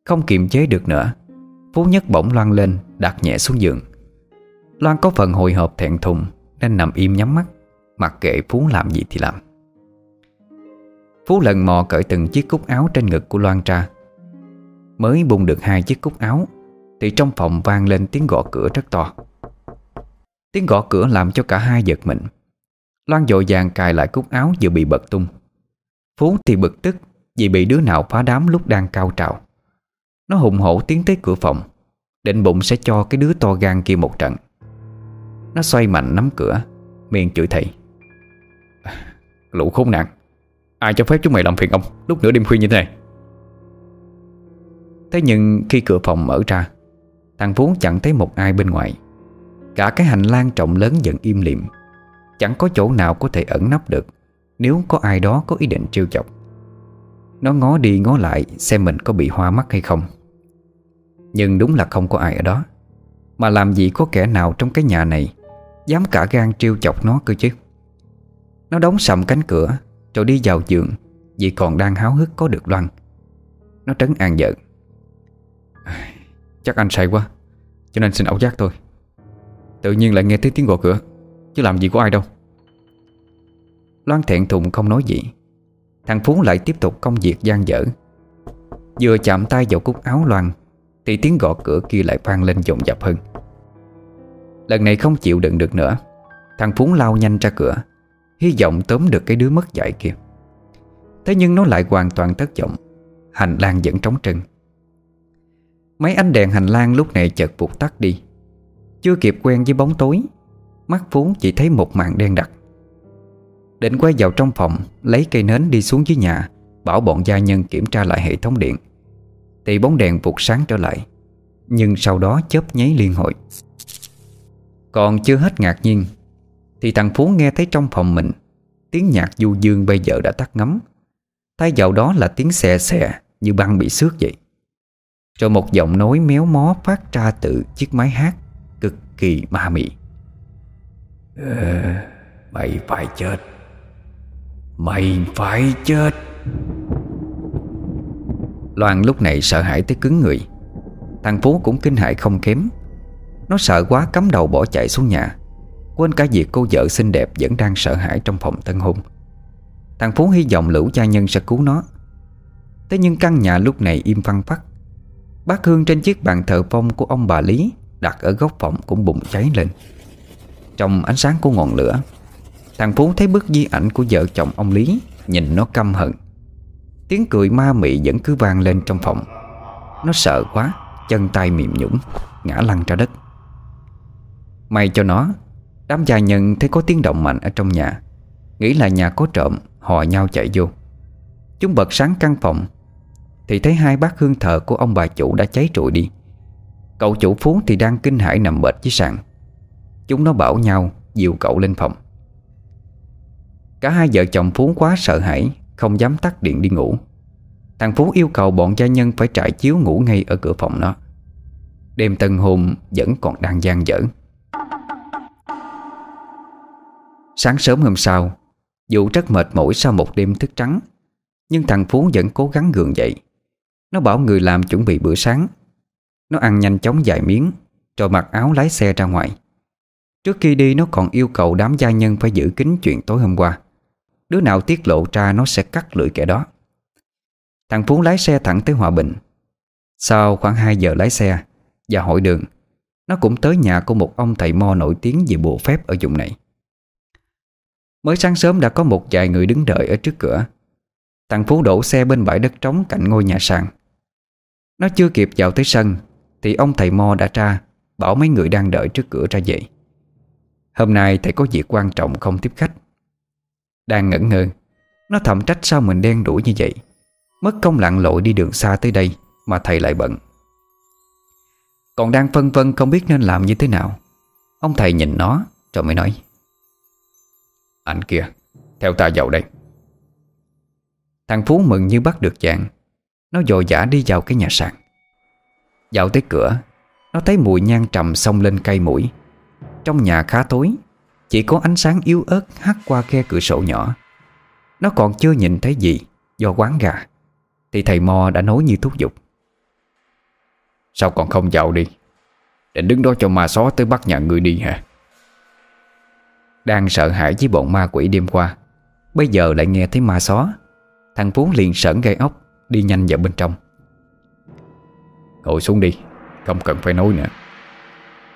Không kiềm chế được nữa. Phú nhất bỗng Loan lên Đặt nhẹ xuống giường. Loan có phần hồi hộp thẹn thùng, Nên nằm im nhắm mắt, Mặc kệ Phú làm gì thì làm. Phú lần mò cởi từng chiếc cúc áo trên ngực của Loan ra. Mới bung được hai chiếc cúc áo, Thì trong phòng vang lên tiếng gõ cửa rất to. Tiếng gõ cửa làm cho cả hai giật mình. Loan dội vàng cài lại cúc áo vừa bị bật tung. Phú thì bực tức Vì bị đứa nào phá đám lúc đang cao trào. Nó hùng hổ tiến tới cửa phòng, Định bụng sẽ cho cái đứa to gan kia một trận. Nó xoay mạnh nắm cửa, Miệng chửi thầy. Lũ khốn nạn, Ai cho phép chúng mày làm phiền ông Lúc nửa đêm khuya như thế này? Thế nhưng khi cửa phòng mở ra, Thằng Phú chẳng thấy một ai bên ngoài. Cả cái hành lang rộng lớn vẫn im lìm. Chẳng có chỗ nào có thể ẩn nấp được, Nếu có ai đó có ý định trêu chọc. Nó ngó đi ngó lại Xem mình có bị hoa mắt hay không. Nhưng đúng là không có ai ở đó. Mà làm gì có kẻ nào trong cái nhà này Dám cả gan trêu chọc nó cơ chứ? Nó đóng sầm cánh cửa, Rồi đi vào giường, Vì còn đang háo hức có được Loan. Nó trấn an vợ. Chắc anh say quá, Cho nên xin ảo giác thôi. Tự nhiên lại nghe thấy tiếng gõ cửa, Chứ làm gì có ai đâu. Loan thẹn thùng không nói gì. Thằng Phú lại tiếp tục công việc gian dở. Vừa chạm tay vào cúc áo Loan thì tiếng gõ cửa kia lại vang lên dồn dập hơn. Lần này không chịu đựng được nữa, Thằng Phú lao nhanh ra cửa, Hy vọng tóm được cái đứa mất dạy kia. Thế nhưng nó lại hoàn toàn thất vọng, Hành lang vẫn trống trơn. Mấy ánh đèn hành lang lúc này chợt vụt tắt đi. Chưa kịp quen với bóng tối, Mắt Phú chỉ thấy một màn đen đặc. Định quay vào trong phòng, Lấy cây nến đi xuống dưới nhà, Bảo bọn gia nhân kiểm tra lại hệ thống điện. Thì bóng đèn vụt sáng trở lại. Nhưng sau đó chớp nháy liên hồi. Còn chưa hết ngạc nhiên, Thì thằng Phú nghe thấy trong phòng mình, Tiếng nhạc du dương bây giờ đã tắt ngấm. Thay vào đó là tiếng xè xè Như băng bị xước vậy. Rồi một giọng nói méo mó phát ra từ chiếc máy hát Cực kỳ ma mị. Ờ, mày phải chết. Mày phải chết. Loan lúc này sợ hãi tới cứng người. Thằng Phú cũng kinh hãi không kém. Nó sợ quá cắm đầu bỏ chạy xuống nhà. Quên cả việc cô vợ xinh đẹp Vẫn đang sợ hãi trong phòng tân hôn. Thằng Phú hy vọng lũ gia nhân sẽ cứu nó. Thế nhưng căn nhà lúc này im phăng phắc. Bát hương trên chiếc bàn thờ phong của ông bà Lý Đặt ở góc phòng cũng bùng cháy lên. Trong ánh sáng của ngọn lửa, Thằng Phú thấy bức di ảnh của vợ chồng ông Lý, Nhìn nó căm hận. Tiếng cười ma mị vẫn cứ vang lên trong phòng. Nó sợ quá, Chân tay mềm nhũng Ngã lăn ra đất. May cho nó, Đám gia nhân thấy có tiếng động mạnh ở trong nhà. Nghĩ là nhà có trộm Họ nhau chạy vô. Chúng bật sáng căn phòng, Thì thấy hai bát hương thờ của ông bà chủ đã cháy trụi đi. Cậu chủ Phú thì đang kinh hãi nằm bệt dưới sàn. Chúng nó bảo nhau Dìu cậu lên phòng. Cả hai vợ chồng Phú quá sợ hãi không dám tắt điện đi ngủ. Thằng Phú yêu cầu bọn gia nhân Phải trải chiếu ngủ ngay ở cửa phòng nó. Đêm tân hôn vẫn còn đang gian dở. Sáng sớm hôm sau, Dù rất mệt mỏi sau một đêm thức trắng, Nhưng thằng Phú vẫn cố gắng gượng dậy. Nó bảo người làm chuẩn bị bữa sáng. Nó ăn nhanh chóng vài miếng, Rồi mặc áo lái xe ra ngoài. Trước khi đi, nó còn yêu cầu đám gia nhân phải giữ kín chuyện tối hôm qua. Đứa nào tiết lộ ra nó sẽ cắt lưỡi kẻ đó. Thằng Phú lái xe thẳng tới Hòa Bình. Sau khoảng 2 giờ lái xe Và hội đường, Nó cũng tới nhà của một ông thầy mo nổi tiếng về bộ phép ở vùng này. Mới sáng sớm đã có một vài người đứng đợi ở trước cửa. Thằng Phú đổ xe bên bãi đất trống cạnh ngôi nhà sàn. Nó chưa kịp vào tới sân, Thì ông thầy Mo đã ra, Bảo mấy người đang đợi trước cửa ra dậy Hôm nay thầy có việc quan trọng không tiếp khách. Đang ngẩn ngơ. Nó thầm trách sao mình đen đuổi như vậy? Mất công lặn lội đi đường xa tới đây Mà thầy lại bận. Còn đang phân vân không biết nên làm như thế nào, Ông thầy nhìn nó Rồi mới nói. Anh kia, Theo ta vào đây. Thằng Phú mừng như bắt được dạng. Nó dội dã đi vào cái nhà sàn. Vào tới cửa, Nó thấy mùi nhang trầm xông lên cây mũi. Trong nhà khá tối chỉ có ánh sáng yếu ớt hắt qua khe cửa sổ nhỏ. Nó còn chưa nhìn thấy gì, Do quán gà. Thì thầy Mo đã nói như thúc giục. Sao còn không vào đi? Định đứng đó cho ma xó tới bắt nhà người đi hả? Đang sợ hãi với bọn ma quỷ đêm qua, Bây giờ lại nghe thấy ma xó. Thằng Phú liền sởn gây ốc, Đi nhanh vào bên trong. Ngồi xuống đi, Không cần phải nói nữa.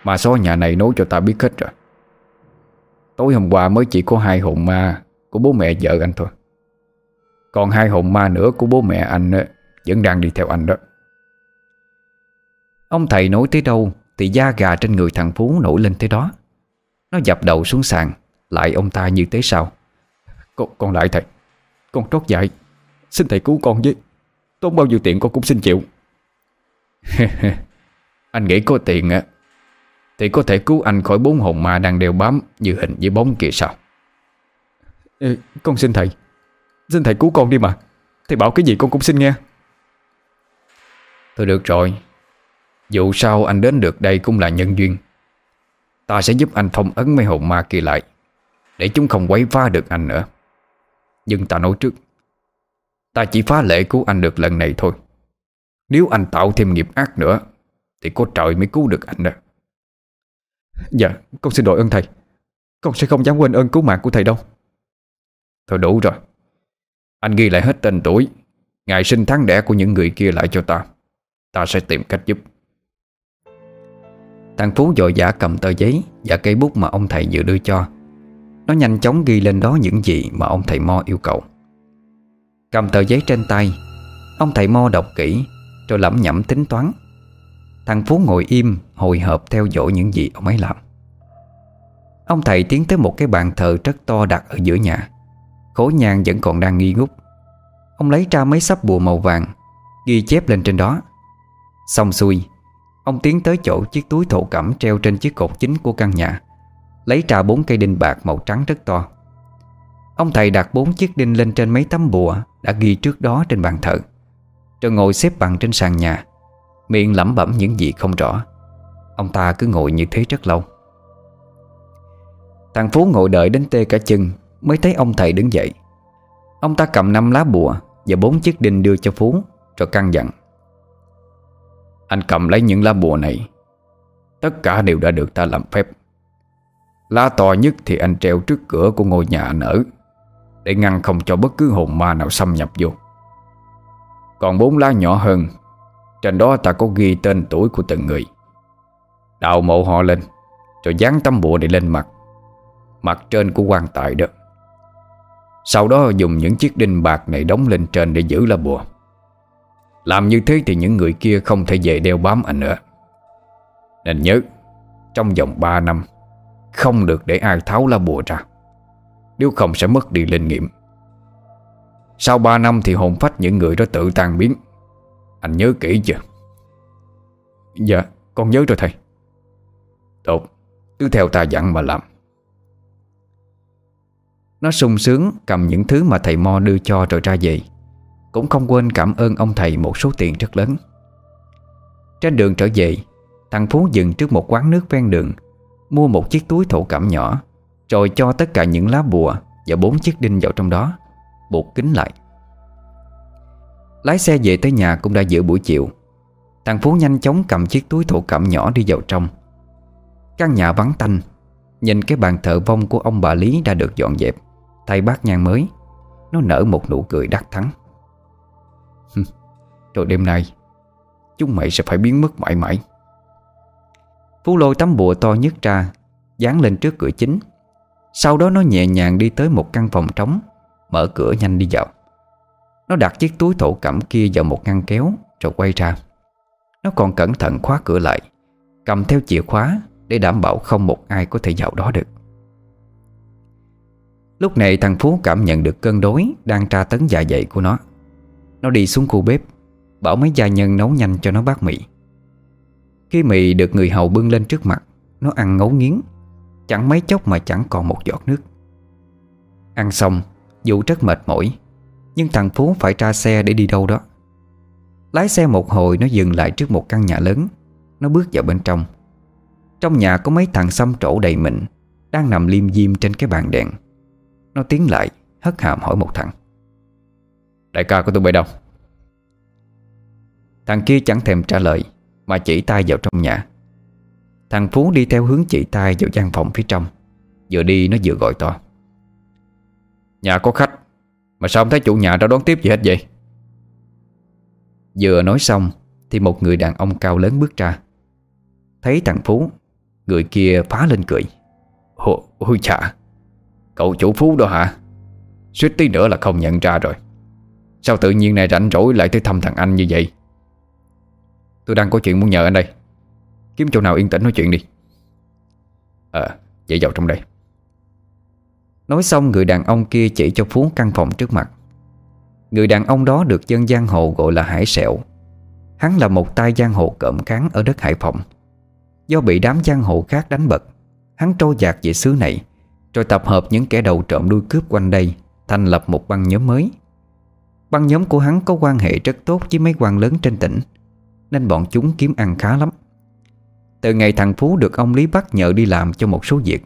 Ma xó nhà này nói cho ta biết hết rồi. Tối hôm qua mới chỉ có hai hồn ma Của bố mẹ vợ anh thôi. Còn hai hồn ma nữa của bố mẹ anh ờ, Vẫn đang đi theo anh đó. Ông thầy nói tới đâu Thì da gà trên người thằng Phú nổi lên tới đó. Nó dập đầu xuống sàn Lại ông ta như thế sao? Con, con lại thầy Con trót dại Xin thầy cứu con với. Tốn bao nhiêu tiền con cũng xin chịu. Anh nghĩ có tiền á thì có thể cứu anh khỏi bốn hồn ma đang đeo bám Như hình với bóng kia sao? Ê, Con xin thầy. Xin thầy cứu con đi mà. Thầy bảo cái gì con cũng xin nghe. Thôi được rồi. Dù sao anh đến được đây cũng là nhân duyên. Ta sẽ giúp anh phong ấn mấy hồn ma kia lại Để chúng không quấy phá được anh nữa. Nhưng ta nói trước Ta chỉ phá lệ cứu anh được lần này thôi. Nếu anh tạo thêm nghiệp ác nữa Thì có trời mới cứu được anh đó Dạ con xin đội ơn thầy. Con sẽ không dám quên ơn cứu mạng của thầy đâu. Thôi đủ rồi. Anh ghi lại hết tên tuổi. Ngày sinh tháng đẻ của những người kia lại cho ta. Ta sẽ tìm cách giúp. Thằng Phú dội dã cầm tờ giấy Và cây bút mà ông thầy vừa đưa cho. Nó nhanh chóng ghi lên đó những gì Mà ông thầy Mo yêu cầu. Cầm tờ giấy trên tay, Ông thầy Mo đọc kỹ, Rồi lẩm nhẩm tính toán. Thằng Phú ngồi im, Hồi hộp theo dõi những gì ông ấy làm. Ông thầy tiến tới một cái bàn thờ rất to đặt ở giữa nhà. Khối nhang vẫn còn đang nghi ngút. Ông lấy ra mấy sắp bùa màu vàng, Ghi chép lên trên đó. Xong xuôi, Ông tiến tới chỗ chiếc túi thổ cẩm Treo trên chiếc cột chính của căn nhà, Lấy ra bốn cây đinh bạc màu trắng rất to. Ông thầy đặt bốn chiếc đinh lên trên mấy tấm bùa Đã ghi trước đó trên bàn thờ. Rồi ngồi xếp bằng trên sàn nhà Miệng lẩm bẩm những gì không rõ. Ông ta cứ ngồi như thế rất lâu. Thằng Phú ngồi đợi đến tê cả chân, Mới thấy ông thầy đứng dậy. Ông ta cầm năm lá bùa Và bốn chiếc đinh đưa cho Phú, Rồi căn dặn. Anh cầm lấy những lá bùa này. Tất cả đều đã được ta làm phép. Lá to nhất thì anh treo trước cửa của ngôi nhà anh ở, Để ngăn không cho bất cứ hồn ma nào xâm nhập vô. Còn bốn lá nhỏ hơn trên đó ta có ghi tên tuổi của từng người. Đào mộ họ lên, Rồi dán tấm bùa này lên mặt. Mặt trên của quan tài đó. Sau đó dùng những chiếc đinh bạc này đóng lên trên để giữ lá bùa. Làm như thế thì những người kia không thể về đeo bám anh nữa. Nên nhớ, Trong vòng 3 năm, Không được để ai tháo lá bùa ra. Nếu không sẽ mất đi linh nghiệm. Sau 3 năm thì hồn phách những người đó tự tan biến. Anh nhớ kỹ chưa? Dạ con nhớ rồi thầy. Tốt, Cứ theo ta dặn mà làm. Nó sung sướng cầm những thứ mà thầy Mo đưa cho rồi ra về. Cũng không quên cảm ơn ông thầy một số tiền rất lớn. Trên đường trở về, Thằng Phú dừng trước một quán nước ven đường, Mua một chiếc túi thổ cẩm nhỏ, Rồi cho tất cả những lá bùa Và bốn chiếc đinh vào trong đó, Buộc kín lại. Lái xe về tới nhà cũng đã giữa buổi chiều. Thằng Phú nhanh chóng cầm chiếc túi thổ cẩm nhỏ đi vào trong. Căn nhà vắng tanh, Nhìn cái bàn thờ vong của ông bà Lý đã được dọn dẹp, Thay bát nhang mới, Nó nở một nụ cười đắc thắng. Rồi đêm nay, Chúng mày sẽ phải biến mất mãi mãi. Phú lôi tấm bùa to nhất ra, Dán lên trước cửa chính. Sau đó nó nhẹ nhàng đi tới một căn phòng trống, Mở cửa nhanh đi vào. Nó đặt chiếc túi thổ cẩm kia vào một ngăn kéo, Rồi quay ra. Nó còn cẩn thận khóa cửa lại, Cầm theo chìa khóa Để đảm bảo không một ai có thể vào đó được. Lúc này thằng Phú cảm nhận được cơn đối Đang tra tấn dạ dày của nó. Nó đi xuống khu bếp, Bảo mấy gia nhân nấu nhanh cho nó bát mì. Khi mì được người hầu bưng lên trước mặt, Nó ăn ngấu nghiến, Chẳng mấy chốc mà chẳng còn một giọt nước. Ăn xong, Dù rất mệt mỏi nhưng thằng Phú phải ra xe để đi đâu đó. Lái xe một hồi nó dừng lại trước một căn nhà lớn. Nó bước vào bên trong. Trong nhà có mấy thằng xăm trổ đầy mình, Đang nằm liêm diêm trên cái bàn đèn. Nó tiến lại, Hất hàm hỏi một thằng. Đại ca của tôi bay đâu? Thằng kia chẳng thèm trả lời, Mà chỉ tay vào trong nhà. Thằng Phú đi theo hướng chỉ tay vào gian phòng phía trong. Vừa đi nó vừa gọi to. Nhà có khách mà sao không thấy chủ nhà ra đón tiếp gì hết vậy? Vừa nói xong Thì một người đàn ông cao lớn bước ra. Thấy thằng Phú Người kia phá lên cười. Ôi, ôi chà Cậu chủ Phú đó hả? Suýt tí nữa là không nhận ra rồi. Sao tự nhiên này rảnh rỗi lại tới thăm thằng anh như vậy? Tôi đang có chuyện muốn nhờ anh đây. Kiếm chỗ nào yên tĩnh nói chuyện đi. Ờ, chạy vào trong đây. Nói xong, người đàn ông kia chỉ cho Phú căn phòng trước mặt. Người đàn ông đó được dân giang hồ gọi là Hải Sẹo. Hắn là một tay giang hồ cộm cán ở đất Hải Phòng. Do bị đám giang hồ khác đánh bật, Hắn trôi dạt về xứ này, Rồi tập hợp những kẻ đầu trộm đuôi cướp quanh đây, Thành lập một băng nhóm mới. Băng nhóm của hắn có quan hệ rất tốt với mấy quan lớn trên tỉnh, Nên bọn chúng kiếm ăn khá lắm. Từ ngày thằng Phú được ông Lý bắt nhờ đi làm cho một số việc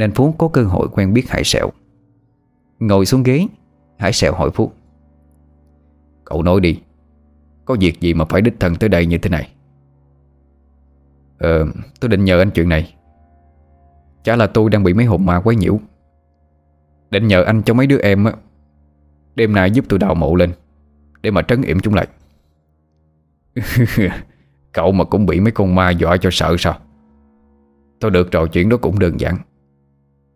nên Phú có cơ hội quen biết Hải Sẹo. Ngồi xuống ghế, Hải Sẹo hỏi Phú, Cậu nói đi, Có việc gì mà phải đích thân tới đây như thế này? Ờ Tôi định nhờ anh chuyện này. Chả là tôi đang bị mấy hồn ma quấy nhiễu. Định nhờ anh cho mấy đứa em á, Đêm nay giúp tôi đào mộ lên, Để mà trấn yểm chúng lại. Cậu mà cũng bị mấy con ma dọa cho sợ sao? Thôi được rồi, chuyện đó cũng đơn giản.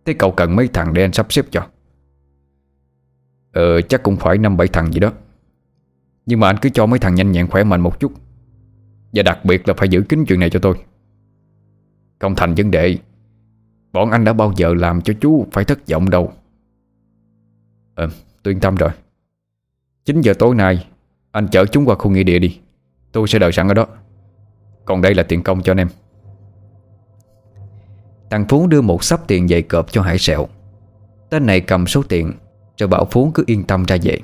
Thế cậu cần mấy thằng để anh sắp xếp cho? Ờ chắc cũng phải năm bảy thằng gì đó. Nhưng mà anh cứ cho mấy thằng nhanh nhẹn khỏe mạnh một chút. Và đặc biệt là phải giữ kín chuyện này cho tôi. Không thành vấn đề, Bọn anh đã bao giờ làm cho chú phải thất vọng đâu. Ờ tôi yên tâm rồi. 9 giờ tối nay, Anh chở chúng qua khu nghỉ địa đi. Tôi sẽ đợi sẵn ở đó. Còn đây là tiền công cho anh em. Thằng Phú đưa một sắp tiền dày cộp cho Hải Sẹo. Tên này cầm số tiền, Rồi bảo Phú cứ yên tâm ra về.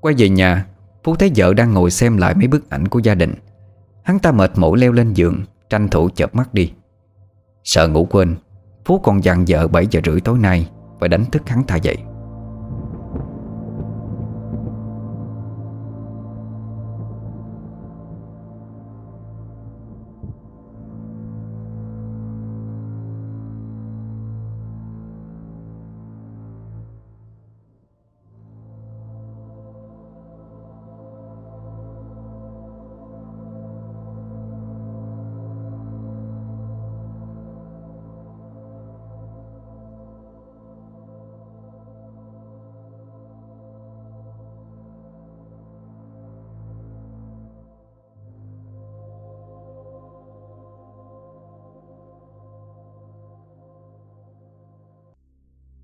Quay về nhà, Phú thấy vợ đang ngồi xem lại mấy bức ảnh của gia đình. Hắn ta mệt mỏi leo lên giường, Tranh thủ chợp mắt đi. Sợ ngủ quên, Phú còn dặn vợ 7 giờ rưỡi tối nay, Phải đánh thức hắn ta dậy.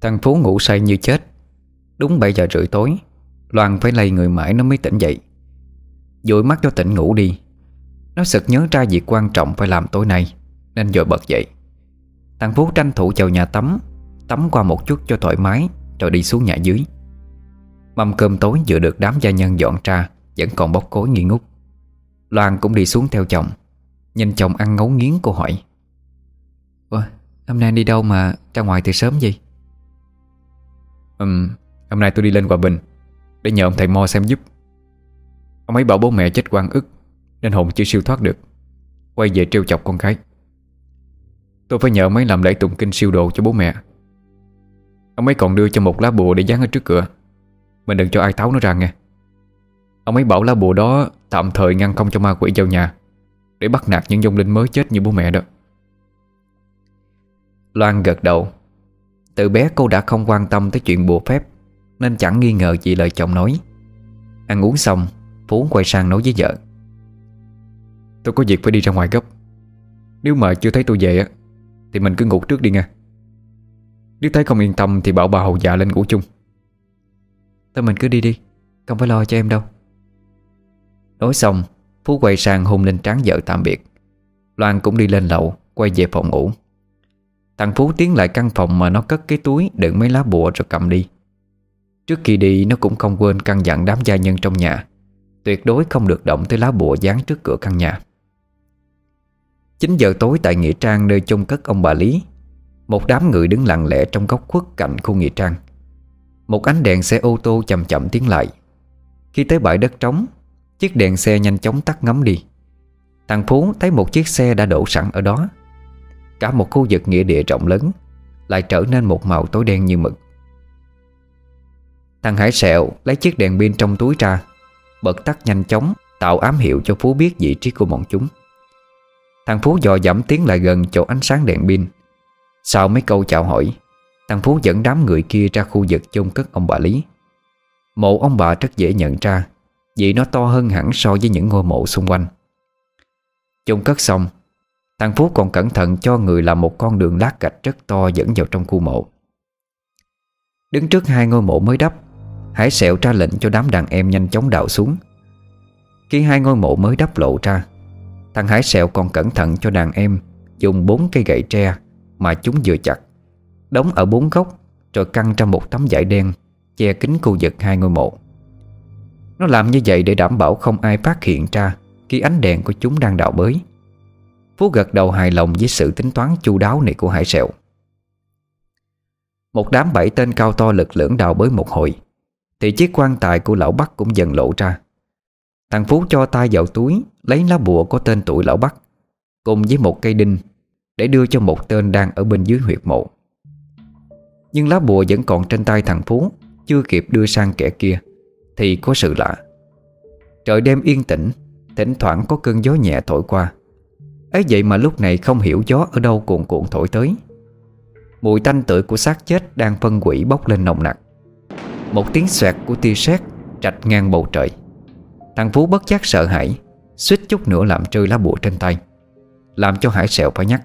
Thằng Phú ngủ say như chết. Đúng 7 giờ rưỡi tối Loan phải lay người mãi nó mới tỉnh dậy. Dội mắt cho tỉnh ngủ đi. Nó sực nhớ ra việc quan trọng phải làm tối nay Nên dội bật dậy. Thằng Phú tranh thủ vào nhà tắm Tắm qua một chút cho thoải mái Rồi đi xuống nhà dưới. Mâm cơm tối vừa được đám gia nhân dọn ra Vẫn còn bốc cối nghi ngút. Loan cũng đi xuống theo chồng Nhìn chồng ăn ngấu nghiến cô hỏi. Ủa, hôm nay đi đâu mà ra ngoài từ sớm vậy? Um, Hôm nay tôi đi lên Hòa Bình Để nhờ ông thầy Mo xem giúp. Ông ấy bảo bố mẹ chết quan ức Nên hồn chưa siêu thoát được Quay về trêu chọc con gái. Tôi phải nhờ ông ấy làm lễ tụng kinh siêu độ cho bố mẹ. Ông ấy còn đưa cho một lá bùa để dán ở trước cửa Mình đừng cho ai tháo nó ra nghe. Ông ấy bảo lá bùa đó Tạm thời ngăn không cho ma quỷ vào nhà Để bắt nạt những dông linh mới chết như bố mẹ đó. Loan gật đầu. Từ bé cô đã không quan tâm tới chuyện bùa phép, Nên chẳng nghi ngờ gì lời chồng nói. Ăn uống xong, Phú quay sang nói với vợ. Tôi có việc phải đi ra ngoài gấp. Nếu mà chưa thấy tôi về á, Thì mình cứ ngủ trước đi nha. Nếu thấy không yên tâm thì bảo bà hầu dạ lên ngủ chung. Thôi mình cứ đi đi, Không phải lo cho em đâu. Nói xong, Phú quay sang hôn lên trán vợ tạm biệt. Loan cũng đi lên lầu, Quay về phòng ngủ. Thằng Phú tiến lại căn phòng mà nó cất cái túi Đựng mấy lá bùa rồi cầm đi. Trước khi đi, nó cũng không quên căn dặn đám gia nhân trong nhà. Tuyệt đối không được động tới lá bùa dán trước cửa căn nhà. 9 giờ tối tại Nghĩa Trang, nơi chôn cất ông bà Lý, Một đám người đứng lặng lẽ trong góc khuất cạnh khu Nghĩa Trang. Một ánh đèn xe ô tô chậm chậm tiến lại. Khi tới bãi đất trống, Chiếc đèn xe nhanh chóng tắt ngấm đi. Thằng Phú thấy một chiếc xe đã đổ sẵn ở đó. Cả một khu vực nghĩa địa rộng lớn, Lại trở nên một màu tối đen như mực. Thằng Hải Sẹo lấy chiếc đèn pin trong túi ra, Bật tắt nhanh chóng, Tạo ám hiệu cho Phú biết vị trí của bọn chúng. Thằng Phú dò dẫm tiến lại gần chỗ ánh sáng đèn pin. Sau mấy câu chào hỏi, Thằng Phú dẫn đám người kia ra khu vực chôn cất ông bà Lý. Mộ ông bà rất dễ nhận ra, Vì nó to hơn hẳn so với những ngôi mộ xung quanh. Chôn cất xong Thằng Phú còn cẩn thận cho người làm một con đường lát gạch rất to dẫn vào trong khu mộ. Đứng trước hai ngôi mộ mới đắp, Hải sẹo ra lệnh cho đám đàn em nhanh chóng đào xuống. Khi hai ngôi mộ mới đắp lộ ra, Thằng Hải sẹo còn cẩn thận cho đàn em Dùng bốn cây gậy tre Mà chúng vừa chặt, Đóng ở bốn góc Rồi căng ra một tấm vải đen Che kín khu vực hai ngôi mộ. Nó làm như vậy để đảm bảo không ai phát hiện ra Khi ánh đèn của chúng đang đào bới. Phú gật đầu hài lòng với sự tính toán chu đáo này của Hải Sẹo. Một đám bảy tên cao to lực lưỡng đào bới một hồi, Thì chiếc quan tài của lão Bắc cũng dần lộ ra. Thằng Phú cho tay vào túi, Lấy lá bùa có tên tuổi lão Bắc, Cùng với một cây đinh, Để đưa cho một tên đang ở bên dưới huyệt mộ. Nhưng lá bùa vẫn còn trên tay thằng Phú, Chưa kịp đưa sang kẻ kia, Thì có sự lạ. Trời đêm yên tĩnh, Thỉnh thoảng có cơn gió nhẹ thổi qua ấy vậy mà lúc này không hiểu gió ở đâu cuộn cuộn thổi tới. Mùi tanh tưởi của xác chết đang phân quỷ bốc lên nồng nặc. Một tiếng xoẹt của tia sét trạch ngang bầu trời. Thằng Phú bất giác sợ hãi, Suýt chút nữa làm rơi lá bùa trên tay, Làm cho Hải sẹo phải nhắc.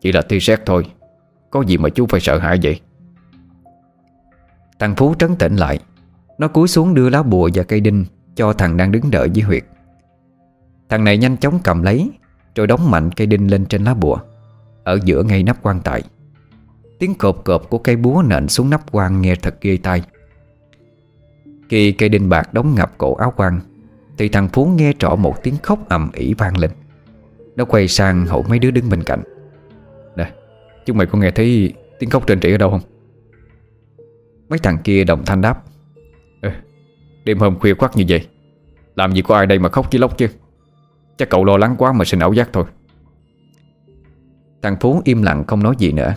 Chỉ là tia sét thôi, Có gì mà chú phải sợ hãi vậy? Thằng Phú trấn tĩnh lại, Nó cúi xuống đưa lá bùa và cây đinh Cho thằng đang đứng đợi dưới huyệt. Thằng này nhanh chóng cầm lấy Rồi đóng mạnh cây đinh lên trên lá bùa. Ở giữa ngay nắp quan tài. Tiếng cộp cộp của cây búa nện xuống nắp quan nghe thật ghê tai. Khi cây đinh bạc đóng ngập cổ áo quan Thì thằng Phú nghe rõ một tiếng khóc ầm ỉ vang lên. Nó quay sang hỏi mấy đứa đứng bên cạnh. Nè, chúng mày có nghe thấy tiếng khóc trên trĩ ở đâu không? Mấy thằng kia đồng thanh đáp. Đêm hôm khuya khoắt như vậy Làm gì có ai đây mà khóc chứ lóc chứ? Chắc cậu lo lắng quá mà sinh ảo giác thôi. Thằng Phú im lặng không nói gì nữa.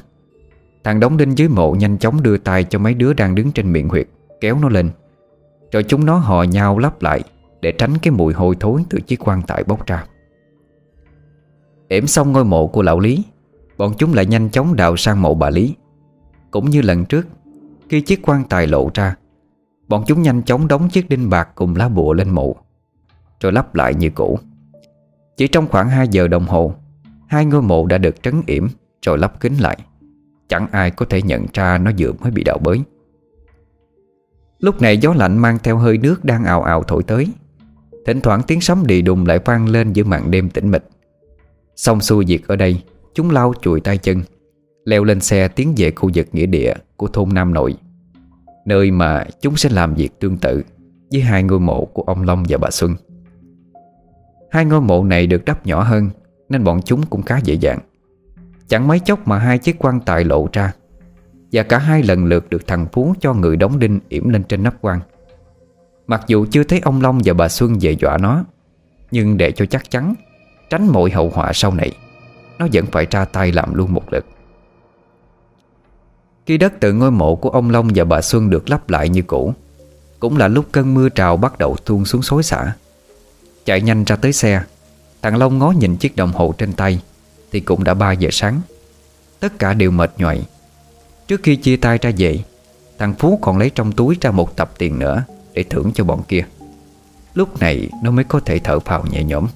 Thằng đóng đinh dưới mộ nhanh chóng đưa tay cho mấy đứa đang đứng trên miệng huyệt, Kéo nó lên. Rồi chúng nó hò nhau lắp lại Để tránh cái mùi hôi thối từ chiếc quan tài bốc ra. Ểm xong ngôi mộ của lão Lý, Bọn chúng lại nhanh chóng đào sang mộ bà Lý. Cũng như lần trước, Khi chiếc quan tài lộ ra, Bọn chúng nhanh chóng đóng chiếc đinh bạc cùng lá bùa lên mộ, Rồi lắp lại như cũ chỉ trong khoảng 2 giờ đồng hồ, Hai ngôi mộ đã được trấn yểm Rồi lắp kính lại. Chẳng ai có thể nhận ra nó vừa mới bị đào bới. Lúc này gió lạnh mang theo hơi nước đang ào ào thổi tới. Thỉnh thoảng tiếng sấm đi đùng lại vang lên giữa màn đêm tĩnh mịch. Xong xuôi việc ở đây, Chúng lau chùi tay chân, Leo lên xe tiến về khu vực nghĩa địa Của thôn Nam Nội, Nơi mà chúng sẽ làm việc tương tự Với hai ngôi mộ của ông Long và bà Xuân. Hai ngôi mộ này được đắp nhỏ hơn, Nên bọn chúng cũng khá dễ dàng. Chẳng mấy chốc mà hai chiếc quan tài lộ ra, Và cả hai lần lượt được thằng Phú cho người đóng đinh yểm lên trên nắp quan. Mặc dù chưa thấy ông Long và bà Xuân về dọa nó, Nhưng để cho chắc chắn, Tránh mọi hậu họa sau này, Nó vẫn phải ra tay làm luôn một lượt. Khi đất từ ngôi mộ của ông Long và bà Xuân được lắp lại như cũ, Cũng là lúc cơn mưa trào bắt đầu tuôn xuống xối xả. Chạy nhanh ra tới xe. Thằng Long ngó nhìn chiếc đồng hồ trên tay, Thì cũng đã 3 giờ sáng. Tất cả đều mệt nhoài. Trước khi chia tay ra về, Thằng Phú còn lấy trong túi ra một tập tiền nữa Để thưởng cho bọn kia. Lúc này nó mới có thể thở phào nhẹ nhõm.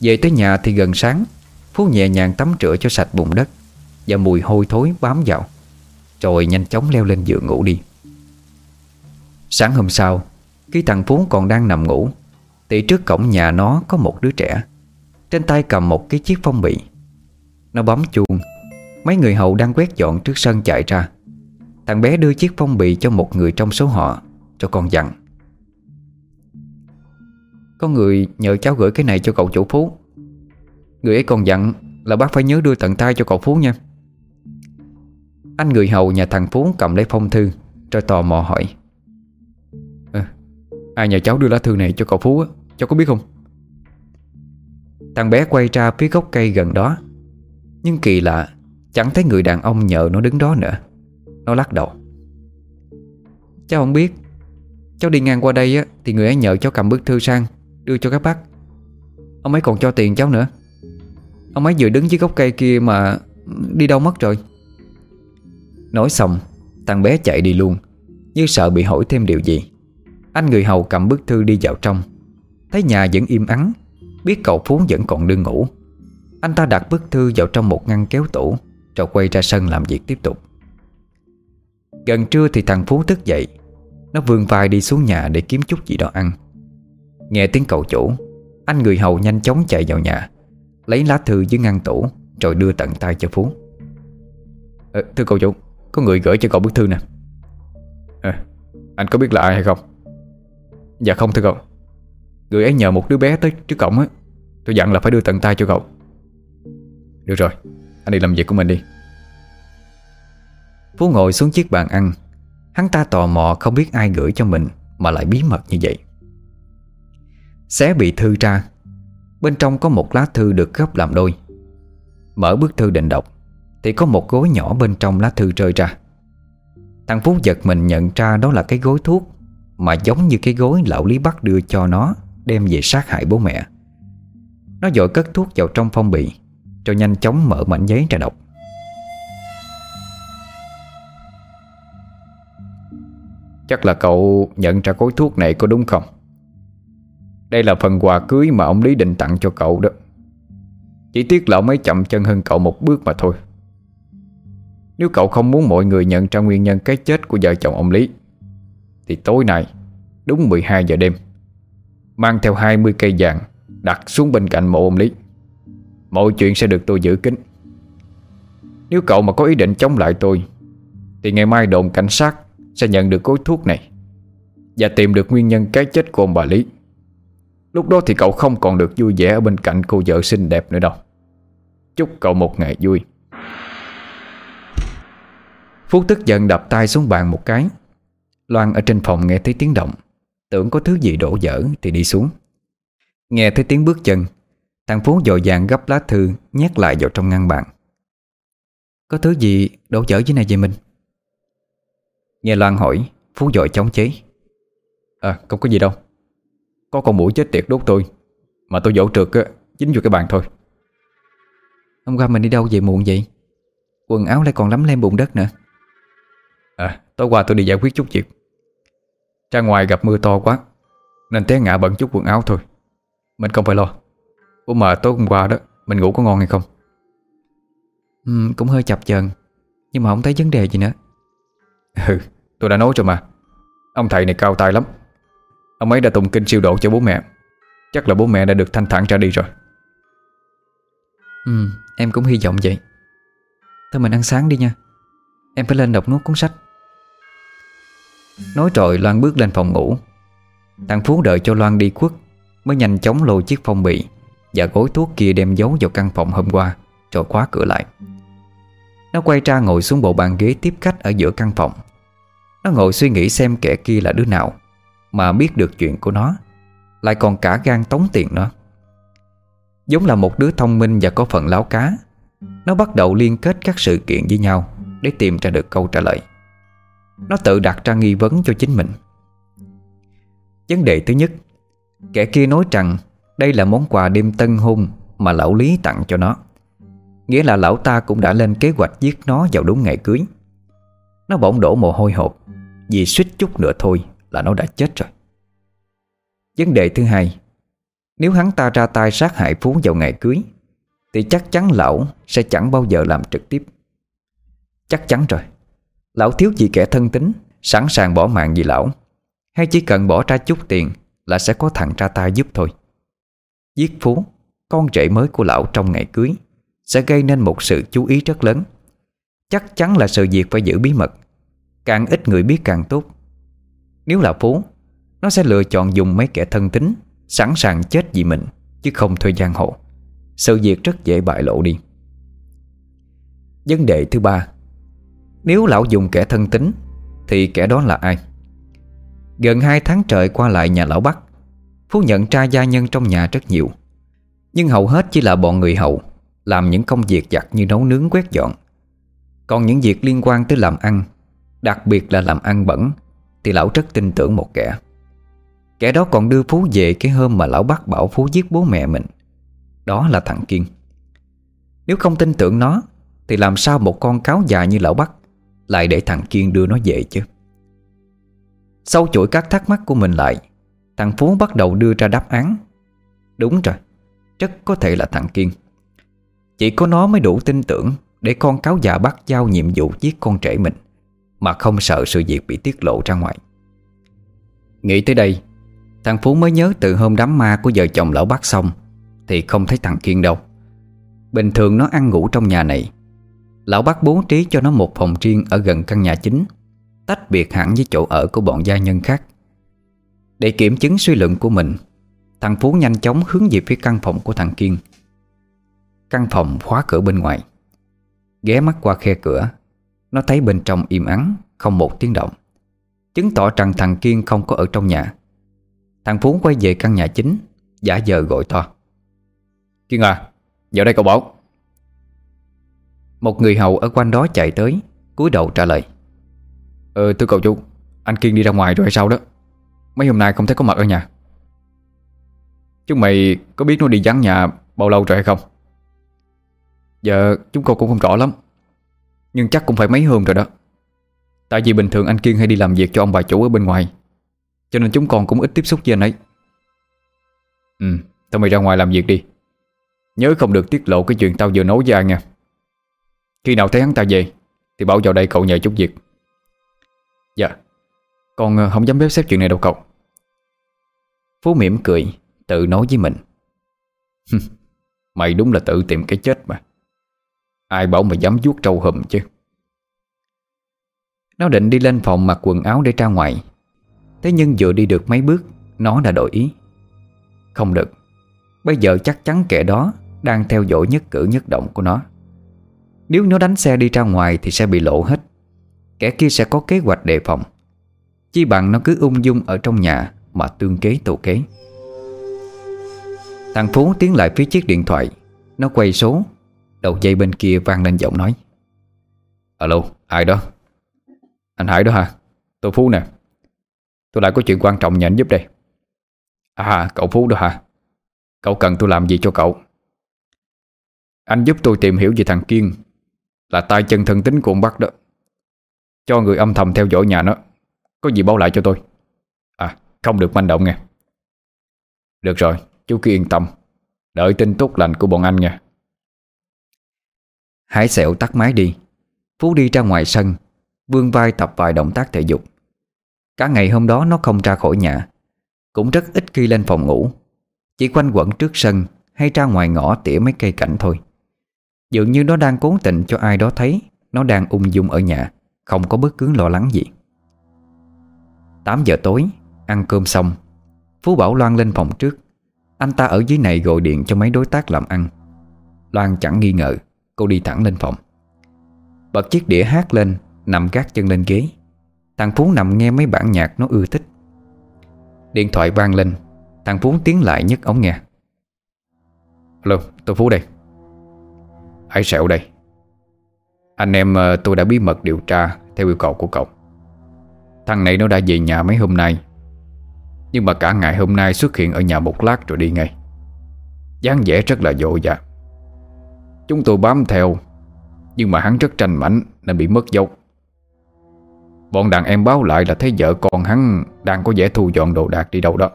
Về tới nhà thì gần sáng, Phú nhẹ nhàng tắm rửa cho sạch bùn đất Và mùi hôi thối bám vào. Rồi nhanh chóng leo lên giường ngủ đi. Sáng hôm sau khi thằng Phú còn đang nằm ngủ, Thì trước cổng nhà nó có một đứa trẻ. Trên tay cầm một cái chiếc phong bì. Nó bấm chuông. Mấy người hầu đang quét dọn trước sân chạy ra. Thằng bé đưa chiếc phong bì cho một người trong số họ Cho con dặn. Có người nhờ cháu gửi cái này cho cậu chủ Phú. Người ấy còn dặn là bác phải nhớ đưa tận tay cho cậu Phú nha. Anh người hầu nhà thằng Phú cầm lấy phong thư, Rồi tò mò hỏi. Ai nhờ cháu đưa lá thư này cho cậu Phú á? Cháu có biết không? Thằng bé quay ra phía gốc cây gần đó. Nhưng kỳ lạ, Chẳng thấy người đàn ông nhờ nó đứng đó nữa. Nó lắc đầu. Cháu không biết. Cháu đi ngang qua đây á, Thì người ấy nhờ cháu cầm bức thư sang, Đưa cho các bác. Ông ấy còn cho tiền cháu nữa. Ông ấy vừa đứng dưới gốc cây kia mà Đi đâu mất rồi? Nói xong, Thằng bé chạy đi luôn, Như sợ bị hỏi thêm điều gì. Anh người hầu cầm bức thư đi vào trong. Thấy nhà vẫn im ắng Biết cậu Phú vẫn còn đương ngủ. Anh ta đặt bức thư vào trong một ngăn kéo tủ Rồi quay ra sân làm việc tiếp tục. Gần trưa thì thằng Phú thức dậy. Nó vươn vai đi xuống nhà để kiếm chút gì đó ăn. Nghe tiếng cậu chủ Anh người hầu nhanh chóng chạy vào nhà Lấy lá thư dưới ngăn tủ Rồi đưa tận tay cho Phú. Ờ, Thưa cậu chủ Có người gửi cho cậu bức thư nè. À, Anh có biết là ai hay không? Dạ không thưa cậu. Người ấy nhờ một đứa bé tới trước cổng á. Tôi dặn là phải đưa tận tay cho cậu. Được rồi, Anh đi làm việc của mình đi. Phú ngồi xuống chiếc bàn ăn. Hắn ta tò mò không biết ai gửi cho mình Mà lại bí mật như vậy. Xé bị thư ra. Bên trong có một lá thư được gấp làm đôi. Mở bức thư định đọc, Thì có một gối nhỏ bên trong lá thư rơi ra. Thằng Phú giật mình nhận ra đó là cái gối thuốc mà giống như cái gối lão Lý Bắc đưa cho nó, Đem về sát hại bố mẹ. Nó dội cất thuốc vào trong phong bì, cho nhanh chóng mở mảnh giấy ra đọc. Chắc là cậu nhận ra gói thuốc này có đúng không? Đây là phần quà cưới mà ông Lý định tặng cho cậu đó. Chỉ tiếc là ông ấy chậm chân hơn cậu một bước mà thôi. Nếu cậu không muốn mọi người nhận ra nguyên nhân cái chết của vợ chồng ông Lý thì tối nay, Đúng 12 giờ đêm, Mang theo 20 cây vàng Đặt xuống bên cạnh mộ ông Lý. Mọi chuyện sẽ được tôi giữ kín. Nếu cậu mà có ý định chống lại tôi, Thì ngày mai đồn cảnh sát Sẽ nhận được gói thuốc này Và tìm được nguyên nhân cái chết của ông bà Lý. Lúc đó thì cậu không còn được vui vẻ Ở bên cạnh cô vợ xinh đẹp nữa đâu. Chúc cậu một ngày vui. Phú tức giận đập tay xuống bàn một cái. Loan ở trên phòng nghe thấy tiếng động. Tưởng có thứ gì đổ dở thì đi xuống. Nghe thấy tiếng bước chân, Thằng Phú dội vàng gấp lá thư, Nhét lại vào trong ngăn bàn. Có thứ gì đổ dở dưới này vậy mình Nghe Loan hỏi, Phú dội chống chế. À không có gì đâu. Có con mũi chết tiệt đốt tôi, Mà tôi dỗ trượt á, Dính vô cái bàn thôi. Hôm qua mình đi đâu về muộn vậy? Quần áo lại còn lắm lem bụng đất nữa. À tối qua tôi đi giải quyết chút việc. Ra ngoài gặp mưa to quá Nên té ngã bẩn chút quần áo thôi. Mình không phải lo. Ủa mà tối hôm qua đó Mình ngủ có ngon hay không? Ừ, Cũng hơi chập chờn Nhưng mà không thấy vấn đề gì nữa. Ừ tôi đã nói rồi mà. Ông thầy này cao tay lắm. Ông ấy đã tụng kinh siêu độ cho bố mẹ. Chắc là bố mẹ đã được thanh thản ra đi rồi. Ừ em cũng hy vọng vậy. Thôi mình ăn sáng đi nha Em phải lên đọc nốt cuốn sách. Nói rồi Loan bước lên phòng ngủ. Thằng Phú đợi cho Loan đi khuất, Mới nhanh chóng lôi chiếc phong bì Và gối thuốc kia đem giấu vào căn phòng hôm qua, Rồi khóa cửa lại. Nó quay ra ngồi xuống bộ bàn ghế tiếp khách Ở giữa căn phòng. Nó ngồi suy nghĩ xem kẻ kia là đứa nào, Mà biết được chuyện của nó, Lại còn cả gan tống tiền nó Giống là một đứa thông minh và có phần láo cá, Nó bắt đầu liên kết các sự kiện với nhau. Để tìm ra được câu trả lời. Nó tự đặt ra nghi vấn cho chính mình. Vấn đề thứ nhất, Kẻ kia nói rằng Đây là món quà đêm tân hôn Mà lão Lý tặng cho nó. Nghĩa là lão ta cũng đã lên kế hoạch giết nó vào đúng ngày cưới. Nó bỗng đổ mồ hôi hột, Vì suýt chút nữa thôi là nó đã chết rồi. Vấn đề thứ hai, Nếu hắn ta ra tay sát hại Phú vào ngày cưới, Thì chắc chắn lão sẽ chẳng bao giờ làm trực tiếp. Chắc chắn rồi. Lão thiếu gì kẻ thân tính, Sẵn sàng bỏ mạng vì lão. Hay chỉ cần bỏ ra chút tiền Là sẽ có thằng ra tay giúp thôi. Giết Phú, Con rể mới của lão trong ngày cưới, Sẽ gây nên một sự chú ý rất lớn. Chắc chắn là sự việc phải giữ bí mật. Càng ít người biết càng tốt. Nếu là Phú, Nó sẽ lựa chọn dùng mấy kẻ thân tính, Sẵn sàng chết vì mình, Chứ không thuê giang hộ Sự việc rất dễ bại lộ đi. Vấn đề thứ ba. Nếu lão dùng kẻ thân tính Thì kẻ đó là ai? Gần hai tháng trời qua lại nhà lão Bắc, Phú nhận ra gia nhân trong nhà rất nhiều. Nhưng hầu hết chỉ là bọn người hậu Làm những công việc giặt như nấu nướng quét dọn. Còn những việc liên quan tới làm ăn, Đặc biệt là làm ăn bẩn, Thì lão rất tin tưởng một kẻ. Kẻ đó còn đưa Phú về cái hôm mà lão bắc bảo Phú giết bố mẹ mình. Đó là thằng Kiên. Nếu không tin tưởng nó, Thì làm sao một con cáo già như lão bắc lại để thằng Kiên đưa nó về chứ. Sau chuỗi các thắc mắc của mình lại, Thằng Phú bắt đầu đưa ra đáp án. Đúng rồi, Rất có thể là thằng Kiên. Chỉ có nó mới đủ tin tưởng Để con cáo già bắt giao nhiệm vụ giết con trẻ mình, Mà không sợ sự việc bị tiết lộ ra ngoài. Nghĩ tới đây, Thằng Phú mới nhớ từ hôm đám ma của vợ chồng lão bác xong, Thì không thấy thằng Kiên đâu. Bình thường nó ăn ngủ trong nhà này Lão bắt bố trí cho nó một phòng riêng Ở gần căn nhà chính Tách biệt hẳn với chỗ ở của bọn gia nhân khác. Để kiểm chứng suy luận của mình Thằng Phú nhanh chóng hướng về phía căn phòng của thằng Kiên. Căn phòng khóa cửa bên ngoài. Ghé mắt qua khe cửa Nó thấy bên trong im ắng Không một tiếng động. Chứng tỏ rằng thằng Kiên không có ở trong nhà. Thằng Phú quay về căn nhà chính Giả giờ gọi to. Kiên à, vào đây cậu bảo. Một người hầu ở quanh đó chạy tới cúi đầu trả lời. Ờ thưa cậu chú Anh Kiên đi ra ngoài rồi hay sao đó? Mấy hôm nay không thấy có mặt ở nhà. Chúng mày có biết nó đi vắng nhà bao lâu rồi hay không? Dạ chúng con cũng không rõ lắm. Nhưng chắc cũng phải mấy hôm rồi đó. Tại vì bình thường anh Kiên hay đi làm việc cho ông bà chủ ở bên ngoài Cho nên chúng con cũng ít tiếp xúc với anh ấy. Ừ, tao mày ra ngoài làm việc đi. Nhớ không được tiết lộ cái chuyện tao vừa nói với ai nha khi nào thấy hắn ta về, Thì bảo vào đây cậu nhờ chút việc. Dạ Con ờ, không dám bếp xếp chuyện này đâu cậu. Phú mỉm cười, Tự nói với mình. Mày đúng là tự tìm cái chết mà. Ai bảo mày dám vuốt trâu hùm chứ? Nó định đi lên phòng mặc quần áo để ra ngoài. Thế nhưng vừa đi được mấy bước, Nó đã đổi ý. Không được, Bây giờ chắc chắn kẻ đó Đang theo dõi nhất cử nhất động của nó. Nếu nó đánh xe đi ra ngoài Thì sẽ bị lộ hết. Kẻ kia sẽ có kế hoạch đề phòng. Chi bằng nó cứ ung dung ở trong nhà Mà tương kế tổ kế. Thằng Phú tiến lại phía chiếc điện thoại. Nó quay số. Đầu dây bên kia vang lên giọng nói. Alo, ai đó? Anh Hải đó hả? Tôi Phú nè. Tôi lại có chuyện quan trọng nhờ anh giúp đây. À, cậu Phú đó hả? Cậu cần tôi làm gì cho cậu? Anh giúp tôi tìm hiểu về thằng Kiên. Là tay chân thân tính của ông Bắc đó. Cho người âm thầm theo dõi nhà nó. Có gì báo lại cho tôi. À, không được manh động nghe. Được rồi, chú cứ yên tâm. Đợi tin tốt lành của bọn anh nha Hải sẹo tắt máy đi. Phú đi ra ngoài sân Vươn vai tập vài động tác thể dục. Cả ngày hôm đó nó không ra khỏi nhà. Cũng rất ít khi lên phòng ngủ. Chỉ quanh quẩn trước sân Hay ra ngoài ngõ tỉa mấy cây cảnh thôi. Dường như nó đang cố tình cho ai đó thấy. Nó đang ung dung ở nhà, Không có bất cứ lo lắng gì. 8 giờ tối, Ăn cơm xong. Phú bảo Loan lên phòng trước. Anh ta ở dưới này gọi điện cho mấy đối tác làm ăn. Loan chẳng nghi ngờ, Cô đi thẳng lên phòng. Bật chiếc đĩa hát lên, Nằm gác chân lên ghế. Thằng Phú nằm nghe mấy bản nhạc nó ưa thích. Điện thoại vang lên. Thằng Phú tiến lại nhấc ống nghe. Alo, tôi Phú đây. Hãy sẹo đây. Anh em ờ, tôi đã bí mật điều tra Theo yêu cầu của cậu. Thằng này nó đã về nhà mấy hôm nay, Nhưng mà cả ngày hôm nay xuất hiện ở nhà một lát rồi đi ngay. Dáng vẻ rất là dội dạ Chúng tôi bám theo, Nhưng mà hắn rất tranh mảnh Nên bị mất dấu. Bọn đàn em báo lại là thấy vợ con hắn Đang có vẻ thu dọn đồ đạc đi đâu đó.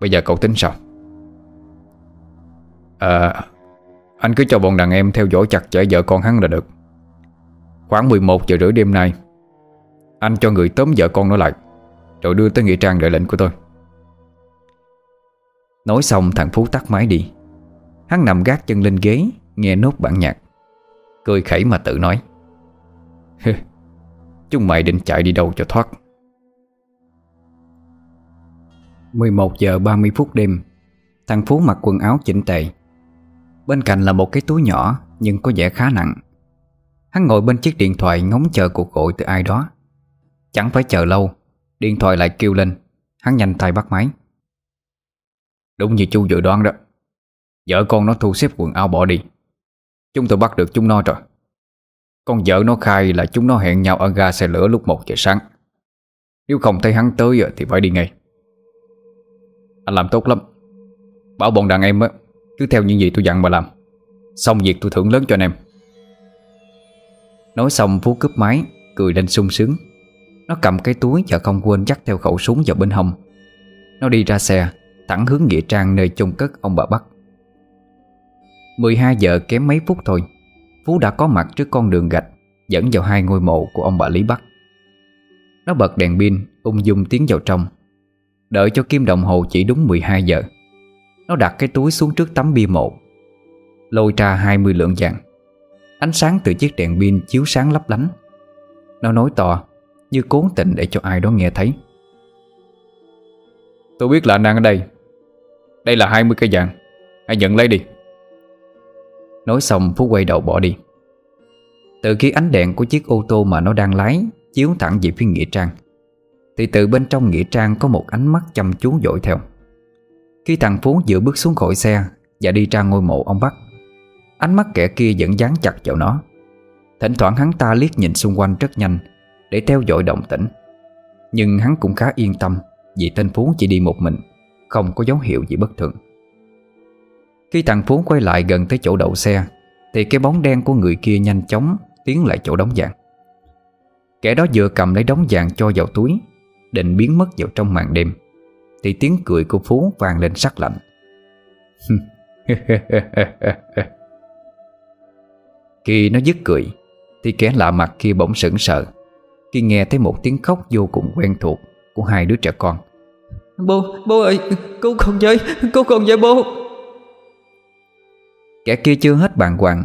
Bây giờ cậu tính sao? À anh cứ cho bọn đàn em theo dõi chặt chẽ vợ con hắn là được. Khoảng 11 giờ rưỡi đêm nay, Anh cho người tóm vợ con nó lại, Rồi đưa tới Nghĩa Trang đợi lệnh của tôi. Nói xong, thằng Phú tắt máy đi. Hắn nằm gác chân lên ghế, Nghe nốt bản nhạc. Cười khẩy mà tự nói Chúng mày định chạy đi đâu cho thoát? 11 giờ 30 phút đêm, Thằng Phú mặc quần áo chỉnh tề Bên cạnh là một cái túi nhỏ, Nhưng có vẻ khá nặng. Hắn ngồi bên chiếc điện thoại ngóng chờ cuộc gọi từ ai đó. Chẳng phải chờ lâu, Điện thoại lại kêu lên. Hắn nhanh tay bắt máy. Đúng như chú dự đoán đó. Vợ con nó thu xếp quần áo bỏ đi. Chúng tôi bắt được chúng nó rồi. Con vợ nó khai là chúng nó hẹn nhau ở ga xe lửa lúc 1 giờ sáng. Nếu không thấy hắn tới thì phải đi ngay. Anh làm tốt lắm. Bảo bọn đàn em á cứ theo những gì tôi dặn mà làm. Xong việc tôi thưởng lớn cho anh em. Nói xong, Phú cướp máy, Cười lên sung sướng. Nó cầm cái túi và không quên dắt theo khẩu súng vào bên hông. Nó đi ra xe, Thẳng hướng Nghĩa Trang nơi chôn cất ông bà Bắc. 12 giờ kém mấy phút thôi, Phú đã có mặt trước con đường gạch Dẫn vào hai ngôi mộ của ông bà Lý Bắc. Nó bật đèn pin, Ung dung tiến vào trong. Đợi cho kim đồng hồ chỉ đúng 12 giờ nó đặt cái túi xuống trước tấm bia mộ, Lôi ra 20 lượng vàng. Ánh sáng từ chiếc đèn pin chiếu sáng lấp lánh. Nó nói to, Như cố tình để cho ai đó nghe thấy. Tôi biết là anh đang ở đây. Đây là 20 cây vàng. Hãy nhận lấy đi. Nói xong, Phú quay đầu bỏ đi. Từ khi ánh đèn của chiếc ô tô mà nó đang lái Chiếu thẳng về phía Nghĩa Trang, Thì từ bên trong Nghĩa Trang có một ánh mắt chăm chú dội theo. Khi thằng Phú vừa bước xuống khỏi xe Và đi ra ngôi mộ ông Bắc, Ánh mắt kẻ kia vẫn dán chặt vào nó. Thỉnh thoảng hắn ta liếc nhìn xung quanh rất nhanh Để theo dõi động tĩnh. Nhưng hắn cũng khá yên tâm Vì tên Phú chỉ đi một mình, Không có dấu hiệu gì bất thường. Khi thằng Phú quay lại gần tới chỗ đậu xe, Thì cái bóng đen của người kia nhanh chóng Tiến lại chỗ đóng vàng. Kẻ đó vừa cầm lấy đống vàng cho vào túi, Định biến mất vào trong màn đêm. Thì tiếng cười của Phú vang lên sắc lạnh. Khi nó dứt cười Thì kẻ lạ mặt kia bỗng sững sờ. Khi nghe thấy một tiếng khóc vô cùng quen thuộc Của hai đứa trẻ con. Bố, bố ơi, cứu con với, cứu con với bố. Kẻ kia chưa hết bàng hoàng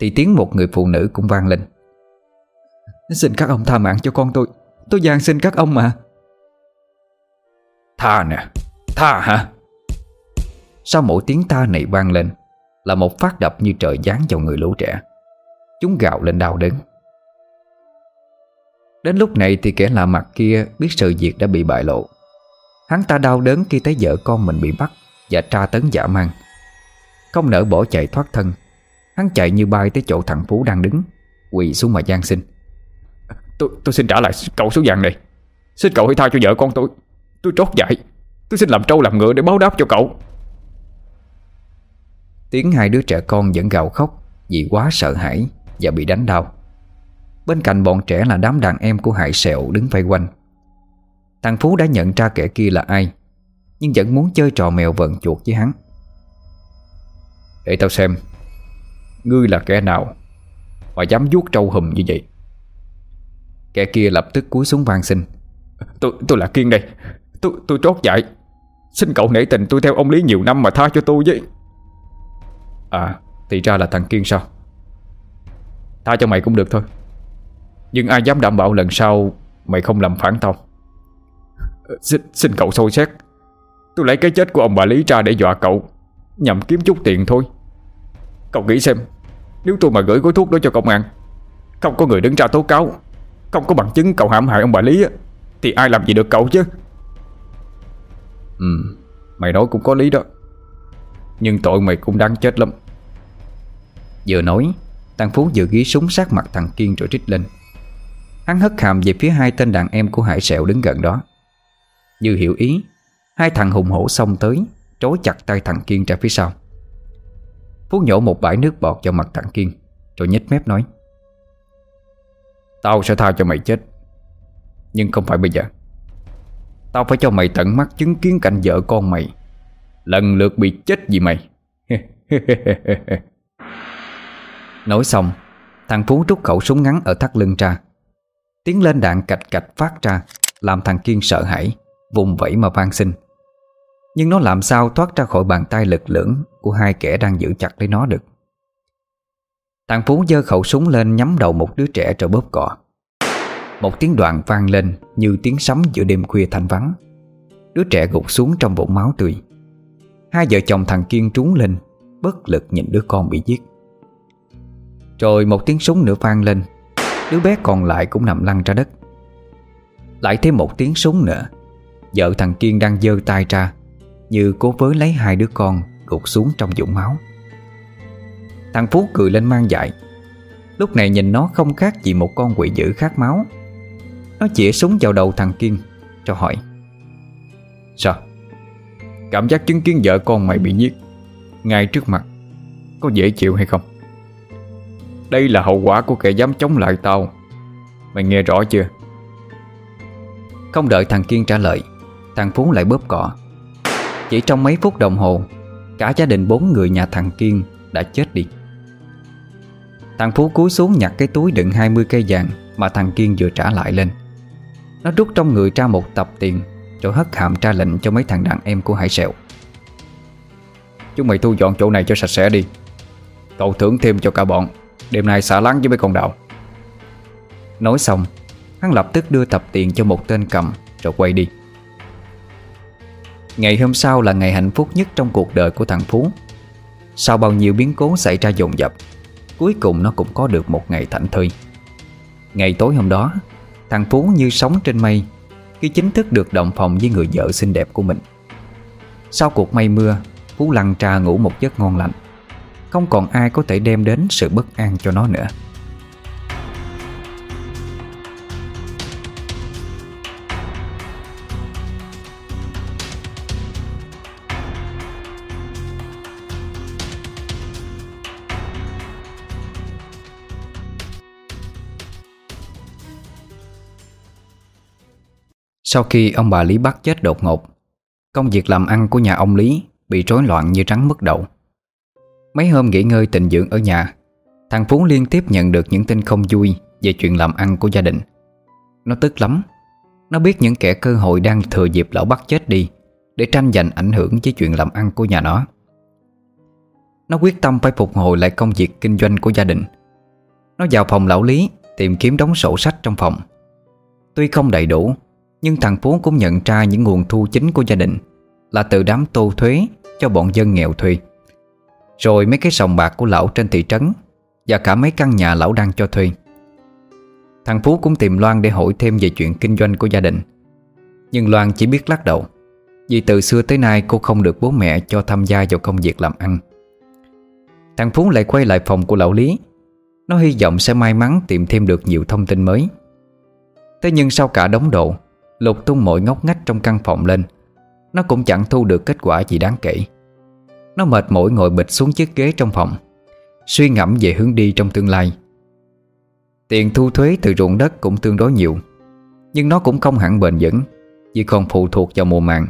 Thì tiếng một người phụ nữ cũng vang lên. Xin các ông tha mạng cho con tôi. Tôi giang xin các ông mà Tha nè. Tha hả? Sau mỗi tiếng tha này vang lên, Là một phát đập như trời giáng vào người lũ trẻ. Chúng gào lên đau đớn. Đến lúc này thì kẻ lạ mặt kia Biết sự việc đã bị bại lộ. Hắn ta đau đớn khi thấy vợ con mình bị bắt Và tra tấn giả mang. Không nỡ bỏ chạy thoát thân, Hắn chạy như bay tới chỗ thằng Phú đang đứng, Quỳ xuống mà gian xin. Tôi tôi xin trả lại cậu số vàng này. Xin cậu hãy tha cho vợ con tôi. Tôi trót dại Tôi xin làm trâu làm ngựa để báo đáp cho cậu. Tiếng hai đứa trẻ con vẫn gào khóc Vì quá sợ hãi Và bị đánh đau. Bên cạnh bọn trẻ là đám đàn em của Hải Sẹo đứng vây quanh. Thằng Phú đã nhận ra kẻ kia là ai Nhưng vẫn muốn chơi trò mèo vần chuột với hắn. Để tao xem Ngươi là kẻ nào Mà dám vuốt trâu hùm như vậy? Kẻ kia lập tức cúi xuống van xin. Tôi tôi là Kiên đây Tôi tôi trót dại Xin cậu nể tình tôi theo ông Lý nhiều năm mà tha cho tôi với. À thì ra là thằng Kiên sao? Tha cho mày cũng được thôi. Nhưng ai dám đảm bảo lần sau Mày không làm phản tao? Xin, xin cậu sâu xét. Tôi lấy cái chết của ông bà Lý ra để dọa cậu Nhằm kiếm chút tiền thôi. Cậu nghĩ xem Nếu tôi mà gửi gói thuốc đó cho công an Không có người đứng ra tố cáo Không có bằng chứng cậu hãm hại ông bà Lý Thì ai làm gì được cậu chứ? Ừ Mày nói cũng có lý đó. Nhưng tội mày cũng đáng chết lắm. Vừa nói, tăng Phú vừa ghi súng sát mặt thằng Kiên rồi trích lên. Hắn hất hàm về phía hai tên đàn em của Hải Sẹo đứng gần đó. Như hiểu ý, Hai thằng hùng hổ xông tới, Trói chặt tay thằng Kiên ra phía sau. Phú nhổ một bãi nước bọt vào mặt thằng Kiên, Rồi nhếch mép nói, Tao sẽ tha cho mày chết, Nhưng không phải bây giờ. Tao phải cho mày tận mắt chứng kiến cảnh vợ con mày. Lần lượt bị chết vì mày. Nói xong, Thằng Phú rút khẩu súng ngắn ở thắt lưng ra. Tiếng lên đạn cạch cạch phát ra, Làm thằng Kiên sợ hãi, Vùng vẫy mà van xin. Nhưng nó làm sao thoát ra khỏi bàn tay lực lưỡng Của hai kẻ đang giữ chặt lấy nó được? Thằng Phú giơ khẩu súng lên Nhắm đầu một đứa trẻ rồi bóp cọ. Một tiếng đoạn vang lên Như tiếng sấm giữa đêm khuya thanh vắng. Đứa trẻ gục xuống trong vũng máu tươi. Hai vợ chồng thằng Kiên trúng lên, Bất lực nhìn đứa con bị giết. Rồi một tiếng súng nữa vang lên, Đứa bé còn lại cũng nằm lăn ra đất. Lại thêm một tiếng súng nữa, Vợ thằng Kiên đang giơ tay ra, Như cố với lấy hai đứa con Gục xuống trong vũng máu. Thằng Phú cười lên mang dại Lúc này nhìn nó không khác gì một con quỷ dữ khát máu. Nó chĩa súng vào đầu thằng Kiên, Cho hỏi. Sao? Cảm giác chứng kiến vợ con mày bị giết Ngay trước mặt Có dễ chịu hay không? Đây là hậu quả của kẻ dám chống lại tao. Mày nghe rõ chưa? Không đợi thằng Kiên trả lời, Thằng Phú lại bóp cọ. Chỉ trong mấy phút đồng hồ, Cả gia đình bốn người nhà thằng Kiên đã chết đi. Thằng Phú cúi xuống nhặt cái túi đựng 20 cây vàng Mà thằng Kiên vừa trả lại lên. Nó rút trong người ra một tập tiền, Rồi hất hàm ra lệnh cho mấy thằng đàn em của Hải Sẹo. Chúng mày thu dọn chỗ này cho sạch sẽ đi. Cậu thưởng thêm cho cả bọn. Đêm nay xả láng với mấy con đạo Nói xong, Hắn lập tức đưa tập tiền cho một tên cầm, Rồi quay đi. Ngày hôm sau là ngày hạnh phúc nhất trong cuộc đời của thằng Phú. Sau bao nhiêu biến cố xảy ra dồn dập, Cuối cùng nó cũng có được một ngày thảnh thơi. Ngày tối hôm đó Thằng Phú như sống trên mây, Khi chính thức được động phòng với người vợ xinh đẹp của mình. Sau cuộc mây mưa, Phú lăn trà ngủ một giấc ngon lành. Không còn ai có thể đem đến sự bất an cho nó nữa. Sau khi ông bà Lý bắc chết đột ngột, Công việc làm ăn của nhà ông Lý Bị rối loạn như trắng mất đậu. Mấy hôm nghỉ ngơi tịnh dưỡng ở nhà, Thằng Phú liên tiếp nhận được những tin không vui Về chuyện làm ăn của gia đình. Nó tức lắm, Nó biết những kẻ cơ hội đang thừa dịp lão bắc chết đi Để tranh giành ảnh hưởng với chuyện làm ăn của nhà nó. Nó quyết tâm phải phục hồi lại công việc kinh doanh của gia đình. Nó vào phòng lão Lý Tìm kiếm đóng sổ sách trong phòng. Tuy không đầy đủ nhưng thằng Phú cũng nhận ra những nguồn thu chính của gia đình, Là từ đám tô thuế cho bọn dân nghèo thuê. Rồi mấy cái sòng bạc của lão trên thị trấn Và cả mấy căn nhà lão đang cho thuê. Thằng Phú cũng tìm Loan để hỏi thêm về chuyện kinh doanh của gia đình. Nhưng Loan chỉ biết lắc đầu, Vì từ xưa tới nay cô không được bố mẹ cho tham gia vào công việc làm ăn. Thằng Phú lại quay lại phòng của lão Lý. Nó hy vọng sẽ may mắn tìm thêm được nhiều thông tin mới. Thế nhưng sau cả đống độ Lục tung mọi ngóc ngách trong căn phòng lên. Nó cũng chẳng thu được kết quả gì đáng kể. Nó mệt mỏi ngồi bịch xuống chiếc ghế trong phòng, Suy ngẫm về hướng đi trong tương lai. Tiền thu thuế từ ruộng đất cũng tương đối nhiều, Nhưng nó cũng không hẳn bền vững, Vì còn phụ thuộc vào mùa màng.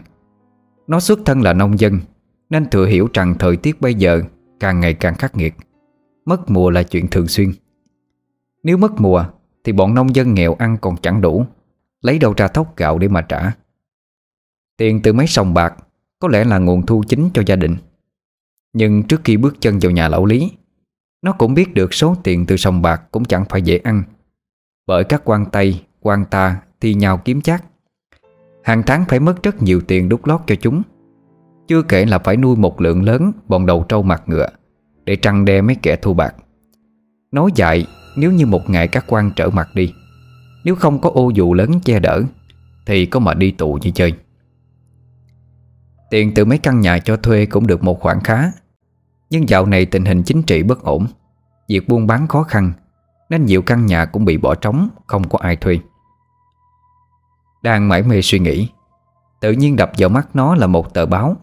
Nó xuất thân là nông dân, Nên thừa hiểu rằng thời tiết bây giờ Càng ngày càng khắc nghiệt. Mất mùa là chuyện thường xuyên. Nếu mất mùa, Thì bọn nông dân nghèo ăn còn chẳng đủ. Lấy đâu ra thóc gạo để mà trả. Tiền từ mấy sòng bạc Có lẽ là nguồn thu chính cho gia đình. Nhưng trước khi bước chân vào nhà lão Lý Nó cũng biết được số tiền từ sòng bạc Cũng chẳng phải dễ ăn. Bởi các quan Tây, quan ta Thi nhau kiếm chác. Hàng tháng phải mất rất nhiều tiền đút lót cho chúng. Chưa kể là phải nuôi một lượng lớn Bọn đầu trâu mặt ngựa Để trăng đe mấy kẻ thu bạc. Nói dại nếu như một ngày các quan trở mặt đi nếu không có ô dù lớn che đỡ, Thì có mà đi tù như chơi. Tiền từ mấy căn nhà cho thuê cũng được một khoản khá. Nhưng dạo này tình hình chính trị bất ổn, Việc buôn bán khó khăn, Nên nhiều căn nhà cũng bị bỏ trống, Không có ai thuê. Đang mải mê suy nghĩ, Tự nhiên đập vào mắt nó là một tờ báo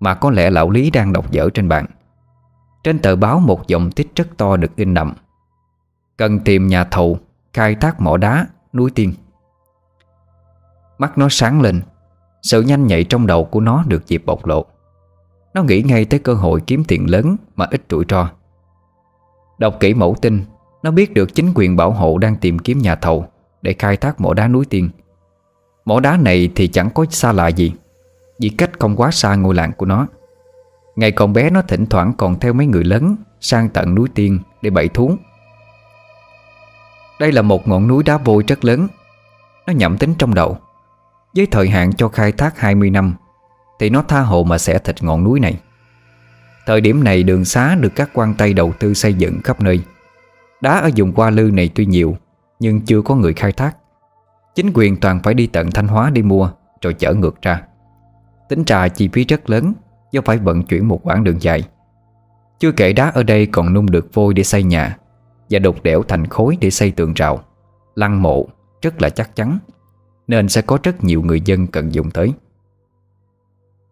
Mà có lẽ lão Lý đang đọc dở trên bàn Trên tờ báo một dòng tích rất to được in đậm. Cần tìm nhà thầu, Khai thác mỏ đá Núi Tiên Mắt nó sáng lên, Sự nhanh nhạy trong đầu của nó được dịp bộc lộ. Nó nghĩ ngay tới cơ hội kiếm tiền lớn Mà ít rủi ro. Đọc kỹ mẫu tin, Nó biết được chính quyền bảo hộ đang tìm kiếm nhà thầu Để khai thác mỏ đá núi tiên Mỏ đá này thì chẳng có xa lạ gì Vì cách không quá xa ngôi làng của nó. Ngày còn bé nó thỉnh thoảng còn theo mấy người lớn Sang tận núi tiên để bậy thú. Đây là một ngọn núi đá vôi rất lớn. Nó nhậm tính trong đầu. Với thời hạn cho khai thác 20 năm, Thì nó tha hồ mà sẽ thịt ngọn núi này. Thời điểm này đường xá được các quan tay đầu tư xây dựng khắp nơi. Đá ở vùng hoa Lư này tuy nhiều, Nhưng chưa có người khai thác. Chính quyền toàn phải đi tận Thanh Hóa đi mua, Rồi chở ngược ra. Tính trà chi phí rất lớn, Do phải vận chuyển một quãng đường dài. Chưa kể đá ở đây còn nung được vôi để xây nhà. Và đục đẽo thành khối để xây tường rào. Lăng mộ rất là chắc chắn, Nên sẽ có rất nhiều người dân cần dùng tới.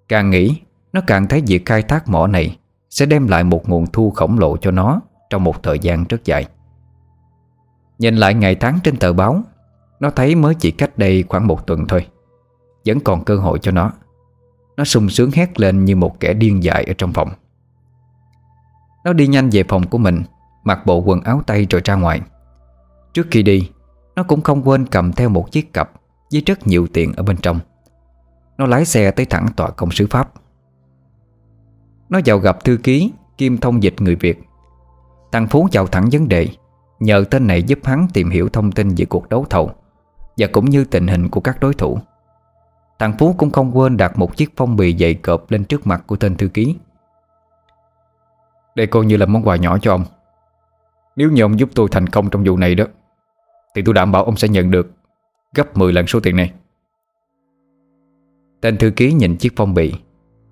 Càng nghĩ, Nó càng thấy việc khai thác mỏ này Sẽ đem lại một nguồn thu khổng lồ cho nó Trong một thời gian rất dài. Nhìn lại ngày tháng trên tờ báo, Nó thấy mới chỉ cách đây khoảng một tuần thôi, Vẫn còn cơ hội cho nó. Nó sung sướng hét lên như một kẻ điên dại ở trong phòng. Nó đi nhanh về phòng của mình Mặc bộ quần áo tay rồi ra ngoài. Trước khi đi, Nó cũng không quên cầm theo một chiếc cặp Với rất nhiều tiền ở bên trong. Nó lái xe tới thẳng tòa công sứ Pháp. Nó vào gặp thư ký Kim thông dịch người Việt. Thằng Phú chào thẳng vấn đề, Nhờ tên này giúp hắn tìm hiểu thông tin về cuộc đấu thầu Và cũng như tình hình của các đối thủ. Thằng Phú cũng không quên đặt một chiếc phong bì dày cộp lên trước mặt của tên thư ký. Đây coi như là món quà nhỏ cho ông. Nếu như ông giúp tôi thành công trong vụ này đó, Thì tôi đảm bảo ông sẽ nhận được Gấp 10 lần số tiền này. Tên thư ký nhìn chiếc phong bì,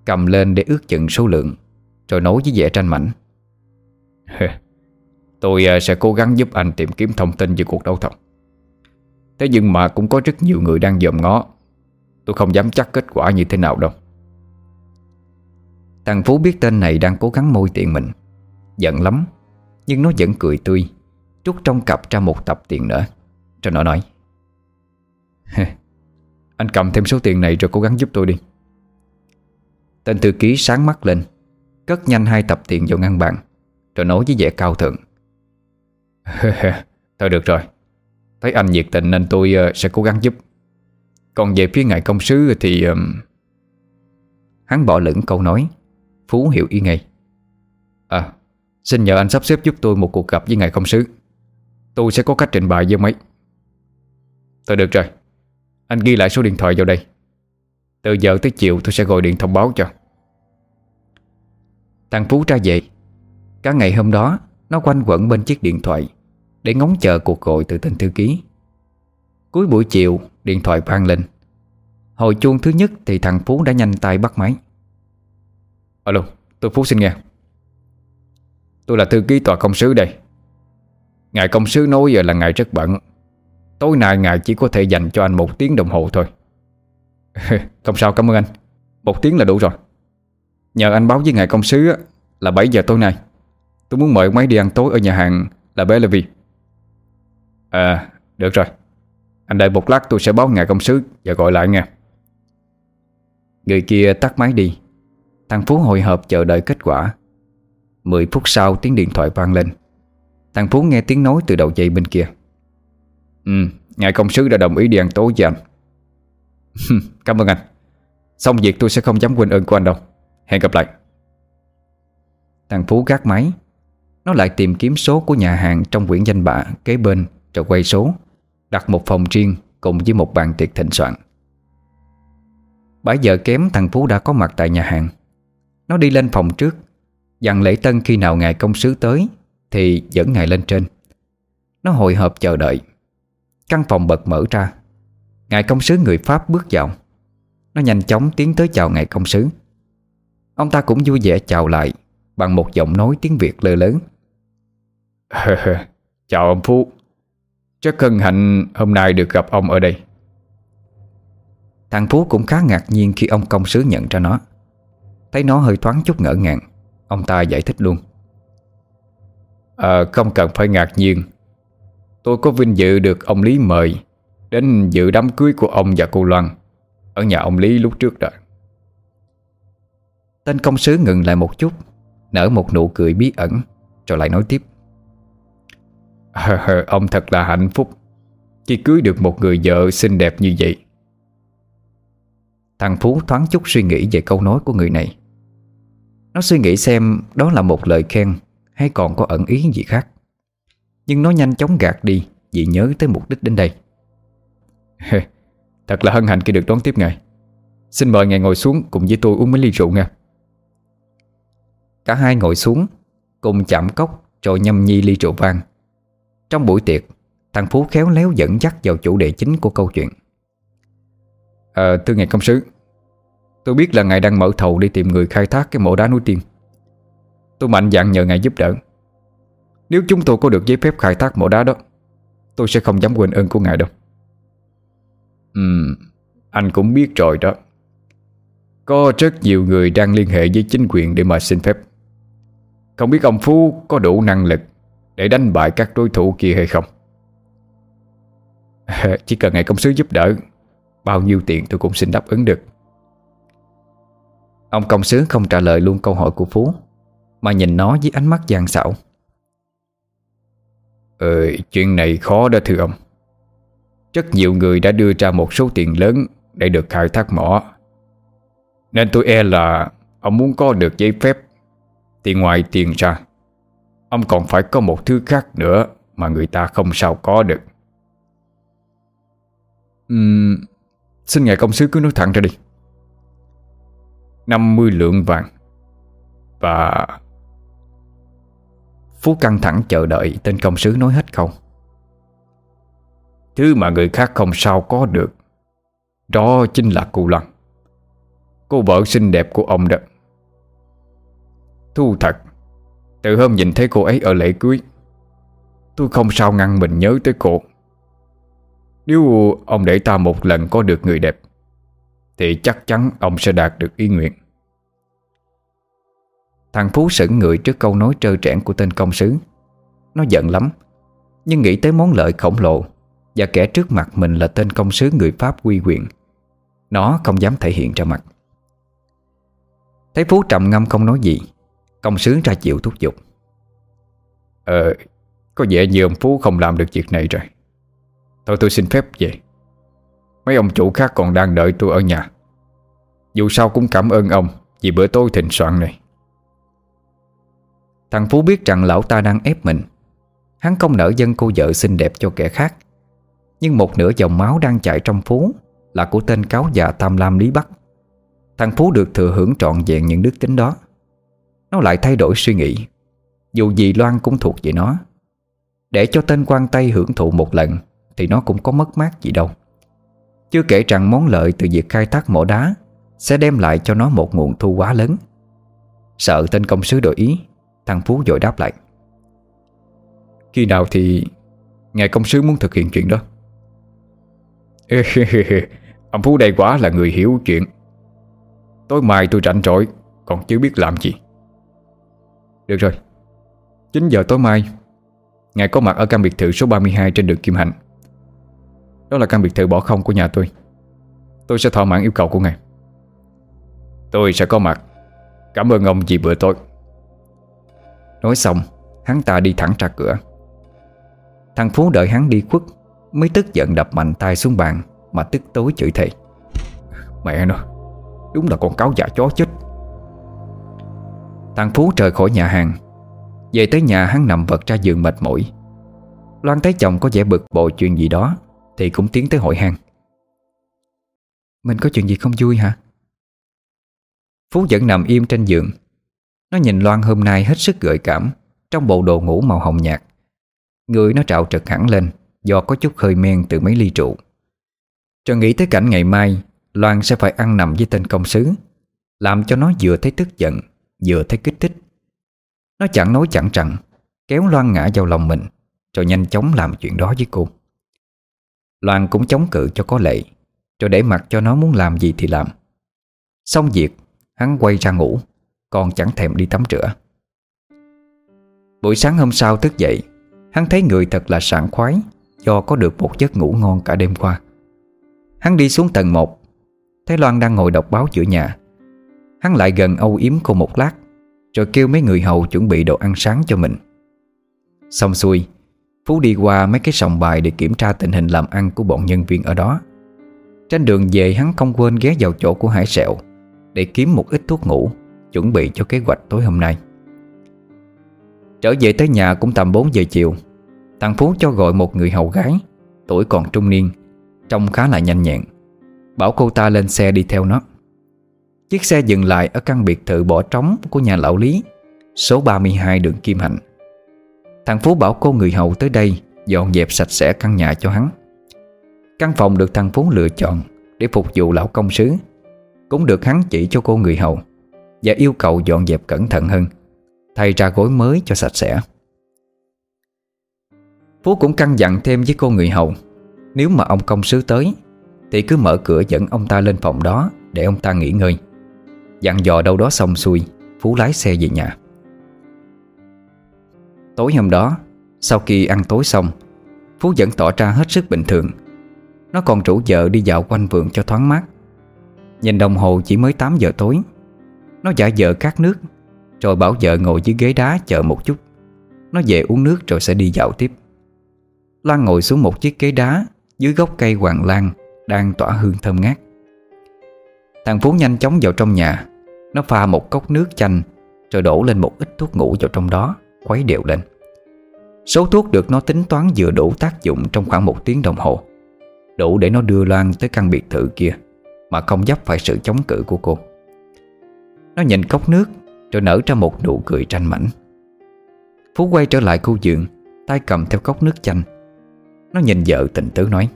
Cầm lên để ước chừng số lượng, Rồi nói với vẻ tranh mảnh. Tôi à, sẽ cố gắng giúp anh tìm kiếm thông tin về cuộc đấu thầu. Thế nhưng mà cũng có rất nhiều người đang dòm ngó. Tôi không dám chắc kết quả như thế nào đâu. Thằng Phú biết tên này đang cố gắng môi tiền mình, Giận lắm. Nhưng nó vẫn cười tươi, Trút trong cặp ra một tập tiền nữa. Rồi nó nói Anh cầm thêm số tiền này rồi cố gắng giúp tôi đi. Tên thư ký sáng mắt lên, Cất nhanh hai tập tiền vào ngăn bàn, Rồi nói với vẻ cao thượng Thôi được rồi. Thấy anh nhiệt tình nên tôi ờ, sẽ cố gắng giúp. Còn về phía ngài công sứ thì Hắn bỏ lửng câu nói, Phú hiểu ý ngay. À Xin nhờ anh sắp xếp giúp tôi một cuộc gặp với ngài công sứ. Tôi sẽ có cách trình bày với mấy. Thôi được rồi. Anh ghi lại số điện thoại vào đây. Từ giờ tới chiều tôi sẽ gọi điện thông báo cho. Thằng Phú ra về. Cả ngày hôm đó, Nó quanh quẩn bên chiếc điện thoại Để ngóng chờ cuộc gọi từ tên thư ký. Cuối buổi chiều, Điện thoại vang lên. Hồi chuông thứ nhất thì thằng Phú đã nhanh tay bắt máy. Alo, tôi Phú xin nghe. Tôi là thư ký tòa công sứ đây. Ngài công sứ nói giờ là ngài rất bận. Tối nay ngài chỉ có thể dành cho anh một tiếng đồng hồ thôi. Không sao, cảm ơn anh. Một tiếng là đủ rồi. Nhờ anh báo với ngài công sứ Là 7 giờ tối nay. Tôi muốn mời mấy đi ăn tối ở nhà hàng Là bé Levi À được rồi. Anh đợi một lát tôi sẽ báo ngài công sứ Và gọi lại nha Người kia tắt máy đi. Thằng Phú hồi hộp chờ đợi kết quả. 10 phút sau tiếng điện thoại vang lên. Thằng Phú nghe tiếng nói từ đầu dây bên kia. Ừ, ngài công sứ đã đồng ý đi ăn tối với anh. Cảm ơn anh. Xong việc tôi sẽ không dám quên ơn của anh đâu. Hẹn gặp lại. Thằng Phú gác máy. Nó lại tìm kiếm số của nhà hàng Trong quyển danh bạ kế bên Rồi quay số Đặt một phòng riêng cùng với một bàn tiệc thịnh soạn. Bảy giờ kém thằng Phú đã có mặt tại nhà hàng. Nó đi lên phòng trước Dặn lễ tân khi nào ngài công sứ tới Thì dẫn ngài lên trên. Nó hồi hộp chờ đợi. Căn phòng bật mở ra. Ngài công sứ người Pháp bước vào. Nó nhanh chóng tiến tới chào ngài công sứ. Ông ta cũng vui vẻ chào lại Bằng một giọng nói tiếng Việt lơ lớn Chào ông Phú. Rất hân hạnh hôm nay được gặp ông ở đây. Thằng Phú cũng khá ngạc nhiên khi ông công sứ nhận ra nó. Thấy nó hơi thoáng chút ngỡ ngàng Ông ta giải thích luôn. À, Không cần phải ngạc nhiên. Tôi có vinh dự được ông Lý mời Đến dự đám cưới của ông và cô Loan Ở nhà ông Lý lúc trước đó. Tên công sứ ngừng lại một chút Nở một nụ cười bí ẩn Rồi lại nói tiếp. Ông thật là hạnh phúc Khi cưới được một người vợ xinh đẹp như vậy. Thằng Phú thoáng chút suy nghĩ về câu nói của người này. Nó suy nghĩ xem đó là một lời khen Hay còn có ẩn ý gì khác. Nhưng nó nhanh chóng gạt đi Vì nhớ tới mục đích đến đây. Thật là hân hạnh khi được đón tiếp ngài. Xin mời ngài ngồi xuống cùng với tôi uống mấy ly rượu nha. Cả hai ngồi xuống Cùng chạm cốc rồi nhâm nhi ly rượu vang. Trong buổi tiệc Thằng Phú khéo léo dẫn dắt vào chủ đề chính của câu chuyện. À, Thưa ngài công sứ Tôi biết là ngài đang mở thầu đi tìm người khai thác cái mộ đá núi tiên. Tôi mạnh dạn nhờ ngài giúp đỡ. Nếu chúng tôi có được giấy phép khai thác mộ đá đó Tôi sẽ không dám quên ơn của ngài đâu. Ừm, anh cũng biết rồi đó. Có rất nhiều người đang liên hệ với chính quyền để mà xin phép. Không biết ông Phú có đủ năng lực Để đánh bại các đối thủ kia hay không? Chỉ cần ngài công sứ giúp đỡ Bao nhiêu tiền tôi cũng xin đáp ứng được. Ông công sứ không trả lời luôn câu hỏi của Phú Mà nhìn nó với ánh mắt gian xảo. Ờ, chuyện này khó đó thưa ông. Rất nhiều người đã đưa ra một số tiền lớn Để được khai thác mỏ. Nên tôi e là Ông muốn có được giấy phép Thì ngoài tiền ra Ông còn phải có một thứ khác nữa Mà người ta không sao có được. Uhm, Xin ngài công sứ cứ nói thẳng ra đi. 50 lượng vàng. Và Phú căng thẳng chờ đợi tên công sứ nói hết câu Thứ mà người khác không sao có được, Đó chính là cô Lăng. Cô vợ xinh đẹp của ông đó. Thu thật, Từ hôm nhìn thấy cô ấy ở lễ cưới, Tôi không sao ngăn mình nhớ tới cô. Nếu ông để ta một lần có được người đẹp thì chắc chắn ông sẽ đạt được ý nguyện. Thằng Phú sững người trước câu nói trơ trẽn của tên công sứ. Nó giận lắm, Nhưng nghĩ tới món lợi khổng lồ Và kẻ trước mặt mình là tên công sứ người Pháp quy quyền, Nó không dám thể hiện ra mặt. Thấy Phú trầm ngâm không nói gì, Công sứ ra chịu thúc giục. Ờ Có vẻ như ông Phú không làm được việc này rồi. Thôi tôi xin phép về. Mấy ông chủ khác còn đang đợi tôi ở nhà. Dù sao cũng cảm ơn ông, Vì bữa tối thịnh soạn này. Thằng Phú biết rằng lão ta đang ép mình. Hắn không nỡ dân cô vợ xinh đẹp cho kẻ khác. Nhưng một nửa dòng máu đang chạy trong Phú Là của tên cáo già Tam Lam Lý Bắc. Thằng Phú được thừa hưởng trọn vẹn những đức tính đó. Nó lại thay đổi suy nghĩ. Dù gì Loan cũng thuộc về nó. Để cho tên quan Tây hưởng thụ một lần, Thì nó cũng có mất mát gì đâu. Chưa kể rằng món lợi từ việc khai thác mỏ đá Sẽ đem lại cho nó một nguồn thu quá lớn. Sợ tên công sứ đổi ý, Thằng Phú dội đáp lại. Khi nào thì Ngài công sứ muốn thực hiện chuyện đó? Ông Phú đây quá là người hiểu chuyện. Tối mai tôi rảnh rỗi, Còn chưa biết làm gì. Được rồi. 9 giờ tối mai, Ngài có mặt ở căn biệt thự số 32 trên đường Kim Hạnh. Đó là căn biệt thự bỏ không của nhà tôi. Tôi sẽ thỏa mãn yêu cầu của ngài. Tôi sẽ có mặt. Cảm ơn ông vì bữa tối. Nói xong, Hắn ta đi thẳng ra cửa. Thằng Phú đợi hắn đi khuất, Mới tức giận đập mạnh tay xuống bàn, Mà tức tối chửi thề. Mẹ nó, Đúng là con cáo giả chó chết. Thằng Phú rời khỏi nhà hàng. Về tới nhà hắn nằm vật ra giường mệt mỏi. Loan thấy chồng có vẻ bực bội chuyện gì đó thì cũng tiến tới hội hàng. Mình có chuyện gì không vui hả? Phú vẫn nằm im trên giường. Nó nhìn Loan hôm nay hết sức gợi cảm Trong bộ đồ ngủ màu hồng nhạt. Người nó trạo trật hẳn lên, Do có chút hơi men từ mấy ly rượu. Trần nghĩ tới cảnh ngày mai, Loan sẽ phải ăn nằm với tên công sứ, Làm cho nó vừa thấy tức giận, Vừa thấy kích thích. Nó chẳng nói chẳng rằng, Kéo Loan ngã vào lòng mình, Rồi nhanh chóng làm chuyện đó với cô. Loan cũng chống cự cho có lệ. Rồi để mặc cho nó muốn làm gì thì làm. Xong việc, Hắn quay ra ngủ, Còn chẳng thèm đi tắm rửa. Buổi sáng hôm sau thức dậy, Hắn thấy người thật là sảng khoái, Do có được một giấc ngủ ngon cả đêm qua. Hắn đi xuống tầng 1 Thấy Loan đang ngồi đọc báo giữa nhà. Hắn lại gần âu yếm cô một lát, Rồi kêu mấy người hầu chuẩn bị đồ ăn sáng cho mình. Xong xuôi Phú đi qua mấy cái sòng bài để kiểm tra tình hình làm ăn của bọn nhân viên ở đó. Trên đường về, hắn không quên ghé vào chỗ của Hải Sẹo Để kiếm một ít thuốc ngủ, Chuẩn bị cho kế hoạch tối hôm nay. Trở về tới nhà cũng tầm 4 giờ chiều, Thằng Phú cho gọi một người hầu gái, Tuổi còn trung niên, Trông khá là nhanh nhẹn, Bảo cô ta lên xe đi theo nó. Chiếc xe dừng lại ở căn biệt thự bỏ trống Của nhà lão Lý, Số 32 đường Kim Hạnh. Thằng Phú bảo cô người hầu tới đây, Dọn dẹp sạch sẽ căn nhà cho hắn. Căn phòng được thằng Phú lựa chọn Để phục vụ lão công sứ. Cũng được hắn chỉ cho cô người hầu Và yêu cầu dọn dẹp cẩn thận hơn, Thay ra gối mới cho sạch sẽ. Phú cũng căn dặn thêm với cô người hầu, Nếu mà ông công sứ tới, Thì cứ mở cửa dẫn ông ta lên phòng đó Để ông ta nghỉ ngơi. Dặn dò đâu đó xong xuôi, Phú lái xe về nhà. Tối hôm đó, Sau khi ăn tối xong, Phú vẫn tỏ ra hết sức bình thường. Nó còn rủ vợ đi dạo quanh vườn cho thoáng mát. Nhìn đồng hồ chỉ mới 8 giờ tối, Nó giả vợ cát nước, Rồi bảo vợ ngồi dưới ghế đá chờ một chút. Nó về uống nước rồi sẽ đi dạo tiếp. Lan ngồi xuống một chiếc ghế đá Dưới gốc cây hoàng lan Đang tỏa hương thơm ngát. Thằng Phú nhanh chóng vào trong nhà. Nó pha một cốc nước chanh, Rồi đổ lên một ít thuốc ngủ vào trong đó. Khuấy đều lên. Số thuốc được nó tính toán vừa đủ tác dụng Trong khoảng một tiếng đồng hồ, Đủ để nó đưa Loan tới căn biệt thự kia Mà không dấp phải sự chống cự của cô. Nó nhìn cốc nước Rồi nở ra một nụ cười tranh mảnh. Phú quay trở lại khu giường tay cầm theo cốc nước chanh. Nó nhìn vợ tình tứ nói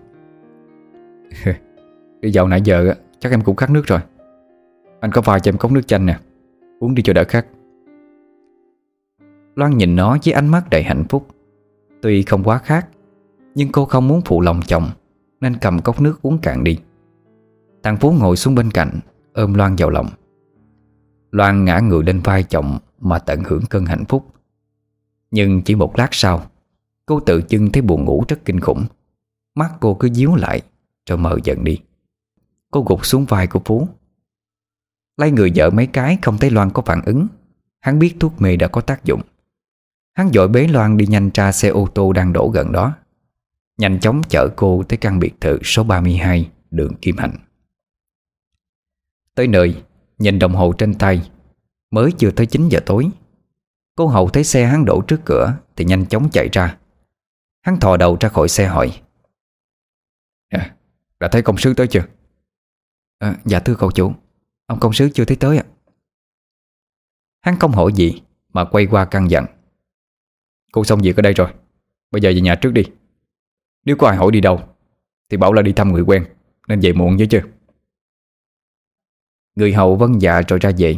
Đi dạo nãy giờ Chắc em cũng khát nước rồi. Anh có vài cho em cốc nước chanh nè, Uống đi cho đỡ khát. Loan nhìn nó với ánh mắt đầy hạnh phúc. Tuy không quá khác, Nhưng cô không muốn phụ lòng chồng Nên cầm cốc nước uống cạn đi. Thằng Phú ngồi xuống bên cạnh Ôm Loan vào lòng. Loan ngã người lên vai chồng Mà tận hưởng cơn hạnh phúc. Nhưng chỉ một lát sau Cô tự chưng thấy buồn ngủ rất kinh khủng. Mắt cô cứ díu lại Rồi mờ dần đi. Cô gục xuống vai của Phú. Lấy người vợ mấy cái không thấy Loan có phản ứng. Hắn biết thuốc mê đã có tác dụng. Hắn dội bế Loan đi nhanh ra xe ô tô đang đổ gần đó. Nhanh chóng chở cô tới căn biệt thự số 32 đường Kim Hạnh. Tới nơi, nhìn đồng hồ trên tay Mới chưa tới 9 giờ tối. Cô hậu thấy xe hắn đổ trước cửa Thì nhanh chóng chạy ra. Hắn thò đầu ra khỏi xe hỏi. À, Đã thấy công sứ tới chưa? À, dạ thưa cậu chủ Ông công sứ chưa thấy tới ạ. Hắn không hỏi gì Mà quay qua căn dặn. Cô xong việc ở đây rồi. Bây giờ về nhà trước đi. Nếu có ai hỏi đi đâu Thì bảo là đi thăm người quen Nên về muộn với chứ. Người hậu vân dạ rồi ra về.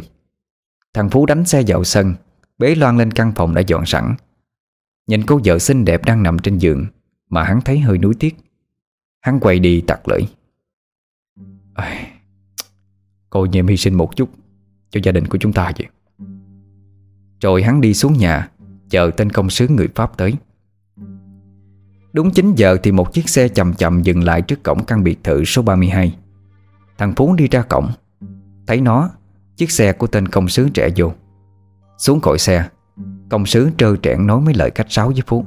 Thằng Phú đánh xe vào sân Bế Loan lên căn phòng đã dọn sẵn. Nhìn cô vợ xinh đẹp đang nằm trên giường Mà hắn thấy hơi nuối tiếc. Hắn quay đi tặc lưỡi. À, Cô nhiệm hy sinh một chút Cho gia đình của chúng ta vậy? Rồi hắn đi xuống nhà Chờ tên công sứ người Pháp tới. Đúng 9 giờ thì một chiếc xe chậm chậm dừng lại trước cổng căn biệt thự số 32 Thằng Phú đi ra cổng. Thấy nó Chiếc xe của tên công sứ trẻ vô. Xuống khỏi xe Công sứ trơ trẽn nói mấy lời cách sáo với Phú.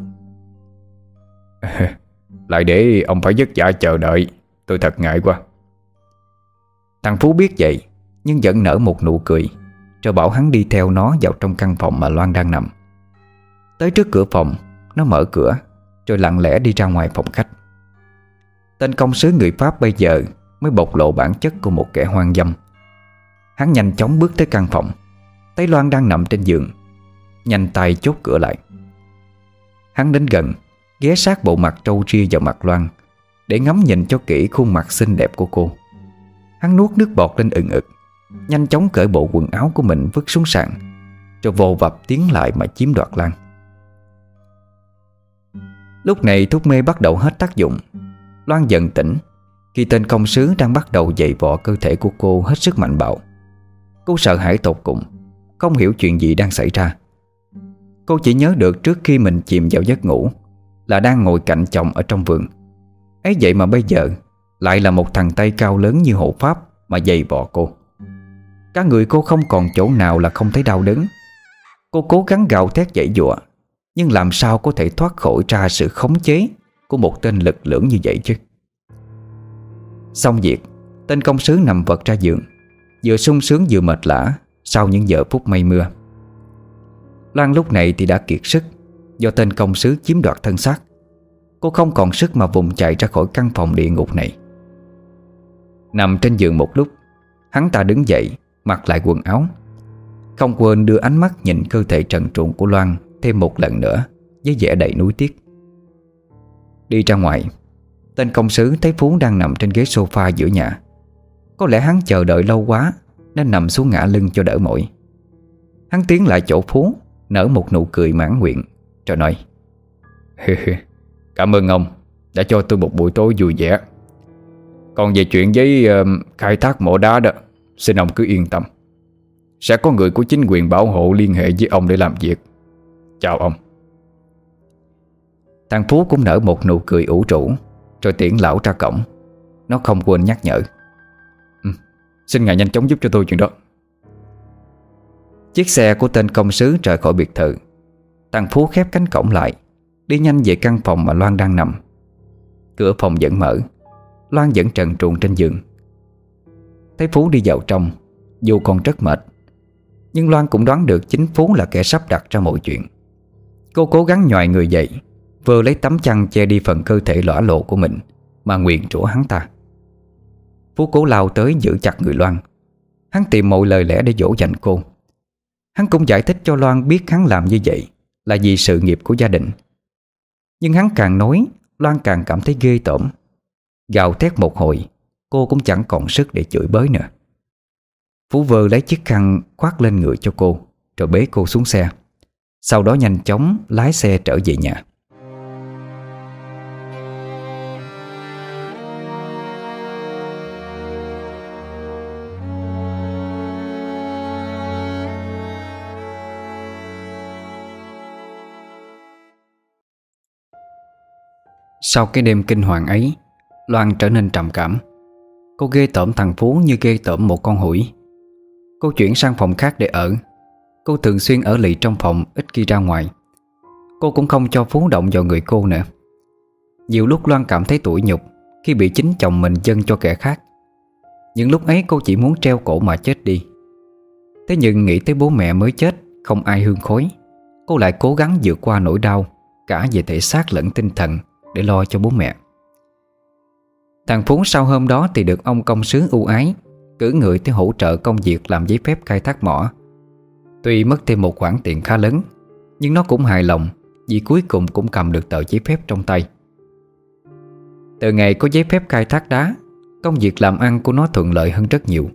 Lại để ông phải vất vả chờ đợi Tôi thật ngại quá. Thằng Phú biết vậy Nhưng vẫn nở một nụ cười Rồi bảo hắn đi theo nó vào trong căn phòng mà Loan đang nằm Tới trước cửa phòng, Nó mở cửa, Rồi lặng lẽ đi ra ngoài phòng khách. Tên công sứ người Pháp bây giờ Mới bộc lộ bản chất của một kẻ hoang dâm. Hắn nhanh chóng bước tới căn phòng. Thấy Loan đang nằm trên giường, Nhanh tay chốt cửa lại. Hắn đến gần, Ghé sát bộ mặt trâu ria vào mặt Loan, Để ngắm nhìn cho kỹ khuôn mặt xinh đẹp của cô. Hắn nuốt nước bọt lên ừng ực, Nhanh chóng cởi bộ quần áo của mình vứt xuống sàn, Rồi vồ vập tiến lại mà chiếm đoạt Lan Lúc này thuốc mê bắt đầu hết tác dụng. Loan dần tỉnh, Khi tên công sứ đang bắt đầu dậy vò cơ thể của cô hết sức mạnh bạo. Cô sợ hãi tột cùng, Không hiểu chuyện gì đang xảy ra. Cô chỉ nhớ được trước khi mình chìm vào giấc ngủ Là đang ngồi cạnh chồng ở trong vườn. Ấy vậy mà bây giờ Lại là một thằng tay cao lớn như hộ pháp Mà dày vò cô. Cả người cô không còn chỗ nào là không thấy đau đớn. Cô cố gắng gào thét dãy dụa nhưng làm sao có thể thoát khỏi ra sự khống chế Của một tên lực lưỡng như vậy chứ? Xong việc, Tên công sứ nằm vật ra giường, Vừa sung sướng vừa mệt lã Sau những giờ phút mây mưa. Loan lúc này thì đã kiệt sức Do tên công sứ chiếm đoạt thân xác. Cô không còn sức mà vùng chạy ra khỏi căn phòng địa ngục này. Nằm trên giường một lúc, Hắn ta đứng dậy, Mặc lại quần áo. Không quên đưa ánh mắt nhìn cơ thể trần truồng của Loan Thêm một lần nữa Với vẻ đầy nuối tiếc. Đi ra ngoài Tên công sứ thấy Phú đang nằm trên ghế sofa giữa nhà. Có lẽ hắn chờ đợi lâu quá Nên nằm xuống ngã lưng cho đỡ mỏi. Hắn tiến lại chỗ Phú Nở một nụ cười mãn nguyện Rồi nói Cảm ơn ông Đã cho tôi một buổi tối vui vẻ. Còn về chuyện với uh, khai thác mỏ đá đó Xin ông cứ yên tâm. Sẽ có người của chính quyền bảo hộ liên hệ với ông để làm việc. Chào ông. Thằng Phú cũng nở một nụ cười ủ rũ Rồi tiễn lão ra cổng. Nó không quên nhắc nhở. Ừ, Xin ngài nhanh chóng giúp cho tôi chuyện đó. Chiếc xe của tên công sứ rời khỏi biệt thự. Thằng Phú khép cánh cổng lại Đi nhanh về căn phòng mà Loan đang nằm. Cửa phòng vẫn mở Loan vẫn trần truồng trên giường. Thấy Phú đi vào trong Dù còn rất mệt Nhưng Loan cũng đoán được chính Phú là kẻ sắp đặt ra mọi chuyện. Cô cố gắng nhòi người dậy Vừa lấy tấm chăn che đi phần cơ thể lõa lộ của mình Mà nguyện rủa hắn ta. Phú cố lao tới giữ chặt người Loan. Hắn tìm mọi lời lẽ để dỗ dành cô. Hắn cũng giải thích cho Loan biết hắn làm như vậy Là vì sự nghiệp của gia đình. Nhưng hắn càng nói, Loan càng cảm thấy ghê tởm. Gào thét một hồi, Cô cũng chẳng còn sức để chửi bới nữa. Phú vơ lấy chiếc khăn khoác lên người cho cô, Rồi bế cô xuống xe. Sau đó nhanh chóng lái xe trở về nhà. Sau cái đêm kinh hoàng ấy, Loan trở nên trầm cảm. Cô ghê tởm thằng Phú như ghê tởm một con hủi. Cô chuyển sang phòng khác để ở. Cô thường xuyên ở lì trong phòng, Ít khi ra ngoài. Cô cũng không cho Phú động vào người cô nữa. Nhiều lúc Loan cảm thấy tủi nhục Khi bị chính chồng mình dâng cho kẻ khác. Những lúc ấy cô chỉ muốn treo cổ mà chết đi. Thế nhưng nghĩ tới bố mẹ mới chết, Không ai hương khói. Cô lại cố gắng vượt qua nỗi đau, Cả về thể xác lẫn tinh thần Để lo cho bố mẹ. Thằng Phú sau hôm đó thì được ông công sứ ưu ái, Cử người tới hỗ trợ công việc làm giấy phép khai thác mỏ. Tuy mất thêm một khoản tiền khá lớn, Nhưng nó cũng hài lòng Vì cuối cùng cũng cầm được tờ giấy phép trong tay. Từ ngày có giấy phép khai thác đá, Công việc làm ăn của nó thuận lợi hơn rất nhiều.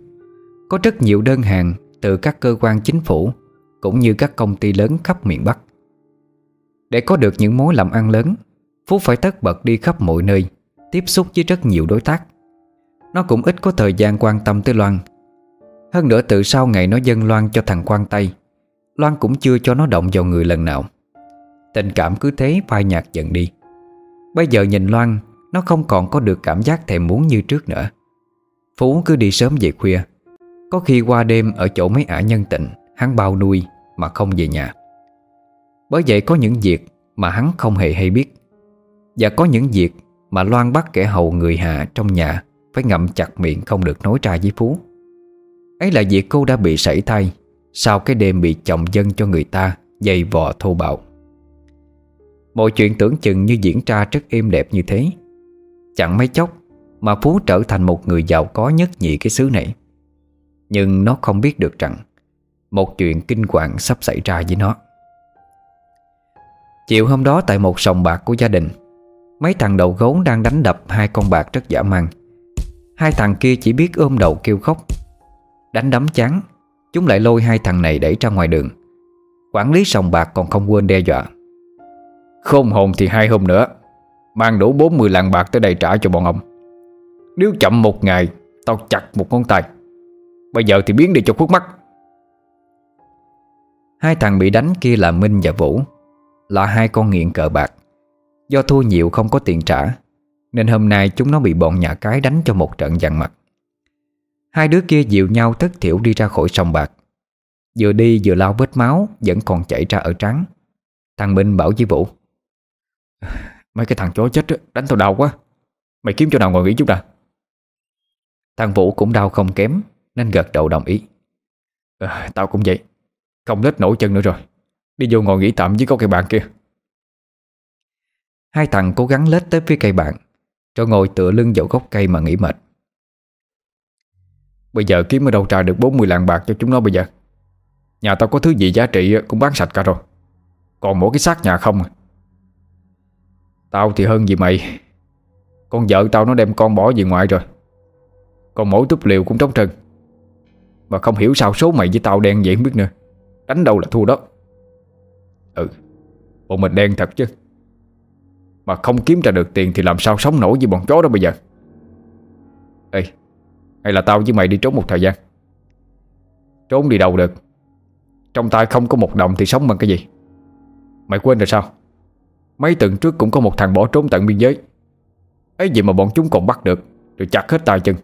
Có rất nhiều đơn hàng Từ các cơ quan chính phủ Cũng như các công ty lớn khắp miền Bắc. Để có được những mối làm ăn lớn, Phú phải tất bật đi khắp mọi nơi, Tiếp xúc với rất nhiều đối tác. Nó cũng ít có thời gian quan tâm tới Loan hơn nữa từ sau ngày nó dâng Loan cho thằng Quang Tây, Loan cũng chưa cho nó động vào người lần nào. Tình cảm cứ thế phai nhạt dần đi. Bây giờ nhìn Loan, Nó không còn có được cảm giác thèm muốn như trước nữa. Phú cứ đi sớm về khuya. Có khi qua đêm ở chỗ mấy ả nhân tịnh Hắn bao nuôi mà không về nhà. Bởi vậy có những việc mà hắn không hề hay biết. Và có những việc mà Loan bắt kẻ hầu người hạ trong nhà Phải ngậm chặt miệng không được nói ra với Phú. Ấy là việc cô đã bị sảy thai, Sau cái đêm bị chồng dân cho người ta Dày vò thô bạo. Mọi chuyện tưởng chừng như diễn ra rất êm đẹp như thế. Chẳng mấy chốc Mà Phú trở thành một người giàu có nhất nhị cái xứ này. Nhưng nó không biết được rằng Một chuyện kinh hoàng sắp xảy ra với nó. Chiều hôm đó tại một sòng bạc của gia đình, Mấy thằng đầu gấu đang đánh đập hai con bạc rất dã man. Hai thằng kia chỉ biết ôm đầu kêu khóc. Đánh đấm chán Chúng lại lôi hai thằng này đẩy ra ngoài đường. Quản lý sòng bạc còn không quên đe dọa. Khôn hồn thì hai hôm nữa, Mang đủ 40 lạng bạc tới đây trả cho bọn ông. Nếu chậm một ngày, Tao chặt một ngón tay. Bây giờ thì biến đi cho khuất mắt. Hai thằng bị đánh kia là Minh và Vũ, Là hai con nghiện cờ bạc. Do thua nhiều không có tiền trả, Nên hôm nay chúng nó bị bọn nhà cái đánh cho một trận dằn mặt. Hai đứa kia dịu nhau thất thiểu đi ra khỏi sông bạc. Vừa đi vừa lau vết máu Vẫn còn chảy ra ở trắng Thằng Minh bảo với Vũ Mấy cái thằng chó chết đánh tao đau quá. Mày kiếm chỗ nào ngồi nghỉ chút đã Thằng Vũ cũng đau không kém Nên gật đầu đồng ý. À, Tao cũng vậy Không lết nổi chân nữa rồi. Đi vô ngồi nghỉ tạm với có cây bạn kia. Hai thằng cố gắng lết tới phía cây bạn Rồi ngồi tựa lưng vào gốc cây mà nghỉ mệt. Bây giờ kiếm ở đâu ra được 40 lạng bạc cho chúng nó bây giờ? Nhà tao có thứ gì giá trị cũng bán sạch cả rồi. Còn mỗi cái xác nhà không à? Tao thì hơn gì mày. Con vợ tao nó đem con bỏ về ngoại rồi. Còn mỗi túp liều cũng trống trơn. Mà không hiểu sao số mày với tao đen vậy không biết nữa. Đánh đâu là thua đó. Ừ Bọn mình đen thật chứ. Mà không kiếm ra được tiền Thì làm sao sống nổi với bọn chó đó bây giờ? Ê hay là tao với mày đi trốn một thời gian? Trốn đi đâu được? Trong tay không có một đồng thì sống bằng cái gì? Mày quên rồi sao? Mấy tuần trước cũng có một thằng bỏ trốn tận biên giới. Ấy gì mà bọn chúng còn bắt được? Rồi chặt hết tay chân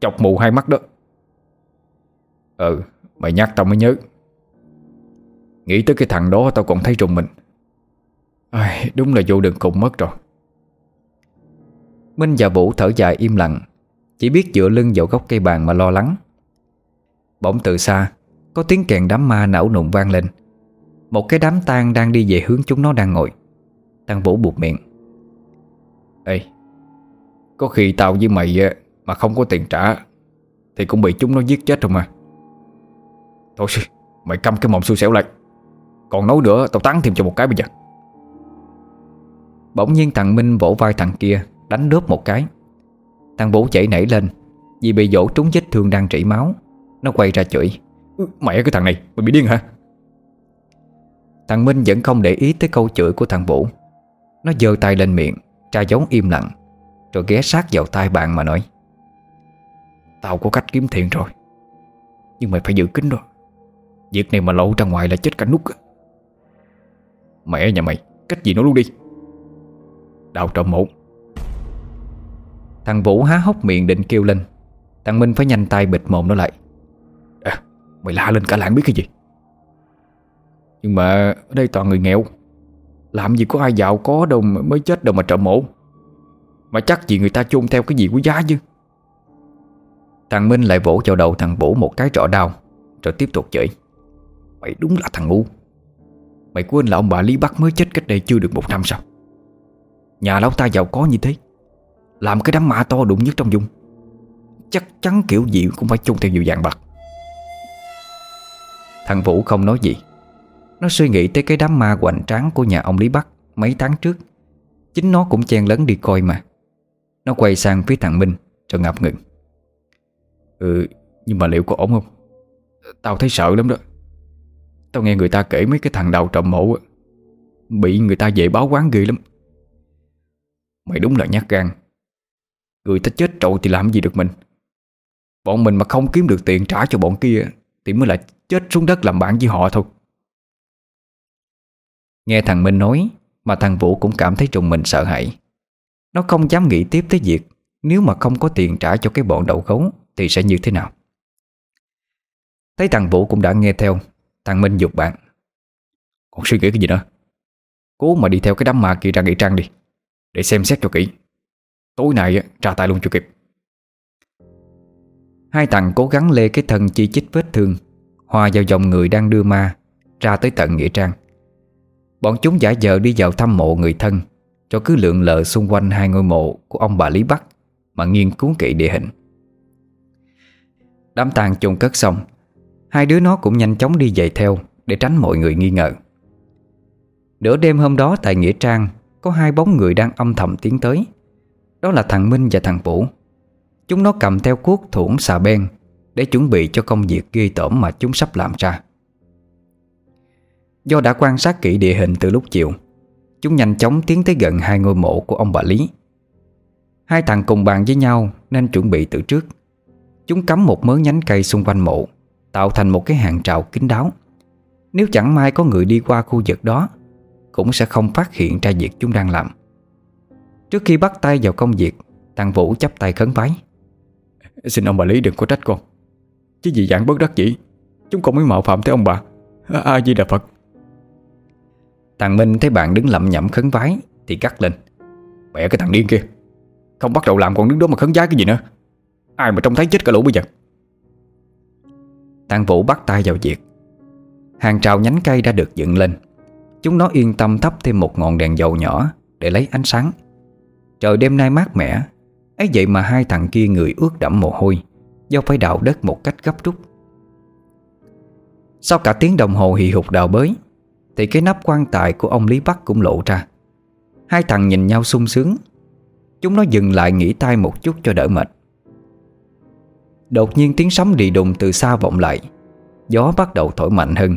Chọc mù hai mắt đó. Ừ Mày nhắc tao mới nhớ. Nghĩ tới cái thằng đó tao còn thấy trùng mình. Ai, Đúng là vô đường cùng mất rồi. Minh và Vũ thở dài im lặng. Chỉ biết dựa lưng vào gốc cây bàn mà lo lắng. Bỗng từ xa, Có tiếng kèn đám ma não nụng vang lên. Một cái đám tang đang đi về hướng chúng nó đang ngồi. Tăng Vũ buộc miệng. Ê, Có khi tao với mày mà không có tiền trả, Thì cũng bị chúng nó giết chết rồi mà Thôi, Mày câm cái mồm xui xẻo lại. Còn nói nữa, tao tán thêm cho một cái bây giờ. Bỗng nhiên thằng Minh vỗ vai thằng kia, Đánh đớp một cái. Thằng Vũ chạy nảy lên. Vì bị dỗ trúng vết thương đang chảy máu. Nó quay ra chửi ừ, Mẹ cái thằng này, mày bị điên hả? Thằng Minh vẫn không để ý tới câu chửi của thằng Vũ Nó giơ tay lên miệng, Tra giống im lặng, Rồi ghé sát vào tai bạn mà nói, Tao có cách kiếm tiền rồi, Nhưng mày phải giữ kín đó Việc này mà lộ ra ngoài là chết cả nút Mẹ nhà mày, Cách gì nó luôn đi. Đào trọng mộ Thằng Vũ há hốc miệng định kêu lên. Thằng Minh phải nhanh tay bịt mồm nó lại. À, Mày la lên cả làng biết cái gì? Nhưng mà ở đây toàn người nghèo. Làm gì có ai giàu có đâu mà mới chết đâu mà trợ mổ. Mà chắc gì người ta chôn theo cái gì quý giá chứ? Thằng Minh lại vỗ vào đầu thằng Vũ một cái trọ đau Rồi tiếp tục chửi. Mày đúng là thằng ngu. Mày quên là ông bà Lý Bắc mới chết cách đây chưa được một năm sao? Nhà lão ta giàu có như thế. Làm cái đám ma to đụng nhất trong vùng Chắc chắn kiểu gì cũng phải chung theo nhiều dạng bạc. Thằng Vũ không nói gì. Nó suy nghĩ tới cái đám ma hoành tráng của nhà ông Lý Bắc Mấy tháng trước. Chính nó cũng chen lấn đi coi mà. Nó quay sang phía thằng Minh Rồi ngập ngừng. Ừ Nhưng mà liệu có ổn không? Tao thấy sợ lắm đó. Tao nghe người ta kể mấy cái thằng đầu trộm mộ Bị người ta về báo quán ghê lắm. Mày đúng là nhát gan. Người ta chết trội thì làm gì được mình? Bọn mình mà không kiếm được tiền trả cho bọn kia Thì mới là chết xuống đất làm bạn với họ thôi. Nghe thằng Minh nói Mà thằng Vũ cũng cảm thấy trùng mình sợ hãi. Nó không dám nghĩ tiếp tới việc Nếu mà không có tiền trả cho cái bọn đầu gấu Thì sẽ như thế nào. Thấy thằng Vũ cũng đã nghe theo, Thằng Minh dục bạn. Còn suy nghĩ cái gì nữa? Cố mà đi theo cái đám ma kia ra nghị trang đi, Để xem xét cho kỹ. Tối nay ra tay luôn cho kịp. Hai thằng cố gắng lê cái thân chi chích vết thương, Hòa vào dòng người đang đưa ma Ra tới tận Nghĩa Trang. Bọn chúng giả vờ đi vào thăm mộ người thân, Cho cứ lượn lờ xung quanh hai ngôi mộ Của ông bà Lý Bắc Mà nghiên cứu kỹ địa hình. Đám tang chôn cất xong, Hai đứa nó cũng nhanh chóng đi về theo Để tránh mọi người nghi ngờ. Nửa đêm hôm đó tại Nghĩa Trang, Có hai bóng người đang âm thầm tiến tới. Đó là thằng Minh và thằng Vũ. Chúng nó cầm theo cuốc thủng xà ben Để chuẩn bị cho công việc ghi tởm mà chúng sắp làm ra. Do đã quan sát kỹ địa hình từ lúc chiều, Chúng nhanh chóng tiến tới gần hai ngôi mộ của ông bà Lý. Hai thằng cùng bàn với nhau nên chuẩn bị từ trước. Chúng cắm một mớ nhánh cây xung quanh mộ, Tạo thành một cái hàng trào kín đáo. Nếu chẳng may có người đi qua khu vực đó, Cũng sẽ không phát hiện ra việc chúng đang làm. Trước khi bắt tay vào công việc Thằng Vũ chấp tay khấn vái. Xin ông bà Lý đừng có trách con. Chứ gì dạng bất đắc dĩ Chúng con mới mạo phạm tới ông bà. A Di Đà Phật. Thằng Minh thấy bạn đứng lẩm nhẩm khấn vái Thì cắt lên. Mẹ cái thằng điên kia. Không bắt đầu làm còn đứng đó mà khấn vái cái gì nữa. Ai mà trông thấy chết cả lũ bây giờ. Thằng Vũ bắt tay vào việc. Hàng trào nhánh cây đã được dựng lên. Chúng nó yên tâm thắp thêm một ngọn đèn dầu nhỏ Để lấy ánh sáng Trời đêm nay mát mẻ. Ấy vậy mà hai thằng kia người ướt đẫm mồ hôi, Do phải đào đất một cách gấp rút. Sau cả tiếng đồng hồ hì hục đào bới, Thì cái nắp quan tài của ông Lý Bắc cũng lộ ra. Hai thằng nhìn nhau sung sướng. Chúng nó dừng lại nghỉ tay một chút cho đỡ mệt. Đột nhiên tiếng sấm rì đùng từ xa vọng lại. Gió bắt đầu thổi mạnh hơn,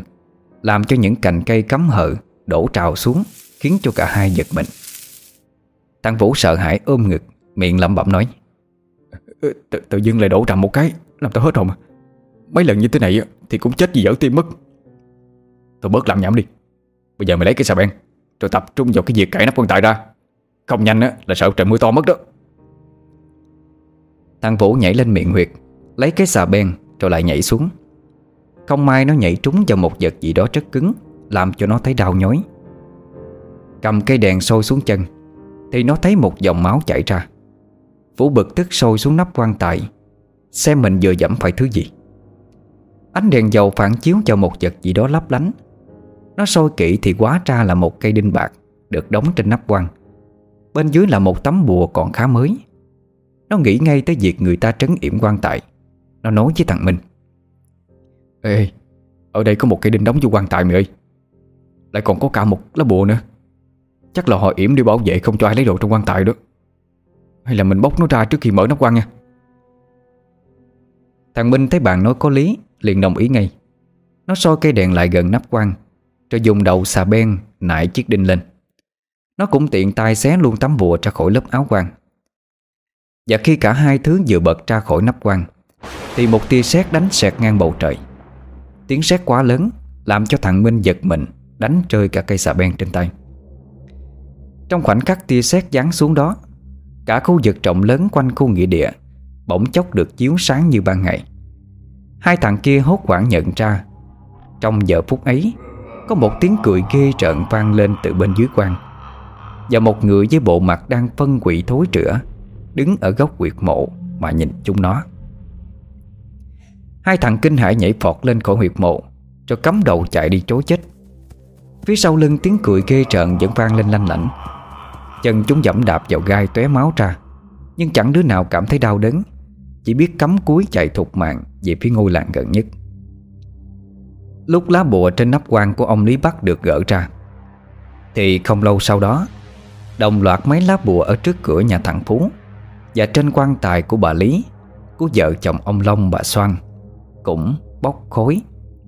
Làm cho những cành cây cắm hờ, Đổ trào xuống, Khiến cho cả hai giật mình. Thằng Vũ sợ hãi ôm ngực Miệng lẩm bẩm nói. Tự, tự dưng lại đổ trầm một cái Làm tao hết hồn Mấy lần như thế này thì cũng chết vì dở tim mất. Tôi bớt làm nhảm đi. Bây giờ mày lấy cái xà beng Rồi tập trung vào cái việc cải nắp quan tài ra. Không nhanh á là sợ trời mưa to mất đó. Thằng Vũ nhảy lên miệng huyệt Lấy cái xà beng rồi lại nhảy xuống. Không may nó nhảy trúng vào một vật gì đó rất cứng Làm cho nó thấy đau nhói. Cầm cây đèn sôi xuống chân thì nó thấy một dòng máu chảy ra. Vũ bực tức sôi xuống nắp quan tài, Xem mình vừa dẫm phải thứ gì. Ánh đèn dầu phản chiếu vào một vật gì đó lấp lánh. Nó sôi kỹ thì quá ra là một cây đinh bạc Được đóng trên nắp quan. Bên dưới là một tấm bùa còn khá mới. Nó nghĩ ngay tới việc người ta trấn yểm quan tài. Nó nói với thằng Minh. Ê, Ở đây có một cây đinh đóng vô quan tài mày ơi. Lại còn có cả một lá bùa nữa. Chắc là họ yểm đi bảo vệ không cho ai lấy đồ trong quan tài đó. Hay là mình bóc nó ra trước khi mở nắp quan nha. Thằng Minh thấy bạn nói có lý, Liền đồng ý ngay. Nó soi cây đèn lại gần nắp quan, Rồi dùng đầu xà ben nại chiếc đinh lên. Nó cũng tiện tay xé luôn tấm bùa ra khỏi lớp áo quan. Và khi cả hai thứ vừa bật ra khỏi nắp quan, Thì một tia sét đánh sẹt ngang bầu trời. Tiếng sét quá lớn, Làm cho thằng Minh giật mình, Đánh rơi cả cây xà ben trên tay. Trong khoảnh khắc tia sét giáng xuống đó, Cả khu vực rộng lớn quanh khu nghĩa địa Bỗng chốc được chiếu sáng như ban ngày. Hai thằng kia hốt hoảng nhận ra, Trong giờ phút ấy, Có một tiếng cười ghê trợn vang lên từ bên dưới quan, Và một người với bộ mặt đang phân quỷ thối rữa Đứng ở góc quyệt mộ Mà nhìn chúng nó. Hai thằng kinh hãi nhảy phọt lên khỏi huyệt mộ, Rồi cắm đầu chạy đi trối chết. Phía sau lưng tiếng cười ghê trợn vẫn vang lên lanh lảnh. Chân chúng dẫm đạp vào gai tóe máu ra. Nhưng chẳng đứa nào cảm thấy đau đớn. Chỉ biết cắm cúi chạy thục mạng Về phía ngôi làng gần nhất. Lúc lá bùa trên nắp quan của ông Lý Bắc được gỡ ra, Thì không lâu sau đó, Đồng loạt mấy lá bùa ở trước cửa nhà thằng Phú Và trên quan tài của bà Lý, Của vợ chồng ông Long bà Soan Cũng bốc khối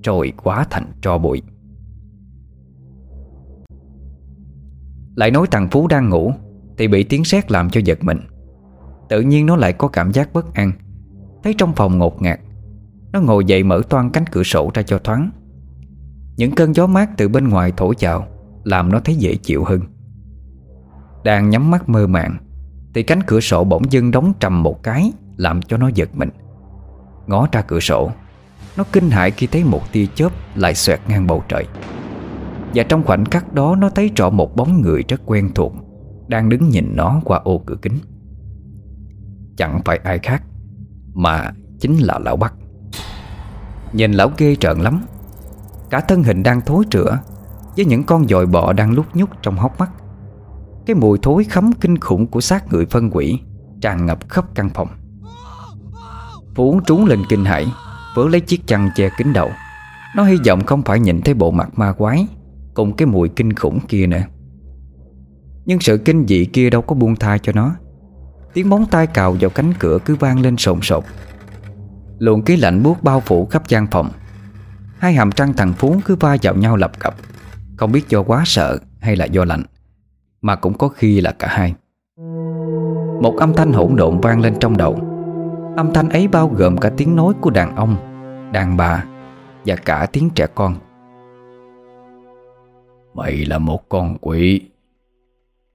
Rồi quá thành tro bụi. Lại nói thằng Phú đang ngủ, Thì bị tiếng sét làm cho giật mình. Tự nhiên nó lại có cảm giác bất an, Thấy trong phòng ngột ngạt. Nó ngồi dậy mở toan cánh cửa sổ ra cho thoáng. Những cơn gió mát từ bên ngoài thổi vào, Làm nó thấy dễ chịu hơn. Đang nhắm mắt mơ màng, Thì cánh cửa sổ bỗng dưng đóng trầm một cái, Làm cho nó giật mình. Ngó ra cửa sổ, Nó kinh hãi khi thấy một tia chớp Lại xoẹt ngang bầu trời. Và trong khoảnh khắc đó Nó thấy rõ một bóng người rất quen thuộc Đang đứng nhìn nó qua ô cửa kính. Chẳng phải ai khác, Mà chính là lão Bắc. Nhìn lão ghê trợn lắm. Cả thân hình đang thối rữa Với những con dòi bọ đang lúc nhúc trong hốc mắt. Cái mùi thối khắm kinh khủng của xác người phân quỷ Tràn ngập khắp căn phòng. Phú trúng lên kinh hãi, Vớ lấy chiếc chăn che kín đầu. Nó hy vọng không phải nhìn thấy bộ mặt ma quái Cùng cái mùi kinh khủng kia nữa Nhưng sự kinh dị kia đâu có buông tha cho nó. Tiếng móng tay cào vào cánh cửa cứ vang lên sồn sột. Luồng khí lạnh buốt bao phủ khắp gian phòng. Hai hàm trăng thằng Phú cứ va vào nhau lập cập. Không biết do quá sợ hay là do lạnh, Mà cũng có khi là cả hai. Một âm thanh hỗn độn vang lên trong đầu. Âm thanh ấy bao gồm cả tiếng nói của đàn ông, Đàn bà Và cả tiếng trẻ con. Mày là một con quỷ.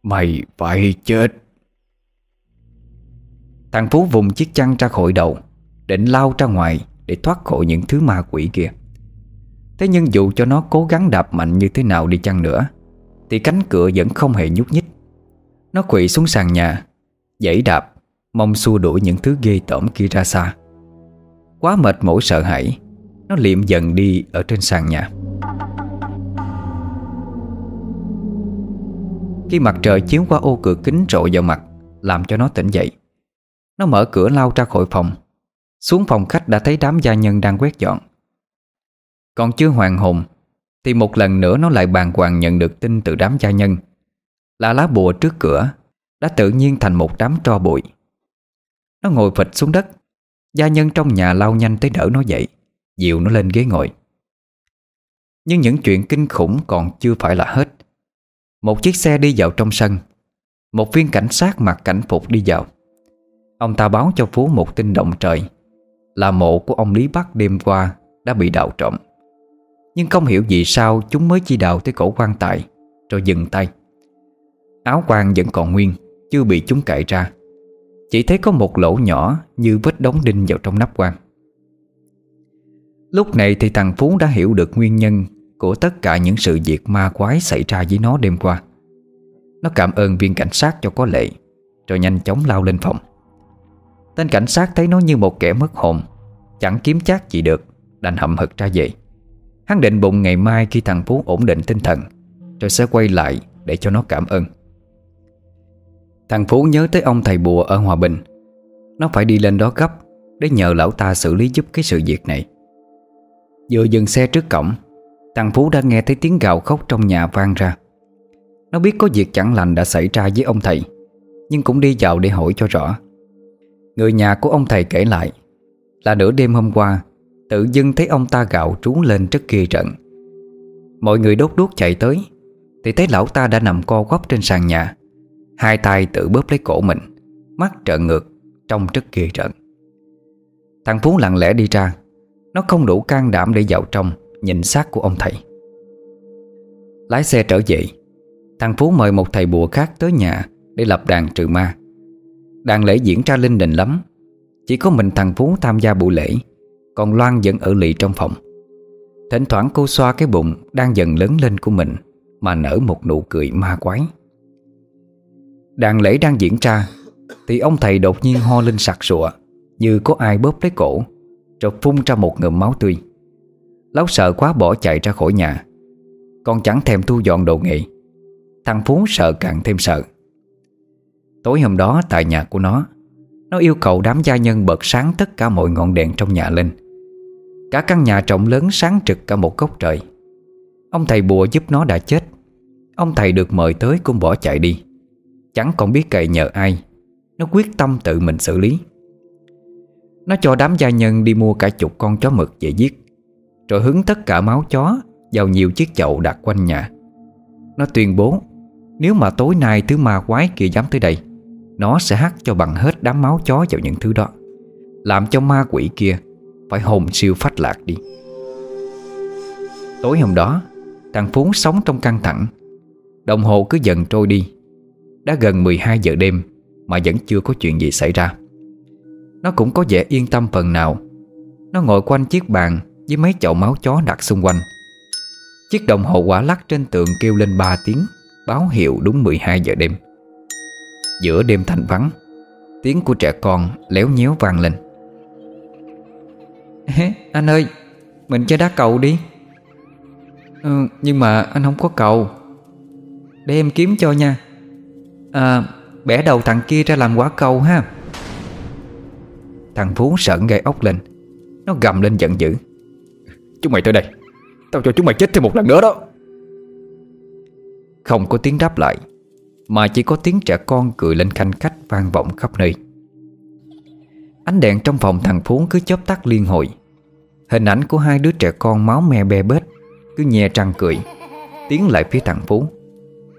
Mày phải chết. Thằng Phú vùng chiếc chăn ra khỏi đầu, Định lao ra ngoài Để thoát khỏi những thứ ma quỷ kia. Thế nhưng dù cho nó cố gắng đạp mạnh như thế nào đi chăng nữa, Thì cánh cửa vẫn không hề nhúc nhích. Nó quỵ xuống sàn nhà, Dãy đạp, Mong xua đuổi những thứ ghê tởm kia ra xa. Quá mệt mỏi sợ hãi, Nó liệm dần đi ở trên sàn nhà. Khi mặt trời chiếu qua ô cửa kính rọi vào mặt, Làm cho nó tỉnh dậy. Nó mở cửa lao ra khỏi phòng. Xuống phòng khách đã thấy đám gia nhân đang quét dọn. Còn chưa hoàn hồn, Thì một lần nữa nó lại bàn hoàng nhận được tin từ đám gia nhân. Là lá bùa trước cửa, Đã tự nhiên thành một đám tro bụi. Nó ngồi phịch xuống đất. Gia nhân trong nhà lao nhanh tới đỡ nó dậy Dịu nó lên ghế ngồi. Nhưng những chuyện kinh khủng còn chưa phải là hết. Một chiếc xe đi vào trong sân. Một viên cảnh sát mặc cảnh phục đi vào. Ông ta báo cho Phú một tin động trời. Là mộ của ông Lý Bắc đêm qua Đã bị đào trộm. Nhưng không hiểu vì sao Chúng mới chi đào tới cổ quan tài, Rồi dừng tay. Áo quan vẫn còn nguyên, Chưa bị chúng cậy ra. Chỉ thấy có một lỗ nhỏ Như vết đóng đinh vào trong nắp quan. Lúc này thì thằng Phú đã hiểu được nguyên nhân của tất cả những sự việc ma quái Xảy ra với nó đêm qua. Nó cảm ơn viên cảnh sát cho có lệ, Rồi nhanh chóng lao lên phòng. Tên cảnh sát thấy nó như một kẻ mất hồn, Chẳng kiếm chắc gì được, Đành hậm hực ra về. Hắn định bụng ngày mai khi thằng Phú ổn định tinh thần, Rồi sẽ quay lại để cho nó cảm ơn. Thằng Phú nhớ tới ông thầy bùa ở Hòa Bình. Nó phải đi lên đó gấp Để nhờ lão ta xử lý giúp cái sự việc này. Vừa dừng xe trước cổng Thằng Phú đã nghe thấy tiếng gào khóc trong nhà vang ra. Nó biết có việc chẳng lành đã xảy ra với ông thầy, Nhưng cũng đi vào để hỏi cho rõ. Người nhà của ông thầy kể lại, Là nửa đêm hôm qua, Tự dưng thấy ông ta gạo trú lên rất ghê trận. Mọi người đốt đuốc chạy tới, Thì thấy lão ta đã nằm co quắp trên sàn nhà. Hai tay tự bóp lấy cổ mình, Mắt trợn ngược Trông rất ghê trận. Thằng Phú lặng lẽ đi ra, Nó không đủ can đảm để vào trong. Nhìn xác của ông thầy. Lái xe trở về, Thằng Phú mời một thầy bùa khác tới nhà Để lập đàn trừ ma. Đàn lễ diễn ra linh đình lắm, Chỉ có mình thằng Phú tham gia buổi lễ, Còn Loan vẫn ở lì trong phòng. Thỉnh thoảng cô xoa cái bụng Đang dần lớn lên của mình Mà nở một nụ cười ma quái. Đàn lễ đang diễn ra, Thì ông thầy đột nhiên ho lên sặc sụa, Như có ai bóp lấy cổ, Rồi phun ra một ngụm máu tươi. Lão sợ quá bỏ chạy ra khỏi nhà. Con chẳng thèm thu dọn đồ nghề. Thằng Phú sợ càng thêm sợ. Tối hôm đó, tại nhà của nó Nó yêu cầu đám gia nhân bật sáng tất cả mọi ngọn đèn trong nhà lên. Cả căn nhà rộng lớn sáng trực cả một góc trời. Ông thầy bùa giúp nó đã chết. Ông thầy được mời tới cũng bỏ chạy đi. Chẳng còn biết cậy nhờ ai. Nó quyết tâm tự mình xử lý. Nó cho đám gia nhân đi mua cả chục con chó mực về giết. Rồi hứng tất cả máu chó Vào nhiều chiếc chậu đặt quanh nhà. Nó tuyên bố, Nếu mà tối nay thứ ma quái kia dám tới đây, nó sẽ hắt cho bằng hết đám máu chó vào những thứ đó. Làm cho ma quỷ kia Phải hồn siêu phách lạc đi. Tối hôm đó, Thằng Phú sống trong căng thẳng. Đồng hồ cứ dần trôi đi. Đã gần 12 giờ đêm Mà vẫn chưa có chuyện gì xảy ra. Nó cũng có vẻ yên tâm phần nào. Nó ngồi quanh chiếc bàn với mấy chậu máu chó đặt xung quanh. Chiếc đồng hồ quả lắc trên tường kêu lên 3 tiếng Báo hiệu đúng 12 giờ đêm. Giữa đêm thanh vắng Tiếng của trẻ con léo nhéo vang lên. Anh ơi Mình chơi đá cầu đi. Ừ, Nhưng mà anh không có cầu. Để em kiếm cho nha. À Bẻ đầu thằng kia ra làm quả cầu ha. Thằng Phú sợn gây ốc lên. Nó gầm lên giận dữ Chúng mày tới đây. Tao cho chúng mày chết thêm một lần nữa đó. Không có tiếng đáp lại, mà chỉ có tiếng trẻ con cười lên khanh khách vang vọng khắp nơi. Ánh đèn trong phòng thằng Phú cứ chớp tắt liên hồi. Hình ảnh của hai đứa trẻ con máu me be bết, Cứ nhè răng cười, Tiến lại phía thằng Phú.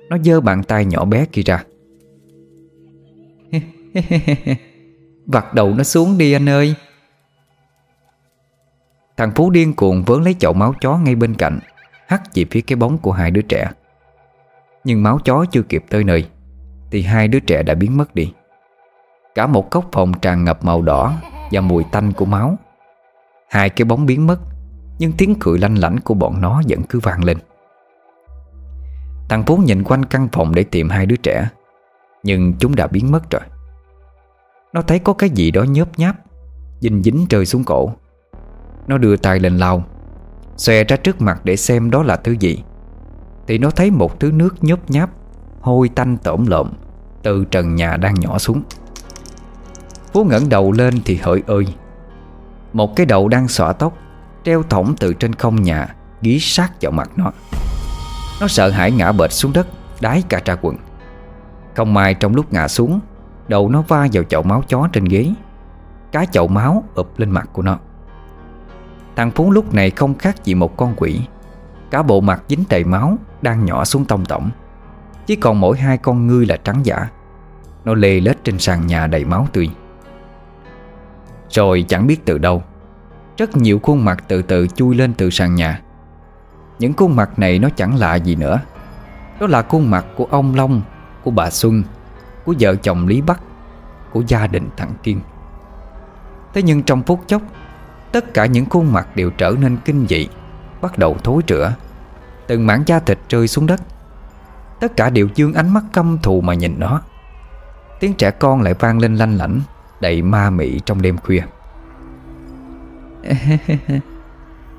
Nó giơ bàn tay nhỏ bé kia ra. Vặt đầu nó xuống đi anh ơi. Thằng Phú điên cuồng vớn lấy chậu máu chó ngay bên cạnh, Hắt về phía cái bóng của hai đứa trẻ. Nhưng máu chó chưa kịp tới nơi, Thì hai đứa trẻ đã biến mất đi. Cả một cốc phòng tràn ngập màu đỏ Và mùi tanh của máu. Hai cái bóng biến mất, Nhưng tiếng cười lanh lảnh của bọn nó vẫn cứ vang lên. Thằng Phú nhìn quanh căn phòng để tìm hai đứa trẻ, Nhưng chúng đã biến mất rồi. Nó thấy có cái gì đó nhớp nháp Dinh dính rơi xuống cổ. Nó đưa tay lên lau, Xòe ra trước mặt để xem đó là thứ gì. Thì nó thấy một thứ nước nhớp nháp, Hôi tanh tổm lộm Từ trần nhà đang nhỏ xuống. Phú ngẩng đầu lên thì hỡi ơi, Một cái đầu đang xõa tóc, Treo thõng từ trên không nhà Ghi sát vào mặt nó. Nó sợ hãi ngã bệt xuống đất, Đái cả ra quần. Không may trong lúc ngã xuống, Đầu nó va vào chậu máu chó trên ghế. Cái chậu máu ụp lên mặt của nó. Thằng Phú lúc này không khác gì một con quỷ. Cả bộ mặt dính đầy máu, Đang nhỏ xuống tông tổng. Chỉ còn mỗi hai con ngươi là trắng giả. Nó lê lết trên sàn nhà đầy máu tươi. Rồi chẳng biết từ đâu, Rất nhiều khuôn mặt từ từ chui lên từ sàn nhà. Những khuôn mặt này nó chẳng lạ gì nữa. Đó là khuôn mặt của ông Long, Của bà Xuân, Của vợ chồng Lý Bắc, Của gia đình thằng Kiên. Thế nhưng trong phút chốc Tất cả những khuôn mặt đều trở nên kinh dị Bắt đầu thối rữa Từng mảng da thịt rơi xuống đất. Tất cả đều dương ánh mắt căm thù mà nhìn nó. Tiếng trẻ con lại vang lên lanh lảnh Đầy ma mị trong đêm khuya.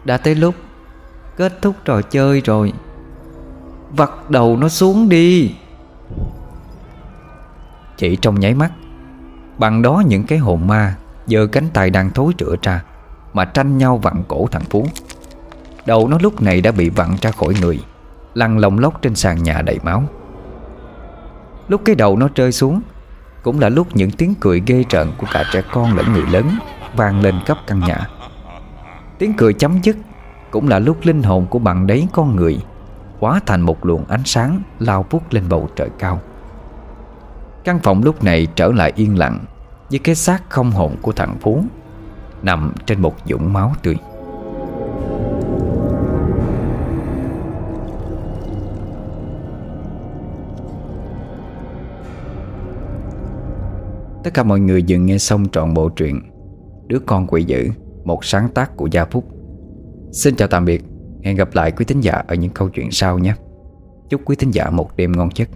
Đã tới lúc Kết thúc trò chơi rồi. Vặt đầu nó xuống đi. Chỉ trong nháy mắt Bằng đó những cái hồn ma giơ cánh tay đang thối rữa ra mà tranh nhau vặn cổ thằng Phú. Đầu nó lúc này đã bị vặn ra khỏi người, Lăn lồng lóc trên sàn nhà đầy máu. Lúc cái đầu nó rơi xuống, Cũng là lúc những tiếng cười ghê trợn Của cả trẻ con lẫn người lớn Vang lên khắp căn nhà. Tiếng cười chấm dứt Cũng là lúc linh hồn của bằng đấy con người Hóa thành một luồng ánh sáng Lao vút lên bầu trời cao. Căn phòng lúc này trở lại yên lặng Với cái xác không hồn của thằng Phú. Nằm trên một dũng máu tươi. Tất cả mọi người dừng nghe xong trọn bộ truyện Đứa con quỷ dữ, Một sáng tác của Gia Phúc. Xin chào tạm biệt, Hẹn gặp lại quý thính giả ở những câu chuyện sau nhé. Chúc quý thính giả một đêm ngon giấc.